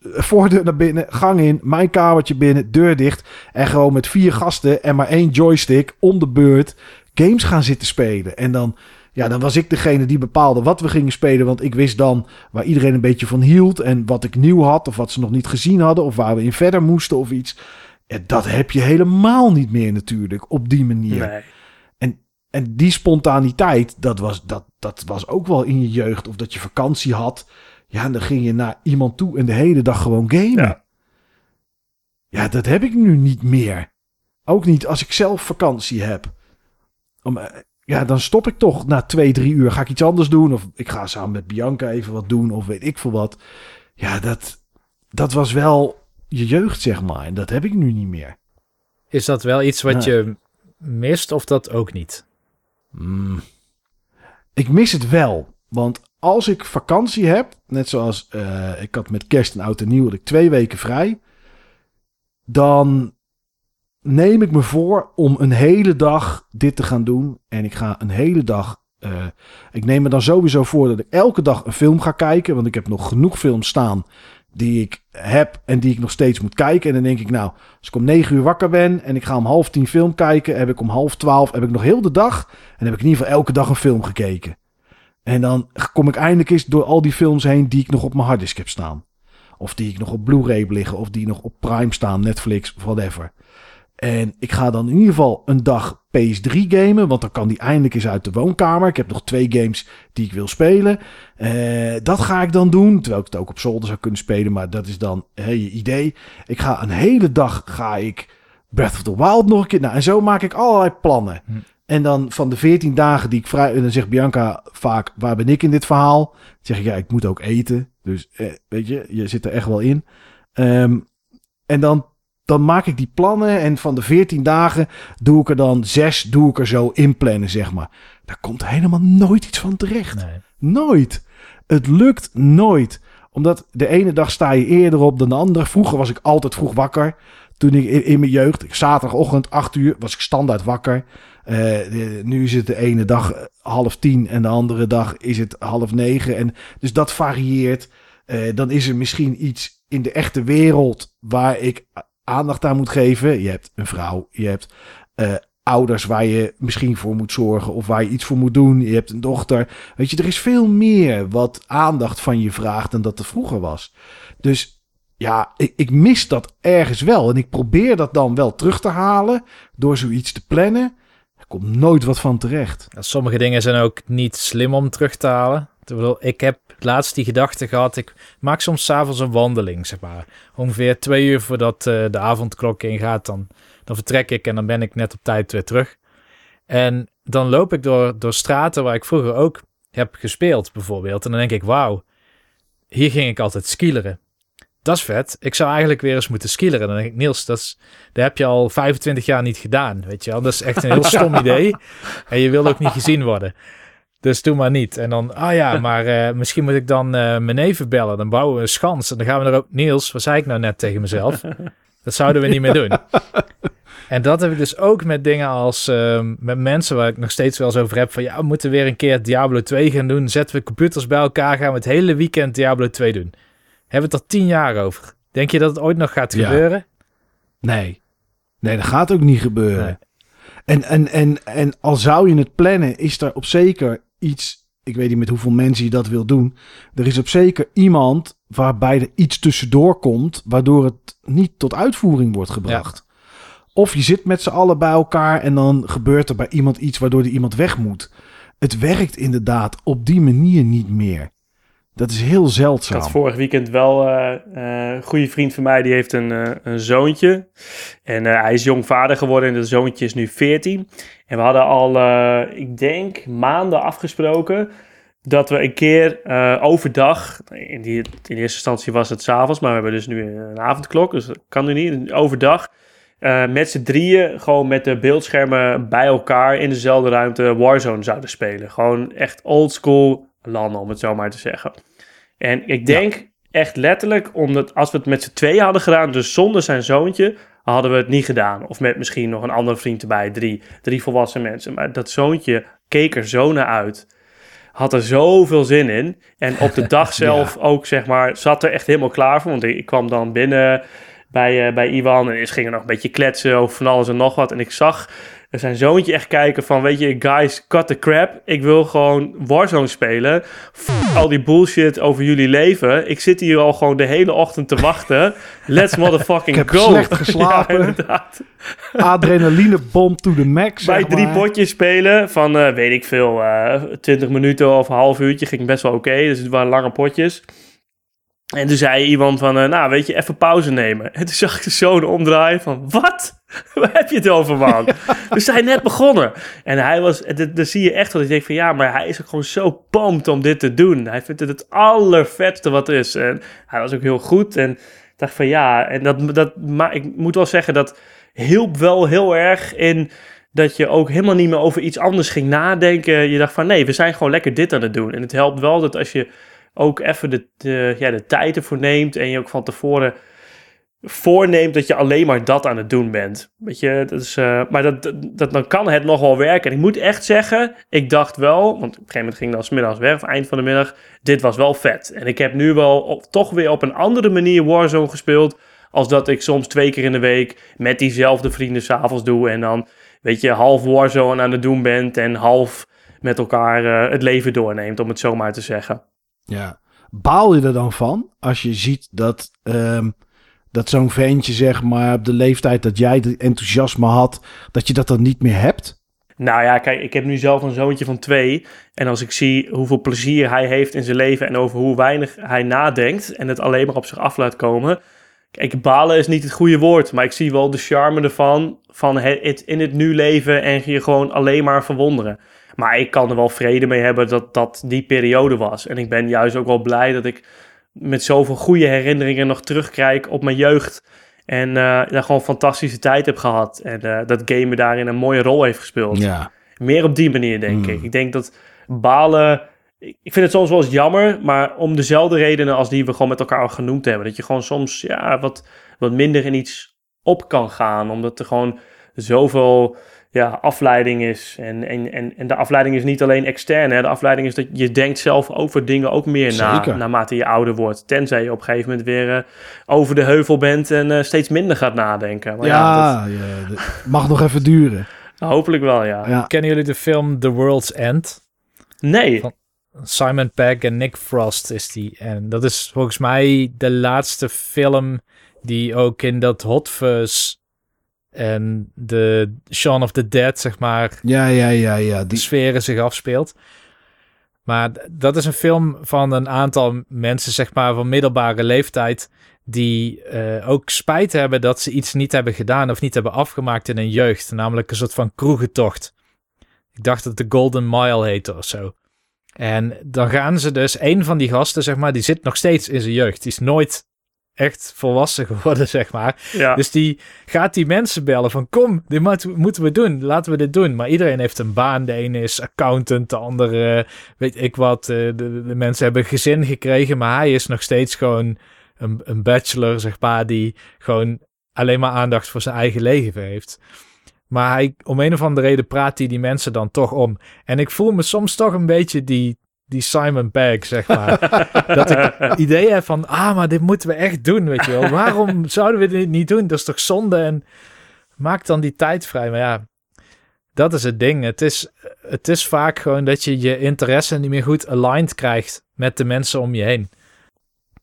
Voordeur naar binnen, gang in, mijn kamertje binnen, deur dicht. En gewoon met vier gasten en maar één joystick om de beurt games gaan zitten spelen. En dan ja, dan was ik degene die bepaalde wat we gingen spelen. Want ik wist dan waar iedereen een beetje van hield. En wat ik nieuw had. Of wat ze nog niet gezien hadden. Of waar we in verder moesten of iets. Ja, dat heb je helemaal niet meer natuurlijk. Op die manier. Nee. En, en die spontaniteit. Dat was, dat, dat was ook wel in je jeugd. Of dat je vakantie had. Ja, en dan ging je naar iemand toe. En de hele dag gewoon gamen. Ja. Ja, dat heb ik nu niet meer. Ook niet als ik zelf vakantie heb. Om, eh, ja, dan stop ik toch na twee, drie uur. Ga ik iets anders doen? Of ik ga samen met Bianca even wat doen. Of weet ik veel wat. Ja, dat, dat was wel je jeugd, zeg maar. En dat heb ik nu niet meer. Is dat wel iets wat je mist of dat ook niet? Mm. Ik mis het wel. Want als ik vakantie heb, net zoals eh, ik had met kerst en oud en nieuw, had ik twee weken vrij. Dan neem ik me voor om een hele dag dit te gaan doen. En ik ga een hele dag. eh, ik neem me dan sowieso voor dat ik elke dag een film ga kijken. Want ik heb nog genoeg films staan die ik heb en die ik nog steeds moet kijken. En dan denk ik, nou, als ik om negen uur wakker ben en ik ga om half tien film kijken, heb ik om half twaalf, heb ik nog heel de dag. En heb ik in ieder geval elke dag een film gekeken. En dan kom ik eindelijk eens door al die films heen die ik nog op mijn harddisk heb staan. Of die ik nog op Blu-ray liggen. Of die nog op Prime staan, Netflix, whatever. En ik ga dan in ieder geval een dag PS3 gamen. Want dan kan die eindelijk eens uit de woonkamer. Ik heb nog twee games die ik wil spelen. Eh, dat ga ik dan doen. Terwijl ik het ook op zolder zou kunnen spelen. Maar dat is dan hè, je idee. Ik ga een hele dag ga ik Breath of the Wild nog een keer. Nou, en zo maak ik allerlei plannen. En dan van de 14 dagen die ik vrij. En dan zegt Bianca vaak: waar ben ik in dit verhaal? Dan zeg ik ja, ik moet ook eten. Dus eh, weet je, je zit er echt wel in. Ehm, en dan, dan maak ik die plannen. En van de 14 dagen doe ik er dan zes, doe ik er zo inplannen, zeg maar. Daar komt helemaal nooit iets van terecht. Nee. Nooit. Het lukt nooit. Omdat de ene dag sta je eerder op dan de andere. Vroeger was ik altijd vroeg wakker. Toen ik in, in mijn jeugd, ik- zaterdagochtend 8 uur, was ik standaard wakker. Eh, nu is het de ene dag eh, half tien en de andere dag is het half negen. En, dus dat varieert. Eh, dan is er misschien iets in de echte wereld waar ik aandacht aan moet geven. Je hebt een vrouw, je hebt eh, ouders waar je misschien voor moet zorgen of waar je iets voor moet doen. Je hebt een dochter. Weet je, er is veel meer wat aandacht van je vraagt dan dat er vroeger was. Dus ja, ik, ik mis dat ergens wel. En ik probeer dat dan wel terug te halen door zoiets te plannen. Er komt nooit wat van terecht. Sommige dingen zijn ook niet slim om terug te halen. Bedoel, ik heb laatst die gedachte gehad. Ik maak soms s'avonds een wandeling, zeg maar. Ongeveer twee uur voordat eh, de avondklok ingaat, dan, dan vertrek ik en dan ben ik net op tijd weer terug. En dan loop ik door, door straten waar ik vroeger ook heb gespeeld, bijvoorbeeld. En dan denk ik, wauw, hier ging ik altijd skileren. Dat is vet. Ik zou eigenlijk weer eens moeten skileren. Dan denk ik, Niels, dat, is, dat heb je al 25 jaar niet gedaan. Weet je wel, dat is echt een heel stom idee. En je wil ook niet gezien worden. Dus doe maar niet. En dan, ah ja, maar eh, misschien moet ik dan eh, mijn neven bellen. Dan bouwen we een schans. En dan gaan we er ook... Niels, wat zei ik nou net tegen mezelf? Dat zouden we niet meer doen. En dat heb ik dus ook met dingen als... ehm, met mensen waar ik nog steeds wel eens over heb. Van ja, we moeten weer een keer Diablo 2 gaan doen. Zetten we computers bij elkaar. Gaan we het hele weekend Diablo 2 doen. Hebben we het er tien jaar over. Denk je dat het ooit nog gaat Ja. gebeuren? Nee. Nee, dat gaat ook niet gebeuren. Nee. En, en, en, en al zou je het plannen, is er op zeker iets. Ik weet niet met hoeveel mensen je dat wil doen. Er is op zeker iemand waarbij er iets tussendoor komt. waardoor het niet tot uitvoering wordt gebracht. Of je zit met z'n allen bij elkaar en dan gebeurt er bij iemand iets waardoor er iemand weg moet. Het werkt inderdaad op die manier niet meer. Dat is heel Ik zeldzaam. had vorig weekend wel eh, eh, een goede vriend van mij, die heeft een, eh, een zoontje. En hij is jong vader geworden en dat zoontje is nu 14. En we hadden al, ik denk, maanden afgesproken dat we een keer overdag, in, die, in eerste instantie was het s'avonds, maar we hebben dus nu een avondklok, dus dat kan nu niet, overdag. met z'n drieën gewoon met de beeldschermen bij elkaar in dezelfde ruimte Warzone zouden spelen. Gewoon echt oldschool landen, om het zo maar te zeggen. En ik denk echt letterlijk, omdat als we het met z'n tweeën hadden gedaan, dus zonder zijn zoontje, hadden we het niet gedaan. Of met misschien nog een andere vriend erbij, drie, drie volwassen mensen. Maar dat zoontje keek er zo naar uit. Had er zoveel zin in. En op de dag zelf ook, zeg maar, zat er echt helemaal klaar voor. Want ik, kwam dan binnen bij, eh, bij Iwan en ze gingen nog een beetje kletsen over van alles en nog wat. En ik zag zijn zoontje echt kijken van, weet je, guys, cut the crap. Ik wil gewoon Warzone spelen. F al die bullshit over jullie leven. Ik zit hier al gewoon de hele ochtend te wachten. Let's motherfucking Ik heb go. slecht geslapen. Ja, inderdaad. Adrenaline bom to the max. Bij drie maar. potjes spelen van, eh, weet ik veel, eh 20 minuten of een half uurtje ging best wel oké. Dus het waren lange potjes. En toen zei iemand van, eh, nou weet je, even pauze nemen. En toen zag ik de zoon omdraaien van, wat? Waar heb je het over, man? We zijn net begonnen. En hij was, dan zie je echt dat ik denk van, ja, maar hij is ook gewoon zo pumped om dit te doen. Hij vindt het het allervetste wat er is. En hij was ook heel goed. En ik dacht van, ja, en dat, dat, maar ik moet wel zeggen, dat hielp wel heel erg in dat je ook helemaal niet meer over iets anders ging nadenken. Je dacht van nee, we zijn gewoon lekker dit aan het doen. En het helpt wel dat als je ook even de, ja, de tijd ervoor neemt en je ook van tevoren voorneemt dat je alleen maar dat aan het doen bent. Weet je, dat is, eh, maar dat, dat, dat- dan kan het nog wel werken. En ik moet echt zeggen, ik dacht wel, want op een gegeven moment ging ik dan 's middags weg, of eind van de middag, dit was wel vet. En ik heb nu wel toch weer op een andere manier Warzone gespeeld, als dat ik soms twee keer in de week met diezelfde vrienden s'avonds doe en dan, weet je, half Warzone aan het doen bent en half met elkaar eh, het leven doorneemt, om het zo maar te zeggen. Ja. Baal je er dan van als je ziet dat, ehm, dat zo'n ventje, zeg maar, op de leeftijd dat jij het enthousiasme had, dat je dat dan niet meer hebt? Nou ja, kijk, ik heb nu zelf een zoontje van twee. En als ik zie hoeveel plezier hij heeft in zijn leven en over hoe weinig hij nadenkt en het alleen maar op zich af laat komen. Kijk, balen is niet het goede woord, maar ik zie wel de charme ervan, van het in het nu leven en je gewoon alleen maar verwonderen. Maar ik kan er wel vrede mee hebben dat dat die periode was. En ik ben juist ook wel blij dat ik met zoveel goede herinneringen nog terugkijk op mijn jeugd. En eh, daar gewoon fantastische tijd heb gehad. En eh, dat gamen daarin een mooie rol heeft gespeeld. Ja. Meer op die manier, denk Hmm. ik. Ik denk dat balen... Ik vind het soms wel eens jammer, maar om dezelfde redenen als die we gewoon met elkaar al genoemd hebben. Dat je gewoon soms ja, wat, wat minder in iets op kan gaan. Omdat er gewoon zoveel ja, afleiding is. En, en, en, en de afleiding is niet alleen extern. Hè. De afleiding is dat je denkt zelf over dingen ook meer na, naarmate je ouder wordt. Tenzij je op een gegeven moment weer eh, over de heuvel bent en eh, steeds minder gaat nadenken. Maar ja, ja, ja, dat mag nog even duren. hopelijk wel, ja. Ja. Kennen jullie de film The World's End? Nee, Van- Simon Pegg en Nick Frost is die. En dat is volgens mij de laatste film die ook in dat Hot Fuzz en de Shaun of the Dead, zeg maar, Ja, ja, ja, ja. Die, sferen zich afspeelt. Maar dat is een film van een aantal mensen, zeg maar, van middelbare leeftijd, die eh, ook spijt hebben dat ze iets niet hebben gedaan of niet hebben afgemaakt in hun jeugd. Namelijk een soort van kroegentocht. Ik dacht dat de Golden Mile heette of zo. En dan gaan ze dus, een van die gasten, zeg maar, die zit nog steeds in zijn jeugd. Die is nooit echt volwassen geworden, zeg maar. Ja. Dus die gaat die mensen bellen van kom, dit moet- moeten we doen, laten we dit doen. Maar iedereen heeft een baan. De ene is accountant, de andere weet ik wat. eh, De, de, mensen hebben gezin gekregen, maar hij is nog steeds gewoon een, een bachelor, zeg maar, die gewoon alleen maar aandacht voor zijn eigen leven heeft. Maar hij, om een of andere reden praat hij die mensen dan toch om. En ik voel me soms toch een beetje die, die Simon Pegg, zeg maar. dat ik idee heb van, ah, maar dit moeten we echt doen, weet je wel. Waarom zouden we dit niet doen? Dat is toch zonde? En maak dan die tijd vrij. Maar ja, dat is het ding. Het is, het is vaak gewoon dat je je interesse niet meer goed aligned krijgt met de mensen om je heen.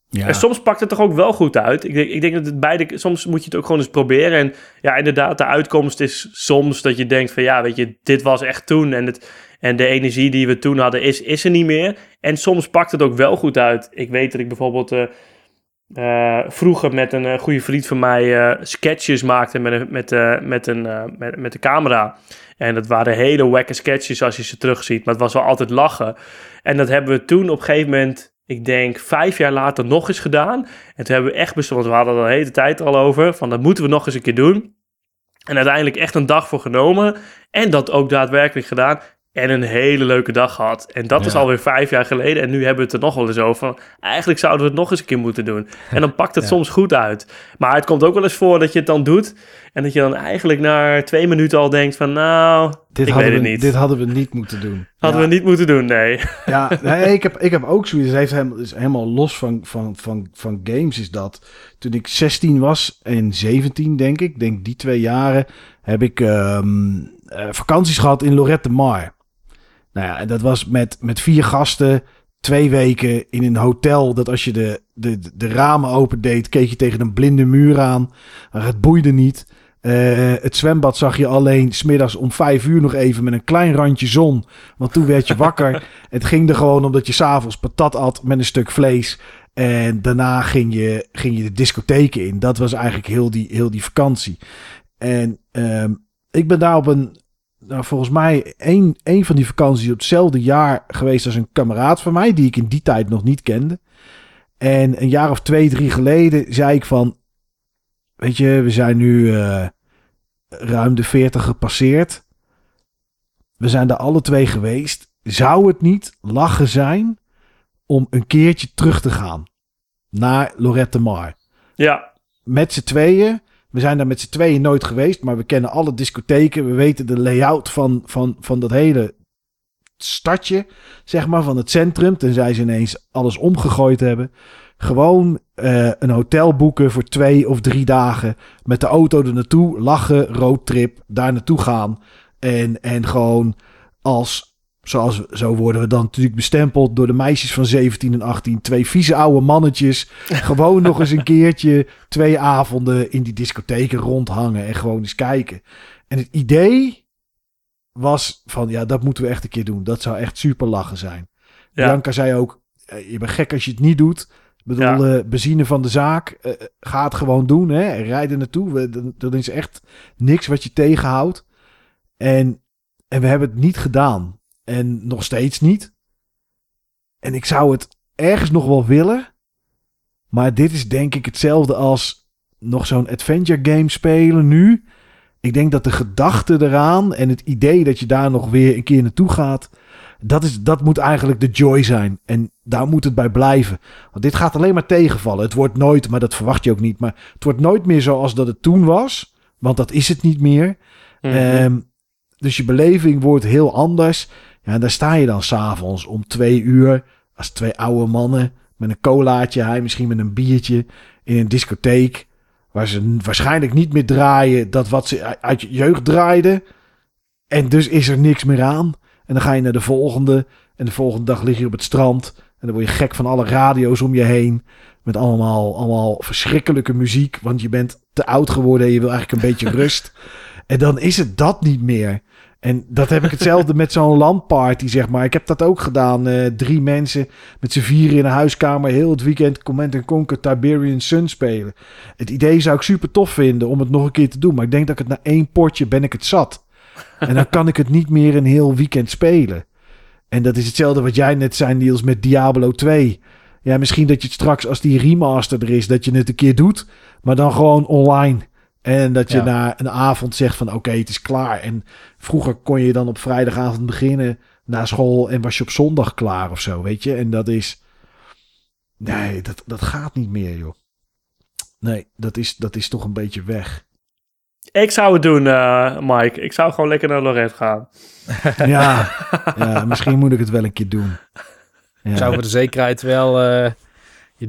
Ja. En soms pakt het toch ook wel goed uit. Ik denk, ik denk dat het beide, soms moet je het ook gewoon eens proberen. En ja, inderdaad, de uitkomst is soms dat je denkt van ja, weet je, dit was echt toen. En, het, en de energie die we toen hadden is, is er niet meer. En soms pakt het ook wel goed uit. Ik weet dat ik bijvoorbeeld eh, eh, vroeger met een eh, goede vriend van mij sketches maakte met met, met, een, met, met de camera. En dat waren hele wakke sketches als je ze terugziet. Maar het was wel altijd lachen. En dat hebben we toen op een gegeven moment, ik denk vijf jaar later, nog eens gedaan. En toen hebben we echt besloten, we hadden er de hele tijd al over, van dat moeten we nog eens een keer doen. En uiteindelijk echt een dag voor genomen. En dat ook daadwerkelijk gedaan. En een hele leuke dag gehad. En dat is Ja. alweer vijf jaar geleden. En nu hebben we het er nog wel eens over. Eigenlijk zouden we het nog eens een keer moeten doen. En dan pakt het Ja. soms goed uit. Maar het komt ook wel eens voor dat je het dan doet. En dat je dan eigenlijk na twee minuten al denkt van... Nou, dit, ik we, niet. dit hadden we niet moeten doen. hadden Ja. we niet moeten doen, nee. Ja, nee, ik, heb, ik heb ook zoiets. Het heeft helemaal, is helemaal los van, van, van, van games is dat. Toen ik 16 was en 17 denk ik, denk die twee jaren, heb ik ehm, eh, vakanties gehad in Lorette de Mar. Nou ja, en dat was met, met vier gasten, twee weken in een hotel. Dat als je de, de, de ramen opendeed, keek je tegen een blinde muur aan. Maar het boeide niet. Eh, het zwembad zag je alleen smiddags om vijf uur nog even met een klein randje zon. Want toen werd je wakker. Het ging er gewoon omdat je s'avonds patat at met een stuk vlees. En daarna ging je, ging je de discotheken in. Dat was eigenlijk heel die, heel die vakantie. En ehm, ik ben daar op een, nou, volgens mij, één, één van die vakanties op hetzelfde jaar geweest als een kameraad van mij, die ik in die tijd nog niet kende. En een jaar of twee, drie geleden zei ik van, weet je, we zijn nu eh, ruim de 40 gepasseerd. We zijn er alle twee geweest. Zou het niet lachen zijn om een keertje terug te gaan naar Lorette Mar? Ja, Met z'n tweeën. We zijn daar met z'n tweeën nooit geweest, maar we kennen alle discotheken. We weten de layout van, van, van dat hele stadje, zeg maar, van het centrum. Tenzij ze ineens alles omgegooid hebben. Gewoon eh, een hotel boeken voor twee of drie dagen. Met de auto er naartoe, lachen, roadtrip, daar naartoe gaan. En, en gewoon als, zoals zo worden we dan natuurlijk bestempeld door de meisjes van 17 en 18. Twee vieze oude mannetjes. gewoon nog eens een keertje twee avonden in die discotheken rondhangen en gewoon eens kijken. En het idee was van, ja, dat moeten we echt een keer doen. Dat zou echt super lachen zijn. Ja. Bianca zei ook, eh, je bent gek als je het niet doet. Ik bedoel, eh, benzine van de zaak. eh, ga het gewoon doen. Hè? Rijden naartoe. We- Dan is echt niks wat je tegenhoudt. En, en we hebben het niet gedaan. En nog steeds niet. En ik zou het ergens nog wel willen. Maar dit is denk ik hetzelfde als nog zo'n adventure game spelen nu. Ik denk dat de gedachte eraan en het idee dat je daar nog weer een keer naartoe gaat. Dat, is, dat moet eigenlijk de joy zijn. En daar moet het bij blijven. Want dit gaat alleen maar tegenvallen. Het wordt nooit, maar dat verwacht je ook niet. Maar het wordt nooit meer zoals dat het toen was. Want dat is het niet meer. Mhm. Ehm, dus je beleving wordt heel anders. Ja, daar sta je dan s'avonds om twee uur. Als twee oude mannen met een colaatje. Hij misschien met een biertje. In een discotheek. Waar ze waarschijnlijk niet meer draaien. Dat wat ze uit je jeugd draaiden. En dus is er niks meer aan. En dan ga je naar de volgende. En de volgende dag lig je op het strand. En dan word je gek van alle radio's om je heen. Met allemaal, allemaal verschrikkelijke muziek. Want je bent te oud geworden en je wil eigenlijk een beetje rust. En dan is het dat niet meer. En dat heb ik hetzelfde met zo'n landparty, zeg maar. Ik heb dat ook gedaan. eh, drie mensen met z'n vieren in een huiskamer. Heel het weekend Command Conquer Tiberian Sun spelen. Het idee zou ik super tof vinden om het nog een keer te doen. Maar ik denk dat ik het na één potje ben ik het zat. En dan kan ik het niet meer een heel weekend spelen. En dat is hetzelfde wat jij net zei, Niels, met Diablo 2. Ja, misschien dat je het straks, als die remaster er is, dat je het een keer doet. Maar dan gewoon online. En dat je Ja. na een avond zegt van oké, het is klaar. En vroeger kon je dan op vrijdagavond beginnen na school en was je op zondag klaar of zo, weet je. En dat is... Nee, dat, dat gaat niet meer, joh. Nee, dat is, dat is toch een beetje weg. Ik zou het doen, eh, Mike. Ik zou gewoon lekker naar Lorette gaan. Ja, ja misschien moet ik het wel een keer doen. Ja. Zou voor de zekerheid wel eh,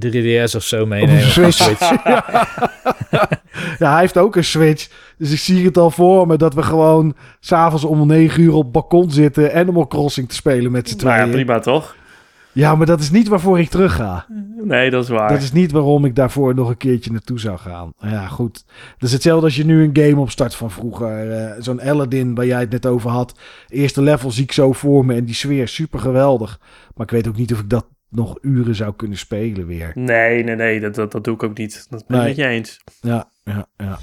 je 3DS of zo meenemen. een Switch. ja. ja, hij heeft ook een Switch. Dus ik zie het al voor me dat we gewoon s'avonds om 9 uur op het balkon zitten... Animal Crossing te spelen met z'n Nou ja, tweeën. prima toch? Ja, maar dat is niet waarvoor ik terug ga. Nee, dat is waar. Dat is niet waarom ik daarvoor nog een keertje naartoe zou gaan. Ja, goed. Dat is hetzelfde als je nu een game opstart van vroeger. eh, Zo'n Aladdin waar jij het net over had. Eerste level zie ik zo voor me en die sfeer super geweldig. Maar ik weet ook niet of ik dat nog uren zou kunnen spelen weer. Nee, nee, nee, dat, dat, dat doe ik ook niet. Dat ben ik Nee. met je eens. Ja, ja, ja.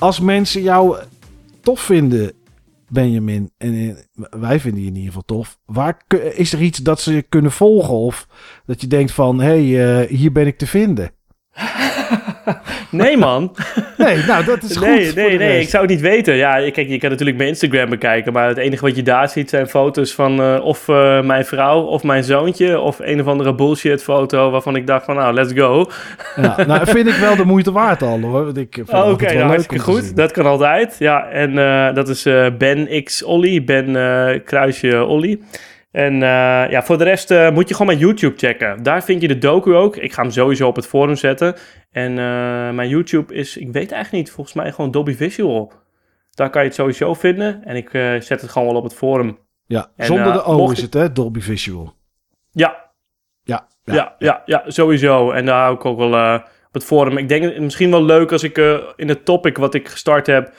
Als mensen jou tof vinden, Benjamin, en eh, wij vinden je in ieder geval tof. Waar is er iets dat ze je kunnen volgen? Of dat je denkt van, hé, hey, eh, hier ben ik te vinden. Nee, man. Nee, nou, dat is goed. nee, nee, nee. Ik zou het niet weten. Ja, kijk, je kan natuurlijk mijn Instagram bekijken. Maar het enige wat je daar ziet zijn foto's van eh, of eh, mijn vrouw of mijn zoontje. Of een of andere bullshit foto waarvan ik dacht van nou, let's go. Ja, nou, vind ik wel de moeite waard al, hoor. Oh, Oké, wel nou, hartstikke goed. Dat kan altijd. Ja, en eh, dat is Ben X Olly. Ben Kruisje Olly. En eh, ja, voor de rest eh, moet je gewoon mijn YouTube checken. Daar vind je de docu ook. Ik ga hem sowieso op het forum zetten. En eh, mijn YouTube is, ik weet eigenlijk niet, volgens mij gewoon Dolby Visual. Daar kan je het sowieso vinden. En ik zet het gewoon wel op het forum. Ja, En, zonder de O mocht is het, hè? Dolby Visual. Ja, Ja, ja. ja, ja, ja, sowieso. En daar hou ik ook wel op het forum. Ik denk misschien wel leuk als ik in het topic wat ik gestart heb,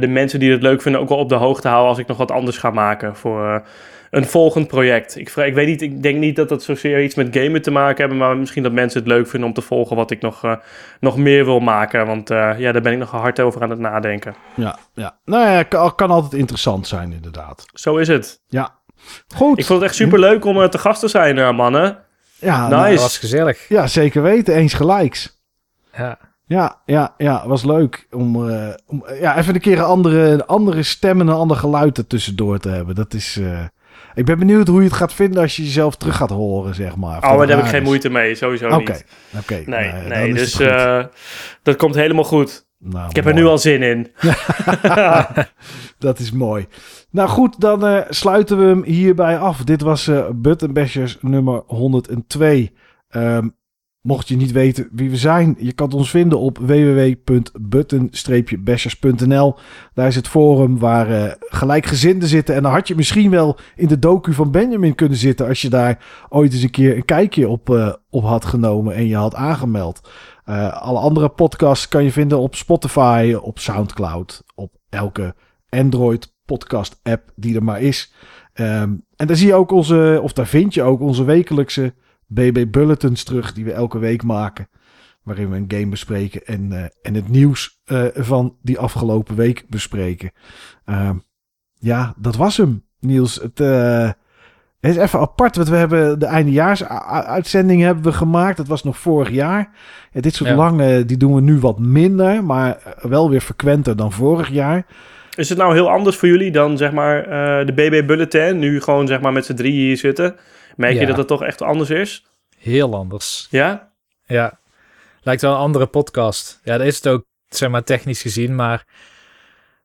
de mensen die het leuk vinden ook wel op de hoogte houden als ik nog wat anders ga maken voor een volgend project. Ik, ik weet niet, ik denk niet dat dat zozeer iets met gamen te maken hebben, maar misschien dat mensen het leuk vinden om te volgen wat ik nog, eh, nog meer wil maken. Want eh, ja, daar ben ik nog hard over aan het nadenken. Ja, ja. Nou ja, kan, kan altijd interessant zijn, inderdaad. Zo is het. Ja. Goed. Ik vond het echt super leuk om eh, te gast te zijn, eh, mannen. ja, Nice. nou, Dat was gezellig. ja, zeker weten. Eens gelijks. Ja. Ja, ja, ja, was leuk om, eh, om ja, even een keer een andere, andere stem en een ander geluid er tussendoor te hebben. Dat is, eh, ik ben benieuwd hoe je het gaat vinden als je jezelf terug gaat horen, zeg maar. Oh, maar daar heb ik geen moeite mee, sowieso niet. oké. Nee, nou, nee, dus eh, dat komt helemaal goed. Nou, Ik heb er nu al zin in. Dat is mooi. Nou goed, dan eh, sluiten we hem hierbij af. Dit was eh Button Bashers nummer 102. Ehm, mocht je niet weten wie we zijn, je kan ons vinden op www.button-bashers.nl. Daar is het forum waar eh, gelijkgezinden zitten. En dan had je misschien wel in de docu van Benjamin kunnen zitten als je daar ooit eens een keer een kijkje op, eh, op had genomen en je had aangemeld. Eh, alle andere podcasts kan je vinden op Spotify, op Soundcloud, op elke Android podcast app die er maar is. Ehm, en daar zie je ook onze, of daar vind je ook onze wekelijkse BB Bulletins terug die we elke week maken. Waarin we een game bespreken en, eh, en het nieuws eh, van die afgelopen week bespreken. Ehm, ja, dat was hem, Niels. Het, eh, Het is even apart, want we hebben de eindejaars-uitzending hebben we gemaakt. Dat was nog vorig jaar. Ja, dit soort Ja. lange, die doen we nu wat minder, maar wel weer frequenter dan vorig jaar. Is het nou heel anders voor jullie dan zeg maar de BB Bulletin? Nu gewoon zeg maar met z'n drieën hier zitten. Merk je dat het toch echt anders is? Heel anders. Ja? Ja, lijkt wel een andere podcast. Ja, dat is het ook, zeg maar, technisch gezien. Maar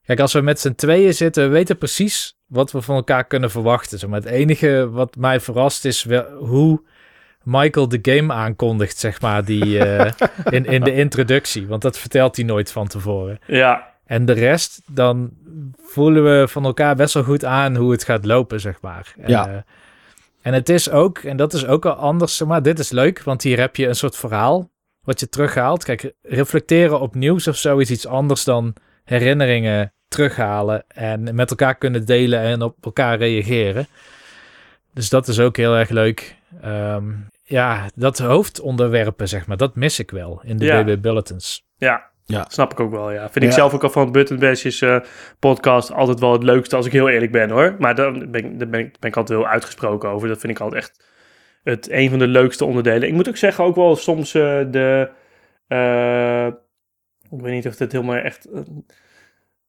kijk, als we met z'n tweeën zitten, we weten precies wat we van elkaar kunnen verwachten. Zeg maar. Het enige wat mij verrast is wel hoe Michael de game aankondigt, zeg maar, die, eh, in, in de introductie. Want dat vertelt hij nooit van tevoren. Ja. En de rest, dan voelen we van elkaar best wel goed aan hoe het gaat lopen, zeg maar. Ja. Eh, en het is ook, en dat is ook al anders, zeg maar, dit is leuk, want hier heb je een soort verhaal wat je terughaalt. Kijk, reflecteren op nieuws of zo is iets anders dan herinneringen terughalen en met elkaar kunnen delen en op elkaar reageren. Dus dat is ook heel erg leuk. Ehm, ja, dat hoofdonderwerpen, zeg maar, dat mis ik wel in de Ja. BB Bulletins. Ja. Ja. Snap ik ook wel, ja. Vind ik zelf ook al van Button Bash's eh, podcast altijd wel het leukste, als ik heel eerlijk ben, hoor. Maar daar ben, ik- daar ben, ik, ben ik altijd heel uitgesproken over. Dat vind ik altijd echt het, een van de leukste onderdelen. Ik moet ook zeggen, ook wel soms eh, de... eh, ik weet niet of dit helemaal echt...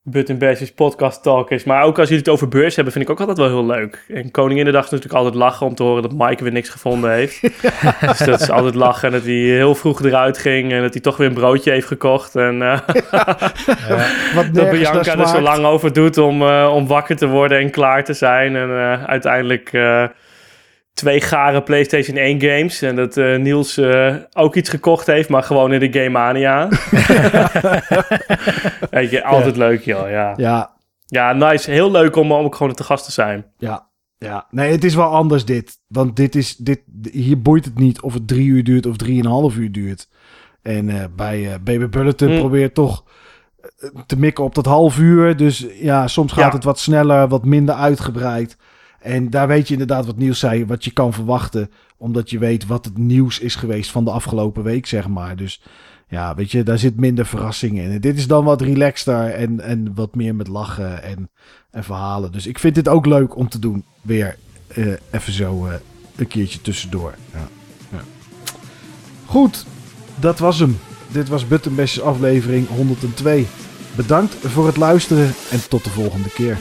Button Bash's podcast talk is. Maar ook als jullie het over beurs hebben, vind ik ook altijd wel heel leuk. En Koninginnedag is natuurlijk altijd lachen om te horen dat Mike weer niks gevonden heeft. dus dat is altijd lachen. En dat hij heel vroeg eruit ging en dat hij toch weer een broodje heeft gekocht. En eh, Wat dat Bianca er zo lang over doet om, eh, om wakker te worden en klaar te zijn. En eh, uiteindelijk twee gare PlayStation 1 games. En dat eh, Niels eh, ook iets gekocht heeft, maar gewoon in de Game Mania. Weet je, altijd leuk joh, ja. Ja, Ja, nice. Heel leuk om, om ook gewoon te gast te zijn. Ja, ja. Nee, het is wel anders dit. Want dit is, dit, hier boeit het niet of het drie uur duurt of drieënhalf uur duurt. En eh, bij Baby Bulletin Hm. probeer toch te mikken op dat half uur. Dus ja, soms gaat Ja. het wat sneller, wat minder uitgebreid. En daar weet je inderdaad wat Niels zei, wat je kan verwachten. Omdat je weet wat het nieuws is geweest van de afgelopen week, zeg maar. Dus ja, weet je, daar zit minder verrassing in. Dit is dan wat relaxter en, en wat meer met lachen en, en verhalen. Dus ik vind dit ook leuk om te doen. Weer eh, even zo eh, een keertje tussendoor. Ja. Ja. Goed, dat was hem. Dit was Button Bash's aflevering 102. Bedankt voor het luisteren en tot de volgende keer.